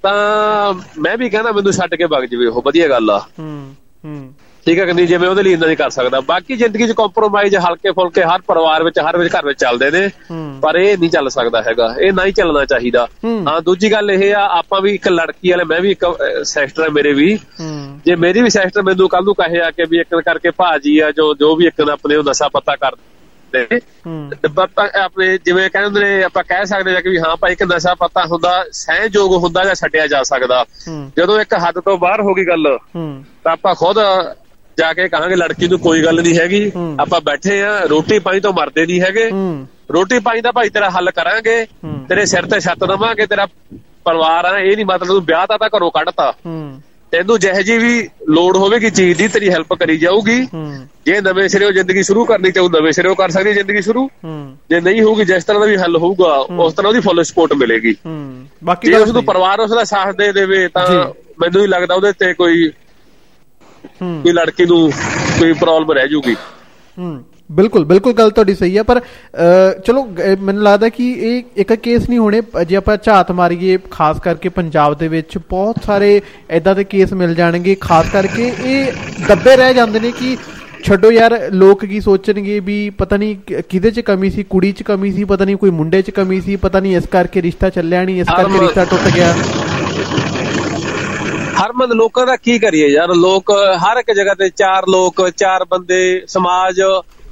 [SPEAKER 11] ਤਾਂ ਮੈਂ ਵੀ ਕਹਿੰਦਾ ਮੈਨੂੰ ਛੱਡ ਕੇ ਵਗ ਜਵੇ ਉਹ ਵਧੀਆ ਗੱਲ ਆ।
[SPEAKER 1] ਹੂੰ ਹੂੰ।
[SPEAKER 11] ਠੀਕ ਹੈ ਕਿ ਨਹੀਂ ਜਿਵੇਂ ਉਹਦੇ ਲਈ ਇੰਨਾ ਨਹੀਂ ਕਰ ਸਕਦਾ। ਬਾਕੀ ਜ਼ਿੰਦਗੀ 'ਚ ਕੰਪਰੋਮਾਈਜ਼ ਹਲਕੇ ਫੁਲਕੇ ਹਰ ਪਰਿਵਾਰ ਵਿੱਚ ਹਰ ਵਿੱਚ ਘਰ ਵਿੱਚ ਚੱਲਦੇ ਨੇ ਪਰ ਇਹ ਨਹੀਂ ਚੱਲ ਸਕਦਾ ਹੈਗਾ। ਇਹ ਨਹੀਂ ਚੱਲਣਾ ਚਾਹੀਦਾ।
[SPEAKER 1] ਹੂੰ।
[SPEAKER 11] ਦੂਜੀ ਗੱਲ ਇਹ ਆ ਆਪਾਂ ਵੀ ਇੱਕ ਲੜਕੀ ਵਾਲੇ ਮੈਂ ਵੀ ਇੱਕ ਸੈਕਟਰ ਹੈ ਮੇਰੇ ਵੀ। ਜੇ ਮੇਰੀ ਵੀ ਸੈਕਟਰ ਮੈਨੂੰ ਕੱਲ ਨੂੰ ਕਹੇ ਆ ਕਿ ਵੀ ਇੱਕ ਕਰਕੇ ਭਾਜੀ ਆ ਜੋ ਜੋ ਵੀ ਇੱਕ ਆਪਣੇ ਉਹ ਨਸ਼ਾ ਪਤਾ ਕਰਦੇ
[SPEAKER 1] ਹੂੰ।
[SPEAKER 11] ਤੇ ਬਾਬਾ ਆਪਣੇ ਜਿਵੇਂ ਕਹਿੰਦੇ ਨੇ ਆਪਾਂ ਕਹਿ ਸਕਦੇ ਹਾਂ ਕਿ ਵੀ ਹਾਂ ਭਾਈ ਇੱਕ ਨਸ਼ਾ ਪਤਾ ਹੁੰਦਾ ਸਹਿਯੋਗ ਹੁੰਦਾ ਜਾਂ ਛੱਡਿਆ ਜਾ ਸਕਦਾ। ਜਦੋਂ ਇੱਕ ਹੱਦ ਤੋਂ ਬਾਹਰ ਹੋ ਗਈ ਗੱਲ ਤਾਂ ਆਪਾਂ ਖੁਦ ਜਾ ਕੇ ਕਹਾਂਗੇ ਲੜਕੀ ਨੂੰ ਕੋਈ ਗੱਲ ਨਹੀਂ ਹੈਗੀ। ਆਪਾਂ ਬੈਠੇ ਆ ਰੋਟੀ ਪਾਣੀ ਤੋਂ ਮਰਦੇ ਨਹੀਂ ਹੈਗੇ। ਰੋਟੀ ਪਾਣੀ ਦਾ ਭਾਈ ਤੇਰਾ ਹੱਲ ਕਰਾਂਗੇ। ਤੇਰੇ ਸਿਰ ਤੇ ਛੱਤ ਦਵਾਂਗੇ ਤੇਰਾ ਪਰਿਵਾਰ ਆ ਇਹ ਨਹੀਂ ਮਤਲਬ ਤੂੰ ਵਿਆਹ ਤਾਂ ਤਾਂ ਘਰੋਂ ਕੱਢਤਾ। ਤੈਨੂੰ ਜਿਹੋ ਜੀ ਵੀ ਲੋੜ ਹੋਵੇਗੀ ਚੀਜ਼ ਦੀ ਤੇਰੀ ਹੈਲਪ ਕਰੀ ਜਾਊਗੀ। ਜੇ ਨਵੇਂ ਸਿਰੋਂ ਜ਼ਿੰਦਗੀ ਸ਼ੁਰੂ ਕਰਨੀ ਚਾਹੂ ਨਵੇਂ ਸਿਰੋਂ ਕਰ ਸਕਦੀ ਜ਼ਿੰਦਗੀ ਸ਼ੁਰੂ। ਜੇ ਨਹੀਂ ਹੋਊਗੀ ਜਿਸ ਤਰ੍ਹਾਂ ਦਾ ਵੀ ਹੱਲ ਹੋਊਗਾ ਉਸ ਤਰ੍ਹਾਂ ਉਹਦੀ ਫੁੱਲ ਸਪੋਰਟ ਮਿਲੇਗੀ।
[SPEAKER 1] ਬਾਕੀ
[SPEAKER 11] ਜੇ ਉਸ ਨੂੰ। ਪਰਿਵਾਰ ਉਸ ਦਾ ਸਾਥ ਦੇ ਦੇਵੇ ਤਾਂ। ਮੈਨੂੰ ਹੀ ਲੱਗਦਾ ਉਹਦੇ ਤੇ ਕੋਈ ਕੋਈ ਲੜਕੀ ਨੂੰ ਕੋਈ ਪ੍ਰੋਬਲਮ ਰਹਿ ਜੂਗੀ।
[SPEAKER 1] ਹੂੰ। ਬਿਲਕੁਲ ਬਿਲਕੁਲ ਗੱਲ ਤੁਹਾਡੀ ਸਹੀ ਹੈ ਪਰ ਚਲੋ ਮੈਨੂੰ ਲੱਗਦਾ ਕਿ ਇਹ ਇੱਕ ਕੇਸ ਨਹੀਂ ਹੋਣੇ। ਜੇ ਆਪਾਂ ਝਾਤ ਮਾਰੀਏ ਖਾਸ ਕਰਕੇ ਪੰਜਾਬ ਦੇ ਵਿੱਚ ਬਹੁਤ ਸਾਰੇ ਐਦਾਂ ਦੇ ਕੇਸ ਮਿਲ ਜਾਣਗੇ। ਖਾਸ ਕਰਕੇ ਇਹ ਦੱਬੇ ਰਹਿ ਜਾਂਦੇ ਨੇ ਕਿ ਛੱਡੋ ਯਾਰ ਲੋਕ ਕੀ ਸੋਚਣਗੇ ਵੀ ਪਤਾ ਨਹੀਂ ਕਿਹਦੇ 'ਚ ਕਮੀ ਸੀ ਕੁੜੀ 'ਚ ਕਮੀ ਸੀ ਪਤਾ ਨਹੀਂ ਕੋਈ ਮੁੰਡੇ 'ਚ ਕਮੀ ਸੀ ਪਤਾ ਨਹੀਂ ਇਸ ਕਰਕੇ ਰਿਸ਼ਤਾ ਚੱਲਿਆ ਨਹੀਂ ਇਸ ਕਰਕੇ ਰਿਸ਼ਤਾ ਟੁੱਟ ਗਿਆ।
[SPEAKER 11] ਹਰਮਨ ਲੋਕਾਂ ਦਾ ਕੀ ਕਰੀਏ ਯਾਰ? ਲੋਕ ਹਰ ਇੱਕ ਜਗ੍ਹਾ ਤੇ ਚਾਰ ਲੋਕ ਚਾਰ ਬੰਦੇ ਸਮਾਜ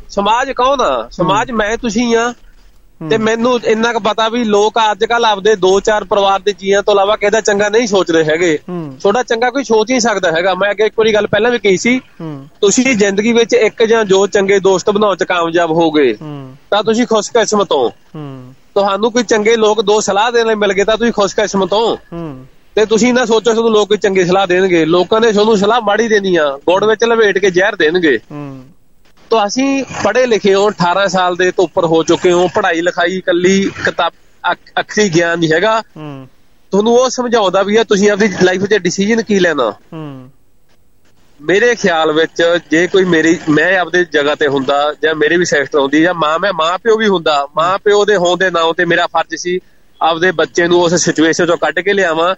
[SPEAKER 11] ਸਮਾਜ ਕੌਣ ਆ? ਸਮਾਜ ਮੈਂ ਤੁਸੀਂ ਆ। ਤੇ ਮੈਨੂੰ ਇੰਨਾ ਕੁ ਪਤਾ ਵੀ ਲੋਕ ਅੱਜ ਕੱਲ ਆਪਦੇ ਦੋ ਚਾਰ ਪਰਿਵਾਰ ਦੇ ਜੀਆਂ ਤੋਂ ਇਲਾਵਾ ਕਿਸੇ ਦਾ ਚੰਗਾ ਨਹੀਂ ਸੋਚਦੇ ਹੈਗੇ।
[SPEAKER 1] ਹੂੰ।
[SPEAKER 11] ਤੁਹਾਡਾ ਚੰਗਾ ਕੋਈ ਸੋਚ ਨਹੀਂ ਸਕਦਾ ਹੈਗਾ। ਮੈਂ ਅੱਗੇ ਇੱਕ ਵਾਰੀ ਗੱਲ ਪਹਿਲਾਂ ਵੀ ਕਹੀ ਸੀ। ਤੁਸੀਂ ਜ਼ਿੰਦਗੀ ਵਿੱਚ ਇੱਕ ਜਾਂ ਜੋ ਚੰਗੇ ਦੋਸਤ ਬਣਾਉਣ ਚ ਕਾਮਯਾਬ ਹੋਗੇ ਤਾਂ ਤੁਸੀਂ ਖੁਸ਼ਕਿਸਮਤ ਹੋ।
[SPEAKER 1] ਹੂੰ।
[SPEAKER 11] ਤੁਹਾਨੂੰ ਕੋਈ ਚੰਗੇ ਲੋਕ ਦੋ ਸਲਾਹ ਦੇਣ ਲਈ ਮਿਲ ਗਏ ਤਾਂ ਤੁਸੀਂ ਖੁਸ਼ਕਿਸਮਤ ਹੂੰ। ਤੇ ਤੁਸੀਂ ਨਾ ਸੋਚੋ ਤੁਹਾਨੂੰ ਲੋਕ ਕੋਈ ਚੰਗੀ ਸਲਾਹ ਦੇਣਗੇ। ਲੋਕਾਂ ਨੇ ਤੁਹਾਨੂੰ ਸਲਾਹ ਮਾੜੀ ਦੇਣੀ ਆ। ਗੁੜ ਵਿੱਚ ਲਵੇਟ ਕੇ ਜ਼ਹਿਰ ਦੇਣਗੇ।
[SPEAKER 1] ਹੂੰ।
[SPEAKER 11] ਤਾਂ ਅਸੀਂ ਪੜ੍ਹੇ ਲਿਖੇ ਹੋ 18 ਸਾਲ ਦੇ ਤੋਂ ਉੱਪਰ ਹੋ ਚੁੱਕੇ ਹੋ ਪੜ੍ਹਾਈ ਲਿਖਾਈ ਇਕੱਲੀ ਕਿਤਾਬ ਅੱਖ- ਅੱਖਰੀ ਗਿਆਨ ਨਹੀਂ ਹੈਗਾ।
[SPEAKER 1] ਹੂੰ।
[SPEAKER 11] ਤੁਹਾਨੂੰ ਉਹ ਸਮਝਾਉਂਦਾ ਵੀ ਆ ਤੁਸੀਂ ਆਪਣੀ ਲਾਈਫ 'ਚ ਡਿਸੀਜਨ ਕੀ ਲੈਣਾ?
[SPEAKER 1] ਹੂੰ।
[SPEAKER 11] ਮੇਰੇ ਖਿਆਲ ਵਿੱਚ ਜੇ ਕੋਈ ਮੇਰੀ ਮੈਂ ਆਪਦੇ ਜਗ੍ਹਾ ਤੇ ਹੁੰਦਾ ਜਾਂ ਮੇਰੇ ਵੀ ਸੈਕਟਰ ਹੁੰਦੀ ਜਾਂ ਮਾਂ ਮੈਂ ਮਾਂ ਪਿਓ ਵੀ ਹੁੰਦਾ। ਮਾਂ ਪਿਓ ਦੇ ਹੋਣ ਦੇ ਨਾਂ ਤੇ ਮੇਰਾ ਫਰਜ਼ ਸੀ ਆਪਦੇ ਬੱਚੇ ਨੂੰ ਉਸ ਸਿਚੁਏਸ਼ਨ ਤੋਂ ਕੱਢ ਕੇ ਲਿਆਵਾਂ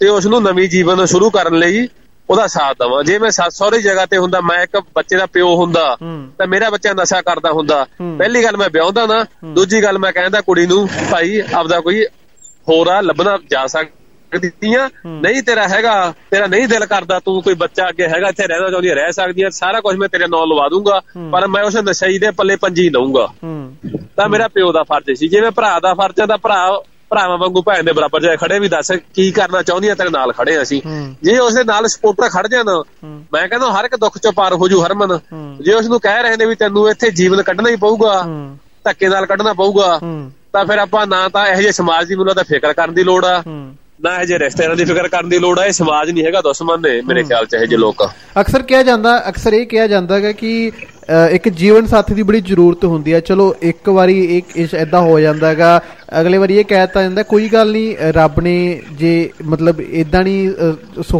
[SPEAKER 11] ਤੇ ਉਸ ਨੂੰ ਨਵੀਂ ਜੀਵਨ ਸ਼ੁਰੂ ਕਰਨ ਲਈ ਉਹਦਾ ਸਾਥ ਦਵਾਂ। ਜੇ ਮੈਂ ਸੱਸ ਸਹੁਰੇ ਜਗ੍ਹਾ ਤੇ ਹੁੰਦਾ ਮੈਂ ਇੱਕ ਬੱਚੇ ਦਾ ਪਿਓ ਹੁੰਦਾ ਤਾਂ ਮੇਰਾ ਬੱਚਾ ਨਸ਼ਾ ਕਰਦਾ ਹੁੰਦਾ। ਪਹਿਲੀ ਗੱਲ ਮੈਂ ਵਿਆਹੁੰਦਾ ਨਾ ਦੂਜੀ ਗੱਲ ਮੈਂ ਕਹਿੰਦਾ ਕੁੜੀ ਨੂੰ ਭਾਈ ਆਪਦਾ ਕੋਈ ਹੋਰ ਆ ਲੱਭਣਾ ਜਾ ਸਕਦੀਆਂ। ਨਹੀਂ ਤੇਰਾ ਹੈਗਾ ਤੇਰਾ ਨਹੀਂ ਦਿਲ ਕਰਦਾ ਤੂੰ ਕੋਈ ਬੱਚਾ ਅੱਗੇ ਹੈਗਾ ਇੱਥੇ ਰਹਿਣਾ ਚਾਹੁੰਦੀ ਰਹਿ ਸਕਦੀ ਹੈ ਸਾਰਾ ਕੁਝ ਮੈਂ ਤੇਰੇ ਨਾਲ ਲਵਾ ਦੂੰਗਾ। ਪਰ ਮੈਂ ਉਸ ਨਸ਼ਈ ਦੇ ਪੱਲੇ ਪੰਜੀ ਦਊਂਗਾ ਤਾਂ ਮੇਰਾ ਪਿਓ ਦਾ ਫਰਜ਼ ਸੀ। ਜਿਵੇਂ ਭਰਾ ਦਾ ਫਰਜ਼ ਹੈ ਤਾਂ ਭਰਾ ਭਰਾਵਾਂ ਵਾਂਗੂ ਭੈਣ ਦੇ ਬਰਾਬਰ ਜਾਏ ਖੜੇ ਵੀ ਦੱਸ ਕੀ ਕਰਨਾ ਚਾਹੁੰਦੀ ਆ ਤੇਰੇ ਨਾਲ ਖੜੇ ਅਸੀਂ। ਜੇ ਉਸ ਦੇ ਨਾਲ ਸਪੋਰਟਰ ਖੜ ਜਾਣ ਮੈਂ ਕਹਿੰਦਾ ਹਰ ਇੱਕ ਦੁੱਖ ਚੋਂ ਪਾਰ ਹੋ ਜੂ ਹਰਮਨ। ਜੇ ਉਸ ਨੂੰ ਕਹਿ ਰਹੇ ਨੇ ਵੀ ਤੈਨੂੰ ਇੱਥੇ ਜੀਵਨ ਕੱਢਣਾ ਹੀ ਪਊਗਾ ਧੱਕੇ ਨਾਲ ਕੱਢਣਾ ਪਊਗਾ ਤਾਂ ਫਿਰ ਆਪਾਂ ਨਾ ਤਾਂ ਇਹੋ ਜਿਹੇ ਸਮਾਜ ਦੀ ਮੈਨੂੰ ਤਾਂ ਫਿਕਰ ਕਰਨ ਦੀ ਲੋੜ ਆ। ਨਾ ਇਹੋ ਜਿਹੇ ਰਿਸ਼ਤੇਦਾਰਾਂ ਦੀ ਫਿਕਰ ਕਰਨ ਦੀ ਲੋੜ ਆ ਇਹ ਸਮਾਜ ਨਹੀਂ ਹੈਗਾ ਦੁਸ਼ਮਣ ਨੇ ਮੇਰੇ ਖਿਆਲ ਚ ਇਹੋ ਜਿਹੇ ਲੋਕ।
[SPEAKER 1] ਅਕਸਰ ਕਿਹਾ ਜਾਂਦਾ ਅਕਸਰ ਇਹ ਕਿਹਾ ਜਾਂਦਾ ਹੈ ਕਿ ਇੱਕ ਜੀਵਨ ਸਾਥੀ ਦੀ ਬੜੀ ਜ਼ਰੂਰਤ ਹੁੰਦੀ ਹੈ ਚਲੋ ਇੱਕ ਵਾਰੀ ਇੱਕ ਇਸ ਐਦਾਂ ਹੋ ਜਾਂਦਾ ਹੈਗਾ ਅਗਲੇ ਵਾਰੀ ਇਹ ਕਹਿਤਾ ਜਾਂਦਾ ਕੋਈ ਗੱਲ ਨਹੀਂ ਰੱਬ ਨੇ ਜੇ ਮਤਲਬ ਇਦਾਂ ਨਹੀਂ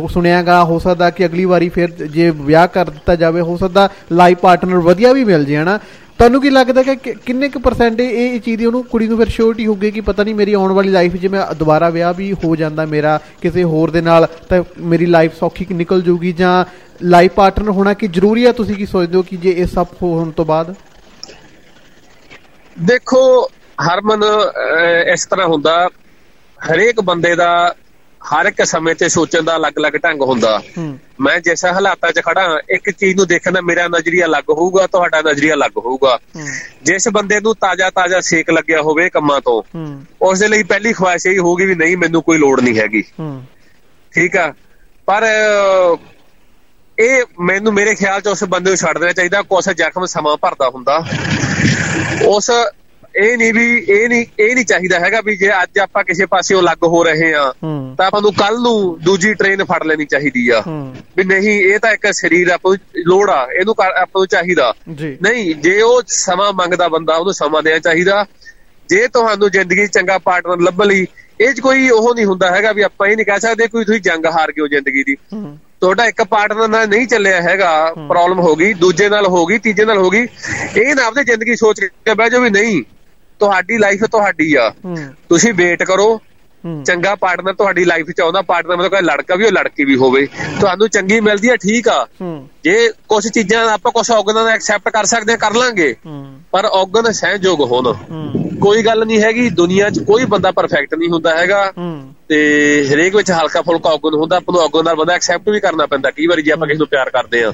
[SPEAKER 1] ਸੁਣਿਆਗਾ ਹੋ ਸਕਦਾ ਕਿ ਅਗਲੀ ਵਾਰੀ ਫਿਰ ਜੇ ਵਿਆਹ ਕਰ ਦਿੱਤਾ ਜਾਵੇ ਹੋ ਸਕਦਾ ਲਾਈਫ ਪਾਰਟਨਰ ਵਧੀਆ ਵੀ ਮਿਲ ਜੇ ਹਨਾ? ਤੁਹਾਨੂੰ ਕੀ ਲੱਗਦਾ ਕਿ ਕਿ- ਕਿੰਨੇ ਕੁ ਪਰਸੈਂਟ ਇਹ ਇਹ ਚੀਜ਼ ਦੀ ਉਹਨੂੰ ਕੁੜੀ ਨੂੰ ਫਿਰ ਸ਼ੋਰਟੀ ਹੋਊਗੀ ਕਿ ਪਤਾ ਨਹੀਂ ਮੇਰੀ ਆਉਣ ਵਾਲੀ ਲਾਈਫ 'ਚ ਮੈਂ ਦੁਬਾਰਾ ਵਿਆਹ ਵੀ ਹੋ ਜਾਂਦਾ ਮੇਰਾ ਕਿਸੇ ਹੋਰ ਦੇ ਨਾਲ ਤਾਂ ਮੇਰੀ ਲਾਈਫ ਸੌਖੀ ਨਿਕਲ ਜੂਗੀ ਜਾਂ ਲਾਈਫ ਪਾਰਟਨਰ ਹੋਣਾ ਕਿ ਜ਼ਰੂਰੀ ਹੈ ਤੁਸੀਂ ਕੀ ਸੋਚਦੇ ਹੋ ਕਿ ਜੇ ਇਹ ਸਭ ਹੋਣ ਤੋਂ ਬਾਅਦ?
[SPEAKER 11] ਦੇਖੋ ਹਰਮਨ ਅਹ, ਇਸ ਤਰ੍ਹਾਂ ਹੁੰਦਾ ਹਰੇਕ ਬੰਦੇ ਦਾ ਹਰ ਇੱਕ ਸਮੇਂ ਤੇ ਸੋਚਣ ਦਾ ਅਲੱਗ-ਅਲੱਗ ਢੰਗ ਹੁੰਦਾ। ਮੈਂ ਜਿਸ ਹਾਲਾਤਾਂ 'ਚ ਖੜਾ ਇੱਕ ਚੀਜ਼ ਨੂੰ ਦੇਖਣ ਦਾ ਮੇਰਾ ਨਜ਼ਰੀਆ ਅਲੱਗ ਹੋਊਗਾ ਤੁਹਾਡਾ ਨਜ਼ਰੀਆ ਅਲੱਗ ਹੋਊਗਾ। ਜਿਸ ਬੰਦੇ ਨੂੰ ਤਾਜ਼ਾ-ਤਾਜ਼ਾ ਸੇਕ ਲੱਗਿਆ ਹੋਵੇ ਕੰਮਾਂ ਤੋਂ ਉਸ ਦੇ ਲਈ ਪਹਿਲੀ ਖੁਆਇਸ਼ ਇਹ ਹੋਊਗੀ ਵੀ ਨਹੀਂ ਮੈਨੂੰ ਕੋਈ ਲੋੜ ਨਹੀਂ ਹੈਗੀ। ਠੀਕ ਆ? ਪਰ ਇਹ ਮੈਨੂੰ ਮੇਰੇ ਖਿਆਲ 'ਚ ਉਸ ਬੰਦੇ ਨੂੰ ਛੱਡ ਦੇਣਾ ਚਾਹੀਦਾ ਕੁਛ ਜ਼ਖਮ ਸਮਾਂ ਭਰਦਾ ਹੁੰਦਾ। ਉਸ ਇਹ ਨਹੀਂ ਵੀ ਇਹ ਨਹੀਂ ਇਹ ਨਹੀਂ ਚਾਹੀਦਾ ਹੈਗਾ ਵੀ ਜੇ ਅੱਜ ਆਪਾਂ ਕਿਸੇ ਪਾਸਿਓਂ ਅਲੱਗ ਹੋ ਰਹੇ ਆ ਤਾਂ ਆਪਾਂ ਨੂੰ ਕੱਲ ਨੂੰ ਦੂਜੀ ਟ੍ਰੇਨ ਫੜ ਲੈਣੀ ਚਾਹੀਦੀ ਆ। ਵੀ ਨਹੀਂ ਇਹ ਤਾਂ ਇੱਕ ਸਰੀਰ ਆਪਾਂ ਨੂੰ ਲੋੜ ਆ ਇਹਨੂੰ ਆਪਾਂ ਨੂੰ ਚਾਹੀਦਾ। ਨਹੀਂ ਜੇ ਉਹ ਸਮਾਂ ਮੰਗਦਾ ਬੰਦਾ ਉਹਨੂੰ ਸਮਾਂ ਦੇਣਾ ਚਾਹੀਦਾ। ਜੇ ਤੁਹਾਨੂੰ ਜ਼ਿੰਦਗੀ 'ਚ ਚੰਗਾ ਪਾਰਟਨਰ ਲੱਭ ਲਈ ਇਹ 'ਚ ਕੋਈ ਉਹ ਨਹੀਂ ਹੁੰਦਾ ਹੈਗਾ ਵੀ ਆਪਾਂ ਇਹ ਨਹੀਂ ਕਹਿ ਸਕਦੇ ਕੋਈ ਤੁਸੀਂ ਜੰਗ ਹਾਰ ਗਏ ਹੋ ਜ਼ਿੰਦਗੀ ਦੀ। ਤੁਹਾਡਾ ਇੱਕ ਪਾਰਟਨਰ ਨਾਲ ਨਹੀਂ ਚੱਲਿਆ ਹੈਗਾ ਪ੍ਰੋਬਲਮ ਹੋ ਗਈ ਦੂਜੇ ਨਾਲ ਹੋ ਗਈ ਤੀਜੇ ਨਾਲ ਹੋ ਗਈ। ਇਹ ਨਾ ਆਪਣੀ ਜ਼ਿੰਦਗੀ ਸੋਚ ਕੇ ਬਹਿ ਜਾਓ ਵੀ ਨਹੀਂ ਤੁਹਾਡੀ ਲਾਈਫ ਤੁਹਾਡੀ ਆ। ਤੁਸੀਂ ਵੇਟ ਕਰੋ। ਚੰਗਾ ਪਾਰਟਨਰ ਤੁਹਾਡੀ ਲਾਈਫ 'ਚ ਆਉਂਦਾ। ਪਾਰਟਨਰ ਮਤਲਬ ਕੋਈ ਲੜਕਾ ਵੀ ਹੋ ਲੜਕੀ ਵੀ ਹੋਵੇ। ਤੁਹਾਨੂੰ ਚੰਗੀ ਮਿਲਦੀ ਹੈ ਠੀਕ ਆ। ਜੇ ਕੁਝ ਚੀਜ਼ਾਂ ਆਪਾਂ ਕੁਝ ਔਗਨਾਂ ਦਾ ਐਕਸੈਪਟ ਕਰ ਸਕਦੇ ਹਾਂ ਕਰ ਲਾਂਗੇ। ਪਰ ਔਗਨ ਸਹਿਯੋਗ ਹੋਣ। ਕੋਈ ਗੱਲ ਨਹੀਂ ਹੈਗੀ। ਦੁਨੀਆ 'ਚ ਕੋਈ ਬੰਦਾ ਪਰਫੈਕਟ ਨਹੀਂ ਹੁੰਦਾ ਹੈਗਾ। ਤੇ ਹਰੇਕ ਵਿੱਚ ਹਲਕਾ ਫੁਲਕਾ ਔਗਨ ਹੁੰਦਾ। ਆਪਾਂ ਨੂੰ ਔਗਨ ਨਾਲ ਬੰਦਾ ਐਕਸੈਪਟ ਵੀ ਕਰਨਾ ਪੈਂਦਾ। ਕਈ ਵਾਰੀ ਜੇ ਆਪਾਂ ਕਿਸੇ ਨੂੰ ਪਿਆਰ ਕਰਦੇ ਆ।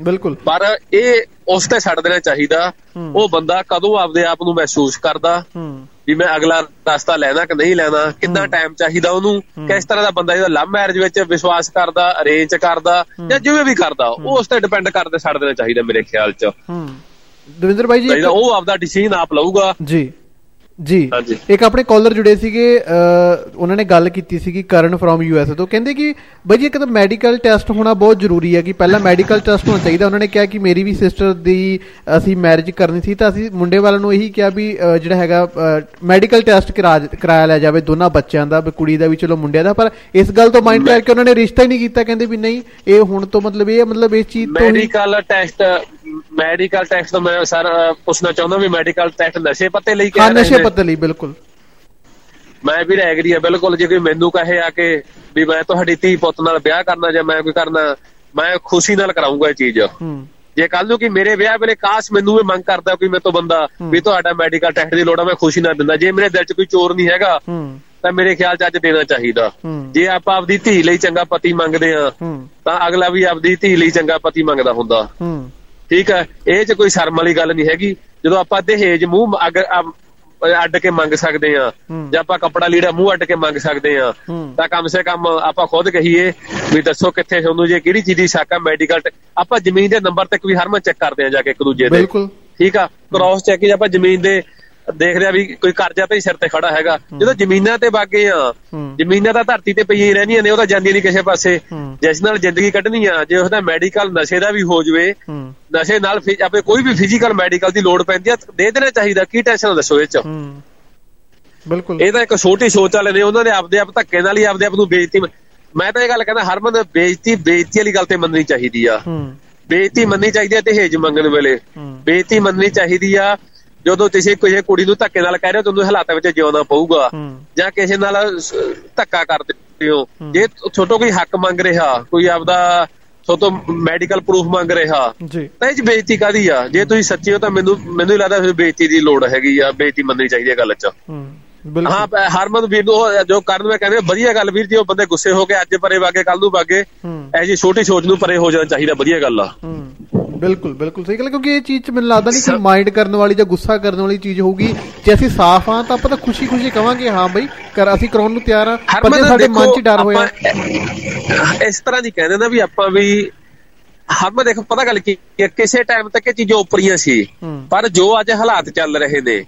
[SPEAKER 1] ਬਿਲਕੁਲ।
[SPEAKER 11] ਪਰ ਇਹ ਉਸ ਤੇ ਛੱਡ ਦੇਣਾ ਚਾਹੀਦਾ। ਉਹ ਬੰਦਾ ਕਦੋਂ ਆਪਦੇ ਆਪ ਨੂੰ ਮਹਿਸੂਸ ਕਰਦਾ? ਵੀ ਮੈਂ ਅਗਲਾ ਰਸਤਾ ਲੈਣਾ ਕਿ ਨਹੀਂ ਲੈਣਾ? ਕਿੰਨਾ ਟਾਈਮ ਚਾਹੀਦਾ ਉਹਨੂੰ? ਕਿਸ ਤਰ੍ਹਾਂ ਦਾ ਬੰਦਾ ਇਹਦਾ ਲਵ ਮੈਰਿਜ ਵਿੱਚ ਵਿਸ਼ਵਾਸ ਕਰਦਾ ਅਰੇਂਜ ਕਰਦਾ ਜਾਂ ਜਿਵੇਂ ਵੀ ਕਰਦਾ ਉਹ ਉਸ ਤੇ ਡਿਪੈਂਡ ਕਰਦੇ ਛੱਡ ਦੇਣਾ ਚਾਹੀਦਾ ਮੇਰੇ ਖਿਆਲ 'ਚ।
[SPEAKER 1] ਦਵਿੰਦਰ ਭਾਈ ਜੀ
[SPEAKER 11] ਉਹ ਆਪਦਾ ਡਿਸੀਜਨ ਆਪ ਲਊਗਾ।
[SPEAKER 1] ਜੀ। ਜੀ। ਇੱਕ ਆਪਣੇ ਕਾਲਰ ਜੁੜੇ ਸੀਗੇ ਉਹਨਾਂ ਨੇ ਗੱਲ ਕੀਤੀ ਸੀਗੀ ਕਰਨ ਫਰੋਮ ਯੂਐਸ ਤੋਂ। ਕਹਿੰਦੇ ਕਿ ਬਈ ਜੀ ਇੱਕ ਤਾਂ ਮੈਡੀਕਲ ਟੈਸਟ ਹੋਣਾ ਬਹੁਤ ਜ਼ਰੂਰੀ ਹੈ ਕਿ ਪਹਿਲਾਂ ਮੈਡੀਕਲ ਟੈਸਟ ਹੋਣਾ ਚਾਹੀਦਾ। ਉਹਨਾਂ ਨੇ ਕਿਹਾ ਕਿ ਮੇਰੀ ਵੀ ਸਿਸਟਰ ਦੀ ਅਸੀਂ ਮੈਰਿਜ ਕਰਨੀ ਸੀ ਤਾਂ ਅਸੀਂ ਮੁੰਡੇ ਵਾਲਿਆਂ ਨੂੰ ਇਹੀ ਕਿਹਾ ਵੀ ਜਿਹੜਾ ਹੈਗਾ ਮੈਡੀਕਲ ਟੈਸਟ ਕਰਾਇਆ ਲਿਆ ਜਾਵੇ ਦੋਨਾਂ ਬੱਚਿਆਂ ਦਾ ਵੀ ਕੁੜੀ ਦਾ ਵੀ ਚਲੋ ਮੁੰਡਿਆਂ ਦਾ। ਪਰ ਇਸ ਗੱਲ ਤੋਂ ਮਾਈਂਡ ਕਰਕੇ ਉਹਨਾਂ ਨੇ ਰਿਸ਼ਤਾ ਹੀ ਨਹੀਂ ਕੀਤਾ। ਕਹਿੰਦੇ ਵੀ ਨਹੀਂ ਇਹ ਹੁਣ ਤੋਂ ਮਤਲਬ ਇਹ ਮਤਲਬ ਇਸ ਚੀਜ਼ ਤੋਂ
[SPEAKER 11] ਮੈਡੀਕਲ ਟੈਸਟ ਮੈਡੀਕਲ ਟੈਸਟ ਤੋਂ ਮੈਂ ਸਰ ਪੁੱਛਣਾ ਚਾਹੁੰਦਾ ਵੀ ਮੈਡੀਕਲ ਟੈਸਟ ਨਸ਼ੇ ਪੱਤੇ ਲਈ
[SPEAKER 1] ਹਾਂ
[SPEAKER 11] ਕਹਿ ਰਹੇ
[SPEAKER 1] ਨਸ਼ੇ ਪੱਤੇ ਲਈ ਬਿਲਕੁਲ।
[SPEAKER 11] ਮੈਂ ਵੀ ਐਗਰੀ ਆ ਬਿਲਕੁਲ। ਜੇ ਕੋਈ ਮੈਨੂੰ ਕਹੇ ਆ ਕੇ ਵੀ ਮੈਂ ਤੁਹਾਡੀ ਧੀ ਪੁੱਤ ਨਾਲ ਵਿਆਹ ਕਰਨਾ ਜਾਂ ਮੈਂ ਕੋਈ ਕਰਨਾ ਮੈਂ ਖੁਸ਼ੀ ਨਾਲ ਕਰਾਉਂਗਾ ਇਹ ਚੀਜ਼।
[SPEAKER 1] ਹੂੰ।
[SPEAKER 11] ਜੇ ਕੱਲ ਨੂੰ ਕਿ ਮੇਰੇ ਵਿਆਹ ਵੇਲੇ ਕਾਸ਼ ਮੈਨੂੰ ਇਹ ਮੰਗ ਕਰਦਾ ਕੋਈ ਮੇਰੇ ਤੋਂ ਬੰਦਾ ਵੀ ਤੁਹਾਡਾ ਮੈਡੀਕਲ ਟੈਸਟ ਦੀ ਲੋੜ ਆ ਮੈਂ ਖੁਸ਼ੀ ਨਾਲ ਦਿੰਦਾ। ਜੇ ਮੇਰੇ ਦਿਲ 'ਚ ਕੋਈ ਚੋਰ ਨਹੀਂ ਹੈਗਾ
[SPEAKER 1] ਹੂੰ।
[SPEAKER 11] ਤਾਂ ਮੇਰੇ ਖਿਆਲ 'ਚ ਅੱਜ ਦੇਣਾ ਚਾਹੀਦਾ।
[SPEAKER 1] ਹੂੰ।
[SPEAKER 11] ਜੇ ਆਪਾਂ ਆਪਦੀ ਧੀ ਲਈ ਚੰਗਾ ਪਤੀ ਮੰਗਦੇ ਆ
[SPEAKER 1] ਹੂੰ।
[SPEAKER 11] ਤਾਂ ਅਗਲਾ ਵੀ ਆਪਦੀ ਧੀ ਲਈ ਚੰਗਾ ਪਤੀ ਮੰਗਦਾ ਹੁੰਦਾ।
[SPEAKER 1] ਹੂੰ।
[SPEAKER 11] ਠੀਕ ਹੈ ਇਹ 'ਚ ਕੋਈ ਸ਼ਰਮ ਵਾਲੀ ਗੱਲ ਨਹੀਂ ਹੈਗੀ ਜਦੋਂ ਆਪਾਂ ਦਹੇਜ ਮੂੰਹ ਅੱਡ ਕੇ ਮੰਗ ਸਕਦੇ ਆ। ਜਾਂ ਆਪਾਂ ਕੱਪੜਾ ਲੀੜਾ ਮੂੰਹ ਅੱਡ ਕੇ ਮੰਗ ਸਕਦੇ ਆ। ਤਾਂ ਕਮ ਸੇ ਕਮ ਆਪਾਂ ਖੁਦ ਕਹੀਏ ਵੀ ਦੱਸੋ ਕਿੱਥੇ ਤੁਹਾਨੂੰ ਜੇ ਕਿਹੜੀ ਚੀਜ਼ ਦੀ ਸ਼ੱਕ ਆ ਮੈਡੀਕਲ ਆਪਾਂ ਜ਼ਮੀਨ ਦੇ ਨੰਬਰ ਤੱਕ ਵੀ ਹਰਮਨ ਚੈੱਕ ਕਰਦੇ ਆ ਜਾ ਕੇ ਇੱਕ ਦੂਜੇ ਦੇ
[SPEAKER 1] ਬਿਲਕੁਲ
[SPEAKER 11] ਠੀਕ ਆ ਕ੍ਰਾਸ ਚੈੱਕ ਜੇ ਆਪਾਂ ਜ਼ਮੀਨ ਦੇ ਦੇਖਦੇ ਆ ਵੀ ਕੋਈ ਕਰਜ਼ਾ ਤੇ ਸਿਰ ਤੇ ਖੜਾ ਹੈਗਾ। ਜਦੋਂ ਜ਼ਮੀਨਾਂ ਤੇ ਬਾਗੇ ਆ। ਜ਼ਮੀਨਾਂ ਤਾਂ ਧਰਤੀ ਤੇ ਪਈਆਂ ਹੀ ਰਹਿੰਦੀਆਂ ਨੇ ਉਹ ਤਾਂ ਜਾਂਦੀਆਂ ਨਹੀਂ ਕਿਸੇ ਪਾਸੇ। ਜਿਸ ਨਾਲ ਜ਼ਿੰਦਗੀ ਕੱਢਣੀ ਆ ਜੇ ਉਹਦਾ ਮੈਡੀਕਲ ਨਸ਼ੇ ਦਾ ਵੀ ਹੋ ਜਵੇ ਨਸ਼ੇ ਨਾਲ ਆਪੇ ਕੋਈ ਵੀ ਫਿਜ਼ੀਕਲ ਮੈਡੀਕਲ ਦੀ ਲੋੜ ਪੈਂਦੀ ਆ ਦੇ ਦੇਣਾ ਚਾਹੀਦਾ ਕੀ ਟੈਨਸ਼ਨ ਦੱਸੋ ਇਹ ਚ?
[SPEAKER 1] ਬਿਲਕੁਲ।
[SPEAKER 11] ਇਹ ਤਾਂ ਇੱਕ ਛੋਟੀ ਸੋਚ ਵਾਲੇ ਨੇ ਉਹਨਾਂ ਨੇ ਆਪਦੇ ਆਪ ਧੱਕੇ ਨਾਲ ਹੀ ਆਪਦੇ ਆਪ ਨੂੰ ਬੇਇੱਜ਼ਤੀ ਮੈਂ ਤਾਂ ਇਹ ਗੱਲ ਕਹਿੰਦਾ ਹਰਮਨ ਬੇਇੱਜ਼ਤੀ ਬੇਇੱਜ਼ਤੀ ਵਾਲੀ ਗੱਲ ਤੇ ਮੰਨਣੀ ਚਾਹੀਦੀ ਆ। ਬੇਇੱਜ਼ਤੀ ਮੰਨਣੀ ਚਾਹੀਦੀ ਹੈ ਦਹੇਜ ਮੰਗਣ ਵੇਲੇ। ਬੇਇੱਜ਼ਤੀ ਮੰਨਣੀ ਚਾਹੀਦੀ ਆ ਜਦੋਂ ਤੁਸੀਂ ਕੋਈ ਕੁੜੀ ਨੂੰ ਧੱਕੇ ਨਾਲ ਕਹਿ ਰਹੇ ਹੋ ਤੁਹਾਨੂੰ ਹਾਲਾਤਾਂ ਵਿੱਚ ਜਿਉਣਾ ਪਊਗਾ। ਜਾਂ ਕਿਸੇ ਨਾਲ ਧੱਕਾ ਕਰਦੇ ਹੋ। ਜੇ ਛੋਟੋ ਕੋਈ ਹੱਕ ਮੰਗ ਰਿਹਾ ਕੋਈ ਆਪਦਾ ਛੋਟੋ ਮੈਡੀਕਲ ਪ੍ਰੂਫ ਮੰਗ ਰਿਹਾ
[SPEAKER 1] ਜੀ।
[SPEAKER 11] ਤਾਂ ਇਹ ਚ ਬੇਇੱਜ਼ਤੀ ਕਾਦੀ ਆ? ਜੇ ਤੁਸੀਂ ਸੱਚੇ ਹੋ ਤਾਂ ਮੈਨੂੰ ਮੈਨੂੰ ਹੀ ਲੱਗਦਾ ਫਿਰ ਬੇਇੱਜ਼ਤੀ ਦੀ ਲੋੜ ਹੈਗੀ ਆ ਬੇਇੱਜ਼ਤੀ ਮੰਨਣੀ ਚਾਹੀਦੀ ਹੈ ਗੱਲ 'ਚ।
[SPEAKER 1] ਹੂੰ
[SPEAKER 11] ਹਰਮਨ ਵੀਰ ਨੂੰ ਉਹ ਜੋ ਕਰਨ ਮੈਂ ਕਹਿੰਦੇ ਵਧੀਆ ਗੱਲ ਵੀਰ ਜੀ ਉਹ ਬੰਦੇ ਗੁੱਸੇ ਹੋ ਕੇ ਅੱਜ ਪਰੇ ਵਾਗੇ ਕੱਲ ਨੂੰ ਵਾਗੇ ਐ ਜੀ ਛੋਟੀ ਸੋਚ ਨੂੰ ਪਰੇ ਹੋ ਜਾਣਾ ਚਾਹੀਦਾ ਵਧੀਆ ਗੱਲ ਆ।
[SPEAKER 1] ਬਿਲਕੁਲ ਬਿਲਕੁਲ ਸਹੀ ਗੱਲ ਕਿਉਂਕਿ ਇਹ ਚੀਜ਼ ਚ ਮੈਨੂੰ ਲੱਗਦਾ ਨਹੀਂ ਕਿ ਮਾਈਂਡ ਕਰਨ ਵਾਲੀ ਜਾਂ ਗੁੱਸਾ ਕਰਨ ਵਾਲੀ ਚੀਜ਼ ਹੋਊਗੀ। ਜੇ ਅਸੀਂ ਸਾਫ਼ ਹਾਂ ਤਾਂ ਆਪਾਂ ਤਾਂ ਖੁਸ਼ੀ-ਖੁਸ਼ੀ ਕਵਾਂਗੇ ਹਾਂ ਬਈ ਕਰ ਅਸੀਂ ਕਰਾਉਣ ਨੂੰ ਤਿਆਰ ਹਾਂ ਪਰ ਜੇ ਸਾਡੇ ਮਨ 'ਚ ਡਰ ਹੋਇਆ
[SPEAKER 11] ਇਸ ਤਰ੍ਹਾਂ ਦੀ ਕਹਿੰਦੇ ਨਾ ਵੀ ਆਪਾਂ ਵੀ ਹਰਮਨ ਦੇਖੋ ਪਤਾ ਗੱਲ ਕੀ ਕਿਸੇ ਟਾਈਮ ਤੱਕ ਇਹ ਚੀਜ਼ਾਂ ਉਪਰੀਆਂ ਸੀ। ਪਰ ਜੋ ਅੱਜ ਹਾਲਾਤ ਚੱਲ ਰਹੇ ਨੇ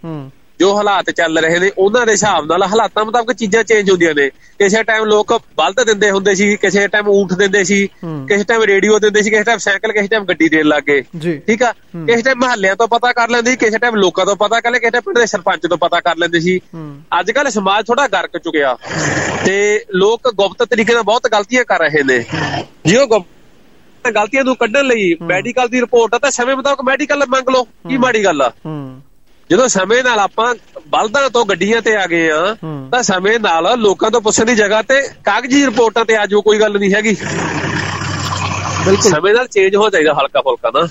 [SPEAKER 11] ਜੋ ਹਾਲਾਤ ਚੱਲ ਰਹੇ ਨੇ ਉਹਨਾਂ ਦੇ ਹਿਸਾਬ ਨਾਲ ਹਾਲਾਤਾਂ ਮੁਤਾਬਕ ਚੀਜ਼ਾਂ ਚੇਂਜ ਹੁੰਦੀਆਂ ਨੇ। ਕਿਸੇ ਟਾਈਮ ਲੋਕ ਬਲਦ ਦਿੰਦੇ ਹੁੰਦੇ ਸੀ ਕਿਸੇ ਟਾਈਮ ਊਠ ਦਿੰਦੇ ਸੀ। ਕਿਸੇ ਟਾਈਮ ਰੇਡੀਓ ਦਿੰਦੇ ਸੀ ਕਿਸੇ ਟਾਈਮ ਸਾਈਕਲ ਕਿਸੇ ਟਾਈਮ ਗੱਡੀ ਦੇਣ ਲੱਗੇ ਠੀਕ ਆ। ਕਿਸੇ ਟਾਈਮ ਮਹੱਲਿਆਂ ਤੋਂ ਪਤਾ ਕਰ ਲੈਂਦੇ ਸੀ ਕਿਸੇ ਟਾਈਮ ਲੋਕਾਂ ਤੋਂ ਪਤਾ ਕਰ ਲੈ ਕਿਸੇ ਟਾਈਮ ਪਿੰਡ ਦੇ ਸਰਪੰਚ ਤੋਂ ਪਤਾ ਕਰ ਲੈਂਦੇ ਸੀ। ਅੱਜ ਕੱਲ ਸਮਾਜ ਥੋੜਾ ਗਰਕ ਚੁੱਕਿਆ। ਤੇ ਲੋਕ ਗੁਪਤ ਤਰੀਕੇ ਨਾਲ ਬਹੁਤ ਗਲਤੀਆਂ ਕਰ ਰਹੇ ਨੇ। ਜੇ ਉਹ ਗਲਤੀਆਂ ਨੂੰ ਕੱਢਣ ਲਈ ਮੈਡੀਕਲ ਦੀ ਰਿਪੋਰਟ ਆ ਤਾਂ ਸਮੇਂ ਮੁਤਾਬਕ ਮੈਡੀਕਲ ਮੰਗ ਲਓ। ਕੀ ਮਾੜੀ ਗੱਲ ਆ? ਜਦੋਂ ਸਮੇਂ ਨਾਲ ਆਪਾਂ ਬਲਦਾਂ ਤੋਂ ਗੱਡੀਆਂ ਤੇ ਆ ਗਏ ਆ। ਤਾਂ ਸਮੇਂ ਨਾਲ ਲੋਕਾਂ ਤੋਂ ਪੁੱਛਣ ਦੀ ਜਗ੍ਹਾ ਤੇ ਕਾਗਜ਼ੀ ਰਿਪੋਰਟਾਂ ਤੇ ਆ ਜਾਓ ਕੋਈ ਗੱਲ ਨਹੀਂ ਹੈਗੀ।
[SPEAKER 1] ਬਿਲਕੁਲ।
[SPEAKER 11] ਸਮੇਂ ਨਾਲ ਚੇਂਜ ਹੋ ਜਾਈਦਾ ਹਲਕਾ ਫੁਲਕਾ ਨਾ।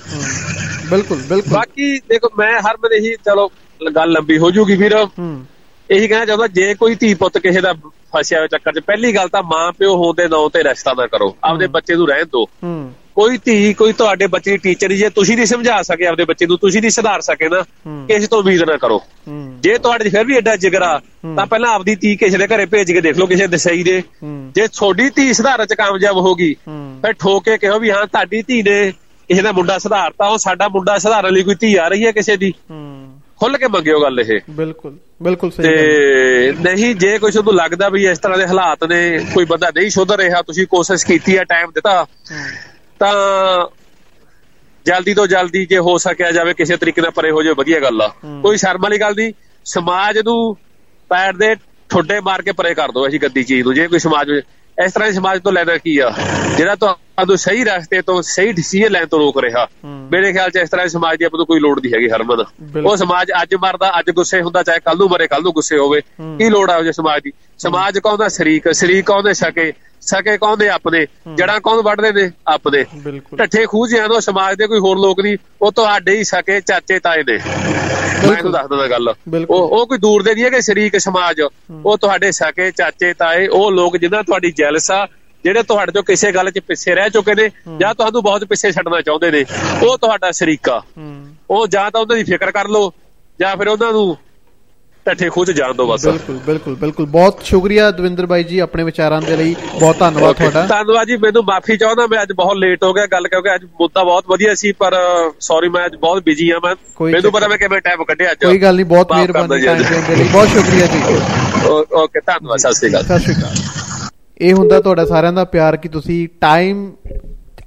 [SPEAKER 1] ਬਿਲਕੁਲ ਬਿਲਕੁਲ।
[SPEAKER 11] ਬਾਕੀ ਦੇਖੋ ਮੈਂ ਹਰ ਮਨ ਇਹੀ ਚਲੋ ਗੱਲ ਲੰਬੀ ਹੋ ਜੂਗੀ ਵੀਰ
[SPEAKER 1] ਹੂੰ।
[SPEAKER 11] ਇਹੀ ਕਹਿਣਾ ਚਾਹੁੰਦਾ ਜੇ ਕੋਈ ਧੀ ਪੁੱਤ ਕਿਸੇ ਦਾ ਫਸਿਆ ਹੋਇਆ ਚੱਕਰ 'ਚ ਪਹਿਲੀ ਗੱਲ ਤਾਂ ਮਾਂ ਪਿਓ ਹੋਣ ਦੇ ਨਾਂ ਤੇ ਰਿਸ਼ਤਾ ਨਾ ਕਰੋ। ਆਪਦੇ ਬੱਚੇ ਨੂੰ ਰਹਿਣ ਦਿਓ।
[SPEAKER 1] ਹੂੰ।
[SPEAKER 11] ਕੋਈ ਧੀ ਕੋਈ ਤੁਹਾਡੇ ਬੱਚੇ ਦੀ ਟੀਚਰ ਜੇ ਤੁਸੀਂ ਨਹੀਂ ਸਮਝਾ ਸਕੇ ਆਪਦੇ ਬੱਚੇ ਨੂੰ ਤੁਸੀਂ ਨਹੀਂ ਸੁਧਾਰ ਸਕੇ ਨਾ। ਕਿਸੇ ਤੋਂ ਉਮੀਦ ਨਾ ਕਰੋ। ਜੇ ਤੁਹਾਡੇ ਫਿਰ ਵੀ ਐਡਾ ਜਿਗਰਾ ਤਾਂ ਪਹਿਲਾਂ ਆਪਦੀ ਧੀ ਕਿਸੇ ਦੇ ਘਰੇ ਭੇਜ ਕੇ ਦੇਖ ਲਓ ਕਿਸੇ ਦਸਾਈ ਦੇ। ਜੇ ਤੁਹਾਡੀ ਧੀ ਸੁਧਾਰਨ 'ਚ ਕਾਮਯਾਬ ਹੋਗੀ ਫਿਰ ਠੋਕ ਕਹੋ ਵੀ ਹਾਂ ਤੁਹਾਡੀ ਧੀ ਨੇ ਕਿਸੇ ਦਾ ਮੁੰਡਾ ਸੁਧਾਰਤਾ ਉਹ ਸਾਡਾ ਮੁੰਡਾ ਸੁਧਾਰਨ ਲਈ ਕੋਈ ਧੀ ਆ ਰਹੀ ਹੈ ਕਿਸੇ ਦੀ। ਖੁੱਲ ਕੇ ਮੰਗਿਓ ਗੱਲ ਇਹ।
[SPEAKER 1] ਬਿਲਕੁਲ ਬਿਲਕੁਲ ਸਹੀ
[SPEAKER 11] ਤੇ ਨਹੀਂ ਜੇ ਕੁਝ ਤੁਹਾਨੂੰ ਲੱਗਦਾ ਵੀ ਇਸ ਤਰ੍ਹਾਂ ਦੇ ਹਾਲਾਤ ਨੇ ਕੋਈ ਬੰਦਾ ਨਹੀਂ ਸੁਧਰ ਰਿਹਾ ਤੁਸੀਂ ਕੋਸ਼ਿਸ਼ ਕੀਤੀ ਹੈ ਟਾਈਮ ਦਿੱਤਾ। ਤਾਂ ਜਲਦੀ ਤੋਂ ਜਲਦੀ ਜੇ ਹੋ ਸਕਿਆ ਜਾਵੇ ਕਿਸੇ ਤਰੀਕੇ ਨਾਲ ਪਰੇ ਹੋ ਜਾਵੇ ਵਧੀਆ ਗੱਲ ਆ। ਕੋਈ ਸ਼ਰਮ ਵਾਲੀ ਗੱਲ ਨਹੀਂ। ਸਮਾਜ ਨੂੰ ਪੈਰ ਦੇ ਠੁੱਡੇ ਮਾਰ ਕੇ ਪਰੇ ਕਰ ਦੋ ਅਸੀਂ ਗੱਦੀ ਚੀਜ਼ ਨੂੰ। ਜੇ ਕੋਈ ਸਮਾਜ ਵਿੱਚ ਇਸ ਤਰ੍ਹਾਂ ਦੇ ਸਮਾਜ ਤੋਂ ਲੈਣਾ ਕੀ ਆ? ਜਿਹੜਾ ਤੁਹਾਨੂੰ ਸਹੀ ਰਸਤੇ ਤੋਂ ਸਹੀ ਡਿਸੀਜਨ ਲੈਣ ਤੋਂ ਰੋਕ ਰਿਹਾ। ਮੇਰੇ ਖਿਆਲ 'ਚ ਇਸ ਤਰ੍ਹਾਂ ਦੇ ਸਮਾਜ ਦੀ ਆਪਾਂ ਨੂੰ ਕੋਈ ਲੋੜ ਨਹੀਂ ਹੈਗੀ ਹਰਮਨ। ਉਹ ਸਮਾਜ ਅੱਜ ਮਰਦਾ ਅੱਜ ਗੁੱਸੇ ਹੁੰਦਾ ਚਾਹੇ ਕੱਲ ਨੂੰ ਮਰੇ ਕੱਲ ਨੂੰ ਗੁੱਸੇ ਹੋਵੇ। ਕੀ ਲੋੜ ਆ ਉਹ ਜਿਹੇ ਸਮਾਜ ਦੀ? ਸਮਾਜ ਕੌਂਦਾ ਸ਼ਰੀਕ? ਸ਼ਰੀਕ ਕੌਂਦੇ ਸਕੇ? ਸਕੇ ਕੌਂਦੇ ਆਪਣੇ ਜੜਾਂ ਕੌਣ ਵੱਢਦੇ ਨੇ? ਆਪਣੇ
[SPEAKER 1] ਬਿਲਕੁਲ।
[SPEAKER 11] ਢੱਠੇ ਖੂਜਿਆਂ ਤੋਂ ਸਮਾਜ ਦੇ ਕੋਈ ਹੋਰ ਲੋਕ ਨਹੀਂ। ਉਹ ਤੁਹਾਡੇ ਹੀ ਸਕੇ ਚਾਚੇ ਤਾਏ ਨੇ। ਮੈਂ ਤੁਹਾਨੂੰ ਦੱਸ ਦਿੰਦਾ ਗੱਲ। ਉਹ ਉਹ ਕੋਈ ਦੂਰ ਦੇ ਨਹੀਂ ਹੈਗੇ ਸ਼ਰੀਕ ਸਮਾਜ। ਉਹ ਤੁਹਾਡੇ ਸਕੇ ਚਾਚੇ ਤਾਏ ਉਹ ਲੋਕ ਜਿਨ੍ਹਾਂ ਤੁਹਾਡੀ ਜੈਲਸ ਆ ਜਿਹੜੇ ਤੁਹਾਡੇ ਤੋਂ ਕਿਸੇ ਗੱਲ 'ਚ ਪਿੱਛੇ ਰਹਿ ਚੁੱਕੇ ਨੇ ਜਾਂ ਤੁਹਾਨੂੰ ਬਹੁਤ ਪਿੱਛੇ ਛੱਡਣਾ ਚਾਹੁੰਦੇ ਨੇ ਉਹ ਤੁਹਾਡਾ ਸ਼ਰੀਕਾ।
[SPEAKER 1] ਹੂੰ।
[SPEAKER 11] ਉਹ ਜਾਂ ਤਾਂ ਉਹਨਾਂ ਦੀ ਫਿਕਰ ਕਰ ਲਓ ਜਾਂ ਫਿਰ ਉਹਨਾਂ ਨੂੰ ਢੱਠੇ ਖੂਜ ਜਾਣ ਦਿਓ ਬਸ।
[SPEAKER 1] ਬਿਲਕੁਲ ਬਿਲਕੁਲ ਬਿਲਕੁਲ। ਬਹੁਤ ਸ਼ੁਕਰੀਆ ਦਵਿੰਦਰ ਬਾਈ ਜੀ ਆਪਣੇ ਵਿਚਾਰਾਂ ਦੇ ਲਈ। ਬਹੁਤ ਧੰਨਵਾਦ ਤੁਹਾਡਾ।
[SPEAKER 11] ਧੰਨਵਾਦ ਜੀ ਮੈਨੂੰ ਮਾਫੀ ਚਾਹੁੰਦਾ ਮੈਂ ਅੱਜ ਬਹੁਤ ਲੇਟ ਹੋ ਗਿਆ ਗੱਲ ਕਿਉਂਕਿ ਅੱਜ ਮੁੱਦਾ ਬਹੁਤ ਵਧੀਆ ਸੀ ਪਰ ਸੌਰੀ ਮੈਂ ਅੱਜ ਬਹੁਤ ਬਿਜ਼ੀ ਆ ਮੈਂ ਮੈਨੂੰ ਪਤਾ ਮੈਂ ਕਿਵੇਂ ਟਾਈਮ ਕੱਢਿਆ ਅੱਜ।
[SPEAKER 1] ਕੋਈ ਗੱਲ ਨਹੀਂ ਬਹੁਤ ਮਿਹਰਬਾਨੀ। ਟਾਈਮ ਦੇਣ ਦੇ ਲਈ। ਬਹੁਤ ਸ਼ੁਕਰੀਆ ਜੀ।
[SPEAKER 11] ਓਕੇ ਧੰਨਵਾਦ ਸਤਿ ਸ਼੍ਰੀ ਅਕਾਲ।
[SPEAKER 1] ਸਤਿ ਸ਼੍ਰੀ ਅਕਾਲ। ਇਹ ਹੁੰਦਾ ਤੁਹਾਡਾ ਸਾਰਿਆਂ ਦਾ ਪਿਆਰ ਕਿ ਤੁਸੀਂ ਟਾਈਮ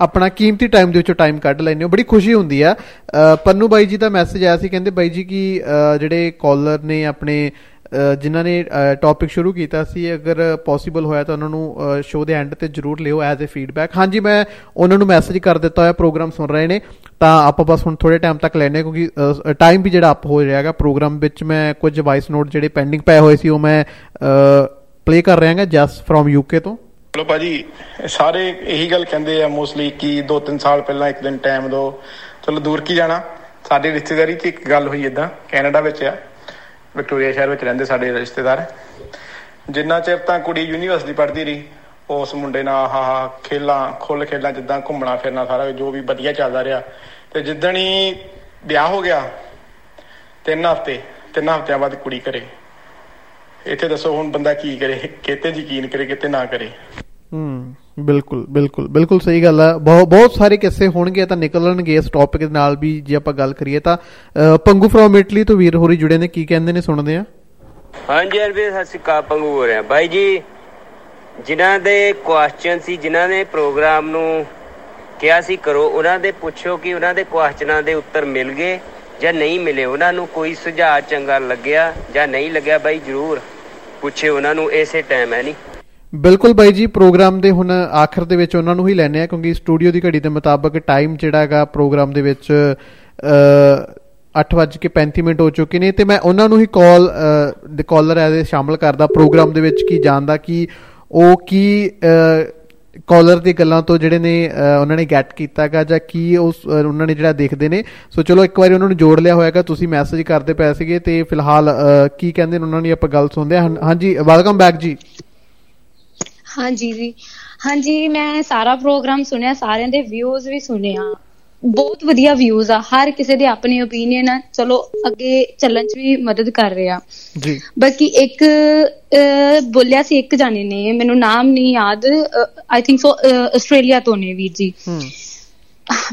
[SPEAKER 1] ਆਪਣਾ ਕੀਮਤੀ ਟਾਈਮ ਦੇ ਵਿੱਚੋਂ ਟਾਈਮ ਕੱਢ ਲੈਂਦੇ ਹੋ। ਬੜੀ ਖੁਸ਼ੀ ਹੁੰਦੀ ਆ। ਅ, ਪੰਨੂ ਬਾਈ ਜੀ ਦਾ ਮੈਸੇਜ ਆਇਆ ਸੀ ਕਹਿੰਦੇ ਬਾਈ ਜੀ ਕਿ ਅ, ਜਿਹੜੇ ਕਾਲਰ ਨੇ ਆਪਣੇ ਅ, ਜਿਨ੍ਹਾਂ ਨੇ ਟੌਪਿਕ ਸ਼ੁਰੂ ਕੀਤਾ ਸੀ ਅਗਰ ਪੋਸੀਬਲ ਹੋਇਆ ਤਾਂ ਉਹਨਾਂ ਨੂੰ ਸ਼ੋਅ ਦੇ ਐਂਡ ਤੇ ਜਰੂਰ ਲਿਓ ਐਜ਼ ਅ ਫੀਡਬੈਕ ਹਾਂਜੀ ਮੈਂ ਉਹਨਾਂ ਨੂੰ ਮੈਸੇਜ ਕਰ ਦਿੱਤਾ ਹੋਇਆ ਪ੍ਰੋਗਰਾਮ ਸੁਣ ਰਹੇ ਨੇ। ਤਾਂ ਆਪਾਂ ਬਸ ਹੁਣ ਥੋੜੇ ਟਾਈਮ ਤੱਕ ਲੈਣੇ ਕਿਉਂਕਿ ਟਾਈਮ ਵੀ ਜਿਹੜਾ ਅਪ ਹੋ ਰਿਹਾਗਾ ਪ੍ਰੋਗਰਾਮ ਵਿੱਚ ਮੈਂ ਕੁਝ ਵਾਇਸ ਨੋਟ ਜਿਹੜੇ ਪੈਂਡਿੰਗ ਪਏ ਹੋਏ ਸੀ ਉਹ ਮੈਂ ਪਲੇ ਕਰ ਰਿਹਾਗਾ ਜਸਟ ਫਰੋਮ ਯੂਕੇ ਤੋਂ।
[SPEAKER 10] ਚਲੋ ਭਾਜੀ, ਸਾਰੇ ਇਹੀ ਗੱਲ ਕਹਿੰਦੇ ਆ ਮੋਸਟਲੀ ਕਿ 2-3 ਸਾਲ ਪਹਿਲਾਂ ਇੱਕ ਦਿਨ ਟਾਈਮ ਦਿਓ ਚਲੋ ਦੂਰ ਕੀ ਜਾਣਾ? ਸਾਡੇ ਰਿਸ਼ਤੇਦਾਰੀ 'ਚ ਇੱਕ ਗੱਲ ਹੋਈ ਇਦਾਂ ਕੈਨੇਡਾ ਵਿੱਚ ਆ। ਵਿਕਟੋਰੀਆ ਸ਼ਹਿਰ ਵਿੱਚ ਰਹਿੰਦੇ ਸਾਡੇ ਰਿਸ਼ਤੇਦਾਰ। ਜਿੰਨਾ ਚਿਰ ਤਾਂ ਕੁੜੀ ਯੂਨੀਵਰਸਿਟੀ ਪੜ੍ਹਦੀ ਰਹੀ, ਉਸ ਮੁੰਡੇ ਨਾਲ ਆਹ ਖੇਲਾਂ ਖੁੱਲ ਖੇਲਾਂ ਜਿੱਦਾਂ ਘੁੰਮਣਾ ਫਿਰਨਾ ਸਾਰਾ ਜੋ ਵੀ ਵਧੀਆ ਚੱਲਦਾ ਰਿਹਾ। ਤੇ ਜਿੱਦਣ ਹੀ ਵਿਆਹ ਹੋ ਗਿਆ, ਤਿੰਨ ਹਫ਼ਤੇ, ਤਿੰਨ ਹਫ਼ਤਿਆਂ ਬਾਅਦ ਕੁੜੀ ਘਰੇ। ਇੱਥੇ ਦੱਸੋ ਹੁਣ ਬੰਦਾ ਕੀ ਕਰੇ, ਕਿਤੇ ਯਕੀਨ ਕਰੇ, ਕਿਤੇ ਨਾ ਕਰੇ।
[SPEAKER 1] ਹੂੰ ਬਿਲਕੁਲ ਬਿਲਕੁਲ ਬਿਲਕੁਲ ਸਹੀ ਗੱਲ ਹੈ ਬਹੁਤ ਬਹੁਤ ਸਾਰੇ ਕਿੱਸੇ ਹੋਣਗੇ ਤਾਂ ਨਿਕਲਣਗੇ ਇਸ ਟੌਪਿਕ ਦੇ ਨਾਲ ਵੀ ਜੇ ਆਪਾਂ ਗੱਲ ਕਰੀਏ ਤਾਂ। ਅ, ਪੰਗੂ ਫਰੋਮ ਇਟਲੀ ਤੋਂ ਵੀਰ ਹੋਰੀ ਜੁੜੇ ਨੇ ਕੀ ਕਹਿੰਦੇ ਨੇ ਸੁਣਦੇ ਆ?
[SPEAKER 12] ਹਾਂਜੀ ਅਰਵੀਰ ਸਤਿ ਸ਼੍ਰੀ ਅਕਾਲ ਪੰਗੂ ਹੋ ਰਿਹਾ। ਬਾਈ ਜੀ ਜਿਨ੍ਹਾਂ ਦੇ ਕੁਐਸਚਨ ਸੀ ਜਿਨ੍ਹਾਂ ਨੇ ਪ੍ਰੋਗਰਾਮ ਨੂੰ ਕਿਹਾ ਸੀ ਕਰੋ। ਉਹਨਾਂ ਦੇ ਪੁੱਛੋ ਕਿ ਉਹਨਾਂ ਦੇ ਕੁਐਸਚਨਾਂ ਦੇ ਉੱਤਰ ਮਿਲ ਗਏ ਜਾਂ ਨਹੀਂ ਮਿਲੇ। ਉਹਨਾਂ ਨੂੰ ਕੋਈ ਸੁਝਾਅ ਚੰਗਾ ਲੱਗਿਆ ਜਾਂ ਨਹੀਂ ਲੱਗਿਆ ਬਾਈ ਜਰੂਰ ਪੁੱਛੇ ਉਹਨਾਂ ਨੂੰ ਇਸੇ ਟਾਈਮ ਹੈ ਨਹੀਂ
[SPEAKER 1] ਬਿਲਕੁਲ ਬਾਈ ਜੀ, ਪ੍ਰੋਗਰਾਮ ਦੇ ਹੁਣ ਆਖਰ ਦੇ ਵਿੱਚ ਉਹਨਾਂ ਨੂੰ ਹੀ ਲੈਣੇ ਆ ਕਿਉਂਕਿ ਸਟੂਡੀਓ ਦੀ ਘੜੀ ਦੇ ਮੁਤਾਬਕ ਟਾਈਮ ਜਿਹੜਾ ਹੈਗਾ ਪ੍ਰੋਗਰਾਮ ਦੇ ਵਿੱਚ ਅ 8:35 ਮਿੰਟ ਹੋ ਚੁੱਕੇ ਨੇ। ਤੇ ਮੈਂ ਉਹਨਾਂ ਨੂੰ ਹੀ ਕਾਲ ਦੇ ਕਾਲਰ ਐਜ਼ ਸ਼ਾਮਲ ਕਰਦਾ ਪ੍ਰੋਗਰਾਮ ਦੇ ਵਿੱਚ ਕੀ ਜਾਣਦਾ, ਕਿ ਉਹ ਕੀ ਕਾਲਰ ਦੀ ਗੱਲਾਂ ਤੋਂ ਜਿਹੜੇ ਨੇ ਉਹਨਾਂ ਨੇ ਗੈਟ ਕੀਤਾਗਾ ਜਾਂ ਕੀ ਉਸ ਉਹਨਾਂ ਨੇ ਜਿਹੜਾ ਦੇਖਦੇ ਨੇ। ਸੋ ਚਲੋ ਇੱਕ ਵਾਰੀ ਉਹਨਾਂ ਨੂੰ ਜੋੜ ਲਿਆ ਹੋਇਆਗਾ ਤੁਸੀਂ ਮੈਸੇਜ ਕਰਦੇ ਪਏ ਸੀਗੇ ਤੇ ਫਿਲਹਾਲ ਕੀ ਕਹਿੰਦੇ ਨੇ ਉਹਨਾਂ ਨੇ ਆਪਾਂ ਗੱਲ ਸੁਣਦੇ ਹਾਂ। ਹਾਂਜੀ ਵੈਲਕਮ ਬੈਕ ਜੀ।
[SPEAKER 3] ਹਾਂਜੀ ਜੀ। ਹਾਂਜੀ ਮੈਂ ਸਾਰਾ ਪ੍ਰੋਗਰਾਮ ਸੁਣਿਆ ਸਾਰਿਆਂ ਦੇ ਵਿਊਜ਼ ਵੀ ਸੁਣਿਆ ਬਹੁਤ ਵਧੀਆ ਵਿਊਜ਼ ਆ। ਹਰ ਕਿਸੇ ਦੇ ਆਪਣੇ ਓਪੀਨੀਅਨ ਆ। ਚਲੋ ਅੱਗੇ ਚੱਲਣ 'ਚ ਵੀ ਮਦਦ ਕਰ ਰਿਹਾ।
[SPEAKER 1] ਜੀ।
[SPEAKER 3] ਬਾਕੀ ਇੱਕ ਬੋਲਿਆ ਸੀ ਇੱਕ ਜਾਣੇ ਨੇ ਮੈਨੂੰ ਨਾਮ ਨਹੀਂ ਯਾਦ। ਆਈ ਥਿੰਕ ਸੋ ਆਸਟ੍ਰੇਲੀਆ ਤੋਂ ਨੇ ਵੀਰ ਜੀ।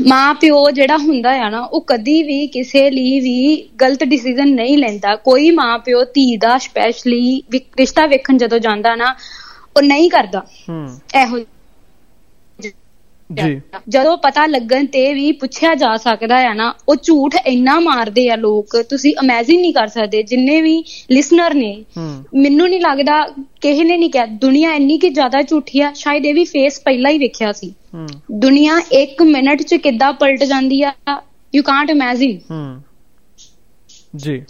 [SPEAKER 3] ਮਾਂ ਪਿਓ ਜਿਹੜਾ ਹੁੰਦਾ ਆ ਨਾ ਉਹ ਕਦੀ ਵੀ ਕਿਸੇ ਲਈ ਵੀ ਗਲਤ ਡਿਸੀਜਨ ਨਹੀਂ ਲੈਂਦਾ। ਕੋਈ ਮਾਂ ਪਿਓ ਧੀ ਦਾ ਸਪੈਸ਼ਲੀ ਰਿਸ਼ਤਾ ਵੇਖਣ ਜਦੋਂ ਜਾਂਦਾ ਨਾ ਉਹ ਨਹੀਂ ਕਰਦਾ।
[SPEAKER 1] ਹੂੰ।
[SPEAKER 3] ਇਹੋ
[SPEAKER 1] ਜੀ।
[SPEAKER 3] ਜਦੋਂ ਪਤਾ ਲੱਗਣ ਤੇ ਵੀ ਪੁੱਛਿਆ ਜਾ ਸਕਦਾ ਹੈ ਨਾ ਉਹ ਝੂਠ ਇੰਨਾ ਮਾਰਦੇ ਆ ਲੋਕ ਤੁਸੀਂ ਇਮੇਜਿਨ ਨਹੀਂ ਕਰ ਸਕਦੇ ਜਿੰਨੇ ਵੀ ਲਿਸਨਰ ਨੇ। ਮੈਨੂੰ ਨਹੀਂ ਲੱਗਦਾ ਕਿਸੇ ਨੇ ਨਹੀਂ ਕਿਹਾ। ਦੁਨੀਆ ਇੰਨੀ ਕਿ ਜ਼ਿਆਦਾ ਝੂਠੀ ਆ ਸ਼ਾਇਦ ਇਹ ਵੀ ਫੇਸ ਪਹਿਲਾਂ ਹੀ ਵੇਖਿਆ ਸੀ। ਦੁਨੀਆ 1 ਮਿੰਟ 'ਚ ਕਿੱਦਾਂ ਪਲਟ ਜਾਂਦੀ ਆ ਯੂ ਕਾਂਟ ਇਮੇਜਿਨ
[SPEAKER 1] ਜੀ।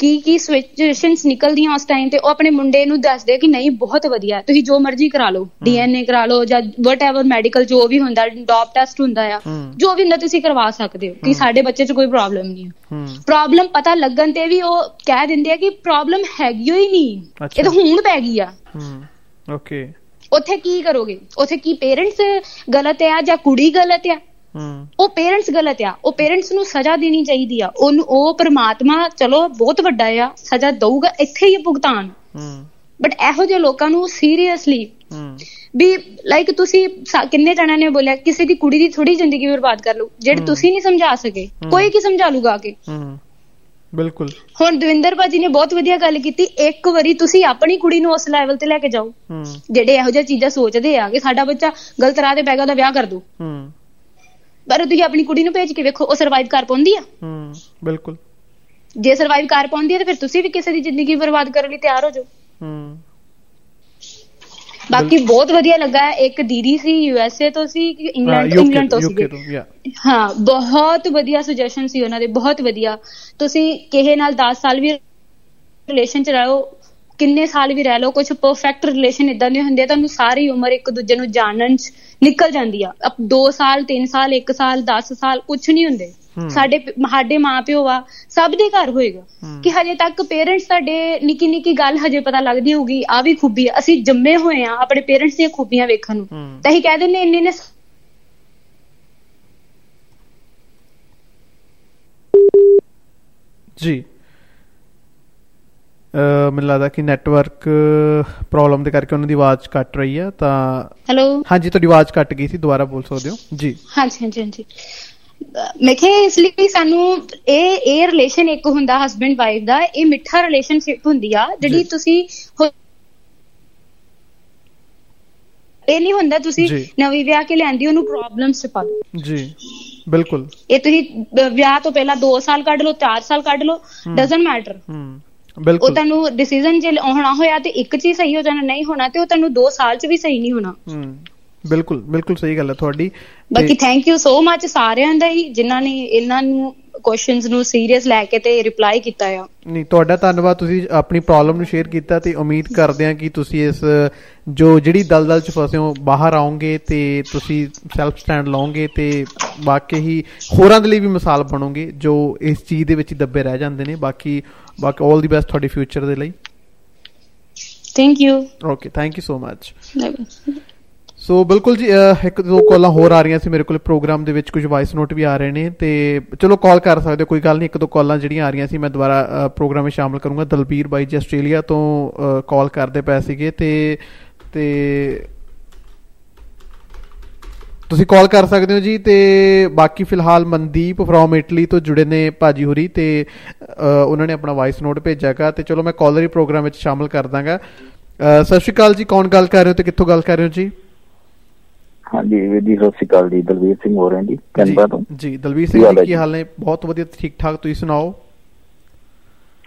[SPEAKER 3] ਕੀ ਕੀ ਸਿਚੁਏਸ਼ਨਸ ਨਿਕਲਦੀਆਂ ਉਸ ਟਾਈਮ ਤੇ ਉਹ ਆਪਣੇ ਮੁੰਡੇ ਨੂੰ ਦੱਸਦੇ ਕਿ ਨਹੀਂ ਬਹੁਤ ਵਧੀਆ ਤੁਸੀਂ ਜੋ ਮਰਜ਼ੀ ਕਰਾ ਲਓ ਡੀਐਨਏ ਕਰਾ ਲਓ ਜਾਂ ਵਟਐਵਰ ਮੈਡੀਕਲ ਜੋ ਵੀ ਹੁੰਦਾ ਡੌਪ ਟੈਸਟ ਹੁੰਦਾ ਆ ਜੋ ਵੀ ਹੁੰਦਾ ਤੁਸੀਂ ਕਰਵਾ ਸਕਦੇ ਹੋ ਕਿ ਸਾਡੇ ਬੱਚੇ 'ਚ ਕੋਈ ਪ੍ਰੋਬਲਮ ਨਹੀਂ ਹੈ। ਪ੍ਰੋਬਲਮ ਪਤਾ ਲੱਗਣ ਤੇ ਵੀ ਉਹ ਕਹਿ ਦਿੰਦੇ ਆ ਕਿ ਪ੍ਰੋਬਲਮ ਹੈਗੀ ਹੀ ਨਹੀਂ ਇਹ ਤਾਂ ਹੁਣ ਪੈ ਗਈ ਆ।
[SPEAKER 1] ਓਕੇ
[SPEAKER 3] ਉੱਥੇ ਕੀ ਕਰੋਗੇ? ਉੱਥੇ ਕੀ ਪੇਰੈਂਟਸ ਗਲਤ ਆ ਜਾਂ ਕੁੜੀ ਗਲਤ ਆ? ਉਹ ਪੇਰੈਂਟਸ ਗਲਤ ਆ। ਉਹ ਪੇਰੈਂਟਸ ਨੂੰ ਸਜ਼ਾ ਦੇਣੀ ਚਾਹੀਦੀ ਆ। ਉਹਨੂੰ ਉਹ ਪ੍ਰਮਾਤਮਾ ਚਲੋ ਬਹੁਤ ਵੱਡਾ ਆ ਸਜ਼ਾ ਦਊਗਾ ਇੱਥੇ ਹੀ ਭੁਗਤਾਨ। ਬਟ ਇਹੋ ਜਿਹੇ ਲੋਕਾਂ ਨੂੰ ਸੀਰੀਅਸਲੀ ਵੀ ਲਾਈਕ ਤੁਸੀਂ ਕਿੰਨੇ ਜਣਾਂ ਨੇ ਬੋਲਿਆ ਕਿਸੇ ਦੀ ਕੁੜੀ ਦੀ ਥੋੜੀ ਜ਼ਿੰਦਗੀ ਬਰਬਾਦ ਕਰ ਲਓ ਜਿਹੜੇ ਤੁਸੀਂ ਨਹੀਂ ਸਮਝਾ ਸਕੇ ਕੋਈ ਕੀ ਸਮਝਾ ਲੂਗਾ ਕੇ?
[SPEAKER 1] ਬਿਲਕੁਲ।
[SPEAKER 3] ਹੁਣ ਦਵਿੰਦਰ ਬਾਜੀ ਨੇ ਬਹੁਤ ਵਧੀਆ ਗੱਲ ਕੀਤੀ ਇੱਕ ਵਾਰੀ ਤੁਸੀਂ ਆਪਣੀ ਕੁੜੀ ਨੂੰ ਉਸ ਲੈਵਲ ਤੇ ਲੈ ਕੇ ਜਾਓ। ਜਿਹੜੇ ਇਹੋ ਜਿਹੀਆਂ ਚੀਜ਼ਾਂ ਸੋਚਦੇ ਆ ਕਿ ਸਾਡਾ ਬੱਚਾ ਗਲਤ ਰਾਹ ਤੇ ਪੈ ਗਿਆ ਉਹਦਾ ਵਿਆਹ ਕਰ ਦੋ। ਪਰ ਤੁਸੀਂ ਆਪਣੀ ਕੁੜੀ ਨੂੰ ਭੇਜ ਕੇ ਵੇਖੋ ਉਹ ਸਰਵਾਈਵ ਕਰ ਪਾਉਂਦੀ ਆ।
[SPEAKER 1] ਹੂੰ ਬਿਲਕੁਲ।
[SPEAKER 3] ਜੇ ਸਰਵਾਈਵ ਕਰ ਪਾਉਂਦੀ ਆ ਤਾਂ ਫਿਰ ਤੁਸੀਂ ਵੀ ਕਿਸੇ ਦੀ ਜ਼ਿੰਦਗੀ ਬਰਬਾਦ ਕਰਨ ਲਈ ਤਿਆਰ ਹੋ ਜਾਓ।
[SPEAKER 1] ਹੂੰ।
[SPEAKER 3] ਬਾਕੀ ਬਹੁਤ ਵਧੀਆ ਲੱਗਾ ਇੱਕ ਦੀਦੀ ਸੀ ਯੂ ਐਸ ਏ ਤੋਂ ਸੀ ਇੰਗਲੈਂਡ ਇੰਗਲੈਂਡ ਤੋਂ ਸੀ ਹਾਂ ਬਹੁਤ ਵਧੀਆ ਸੁਜੈਸ਼ਨ ਸੀ ਉਹਨਾਂ ਦੇ ਬਹੁਤ ਵਧੀਆ। ਤੁਸੀਂ ਕਿਸੇ ਨਾਲ 10 ਸਾਲ ਵੀ ਰਿਲੇਸ਼ਨ ਚ ਰਹੋ ਕਿੰਨੇ ਸਾਲ ਵੀ ਰਹਿ ਲਓ ਕੁਝ ਪਰਫੈਕਟ ਰਿਲੇਸ਼ਨ ਇਦਾਂ ਦੇ ਹੁੰਦੇ ਤੁਹਾਨੂੰ ਸਾਰੀ ਉਮਰ ਇੱਕ ਦੂਜੇ ਨੂੰ ਜਾਣਨ ਚ ਨਿਕਲ ਜਾਂਦੀ ਆ। ਅਬ 2 ਸਾਲ 3 ਸਾਲ 1 ਸਾਲ 10 ਸਾਲ ਕੁਝ ਨਹੀਂ ਹੁੰਦੇ। ਸਾਡੇ ਸਾਡੇ ਮਾਪਿਓ ਆ ਸਭ ਦੇ ਘਰ ਹੋਏਗਾ। ਕਿ ਹਜੇ ਤੱਕ ਪੇਰੈਂਟਸ ਸਾਡੇ ਨਿੱਕੀ ਨਿੱਕੀ ਗੱਲ ਹਜੇ ਪਤਾ ਲੱਗਦੀ ਹੋਊਗੀ ਆ ਵੀ ਖੂਬੀ ਆ ਅਸੀਂ ਜੰਮੇ ਹੋਏ ਆ ਆਪਣੇ ਪੇਰੈਂਟਸ ਦੀਆਂ ਖੂਬੀਆਂ ਵੇਖਣ ਨੂੰ। ਤਾਂ ਹੀ ਕਹਿ ਦਿੰਦੇ ਇੰਨੇ ਨੇ
[SPEAKER 1] ਜੀ। ਮੈਨੂੰ ਲੱਗਦਾ ਕਿ ਨੈਟਵਰਕ ਪ੍ਰੋਬਲਮ ਦੇ ਕਰਕੇ ਉਹਨਾਂ ਦੀ ਆਵਾਜ਼ ਕੱਟ ਰਹੀ ਹੈ ਤਾਂ
[SPEAKER 3] ਹੈਲੋ
[SPEAKER 1] ਹਾਂਜੀ ਤੁਹਾਡੀ ਆਵਾਜ਼ ਕੱਟ ਗਈ ਸੀ ਦੁਬਾਰਾ ਬੋਲ ਸਕਦੇ ਹੋ? ਜੀ।
[SPEAKER 3] ਹਾਂਜੀ ਹਾਂਜੀ ਹਾਂਜੀ। ਮੈਂ ਕਿਹਾ ਇਸ ਲਈ ਸਾਨੂੰ ਇਹ ਇਹ ਰਿਲੇਸ਼ਨ ਇੱਕ ਹੁੰਦਾ ਹਸਬੰਡ ਵਾਈਫ ਦਾ ਇਹ ਮਿੱਠਾ ਰਿਲੇਸ਼ਨਸ਼ਿਪ ਹੁੰਦੀ ਆ ਜਿਹੜੀ ਤੁਸੀਂ ਇਹ ਨਹੀਂ ਹੁੰਦਾ ਤੁਸੀਂ ਨਵੀਂ ਵਿਆਹ ਕੇ ਲਿਆਂਦੀ ਉਹਨੂੰ ਪ੍ਰੋਬਲਮਸ ਚ ਪਾ ਦੋ
[SPEAKER 1] ਜੀ ਬਿਲਕੁਲ।
[SPEAKER 3] ਇਹ ਤੁਸੀਂ ਵਿਆਹ ਤੋਂ ਪਹਿਲਾਂ 2 ਸਾਲ ਕੱਢ ਲਓ 4 ਸਾਲ ਕੱਢ ਲਓ ਡਸਨਟ ਮੈਟਰ
[SPEAKER 1] ਹੂੰ।
[SPEAKER 3] ਉਹ ਤੁਹਾਨੂੰ ਡਿਸੀਜਨ ਜੇ ਹੋਣਾ ਹੋਇਆ ਤੇ ਇੱਕ ਚ ਹੀ ਸਹੀ ਹੋ ਜਾਣਾ ਨਹੀਂ ਹੋਣਾ ਤੇ ਉਹ ਤੁਹਾਨੂੰ 2 ਸਾਲ ਚ ਵੀ ਸਹੀ ਨਹੀਂ ਹੋਣਾ।
[SPEAKER 1] ਹੂੰ ਬਿਲਕੁਲ ਬਿਲਕੁਲ ਸਹੀ ਗੱਲ ਹੈ ਤੁਹਾਡੀ।
[SPEAKER 3] ਬਾਕੀ ਥੈਂਕ ਯੂ ਸੋ ਮੱਚ ਸਾਰਿਆਂ ਦਾ ਹੀ ਜਿਨ੍ਹਾਂ ਨੇ ਇਹਨਾਂ ਨੂੰ ਕੁਐਸਚਨਸ ਨੂੰ ਸੀਰੀਅਸ ਲੈ ਕੇ ਤੇ ਰਿਪਲਾਈ ਕੀਤਾ ਆ।
[SPEAKER 1] ਨਹੀਂ ਤੁਹਾਡਾ ਧੰਨਵਾਦ ਤੁਸੀਂ ਆਪਣੀ ਪ੍ਰੋਬਲਮ ਨੂੰ ਸ਼ੇਅਰ ਕੀਤਾ ਤੇ ਉਮੀਦ ਕਰਦੇ ਹਾਂ ਕਿ ਤੁਸੀਂ ਇਸ ਜੋ ਜਿਹੜੀ ਦਲਦਲ ਚ ਫਸੇ ਹੋ ਬਾਹਰ ਆਓਗੇ ਤੇ ਤੁਸੀਂ ਸੈਲਫ ਸਟੈਂਡ ਲਾਓਗੇ ਤੇ ਵਾਕਈ ਹੀ ਹੋਰਾਂ ਦੇ ਲਈ ਵੀ ਮਿਸਾਲ ਬਣੋਗੇ ਜੋ ਇਸ ਚੀਜ਼ ਦੇ ਵਿੱਚ ਦੱਬੇ ਰਹਿ ਜਾਂਦੇ ਨੇ। ਬਾਕੀ ਬਾਕੀ 올 ਦੀ ਬੈਸਟ ਤੁਹਾਡੇ ਫਿਊਚਰ ਦੇ ਲਈ।
[SPEAKER 3] Thank you
[SPEAKER 1] okay thank you so much so ਬਿਲਕੁਲ ਜੀ ਇੱਕ ਦੋ ਕਾਲਾਂ ਹੋਰ ਆ ਰਹੀਆਂ ਸੀ ਮੇਰੇ ਕੋਲ ਪ੍ਰੋਗਰਾਮ ਦੇ ਵਿੱਚ, ਕੁਝ ਵਾਇਸ ਨੋਟ ਵੀ ਆ ਰਹੇ ਨੇ, ਤੇ ਚਲੋ ਕਾਲ ਕਰ ਸਕਦੇ ਕੋਈ ਗੱਲ ਨਹੀਂ, ਇੱਕ ਦੋ ਕਾਲਾਂ ਜਿਹੜੀਆਂ ਆ ਰਹੀਆਂ ਸੀ, ਮੈਂ ਦੁਬਾਰਾ ਪ੍ਰੋਗਰਾਮ ਵਿੱਚ ਸ਼ਾਮਲ ਕਰੂੰਗਾ। ਦਲਬੀਰ ਬਾਈ ਜੀ ਆਸਟ੍ਰੇਲੀਆ ਤੋਂ ਕਾਲ ਕਰਦੇ ਪਏ ਸੀਗੇ, ਤੇ ਤੇ ਤੁਸੀਂ ਕਾਲ ਕਰ ਸਕਦੇ ਹੋ ਜੀ, ਤੇ ਬਾਕੀ ਫਿਲਹਾਲ ਮਨਦੀਪ ਫਰੋਮ ਇਟਲੀ ਤੋਂ ਜੁੜੇ ਨੇ ਭਾਜੀ ਹੋਰੀ, ਤੇ ਉਹਨਾਂ ਨੇ ਆਪਣਾ ਵਾਇਸ ਨੋਟ ਭੇਜਿਆਗਾ ਤੇ ਚਲੋ ਮੈਂ ਕਾਲਰ ਹੀ ਪ੍ਰੋਗਰਾਮ ਵਿੱਚ ਸ਼ਾਮਲ ਕਰ ਦਾਂਗਾ ਸਤਿ ਸ਼੍ਰੀ ਅਕਾਲ ਜੀ, ਕੌਣ ਗੱਲ ਕਰ ਰਹੇ ਹੋ ਤੇ ਕਿੱਥੋਂ ਗੱਲ ਕਰ ਰਹੇ ਹੋ ਜੀ?
[SPEAKER 13] ਹਾਂਜੀ ਵੀਰ ਜੀ ਸਤਿ ਸ਼੍ਰੀ ਅਕਾਲ ਜੀ ਦਲਵੀਰ ਸਿੰਘ ਹੋ ਰਿਹਾ ਜੀ ਕੈਨਬਰਾ ਤੋਂ।
[SPEAKER 1] ਜੀ ਦਲਵੀਰ ਸਿੰਘ ਜੀ ਕੀ ਹਾਲ ਨੇ? ਬਹੁਤ ਵਧੀਆ ਠੀਕ ਠਾਕ ਤੁਸੀਂ ਸੁਣਾਓ?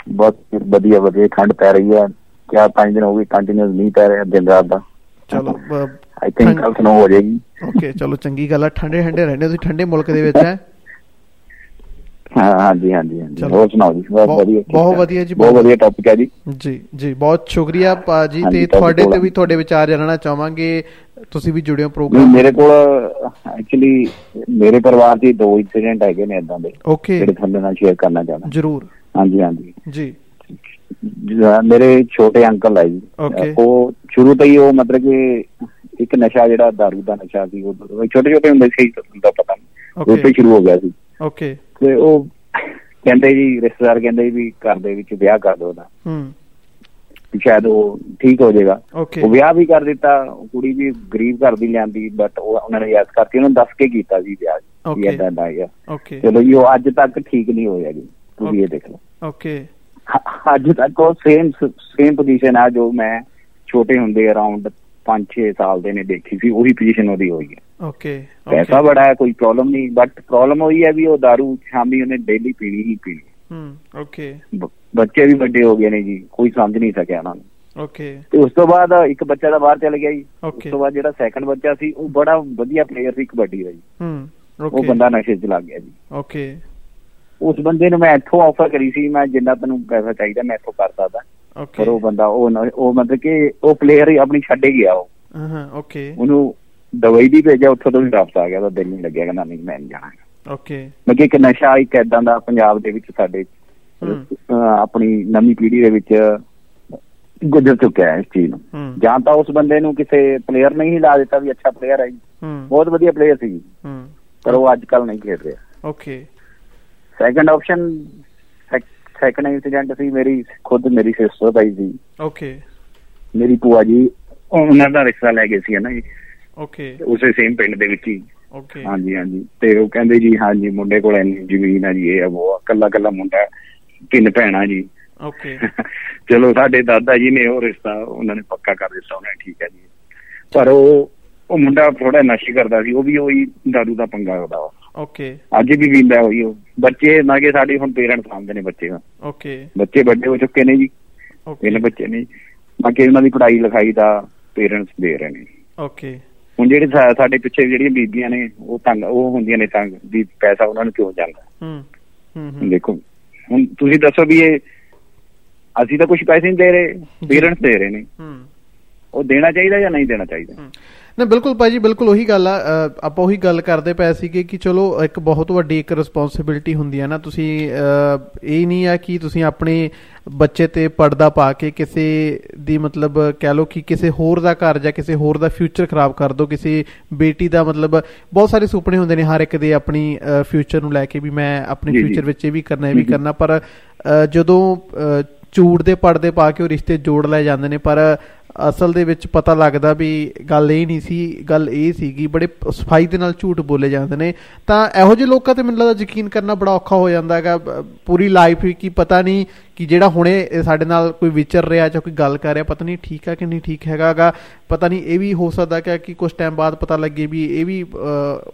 [SPEAKER 13] ਬਹੁਤ ਵਧੀਆ ਵਧੀਆ ਠੰਡ ਪੈ ਰਹੀ ਹੈ। ਕਿਆ ਪੰਜ ਦਿਨ ਹੋ ਗਏ ਕੰਟੀਨਿਊਸ ਨਹੀਂ ਪੈ ਰਿਹਾ ਦਿਨ ਰਾਤ ਦਾ।
[SPEAKER 1] ਚਲੋ
[SPEAKER 13] ਆਈ ਥਿੰਕ ਕੱਲ ਸਨੋ ਹੋ ਜਾਏਗੀ।
[SPEAKER 1] ਓਕੇ ਚਲੋ ਚੰਗੀ ਗੱਲ ਹੈ। ਠੰਡੇ ਠੰਡੇ ਰਹਿੰਦੇ ਤੁਸੀਂ ਠੰਡੇ ਮੁਲਕ ਦੇ ਵਿੱਚ ਹਾਂ?
[SPEAKER 13] ਹਾਂਜੀ ਹਾਂਜੀ ਹਾਂਜੀ। ਹੋਰ ਸੁਣਾਓ ਜੀ ਬਹੁਤ ਵਧੀਆ
[SPEAKER 1] ਬਹੁਤ। ਵਧੀਆ ਜੀ,
[SPEAKER 13] ਬਹੁਤ ਵਧੀਆ ਟੌਪਿਕ ਹੈ ਜੀ।
[SPEAKER 1] ਜੀ ਜੀ ਬਹੁਤ ਸ਼ੁਕਰੀਆ ਭਾਜੀ ਤੇ
[SPEAKER 13] ਤੁਹਾਡੇ
[SPEAKER 1] ਤੇ ਵੀ ਤੁਹਾਡੇ ਵਿਚਾਰ ਜਾਣਨਾ ਚਾਹਾਂਗੇ ਤੁਸੀਂ ਵੀ ਜੁੜਿਓ ਪ੍ਰੋਗਰਾਮ
[SPEAKER 13] ਮੇਰੇ ਕੋਲ ਐਕਚੁਅਲੀ ਮੇਰੇ ਪਰਿਵਾਰ ਹੀ ਦੋ ਇਨਸੀਡੈਂਟ ਹੈਗੇ ਨੇ ਇਦਾਂ ਦੇ
[SPEAKER 1] ਓਕੇ
[SPEAKER 13] ਜਿਹੜੇ ਤੁਹਾਡੇ ਨਾਲ ਸ਼ੇਅਰ ਕਰਨਾ ਚਾਹੁੰਦਾ।
[SPEAKER 1] ਜਰੂਰ।
[SPEAKER 13] ਹਾਂਜੀ ਹਾਂਜੀ।
[SPEAKER 1] ਜੀ।
[SPEAKER 13] ਮੇਰੇ ਛੋਟੇ ਅੰਕਲ ਹੈ ਜੀ. ਉਹ ਸ਼ੁਰੂ ਤੋਂ ਹੀ ਉਹ ਮਤਲਬ ਕਿ ਇੱਕ ਨਸ਼ਾ ਜਿਹੜਾ ਦਾਰੂ ਦਾ ਨਸ਼ਾ ਸੀ ਉਹ ਛੋਟੇ ਛੋਟੇ ਹੁੰਦੇ ਸੀ ਦਾ ਪਤਾ ਨਹੀਂ ਤੋਂ ਹੀ ਸ਼ੁਰੂ ਹੋ ਗਿਆ ਸੀ।
[SPEAKER 1] ਓਕੇ
[SPEAKER 13] ਤੇ ਉਹ ਕਹਿੰਦੇ ਜੀ ਰਿਸ਼ਤੇਦਾਰ ਕਹਿੰਦੇ ਵੀ ਘਰ ਦੇ ਵਿੱਚ ਵਿਆਹ ਕਰ ਦੋ ਉਹਦਾ।
[SPEAKER 1] ਹੂੰ।
[SPEAKER 13] ਸ਼ਾਇਦ ਉਹ ਠੀਕ ਹੋ ਜਾਏਗਾ. ਉਹ ਵਿਆਹ ਵੀ ਕਰ ਦਿੱਤਾ ਕੁੜੀ ਵੀ ਗਰੀਬ ਘਰ ਦੀ ਲਿਆਂਦੀ ਬਟ ਉਹ ਉਹਨਾਂ ਨੇ ਯਾਦ ਕਰਕੇ ਉਹਨੂੰ ਦੱਸ ਕੇ ਕੀਤਾ ਸੀ ਵਿਆਹ
[SPEAKER 1] Okay.
[SPEAKER 13] ਏਦਾਂ ਦਾ ਹੈਗਾ
[SPEAKER 1] ਓਕੇ
[SPEAKER 13] ਚਲੋ ਜੀ ਉਹ ਅੱਜ ਤੱਕ ਠੀਕ ਨਹੀਂ ਹੋਇਆ ਜੀ। ਤੁਸੀਂ ਇਹ ਦੇਖ ਲਓ।
[SPEAKER 1] ਓਕੇ
[SPEAKER 13] ਅੱਜ ਤੱਕ ਉਹ ਸੇਮ ਸੇਮ ਪੋਜੀਸ਼ਨ ਆ ਜੋ ਮੈਂ ਛੋਟੇ ਹੁੰਦੇ ਅਰਾਊਂਡ 5-6 ਸਾਲ ਦੇ ਨੇ ਦੇਖੀ ਸੀ ਉਹੀ ਪੋਜੀਸ਼ਨ ਉਹਦੀ ਹੋਈ ਹੈ।
[SPEAKER 1] ਓਕੇ
[SPEAKER 13] ਪੈਸਾ ਬੜਾ ਹੈ ਕੋਈ ਪ੍ਰੋਬਲਮ ਨਹੀਂ ਬਟ ਪ੍ਰੋਬਲਮ ਹੋਈ ਹੈ ਵੀ ਉਹ दारू ਸ਼ਾਮੀ ਉਹਨੇ ਡੇਲੀ ਪੀਣੀ ਹੀ ਪੀਣੀ।
[SPEAKER 1] ਹੂੰ ਓਕੇ
[SPEAKER 13] ਬੱਚੇ ਵੀ ਵੱਡੇ ਹੋ ਗਏ ਨੇ ਜੀ ਕੋਈ ਸਮਝ ਨਹੀਂ ਸਕਿਆ ਉਹਨਾਂ ਨੂੰ।
[SPEAKER 1] ਓਕੇ
[SPEAKER 13] ਤੇ ਉਸ ਤੋਂ ਬਾਅਦ ਇੱਕ ਬੱਚਾ ਦਾ ਬਾਹਰ ਚਲ ਗਿਆ ਜੀ। ਉਸ. ਤੋਂ ਬਾਅਦ ਜਿਹੜਾ ਸੈਕੰਡ ਬੱਚਾ ਸੀ ਉਹ ਬੜਾ ਵਧੀਆ ਪਲੇਅਰ ਸੀ ਕਬੱਡੀ ਦਾ ਜੀ।
[SPEAKER 1] ਹੂੰ
[SPEAKER 13] ਉਹ
[SPEAKER 1] ਓਕੇ
[SPEAKER 13] ਬੰਦਾ ਨਸ਼ੇ 'ਚ ਲੱਗ ਗਿਆ ਜੀ।
[SPEAKER 1] ਓਕੇ
[SPEAKER 13] ਉਸ ਬੰਦੇ ਨੂੰ ਮੈਂ ਇੱਥੋਂ ਆਫਰ ਕਰੀ ਸੀ ਮੈਂ ਜਿੰਨਾ ਤੈਨੂੰ ਪੈਸਾ ਚਾਹੀਦਾ ਮੈਂ ਇੱਥੋਂ ਕਰ ਸਕਦਾ। ਪਰ ਉਹ ਬੰਦਾ ਉਹ ਉਹ ਮਤਲਬ ਕਿ ਉਹ ਪਲੇਅਰ ਹੀ ਆਪਣੀ ਛੱਡ ਗਿਆ ਉਹ।
[SPEAKER 1] ਹਾਂ ਓਕੇ
[SPEAKER 13] ਉਹਨੂੰ ਦਵਾਈ ਦੀ ਭੇਜਿਆ ਉੱਥੋਂ ਤੋਂ ਵੀ ਵਾਪਸ ਆ ਗਿਆ ਤਾਂ ਦਿਲ ਨਹੀਂ ਲੱਗਿਆ ਕਹਿੰਦਾ ਨਹੀਂ ਮੈਂ ਨਹੀਂ ਜਾਣਾ
[SPEAKER 1] ਓਕੇ
[SPEAKER 13] ਮੈਂ ਕਿ ਇੱਕ ਨਸ਼ਾ ਇੱਕ ਏਦਾਂ ਦਾ ਪੰਜਾਬ ਦੇ ਵਿੱਚ ਸਾਡੇ ਆਪਣੀ ਨਵੀਂ ਪੀੜ੍ਹੀ ਦੇ ਵਿੱਚ ਗੁਜ਼ਰ ਚੁੱਕਿਆ ਹੈ ਇਸ ਚੀਜ਼ ਨੂੰ। ਜਾਂ ਤਾਂ ਉਸ ਬੰਦੇ ਨੂੰ ਕਿਸੇ ਪਲੇਅਰ ਨੇ ਹੀ ਲਾ ਦਿੱਤਾ ਵੀ ਅੱਛਾ ਪਲੇਅਰ ਹੈ ਬਹੁਤ ਵਧੀਆ ਪਲੇਅਰ ਸੀ ਪਰ ਉਹ ਅੱਜ ਕੱਲ ਨਹੀਂ ਖੇਡ ਰਿਹਾ।
[SPEAKER 1] Okay
[SPEAKER 13] second option second incident ਸੀ ਮੇਰੀ ਖੁਦ ਮੇਰੀ ਸਿਸਟਰ ਦਾ। ਹੀ ਸੀ
[SPEAKER 1] ਓਕੇ
[SPEAKER 13] ਮੇਰੀ ਭੂਆ ਜੀ ਉਹਨਾਂ ਦਾ ਰਿਸ਼ਤਾ ਲੈ ਗਏ ਸੀ ਨਾ ਜੀ।
[SPEAKER 1] ਓਕੇ
[SPEAKER 13] ਉਸੇ ਸੇਮ ਪਿੰਡ ਦੇ ਵਿੱਚ ਹੀ।
[SPEAKER 1] ਓਕੇ
[SPEAKER 13] ਹਾਂਜੀ ਹਾਂਜੀ। ਤੇ ਉਹ ਕਹਿੰਦੇ ਜੀ ਹਾਂਜੀ ਮੁੰਡੇ ਕੋਲ ਇੰਨੀ ਜ਼ਮੀਨ ਆ ਜੀ ਇਹ ਆ ਉਹ ਕੱਲਾ ਕੱਲਾ ਮੁੰਡਾ ਤਿੰਨ ਭੈਣਾਂ ਜੀ।
[SPEAKER 1] ਓਕੇ
[SPEAKER 13] ਚਲੋ ਸਾਡੇ ਦਾਦਾ ਜੀ ਨੇ ਉਹ ਰਿਸ਼ਤਾ ਉਹਨਾਂ ਨੇ ਪੱਕਾ ਕਰ ਦਿੱਤਾ ਉਹਨੇ ਠੀਕ ਹੈ ਜੀ। ਪਰ ਉਹ ਉਹ ਮੁੰਡਾ ਥੋੜਾ ਨਸ਼ੇ ਕਰਦਾ ਸੀ ਉਹ ਵੀ ਉਹੀ ਦਾਰੂ ਦਾ ਪੰਗਾ ਕਰਦਾ ਵਾ।
[SPEAKER 1] ਓਕੇ
[SPEAKER 13] ਅੱਜ ਵੀ ਪੀਂਦਾ ਉਹੀ ਉਹ। ਬੱਚੇ ਨਾ ਕਿ ਸਾਡੇ ਹੁਣ ਪੇਰੈਂਟਸ ਆਉਂਦੇ ਨੇ ਬੱਚੇ ਦਾ
[SPEAKER 1] ਓਕੇ
[SPEAKER 13] ਬੱਚੇ ਵੱਡੇ ਹੋ ਚੁੱਕੇ ਨੇ ਜੀ।
[SPEAKER 1] ਓਕੇ
[SPEAKER 13] ਇਹਨਾਂ ਬੱਚੇ ਨੇ। ਬਾਕੀ ਉਹਨਾਂ ਦੀ ਪੜ੍ਹਾਈ ਲਿਖਾਈ ਦਾ ਪੇਰੈਂਟਸ ਦੇ ਰਹੇ ਨੇ।
[SPEAKER 1] ਓਕੇ
[SPEAKER 13] ਹੁਣ ਜਿਹੜੇ ਸਾਡੇ ਪਿੱਛੇ ਜਿਹੜੀਆਂ ਬੀਬੀਆਂ ਨੇ ਉਹ ਤੰਗ ਉਹ ਹੁੰਦੀਆਂ ਨੇ ਤੰਗ ਵੀ ਪੈਸਾ ਉਹਨਾਂ ਨੂੰ ਕਿਉਂ ਜਾਂਦਾ?
[SPEAKER 1] ਹੂੰ ਹੂੰ
[SPEAKER 13] ਦੇਖੋ ਹੁਣ ਤੁਸੀਂ ਦੱਸੋ ਵੀ ਇਹ ਅਸੀਂ ਤਾਂ ਕੁਝ ਪੈਸੇ ਨਹੀਂ ਦੇ ਰਹੇ ਪੇਰੈਂਟਸ ਦੇ ਰਹੇ ਨੇ।
[SPEAKER 1] ਹੂੰ।
[SPEAKER 13] ਉਹ ਦੇਣਾ ਚਾਹੀਦਾ ਜਾਂ ਨਹੀਂ ਦੇਣਾ ਚਾਹੀਦਾ?
[SPEAKER 1] ਨਾ ਬਿਲਕੁਲ ਭਾਜੀ ਬਿਲਕੁਲ ਉਹੀ ਗੱਲ ਆ ਆਪਾਂ ਉਹੀ ਗੱਲ ਕਰਦੇ ਪਏ ਸੀਗੇ ਕਿ ਚਲੋ ਇੱਕ ਬਹੁਤ ਵੱਡੀ ਇੱਕ ਰਿਸਪੌਂਸਿਬਿਲਟੀ ਹੁੰਦੀ ਹੈ ਨਾ ਤੁਸੀਂ ਇਹ ਨਹੀਂ ਆ ਕਿ ਤੁਸੀਂ ਆਪਣੇ ਬੱਚੇ ਤੇ ਪਰਦਾ ਪਾ ਕੇ ਕਿਸੇ ਦੀ ਮਤਲਬ ਕਹਿ ਲਓ ਕਿ ਕਿਸੇ ਹੋਰ ਦਾ ਘਰ ਜਾਂ ਕਿਸੇ ਹੋਰ ਦਾ ਫਿਊਚਰ ਖਰਾਬ ਕਰ ਦੋ ਕਿਸੇ ਬੇਟੀ ਦਾ ਮਤਲਬ ਬਹੁਤ ਸਾਰੇ ਸੁਪਨੇ ਹੁੰਦੇ ਨੇ ਹਰ ਇੱਕ ਦੇ ਆਪਣੀ ਫਿਊਚਰ ਨੂੰ ਲੈ ਕੇ ਵੀ ਮੈਂ ਆਪਣੇ। ਫਿਊਚਰ ਵਿੱਚ ਇਹ ਵੀ ਕਰਨਾ ਇਹ ਵੀ। ਕਰਨਾ ਪਰ ਜਦੋਂ ਝੂਠ ਦੇ ਪਰਦੇ ਪਾ ਕੇ ਉਹ ਰਿਸ਼ਤੇ ਜੋੜ ਲੈ ਜਾਂਦੇ ਨੇ ਪਰ ਅਸਲ ਦੇ ਵਿੱਚ ਪਤਾ ਲੱਗਦਾ ਵੀ ਗੱਲ ਇਹ ਨਹੀਂ ਸੀ ਗੱਲ ਇਹ ਸੀਗੀ ਬੜੇ ਸਫ਼ਾਈ ਦੇ ਨਾਲ ਝੂਠ ਬੋਲੇ ਜਾਂਦੇ ਨੇ। ਤਾਂ ਇਹੋ ਜਿਹੇ ਲੋਕਾਂ ਤੇ ਮੈਨੂੰ ਲੱਗਦਾ ਯਕੀਨ ਕਰਨਾ ਬੜਾ ਔਖਾ ਹੋ ਜਾਂਦਾ ਹੈਗਾ। ਪੂਰੀ ਲਾਈਫ ਹੀ ਕੀ ਪਤਾ ਨਹੀਂ ਕਿ ਜਿਹੜਾ ਹੁਣੇ ਸਾਡੇ ਨਾਲ ਕੋਈ ਵਿਚਰ ਰਿਹਾ ਜਾਂ ਕੋਈ ਗੱਲ ਕਰ ਰਿਹਾ ਪਤਾ ਨਹੀਂ ਠੀਕ ਆ ਕਿ ਨਹੀਂ ਠੀਕ ਹੈਗਾਗਾ ਪਤਾ ਨਹੀਂ ਇਹ ਵੀ ਹੋ ਸਕਦਾ ਕਿ ਕਿ ਕੁਝ ਟਾਈਮ ਬਾਅਦ ਪਤਾ ਲੱਗੇ ਵੀ ਇਹ ਵੀ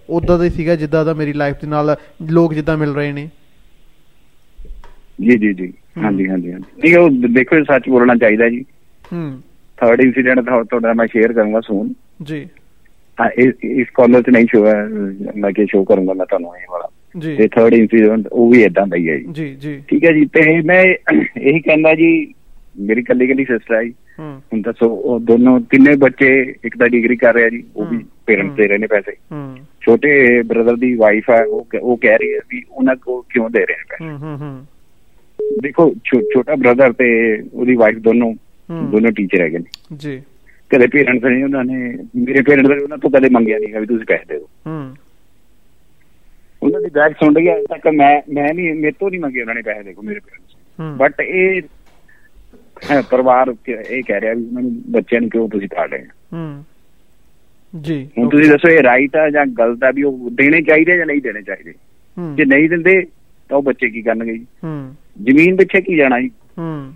[SPEAKER 1] ਉਦਾਂ ਦਾ ਹੀ ਸੀਗਾ ਜਿੱਦਾਂ ਦਾ ਮੇਰੀ ਲਾਈਫ ਦੇ ਨਾਲ ਲੋਕ ਜਿੱਦਾਂ ਮਿਲ ਰਹੇ ਨੇ।
[SPEAKER 13] ਜੀ ਜੀ ਜੀ। ਹਾਂਜੀ ਹਾਂਜੀ ਹਾਂਜੀ। ਨਹੀਂ ਉਹ ਦੇਖੋ ਸੱਚ ਬੋਲਣਾ ਚਾਹੀਦਾ ਜੀ।
[SPEAKER 1] ਹੂੰ।
[SPEAKER 13] ਥਰਡ ਇਨਸੀਡੈਂਟ ਤੁਹਾਡਾ ਮੈਂ ਸ਼ੇਅਰ ਕਰੂੰਗਾ ਸੂਨ
[SPEAKER 1] ਜੀ।
[SPEAKER 13] ਹਾਂ ਇਸ ਕਾਲਰ 'ਚ ਨਹੀਂ ਸ਼ੋ ਮੈਂ ਕਿ ਸ਼ੋ ਕਰੂੰਗਾ ਮੈਂ ਤੁਹਾਨੂੰ ਇਹ ਵਾਲਾ।
[SPEAKER 1] ਜੀ।
[SPEAKER 13] ਤੇ ਥਰਡ ਇਨਸੀਡੈਂਟ ਉਹ ਵੀ ਇਦਾਂ ਦਾ ਹੀ ਹੈ ਜੀ।
[SPEAKER 1] ਜੀ ਜੀ।
[SPEAKER 13] ਠੀਕ ਹੈ ਜੀ ਤੇ ਮੈਂ ਇਹੀ ਕਹਿੰਦਾ ਜੀ ਮੇਰੀ ਕੱਲੀ ਕੱਲੀ ਸਿਸਟਰ ਹੈ ਜੀ।
[SPEAKER 1] ਹੂੰ।
[SPEAKER 13] ਹੁਣ ਦੱਸੋ ਉਹ ਦੋਨੋਂ ਤਿੰਨੇ ਬੱਚੇ ਇੱਕ ਤਾਂ ਡਿਗਰੀ ਕਰ ਰਿਹਾ ਜੀ ਉਹ ਵੀ ਪੇਰੈਂਟਸ ਦੇ ਰਹੇ ਨੇ ਪੈਸੇ।
[SPEAKER 1] ਹੂੰ।
[SPEAKER 13] ਛੋਟੇ ਬ੍ਰਦਰ ਦੀ ਵਾਈਫ ਹੈ ਉਹ ਉਹ ਕਹਿ ਰਹੀ ਹੈ ਵੀ ਉਹਨਾਂ ਕੋ ਕਿਉਂ ਦੇ ਰਹੇ ਨੇ ਪੈਸੇ।
[SPEAKER 1] ਹੂੰ ਹੂੰ ਹੂੰ।
[SPEAKER 13] ਦੇਖੋ ਛੋਟਾ ਬ੍ਰਦਰ ਤੇ ਉਹਦੀ ਵਾਈਫ ਦੋਨੋਂ ਦੋਨੋਂ ਟੀਚਰ ਹੈਗੇ ਨੇ।
[SPEAKER 1] ਜੀ।
[SPEAKER 13] ਕਦੇ ਪੇਰੈਂਟਸ ਨੇ ਉਹਨਾਂ ਨੇ ਮੇਰੇ ਪੇਰੈਂਟਸ ਨੇ ਉਹਨਾਂ ਤੋਂ ਕਦੇ ਮੰਗਿਆ ਨਹੀਂ ਵੀ ਤੁਸੀਂ ਪੈਸੇ ਦੇ ਦਿਓ।
[SPEAKER 1] ਹੂੰ।
[SPEAKER 13] ਉਹਨਾਂ ਦੀ ਬੈਗ ਸੁਣ ਅਜੇ ਤੱਕ ਮੈਂ ਮੈਂ ਨਹੀਂ ਮੇਰੇ ਤੋਂ ਨਹੀਂ ਮੰਗੇ ਉਹਨਾਂ ਨੇ ਪੈਸੇ ਦੇਖੋ ਮੇਰੇ ਪੇਰੈਂਟਸ ਬਟ ਇਹ ਪਰਿਵਾਰ ਕ- ਇਹ ਕਹਿ ਰਿਹਾ ਵੀ ਉਹਨਾਂ ਨੂੰ ਬੱਚਿਆਂ ਨੂੰ ਕਿਉਂ ਤੁਸੀਂ ਪਾਲ ਰਹੇ ਹੋ?
[SPEAKER 1] ਜੀ।
[SPEAKER 13] ਹੁਣ ਤੁਸੀਂ ਦੱਸੋ ਇਹ ਰਾਈਟ ਆ ਜਾਂ ਗਲਤ ਆ ਵੀ ਉਹ ਦੇਣੇ ਚਾਹੀਦੇ ਜਾਂ ਨਹੀਂ ਦੇਣੇ ਚਾਹੀਦੇ? ਜੇ ਨਹੀਂ ਦਿੰਦੇ ਤਾਂ ਉਹ ਬੱਚੇ ਕੀ ਕਰਨਗੇ ਜੀ?
[SPEAKER 1] ਹੂੰ।
[SPEAKER 13] ਜ਼ਮੀਨ ਪਿੱਛੇ ਕੀ ਜਾਣਾ ਜੀ?
[SPEAKER 1] ਹੂੰ।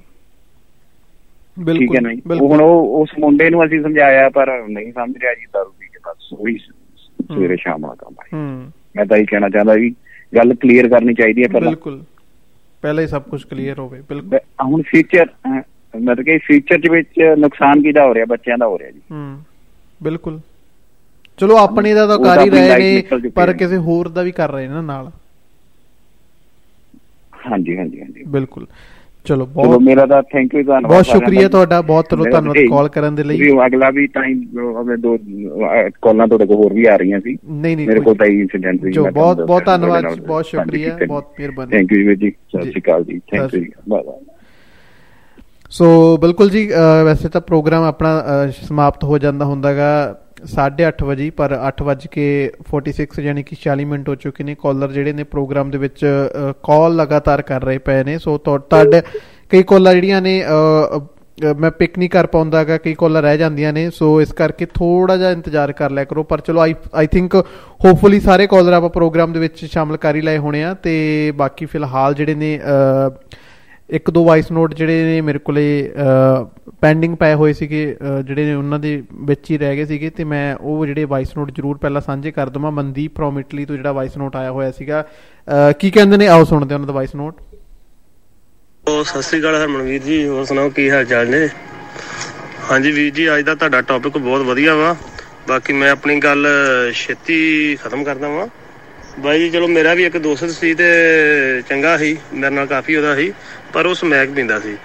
[SPEAKER 13] ਠੀਕ
[SPEAKER 1] ਬਿਲਕੁਲ
[SPEAKER 13] ਹੈ ਨਾ ਜੀ ਉਹ
[SPEAKER 1] ਬਿਲਕੁਲ।
[SPEAKER 13] ਹੁਣ ਉਹ ਉਸ ਮੁੰਡੇ ਨੂੰ ਅਸੀਂ ਸਮਝਾਇਆ ਪਰ ਨਹੀਂ ਸਮਝ ਰਿਹਾ ਜੀ ਦਾਰੂ ਪੀ ਕੇ ਬਸ ਉਹੀ ਸਵੇਰੇ ਸ਼ਾਮ ਵਾਲਾ ਕੰਮ ਹੈ। ਮੈਂ ਤਾਂ ਇਹ ਕਹਿਣਾ ਚਾਹੁੰਦਾ ਵੀ ਗੱਲ ਕਲੀਅਰ ਕਰਨੀ ਚਾਹੀਦੀ ਹੈ ਪਹਿਲਾਂ।
[SPEAKER 1] ਬਿਲਕੁਲ। ਪਹਿਲਾਂ ਹੀ ਸਭ ਕੁਝ ਕਲੀਅਰ ਹੋਵੇ ਬਿਲਕੁਲ।
[SPEAKER 13] ਹੁਣ ਫਿਊਚਰ ਮਤਲਬ ਕਿ ਫਿਊਚਰ ਦੇ ਵਿੱਚ ਨੁਕਸਾਨ ਕਿਹਦਾ ਹੋ ਰਿਹਾ ਬੱਚਿਆਂ ਦਾ ਹੋ ਰਿਹਾ ਜੀ।
[SPEAKER 1] ਹੂੰ ਬਿਲਕੁਲ। ਚਲੋ ਆਪਣੇ ਦਾ ਤਾਂ ਕਰ ਹੀ ਰਹੇ ਨੇ ਪਰ। ਕਿਸੇ ਹੋਰ ਦਾ ਵੀ ਕਰ ਰਹੇ ਨਾ ਨਾਲ।
[SPEAKER 13] ਹਾਂਜੀ ਹਾਂਜੀ ਹਾਂਜੀ।
[SPEAKER 1] ਬਿਲਕੁਲ। ਚਲੋ ਬਹੁਤ
[SPEAKER 13] ਮੇਰਾ ਤਾਂ ਥੈਂਕ ਯੂ ਧੰਨਵਾਦ
[SPEAKER 1] ਬਹੁਤ ਸ਼ੁਕਰੀਆ। ਤੁਹਾਡਾ ਬਹੁਤ ਧੰਨਵਾਦ
[SPEAKER 13] ਜੀ,
[SPEAKER 1] ਕਾਲ ਕਰਨ ਦੇ ਲਈ
[SPEAKER 13] ਉਹ ਅਗਲਾ ਵੀ ਟਾਈਮ ਆਪਣੇ ਦੋ ਕਾਲਾਂ ਤੁਹਾਡੇ ਕੋਲ ਹੋਰ ਵੀ ਆ ਰਹੀਆਂ ਸੀ
[SPEAKER 1] ਨਹੀਂ ਨਹੀਂ
[SPEAKER 13] ਮੇਰੇ ਕੋਲ ਤਾਂ ਇਨਸੀਡੈਂਟ ਸੀ
[SPEAKER 1] ਜੋ ਬਹੁਤ ਬਹੁਤ ਧੰਨਵਾਦ ਜੀ। ਬਹੁਤ ਸ਼ੁਕਰੀਆ
[SPEAKER 13] ਜੀ।
[SPEAKER 1] ਬਹੁਤ ਮਿਹਰਬਾਨੀ
[SPEAKER 13] ਥੈਂਕ ਯੂ ਜੀ ਸਤਿ
[SPEAKER 1] ਜੀ।
[SPEAKER 13] ਸ਼੍ਰੀ ਅਕਾਲ ਜੀ thank you bye bye
[SPEAKER 1] so ਬਿਲਕੁਲ ਜੀ ਵੈਸੇ ਤਾਂ ਪ੍ਰੋਗਰਾਮ ਆਪਣਾ ਸਮਾਪਤ ਹੋ ਜਾਂਦਾ ਹੁੰਦਾਗਾ 8:30 ਵਜੇ ਪਰ 8 ਵੱਜ ਕੇ 46 ਯਾਨੀ ਕਿ 40 ਮਿੰਟ ਹੋ ਚੁੱਕੇ ਨੇ ਕਾਲਰ ਜਿਹੜੇ ਨੇ ਪ੍ਰੋਗਰਾਮ ਦੇ ਵਿੱਚ ਕਾਲ ਲਗਾਤਾਰ ਕਰ ਰਹੇ ਪਏ ਨੇ। ਸੋ ਤੁਹਾ- ਤੁਹਾਡੇ ਕਈ ਕਾਲਾਂ ਜਿਹੜੀਆਂ ਨੇ ਅਹ, ਅਹ, ਮੈਂ ਪਿਕ ਨਹੀਂ ਕਰ ਪਾਉਂਦਾਗਾ ਕਈ ਕਾਲਾਂ ਰਹਿ ਜਾਂਦੀਆਂ ਨੇ। ਸੋ ਇਸ ਕਰਕੇ ਥੋੜਾ ਜਿਹਾ ਇੰਤਜ਼ਾਰ ਕਰ ਲਿਆ ਕਰੋ। ਪਰ ਚਲੋ ਆਈ ਆਈ ਥਿੰਕ ਹੋਪਫੁਲੀ ਸਾਰੇ ਕਾਲਰ ਆਪਾਂ ਪ੍ਰੋਗਰਾਮ ਦੇ ਵਿੱਚ ਸ਼ਾਮਲ ਕਰ ਹੀ ਲਏ ਹੋਣੇ ਆ। ਤੇ ਬਾਕੀ ਫਿਲਹਾਲ ਜਿਹੜੇ ਨੇ ਅਹ, ਇੱਕ ਦੋ ਵਾਇਸ ਨੋਟ ਜਿਹੜੇ ਨੇ ਮੇਰੇ ਕੋਲੇ ਪੈਂਡਿੰਗ ਪਏ ਹੋਏ ਸੀਗੇ ਅਹ, ਜਿਹੜੇ ਨੇ ਉਹਨਾਂ ਦੇ ਵਿੱਚ ਹੀ ਰਹਿ ਗਏ ਸੀਗੇ ਤੇ ਮੈਂ ਉਹ ਜਿਹੜੇ ਵਾਇਸ ਨੋਟ ਜ਼ਰੂਰ ਪਹਿਲਾਂ ਸਾਂਝੇ ਕਰ ਦਵਾਂ। ਮਨਦੀਪ ਫਰੋਮ ਇਟਲੀ ਤੋਂ ਜਿਹੜਾ ਵਾਇਸ ਨੋਟ ਆਇਆ ਹੋਇਆ ਸੀਗਾ ਅਹ, ਕੀ ਕਹਿੰਦੇ ਨੇ? ਆਓ ਸੁਣਦੇ ਹਾਂ ਉਹਨਾਂ ਦਾ ਵਾਇਸ ਨੋਟ
[SPEAKER 14] ਉਹ ਸਤਿ ਸ੍ਰੀ ਅਕਾਲ ਹਰਮਨਵੀਰ ਜੀ ਹੋਰ ਸੁਣਾਓ ਕੀ ਹਾਲ ਚਾਲ ਨੇ? ਹਾਂਜੀ ਵੀਰ ਜੀ ਅੱਜ ਦਾ ਤੁਹਾਡਾ ਟੌਪਿਕ ਬਹੁਤ ਵਧੀਆ ਵਾ। ਬਾਕੀ ਮੈਂ ਆਪਣੀ ਗੱਲ ਛੇਤੀ ਖਤਮ ਕਰਦਾ ਵਾਂ। ਬਾਈ ਜੀ, ਚਲੋ ਮੇਰਾ ਵੀ ਇੱਕ ਦੋਸਤ ਸੀ ਤੇ ਚੰਗਾ ਸੀ, ਮੇਰੇ ਨਾਲ ਕਾਫੀ ਉਹਦਾ ਸੀ, ਪਰ ਉਹ ਸਮੈਕ ਪੀਂਦਾ ਸੀ।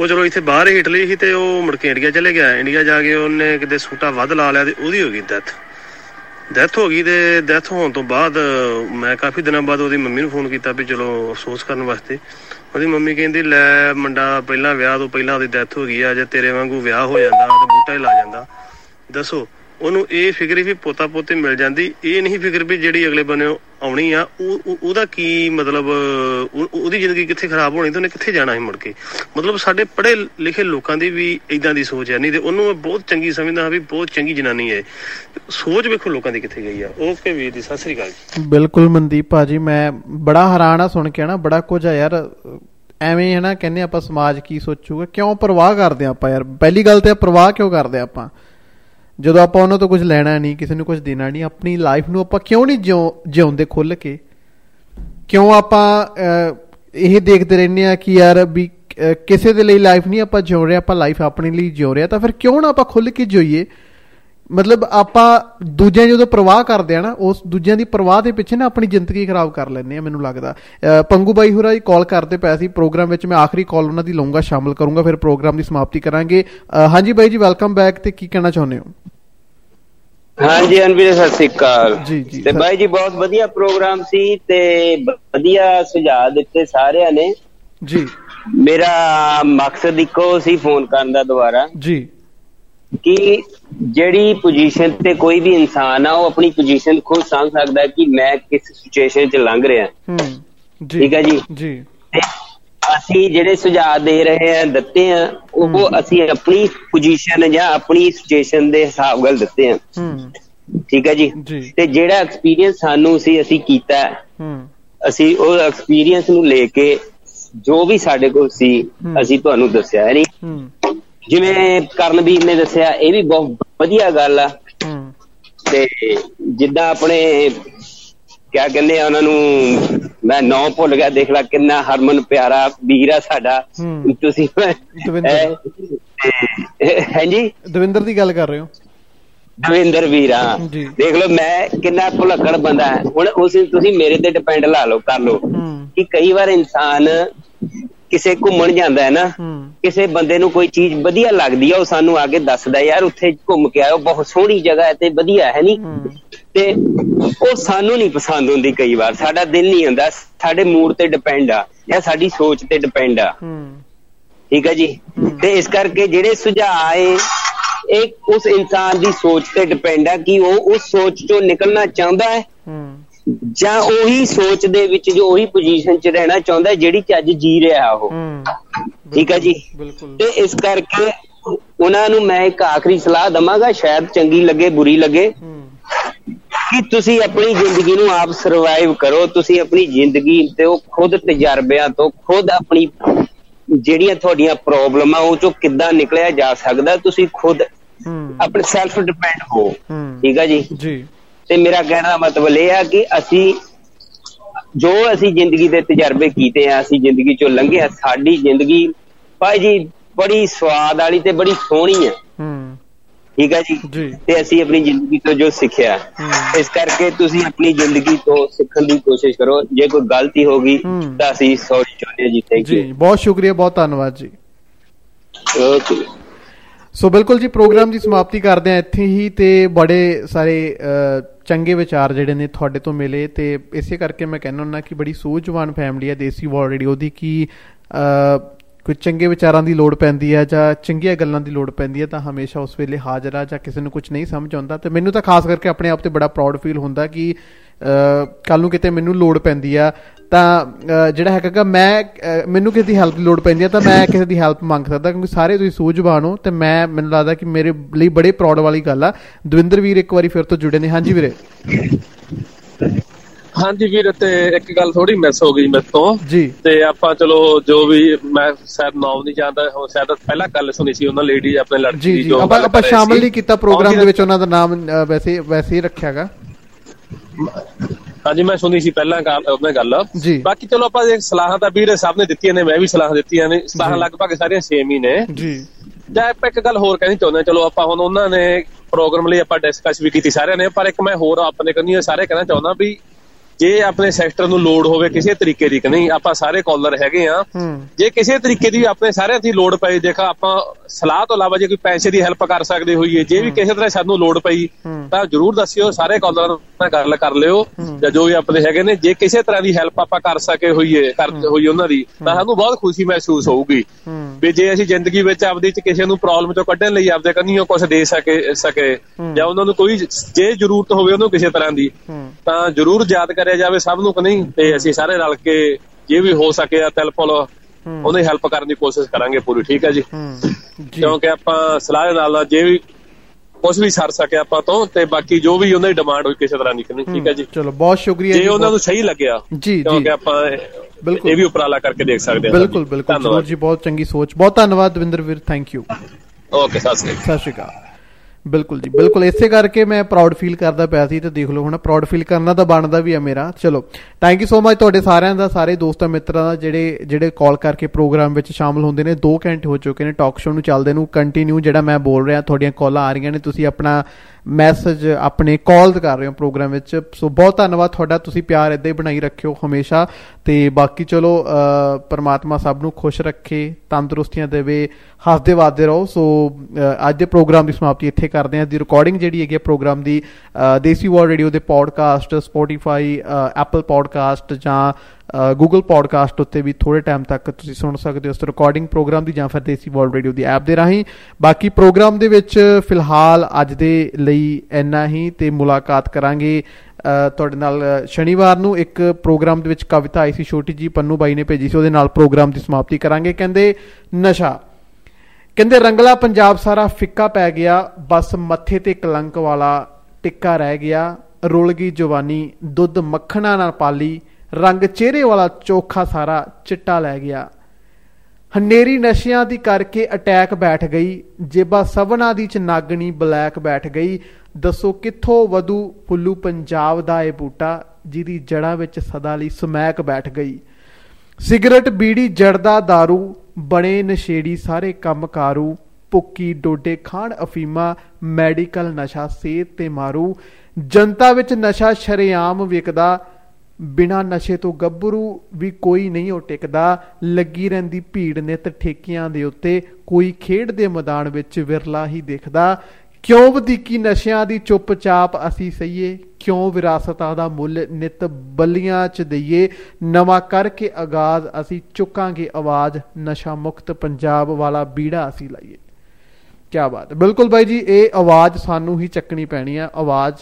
[SPEAKER 14] ਉਹ ਚਲੋ ਇੱਥੇ ਬਾਹਰ ਹੀ ਇਟਲੀ ਸੀ ਤੇ ਉਹ ਮੁੜ ਕੇ ਇੰਡੀਆ ਚਲੇ ਗਿਆ। ਇੰਡੀਆ ਜਾ ਕੇ ਉਹਨੇ ਕਿਤੇ ਸੂਟਾ ਵੱਧ ਲਾ ਲਿਆ ਤੇ ਉਹਦੀ ਹੋ ਗਈ ਡੈਥ ਡੈਥ ਹੋ ਗਈ ਤੇ ਡੈਥ ਹੋਣ ਤੋਂ ਬਾਅਦ ਮੈਂ ਕਾਫੀ ਦਿਨਾਂ ਬਾਅਦ ਉਹਦੀ ਮੰਮੀ ਨੂੰ ਫੋਨ ਕੀਤਾ ਵੀ ਚਲੋ ਅਫਸੋਸ ਕਰਨ ਵਾਸਤੇ। ਉਹਦੀ ਮੰਮੀ ਕਹਿੰਦੀ, ਲੈ ਮੁੰਡਾ ਪਹਿਲਾਂ ਵਿਆਹ ਤੋਂ ਪਹਿਲਾਂ ਉਹਦੀ ਡੈਥ ਹੋ ਗਈ ਆ, ਜੇ ਤੇਰੇ ਵਾਂਗੂ ਵਿਆਹ ਹੋ ਜਾਂਦਾ ਤੇ ਬੂਟਾ ਹੀ ਲਾ ਜਾਂਦਾ। ਦੱਸੋ ਉਹਨੂੰ ਇਹ ਫਿਕਰ ਸੀ ਵੀ ਪੋਤਾ ਪੋਤੀ ਮਿਲ ਜਾਂਦੀ। ਇਹ ਨਹੀਂ ਫਿਕਰ ਵੀ ਜਿਹੜੀ ਅਗਲੇ ਬੰਨੇ ਆਉਣੀ ਆ। ਉਹ ਉਹ- ਉਹਦਾ ਕੀ ਮਤਲਬ, ਉਹ- ਉਹਦੀ ਜ਼ਿੰਦਗੀ ਕਿੱਥੇ ਖਰਾਬ ਹੋਣੀ ਤੇ ਉਹਨੇ ਕਿੱਥੇ ਜਾਣਾ ਸੀ ਮੁੜ ਕੇ? ਮਤਲਬ ਸਾਡੇ ਪੜ੍ਹੇ ਲਿਖੇ ਲੋਕਾਂ ਦੀ ਵੀ ਇਦਾਂ ਦੀ ਸੋਚ ਹੈ ਨਹੀਂ ਤੇ ਉਹਨੂੰ ਮੈਂ ਬਹੁਤ ਚੰਗੀ ਸਮਝਦਾ ਹਾਂ ਵੀ ਬਹੁਤ ਚੰਗੀ ਜਨਾਨੀ ਹੈ। ਸੋਚ ਵੇਖੋ ਲੋਕਾਂ ਦੀ ਕਿੱਥੇ ਗਈ ਆ। ਓਕੇ ਵੀਰ ਜੀ, ਸਤਿ ਸ੍ਰੀ ਅਕਾਲ ਜੀ।
[SPEAKER 1] ਬਿਲਕੁਲ ਮਨਦੀਪ ਭਾਜੀ, ਮੈਂ ਬੜਾ ਹੈਰਾਨ ਆ ਸੁਣ ਕੇ ਨਾ, ਬੜਾ ਕੁਝ ਆ ਯਾਰ। ਐਵੇਂ ਹੈ ਨਾ, ਕਹਿੰਦੇ ਆਪਾਂ ਸਮਾਜ ਕੀ ਸੋਚੂਗਾ, ਕਿਉਂ ਪਰਵਾਹ ਕਰਦੇ ਆਪਾਂ ਯਾਰ? ਪਹਿਲੀ ਗੱਲ ਤੇ ਪਰਵਾਹ ਕਿਉਂ ਕਰਦੇ ਆਪਾਂ? ਜਦੋਂ ਆਪਾਂ ਉਹਨਾਂ ਤੋਂ ਕੁਝ ਲੈਣਾ ਨਹੀਂ ਕਿਸੇ ਨੂੰ ਕੁਝ ਦੇਣਾ ਨਹੀਂ ਆਪਣੀ ਲਾਈਫ ਨੂੰ ਆਪਾਂ ਕਿਉਂ ਨਹੀਂ ਜਿਉ ਜਿਉਂਦੇ ਖੁੱਲ ਕੇ? ਕਿਉਂ ਆਪਾਂ ਅਹ, ਇਹ ਦੇਖਦੇ ਰਹਿੰਦੇ ਆ ਕਿ ਯਾਰ ਵੀ ਅਹ, ਕਿਸੇ ਦੇ ਲਈ ਲਾਈਫ ਨਹੀਂ ਆਪਾਂ ਜਿਉ ਰਹੇ ਆਪਾਂ ਲਾਈਫ ਆਪਣੇ ਲਈ ਜਿਉ ਰਹੇ ਆ ਤਾਂ ਫਿਰ ਕਿਉਂ ਨਾ ਆਪਾਂ ਖੁੱਲ ਕੇ ਜਿਉਈਏ? ਮਤਲਬ ਆਪਾਂ ਦੂਜਿਆਂ ਦੀ ਜਦੋਂ ਪਰਵਾਹ ਕਰਦੇ ਆ ਨਾ ਉਸ ਦੂਜਿਆਂ ਦੀ ਪਰਵਾਹ ਦੇ ਪਿੱਛੇ ਨਾ ਆਪਣੀ ਜ਼ਿੰਦਗੀ ਖਰਾਬ ਕਰ ਲੈਂਦੇ ਆ ਮੈਨੂੰ ਲੱਗਦਾ। ਪੰਗੂ ਬਾਈ ਹੋਰਾਂ ਜੀ ਕਾਲ ਕਰਦੇ ਪਏ ਸੀ ਪ੍ਰੋਗਰਾਮ ਵਿੱਚ ਮੈਂ ਆਖਰੀ ਕਾਲ ਉਹਨਾਂ ਦੀ ਲਵਾਂਗਾ ਸ਼ਾਮਲ ਕਰੂੰਗਾ ਫਿਰ ਪ੍ਰੋਗਰਾਮ ਦੀ ਸਮਾਪਤੀ ਕਰਾਂਗੇ। ਹਾਂਜੀ ਬਾਈ ਜੀ ਵੈਲਕਮ ਬੈਕ ਤੇ ਕੀ ਕਹਿਣਾ ਚਾਹੁੰਦੇ ਹੋ?
[SPEAKER 4] ਹਾਂਜੀ ਅਨਵੀਰ ਸਤਿ ਸ੍ਰੀ ਅਕਾਲ।
[SPEAKER 1] ਜੀ ਜੀ
[SPEAKER 4] ਤੇ ਬਾਈ ਜੀ ਬਹੁਤ ਵਧੀਆ ਪ੍ਰੋਗਰਾਮ ਸੀ ਤੇ ਵਧੀਆ ਸੁਝਾਅ ਦਿੱਤੇ ਸਾਰਿਆਂ ਨੇ।
[SPEAKER 1] ਜੀ।
[SPEAKER 4] ਮੇਰਾ ਮਕਸਦ ਇੱਕੋ ਸੀ ਫੋਨ ਕਰਨ ਦਾ ਦੁਬਾਰਾ।
[SPEAKER 1] ਜੀ।
[SPEAKER 4] ਕਿ ਜਿਹੜੀ ਪੋਜੀਸ਼ਨ ਤੇ ਕੋਈ ਵੀ ਇਨਸਾਨ ਆ ਉਹ ਆਪਣੀ ਪੋਜੀਸ਼ਨ ਖੁਦ ਸਮਝ ਸਕਦਾ ਕਿ ਮੈਂ ਕਿਸ ਸਿਚੁਏਸ਼ਨ 'ਚ ਲੰਘ ਰਿਹਾ।
[SPEAKER 1] ਹੂੰ ਜੀ
[SPEAKER 4] ਠੀਕ ਹੈ ਜੀ?
[SPEAKER 1] ਜੀ।
[SPEAKER 4] ਅਸੀਂ ਜਿਹੜੇ ਸੁਝਾਅ ਦੇ ਰਹੇ ਆ ਦਿੱਤੇ ਆ ਉਹ ਅਸੀਂ ਆਪਣੀ ਪੋਜੀਸ਼ਨ ਜਾਂ ਆਪਣੀ ਸਿਚੁਏਸ਼ਨ ਦੇ ਹਿਸਾਬ ਨਾਲ ਦਿੱਤੇ ਆ ਠੀਕ ਹੈ ਜੀ? ਤੇ ਜਿਹੜਾ ਐਕਸਪੀਰੀਅੰਸ ਸਾਨੂੰ ਸੀ ਅਸੀਂ ਕੀਤਾ ਅਸੀਂ ਉਹ ਐਕਸਪੀਰੀਅੰਸ ਨੂੰ ਲੈ ਕੇ ਜੋ ਵੀ ਸਾਡੇ ਕੋਲ ਸੀ। ਅਸੀਂ ਤੁਹਾਨੂੰ ਦੱਸਿਆ ਹੈ ਨਹੀਂ? ਜਿਵੇਂ ਕਰਨਵੀਰ ਨੇ ਦੱਸਿਆ ਇਹ ਵੀ ਬਹੁਤ ਵਧੀਆ ਗੱਲ ਆ। ਤੇ ਜਿੱਦਾਂ ਆਪਣੇ ਕਿਆ ਕਹਿੰਦੇ ਆ ਉਹਨਾਂ ਨੂੰ ਮੈਂ ਨਾਂ ਭੁੱਲ ਗਿਆ ਦੇਖ ਲੈ ਕਿੰਨਾ ਹਰਮਨ ਪਿਆਰਾ ਵੀਰ ਆ ਸਾਡਾ। ਤੁਸੀਂ ਹਾਂਜੀ?
[SPEAKER 1] ਦਵਿੰਦਰ ਦੀ ਗੱਲ ਕਰ ਰਹੇ ਹੋ।
[SPEAKER 4] ਦਵਿੰਦਰ ਵੀਰ। ਦੇਖ ਲਓ ਮੈਂ ਕਿੰਨਾ ਭੁਲੱਕੜ ਬੰਦਾ ਹੈ ਹੁਣ ਉਸ ਤੁਸੀਂ ਮੇਰੇ ਤੇ ਡਿਪੈਂਡ ਲਾ ਲਓ ਕਰ ਲਓ ਕਿ ਕਈ ਵਾਰ ਇਨਸਾਨ ਕਿਸੇ ਘੁੰਮਣ ਜਾਂਦਾ ਹੈ ਨਾ ਕਿਸੇ ਬੰਦੇ ਨੂੰ ਕੋਈ ਚੀਜ਼ ਵਧੀਆ ਲੱਗਦੀ ਆ ਉਹ ਸਾਨੂੰ ਆ ਕੇ ਦੱਸਦਾ ਯਾਰ ਉੱਥੇ ਘੁੰਮ ਕੇ ਆਇਓ ਬਹੁਤ ਸੋਹਣੀ ਜਗ੍ਹਾ ਹੈ ਤੇ ਵਧੀਆ ਹੈ ਨਹੀਂ ਤੇ ਉਹ ਸਾਨੂੰ ਨਹੀਂ ਪਸੰਦ ਹੁੰਦੀ ਕਈ ਵਾਰ। ਸਾਡਾ ਦਿਲ ਨਹੀਂ ਹੁੰਦਾ ਸਾਡੇ ਮੂਡ ਤੇ ਡਿਪੈਂਡ ਆ ਜਾਂ ਸਾਡੀ ਸੋਚ ਤੇ ਡਿਪੈਂਡ ਆ। ਠੀਕ ਹੈ ਜੀ? ਤੇ ਇਸ ਕਰਕੇ ਜਿਹੜੇ ਸੁਝਾਅ ਆਏ ਇਹ ਉਸ ਇਨਸਾਨ ਦੀ ਸੋਚ ਤੇ ਡਿਪੈਂਡ ਆ ਕਿ ਉਹ ਉਸ ਸੋਚ ਚੋਂ ਨਿਕਲਣਾ ਚਾਹੁੰਦਾ ਹੂੰ। ਜਾਂ ਉਹੀ ਸੋਚ ਦੇ ਵਿੱਚ ਜੋ ਉਹੀ ਪੋਜੀਸ਼ਨ 'ਚ ਰਹਿਣਾ ਚਾਹੁੰਦਾ ਜਿਹੜੀ ਚ ਅੱਜ ਜੀ ਰਿਹਾ ਉਹ। ਠੀਕ ਹੈ ਜੀ? ਤੇ ਇਸ ਕਰਕੇ ਉਹਨਾਂ ਨੂੰ ਮੈਂ ਇੱਕ ਆਖਰੀ ਸਲਾਹ ਦਵਾਂਗਾ ਸ਼ਾਇਦ ਚੰਗੀ ਲੱਗੇ ਬੁਰੀ ਲੱਗੇ ਕਿ ਤੁਸੀਂ ਆਪਣੀ ਜ਼ਿੰਦਗੀ ਨੂੰ ਆਪ ਸਰਵਾਈਵ ਕਰੋ ਤੁਸੀਂ ਆਪਣੀ ਜ਼ਿੰਦਗੀ ਤੇ ਉਹ ਖੁਦ ਤਜਰਬਿਆਂ ਤੋਂ ਖੁਦ ਆਪਣੀ ਜਿਹੜੀਆਂ ਤੁਹਾਡੀਆਂ ਪ੍ਰੋਬਲਮਾਂ ਉਹ ਚੋਂ ਕਿੱਦਾਂ ਨਿਕਲਿਆ ਜਾ ਸਕਦਾ ਤੁਸੀਂ ਖੁਦ ਆਪਣੇ ਸੈਲਫ ਡਿਪੈਂਡ ਹੋ।
[SPEAKER 1] ਹੂੰ।
[SPEAKER 4] ਠੀਕ ਹੈ ਜੀ?
[SPEAKER 1] ਜੀ।
[SPEAKER 4] ਤੇ ਮੇਰਾ ਕਹਿਣ ਦਾ ਮਤਲਬ ਇਹ ਆ ਕਿ ਅਸੀਂ ਜੋ ਅਸੀਂ ਜ਼ਿੰਦਗੀ ਦੇ ਤਜਰਬੇ ਕੀਤੇ ਆ ਅਸੀਂ ਜ਼ਿੰਦਗੀ ਚੋਂ ਲੰਘੇ ਆ ਸਾਡੀ ਜ਼ਿੰਦਗੀ ਭਾਈ ਜੀ ਬੜੀ ਸਵਾਦ ਵਾਲੀ ਤੇ ਬੜੀ ਸੋਹਣੀ ਆ।
[SPEAKER 1] ਹੂੰ।
[SPEAKER 4] ਠੀਕ ਹੈ ਜੀ? ਤੇ ਅਸੀਂ ਆਪਣੀ ਜ਼ਿੰਦਗੀ ਤੋਂ ਜੋ ਸਿੱਖਿਆ। ਇਸ ਕਰਕੇ ਤੁਸੀਂ ਆਪਣੀ ਜ਼ਿੰਦਗੀ ਤੋਂ ਸਿੱਖਣ ਦੀ ਕੋਸ਼ਿਸ਼ ਕਰੋ। ਜੇ ਕੋਈ ਗਲਤੀ ਹੋ ਗਈ ਤਾਂ ਅਸੀਂ ਸੌਰੀ ਚਾਹੁੰਦੇ ਜੀ। ਥੈਂਕ
[SPEAKER 1] ਜੀ
[SPEAKER 4] ਯੂ
[SPEAKER 1] ਬਹੁਤ ਸ਼ੁਕਰੀਆ ਬਹੁਤ ਧੰਨਵਾਦ ਜੀ।
[SPEAKER 4] ਓਕੇ
[SPEAKER 1] ਸੋ ਬਿਲਕੁਲ ਜੀ ਪ੍ਰੋਗਰਾਮ ਦੀ ਸਮਾਪਤੀ ਕਰਦੇ ਆ ਇੱਥੇ ਹੀ ਤੇ ਬੜੇ ਸਾਰੇ ਚੰਗੇ ਵਿਚਾਰ ਜਿਹੜੇ ਨੇ ਤੁਹਾਡੇ ਤੋਂ ਮਿਲੇ ਤੇ ਇਸੇ ਕਰਕੇ ਮੈਂ ਕਹਿੰਦਾ ਹੁੰਦਾ ਕਿ ਬੜੀ ਸੂਝਵਾਨ ਫੈਮਿਲੀ ਹੈ ਦੇਸੀ ਵਾਰ ਰੇਡੀਓ ਦੀ ਕਿ ਅ, ਕੋਈ ਚੰਗੇ ਵਿਚਾਰਾਂ ਦੀ ਲੋੜ ਪੈਂਦੀ ਹੈ ਜਾਂ ਚੰਗੀਆਂ ਗੱਲਾਂ ਦੀ ਲੋੜ ਪੈਂਦੀ ਹੈ ਤਾਂ ਹਮੇਸ਼ਾ ਉਸ ਵੇਲੇ ਹਾਜ਼ਰ ਆ ਜਾਂ ਕਿਸੇ ਨੂੰ ਕੁਝ ਨਹੀਂ ਸਮਝ ਆਉਂਦਾ ਤੇ ਮੈਨੂੰ ਤਾਂ ਖਾਸ ਕਰਕੇ ਆਪਣੇ ਆਪ ਤੇ ਬੜਾ ਪ੍ਰਾਊਡ ਫੀਲ ਹੁੰਦਾ ਕਿ ਕੱਲ ਨੂੰ ਕਿਤੇ ਮੈਨੂੰ ਲੋੜ ਪੈਂਦੀ ਆ ਤਾਂ ਜਿਹੜਾ ਹੈਗਾ ਗਾ ਮੈਂ ਮੈਨੂੰ ਕਿਸੇ ਦੀ ਹੈਲਪ ਦੀ ਲੋੜ ਪੈਂਦੀ ਆ ਤਾਂ ਮੈਂ ਕਿਸੇ ਦੀ ਹੈਲਪ ਮੰਗ ਸਕਦਾ ਕਿਉਂਕਿ ਸਾਰੇ ਤੁਸੀਂ ਸੂਝਵਾਨ ਹੋ ਤੇ ਮੈਂ ਮੈਨੂੰ ਲੱਗਦਾ ਕਿ ਮੇਰੇ ਲਈ ਬੜੇ ਪ੍ਰਾਊਡ ਵਾਲੀ ਗੱਲ ਆ। ਦਵਿੰਦਰ ਵੀਰ ਇੱਕ ਵਾਰੀ ਫਿਰ ਤੋਂ ਜੁੜੇ ਨੇ। ਹਾਂਜੀ ਵੀਰੇ।
[SPEAKER 11] ਹਾਂਜੀ ਵੀਰ ਤੇ ਇੱਕ ਗੱਲ ਥੋੜੀ ਮਿਸ ਹੋ ਗਈ ਮੇਰੇ ਤੋਂ।
[SPEAKER 1] ਜੀ।
[SPEAKER 11] ਤੇ ਆਪਾਂ ਚਲੋ ਜੋ ਵੀ ਮੈਂ ਸ਼ਾਇਦ ਨਾਮ ਨਹੀਂ ਜਾਣਦਾ ਹੁਣ ਸ਼ਾਇਦ ਪਹਿਲਾਂ ਗੱਲ ਸੁਣੀ ਸੀ ਉਹਨਾਂ ਲੇਡੀ ਆਪਣੇ ਲੜਕੀ
[SPEAKER 1] ਜੀ
[SPEAKER 11] ਦੀ
[SPEAKER 1] ਜੀ। ਆਪਾਂ ਸ਼ਾਮਲ। ਨਹੀਂ ਕੀਤਾ ਪ੍ਰੋਗਰਾਮ ਦੇ ਵਿੱਚ ਉਹਨਾਂ ਦਾ ਨਾਮ ਵੈਸੇ ਵੈਸੇ ਹੀ ਰੱਖਿਆਗਾ
[SPEAKER 11] ਹਾਂਜੀ ਮੈਂ ਸੁਣੀ ਸੀ ਪਹਿਲਾਂ ਉਹਨੇ ਗੱਲ। ਬਾਕੀ ਚਲੋ ਆਪਾਂ ਇਹ ਸਲਾਹਾਂ ਤਾਂ ਵੀਰ ਸਾਹਿਬ ਨੇ ਦਿੱਤੀਆਂ ਨੇ ਮੈਂ ਵੀ ਸਲਾਹਾਂ ਦਿੱਤੀਆਂ ਨੇ ਸਲਾਹਾਂ। ਲਗਭਗ ਸਾਰੀਆਂ ਸੇਮ ਹੀ ਨੇ
[SPEAKER 1] ਜੀ
[SPEAKER 11] ਜਾਂ ਆਪਾਂ ਇੱਕ ਗੱਲ ਹੋਰ ਕਹਿਣੀ ਚਾਹੁੰਦੇ ਚਲੋ ਆਪਾਂ ਹੁਣ ਉਹਨਾਂ ਨੇ ਪ੍ਰੋਗਰਾਮ ਲਈ ਆਪਾਂ ਡਿਸਕਸ ਵੀ ਕੀਤੀ ਸਾਰਿਆਂ ਨੇ ਪਰ ਇੱਕ ਮੈਂ ਹੋਰ ਆਪਣੇ ਕੰਨੀ ਸਾਰੇ ਕਹਿਣਾ ਚਾਹੁੰਦਾ ਵੀ ਜੇ ਆਪਣੇ ਸੈਕਟਰ ਨੂੰ ਲੋਡ ਹੋਵੇ ਕਿਸੇ ਤਰੀਕੇ ਦੀ ਨਹੀਂ ਆਪਾਂ ਸਾਰੇ ਕਾਲਰ ਹੈਗੇ ਆ। ਜੇ ਕਿਸੇ ਤਰੀਕੇ ਦੀ ਆਪਣੇ ਸਾਰਿਆਂ ਦੀ ਲੋੜ ਪਈ ਦੇਖਾ ਆਪਾਂ ਸਲਾਹ ਤੋਂ ਇਲਾਵਾ ਜੇ ਕੋਈ ਪੈਸੇ ਦੀ ਹੈਲਪ ਕਰ ਸਕਦੇ ਹੋਈਏ ਜੇ ਵੀ ਕਿਸੇ ਤਰ੍ਹਾਂ ਸਾਨੂੰ ਲੋੜ ਪਈ ਤਾਂ ਜਰੂਰ ਦੱਸਿਓ ਸਾਰੇ ਕਾਲਰਾਂ ਨਾਲ ਗੱਲ ਕਰ ਲਿਓ ਜਾਂ ਜੋ ਵੀ ਆਪਣੇ ਹੈਗੇ ਨੇ ਜੇ ਕਿਸੇ ਤਰ੍ਹਾਂ ਦੀ ਹੈਲਪ ਆਪਾਂ ਕਰ ਸਕੇ ਹੋਈਏ ਕਰ ਹੋਈ ਉਹਨਾਂ ਦੀ ਤਾਂ ਸਾਨੂੰ ਬਹੁਤ ਖੁਸ਼ੀ ਮਹਿਸੂਸ ਹੋਊਗੀ। ਵੀ ਜੇ ਅਸੀਂ ਜ਼ਿੰਦਗੀ ਵਿੱਚ ਆਪਦੀ ਚ ਕਿਸੇ ਨੂੰ ਪ੍ਰੋਬਲਮ ਚੋਂ ਕੱਢਣ ਲਈ ਆਪਦੇ ਕੰਨੀਓ ਕੁਝ ਦੇ ਸਕੇ ਸਕੇ ਜਾਂ ਉਹਨਾਂ ਨੂੰ ਕੋਈ ਜੇ ਜ਼ਰੂਰਤ ਹੋਵੇ ਉਹਨੂੰ ਕਿਸੇ ਤਰ੍ਹਾਂ ਦੀ ਤਾਂ ਜਰੂਰ ਯਾਦ ਕਰਿਆ ਜਾਵੇ ਸਭ ਨੂੰ ਕਿ ਨਹੀਂ? ਤੇ ਅਸੀਂ ਸਾਰੇ ਰਲ ਕੇ ਜੇ ਵੀ ਹੋ ਸਕੇ ਆ ਤਿਲਪੁਲ ਉਹਦੀ ਹੈਲਪ ਕਰਨ ਦੀ ਕੋਸ਼ਿਸ਼ ਕਰਾਂਗੇ ਪੂਰੀ ਠੀਕ ਹੈ। ਜੀ। ਕਿਉਂਕਿ ਆਪਾਂ ਸਲਾਹ ਦੇ ਨਾਲ ਜੇ ਵੀ ਕੁਝ ਵੀ ਸਰ ਸਕੇ ਆਪਾਂ ਤੋਂ ਤੇ ਬਾਕੀ ਜੋ ਵੀ ਉਹਨਾਂ ਦੀ ਡਿਮਾਂਡ ਹੋਈ ਕਿਸੇ ਤਰ੍ਹਾਂ ਨਹੀਂ ਠੀਕ ਹੈ। ਜੀ?
[SPEAKER 1] ਚਲੋ ਬਹੁਤ ਸ਼ੁਕਰੀਆ
[SPEAKER 11] ਜੇ
[SPEAKER 1] ਜੀ,
[SPEAKER 11] ਉਹਨਾਂ ਨੂੰ ਸਹੀ ਲੱਗਿਆ
[SPEAKER 1] ਜੀ।
[SPEAKER 11] ਕਿਉਂਕਿ ਆਪਾਂ
[SPEAKER 1] ਬਿਲਕੁਲ।
[SPEAKER 11] ਇਹ ਵੀ ਉਪਰਾਲਾ ਕਰਕੇ ਦੇਖ ਸਕਦੇ ਹਾਂ
[SPEAKER 1] ਬਿਲਕੁਲ ਬਿਲਕੁਲ। ਜੀ ਬਹੁਤ ਚੰਗੀ ਸੋਚ ਬਹੁਤ ਧੰਨਵਾਦ ਦਵਿੰਦਰ ਵੀਰ ਥੈਂਕ ਯੂ
[SPEAKER 11] ਓਕੇ ਸਤਿ ਸ੍ਰੀ ਅਕਾਲ।
[SPEAKER 1] ਸਤਿ ਸ਼੍ਰੀ ਅਕਾਲ। ਬਿਲਕੁਲ ਜੀ, ਬਿਲਕੁਲ। ਇਸੇ ਕਰਕੇ ਮੈਂ ਪ੍ਰਾਊਡ ਫੀਲ ਕਰਦਾ ਪਿਆ ਸੀ ਤੇ ਦੇਖ ਲਓ ਹੁਣ ਪ੍ਰਾਊਡ ਫੀਲ ਕਰਨਾ ਤਾਂ ਬਣਦਾ ਵੀ ਆ ਮੇਰਾ। ਚਲੋ ਥੈਂਕ ਯੂ ਸੋ ਮਚ ਤੁਹਾਡੇ ਸਾਰਿਆਂ ਦਾ, ਸਾਰੇ ਦੋਸਤਾਂ ਮਿੱਤਰਾਂ ਦਾ ਜਿਹੜੇ ਜਿਹੜੇ ਕਾਲ ਕਰਕੇ ਪ੍ਰੋਗਰਾਮ ਵਿੱਚ ਸ਼ਾਮਲ ਹੁੰਦੇ ਨੇ 2 ਘੰਟੇ ਹੋ ਚੁੱਕੇ ਨੇ ਟਾਕ ਸ਼ੋਅ ਨੂੰ ਚੱਲਦੇ ਨੂੰ ਕੰਟੀਨਿਊ ਜਿਹੜਾ ਮੈਂ ਬੋਲ ਰਿਹਾ, ਤੁਹਾਡੀਆਂ ਕਾਲਾਂ ਆ ਰਹੀਆਂ ਨੇ, ਤੁਸੀਂ ਆਪਣਾ ਮੈਸੇਜ ਆਪਣੇ ਕਾਲਸ ਕਰ ਰਹੇ ਹੋ ਪ੍ਰੋਗਰਾਮ ਵਿੱਚ। ਸੋ ਬਹੁਤ ਧੰਨਵਾਦ, ਤੁਹਾਡਾ ਤੁਸੀਂ ਪਿਆਰ ਇਦਾਂ ਹੀ ਬਣਾਈ ਰੱਖਿਓ ਹਮੇਸ਼ਾ। ਤੇ ਬਾਕੀ ਚਲੋ ਅ, ਪਰਮਾਤਮਾ ਸਭ ਨੂੰ ਖੁਸ਼ ਰੱਖੇ ਤੰਦਰੁਸਤੀਆਂ ਦੇਵੇ ਹੱਸਦੇ ਵਾਦੇ ਰਹੋ। ਸੋ ਅ, ਅੱਜ ਦੇ ਪ੍ਰੋਗਰਾਮ ਦੀ ਸਮਾਪਤੀ ਇੱਥੇ ਕਰਦੇ ਹਾਂ। ਦੀ ਰਿਕਾਰਡਿੰਗ ਜਿਹੜੀ ਹੈਗੀ ਹੈ ਪ੍ਰੋਗਰਾਮ ਦੀ ਅ, ਦੇਸੀ ਵਰਲਡ ਰੇਡੀਓ ਦੇ ਪੋਡਕਾਸਟ ਸਪੋਟੀਫਾਈ ਐਪਲ ਪੋਡਕਾਸਟ ਜਾਂ ਗੂਗਲ ਪੋਡਕਾਸਟ ਉੱਤੇ ਵੀ ਥੋੜੇ ਟਾਈਮ ਤੱਕ ਤੁਸੀਂ ਸੁਣ ਸਕਦੇ ਹੋ। ਉਸ ਰਿਕਾਰਡਿੰਗ ਪ੍ਰੋਗਰਾਮ ਦੀ ਜਾਂ ਫਿਰ ਦੇਸੀ ਵਰਲਡ ਰੇਡੀਓ ਦੀ ਐਪ ਦੇ ਰਾਹੀਂ। ਬਾਕੀ ਪ੍ਰੋਗਰਾਮ ਦੇ ਵਿੱਚ ਫਿਲਹਾਲ ਅੱਜ ਦੇ ਲਈ ਇੰਨਾ ਹੀ ਤੇ ਮੁਲਾਕਾਤ ਕਰਾਂਗੇ। ਅ, ਤੁਹਾਡੇ ਨਾਲ ਅ, ਸ਼ਨੀਵਾਰ ਨੂੰ ਇੱਕ ਪ੍ਰੋਗਰਾਮ ਦੇ ਵਿੱਚ ਕਵਿਤਾ ਆਈ ਸੀ ਛੋਟੀ ਜੀ ਪੰਨੂ ਬਾਈ ਨੇ ਭੇਜੀ ਸੀ ਉਹਦੇ ਨਾਲ ਪ੍ਰੋਗਰਾਮ ਦੀ ਸਮਾਪਤੀ ਕਰਾਂਗੇ। ਕਹਿੰਦੇ ਨਸ਼ਾ। ਕਹਿੰਦੇ ਰੰਗਲਾ ਪੰਜਾਬ ਸਾਰਾ ਫਿੱਕਾ ਪੈ ਗਿਆ ਬਸ ਮੱਥੇ ਤੇ ਕਲੰਕ ਵਾਲਾ ਟਿੱਕਾ ਰਹਿ ਗਿਆ ਰੁਲ ਗਈ ਜਵਾਨੀ ਦੁੱਧ ਮੱਖਣਾ ਨਾਲ ਪਾਲੀ ਰੰਗ ਚਿਹਰੇ ਵਾਲਾ ਚੋਖਾ ਸਾਰਾ ਚਿੱਟਾ ਲੈ ਗਿਆ। ਹਨੇਰੀ ਨਸ਼ਿਆਂ ਦੀ ਕਰਕੇ ਅਟੈਕ ਬੈਠ ਗਈ ਜੇਬਾ ਸਵਨਾ ਦੀ ਚ ਨਾਗਣੀ ਬਲੈਕ ਬੈਠ ਗਈ ਦੱਸੋ ਕਿੱਥੋਂ ਵਧੂ ਫੁੱਲੂ ਪੰਜਾਬ ਦਾ ਇਹ ਬੂਟਾ, ਜਿਹਦੀ ਜੜ੍ਹਾਂ ਵਿੱਚ ਸਦਾ ਲਈ ਸਮੈਕ ਬੈਠ ਗਈ। ਸਿਗਰਟ, ਬੀੜੀ ਜੜਦਾ दारू ਬਣੇ ਨਸ਼ੇੜੀ ਸਾਰੇ ਕੰਮ ਕਾਰੂ ਭੁੱਕੀ, ਡੋਡੇ, ਖਾਣ ਅਫੀਮਾ, ਮੈਡੀਕਲ ਨਸ਼ਾ ਸਿਹਤ ਤੇ ਮਾਰੂ। ਜਨਤਾ ਵਿੱਚ ਨਸ਼ਾ ਸ਼ਰੇਆਮ ਵਿਕਦਾ, ਬਿਨਾ ਨਸ਼ੇ ਤੋਂ ਗੱਭਰੂ ਵੀ ਕੋਈ ਨਹੀਂ ਉਹ ਟਿਕਦਾ। ਲੱਗੀ ਰਹਿੰਦੀ ਭੀੜ ਨਿਤ ਠੇਕਿਆਂ ਦੇ ਉੱਤੇ, ਕੋਈ ਖੇਡ ਦੇ ਮੈਦਾਨ ਵਿੱਚ ਵਿਰਲਾ ਹੀ ਦਿਖਦਾ। ਕਿਉਂ ਵਧੀਕੀ ਨਸ਼ਿਆਂ ਦੀ ਚੁੱਪਚਾਪ ਅਸੀਂ ਸਹੀਏ? ਕਿਉਂ ਵਿਰਾਸਤਾਂ ਦਾ ਮੁੱਲ ਨਿਤ ਬੱਲੀਆਂ ਚ ਦਈਏ? ਨਵਾਂ ਕਰਕੇ ਆਗਾਜ਼ ਅਸੀਂ ਚੁੱਕਾਂਗੇ ਆਵਾਜ਼, ਨਸ਼ਾ ਮੁਕਤ ਪੰਜਾਬ ਵਾਲਾ ਬੀੜਾ ਅਸੀਂ ਲਾਈਏ। ਕੀ ਬਾਤ ਹੈ। ਬਿਲਕੁਲ ਬਾਈ ਜੀ, ਇਹ ਆਵਾਜ਼ ਸਾਨੂੰ ਹੀ ਚੱਕਣੀ ਪੈਣੀ ਆ। ਆਵਾਜ਼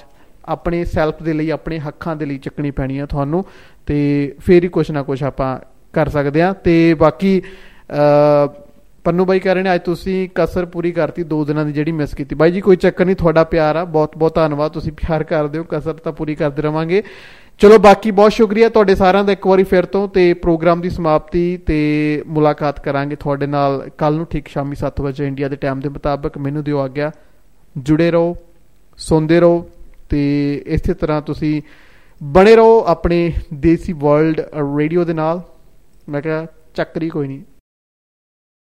[SPEAKER 1] ਆਪਣੇ ਸੈਲਫ ਦੇ ਲਈ, ਆਪਣੇ ਹੱਕਾਂ ਦੇ ਲਈ ਚੱਕਣੀ ਪੈਣੀ ਆ ਤੁਹਾਨੂੰ। ਤੇ ਫੇਰ ਹੀ ਕੁਛ ਨਾ ਕੁਛ ਆਪਾਂ ਕਰ ਸਕਦੇ ਆ। ਤੇ ਬਾਕੀ ਅ ਪੰਨੂ ਬਾਈ ਕਹਿ ਰਹੇ ਨੇ, ਅੱਜ ਤੁਸੀਂ ਕਸਰ ਪੂਰੀ ਕਰਤੀ, ਦੋ ਦਿਨਾਂ ਦੀ ਜਿਹੜੀ ਮਿਸ ਕੀਤੀ। ਬਾਈ ਜੀ, ਕੋਈ ਚੱਕਰ ਨਹੀਂ, ਤੁਹਾਡਾ ਪਿਆਰ ਆ, ਬਹੁਤ ਬਹੁਤ ਧੰਨਵਾਦ, ਤੁਸੀਂ ਪਿਆਰ ਕਰਦੇ ਹੋ, ਕਸਰ ਤਾਂ ਪੂਰੀ ਕਰਦੇ ਰਵਾਂਗੇ। ਚਲੋ, ਬਾਕੀ ਬਹੁਤ ਸ਼ੁਕਰੀਆ ਤੁਹਾਡੇ ਸਾਰਿਆਂ ਦਾ ਇੱਕ ਵਾਰੀ ਫਿਰ ਤੋਂ, ਤੇ ਪ੍ਰੋਗਰਾਮ ਦੀ ਸਮਾਪਤੀ ਤੇ ਮੁਲਾਕਾਤ ਕਰਾਂਗੇ ਤੁਹਾਡੇ ਨਾਲ ਕੱਲ ਨੂੰ, ਠੀਕ ਸ਼ਾਮੀ 7 ਵਜੇ ਇੰਡੀਆ ਦੇ ਟਾਈਮ ਦੇ ਮੁਤਾਬਕ। ਮੈਨੂੰ ਦਿਓ ਆਗਿਆ, ਜੁੜੇ ਰਹੋ, ਸੁਣਦੇ ਰਹੋ, ਤੇ ਇਸੇ ਤਰ੍ਹਾਂ ਤੁਸੀਂ ਬਣੇ ਰਹੋ ਆਪਣੇ ਦੇਸੀ ਵਰਲਡ ਰੇਡੀਓ ਦੇ ਨਾਲ। ਮੈਂ ਕਿਹਾ, ਚੱਕਰੀ ਕੋਈ ਨਹੀਂ।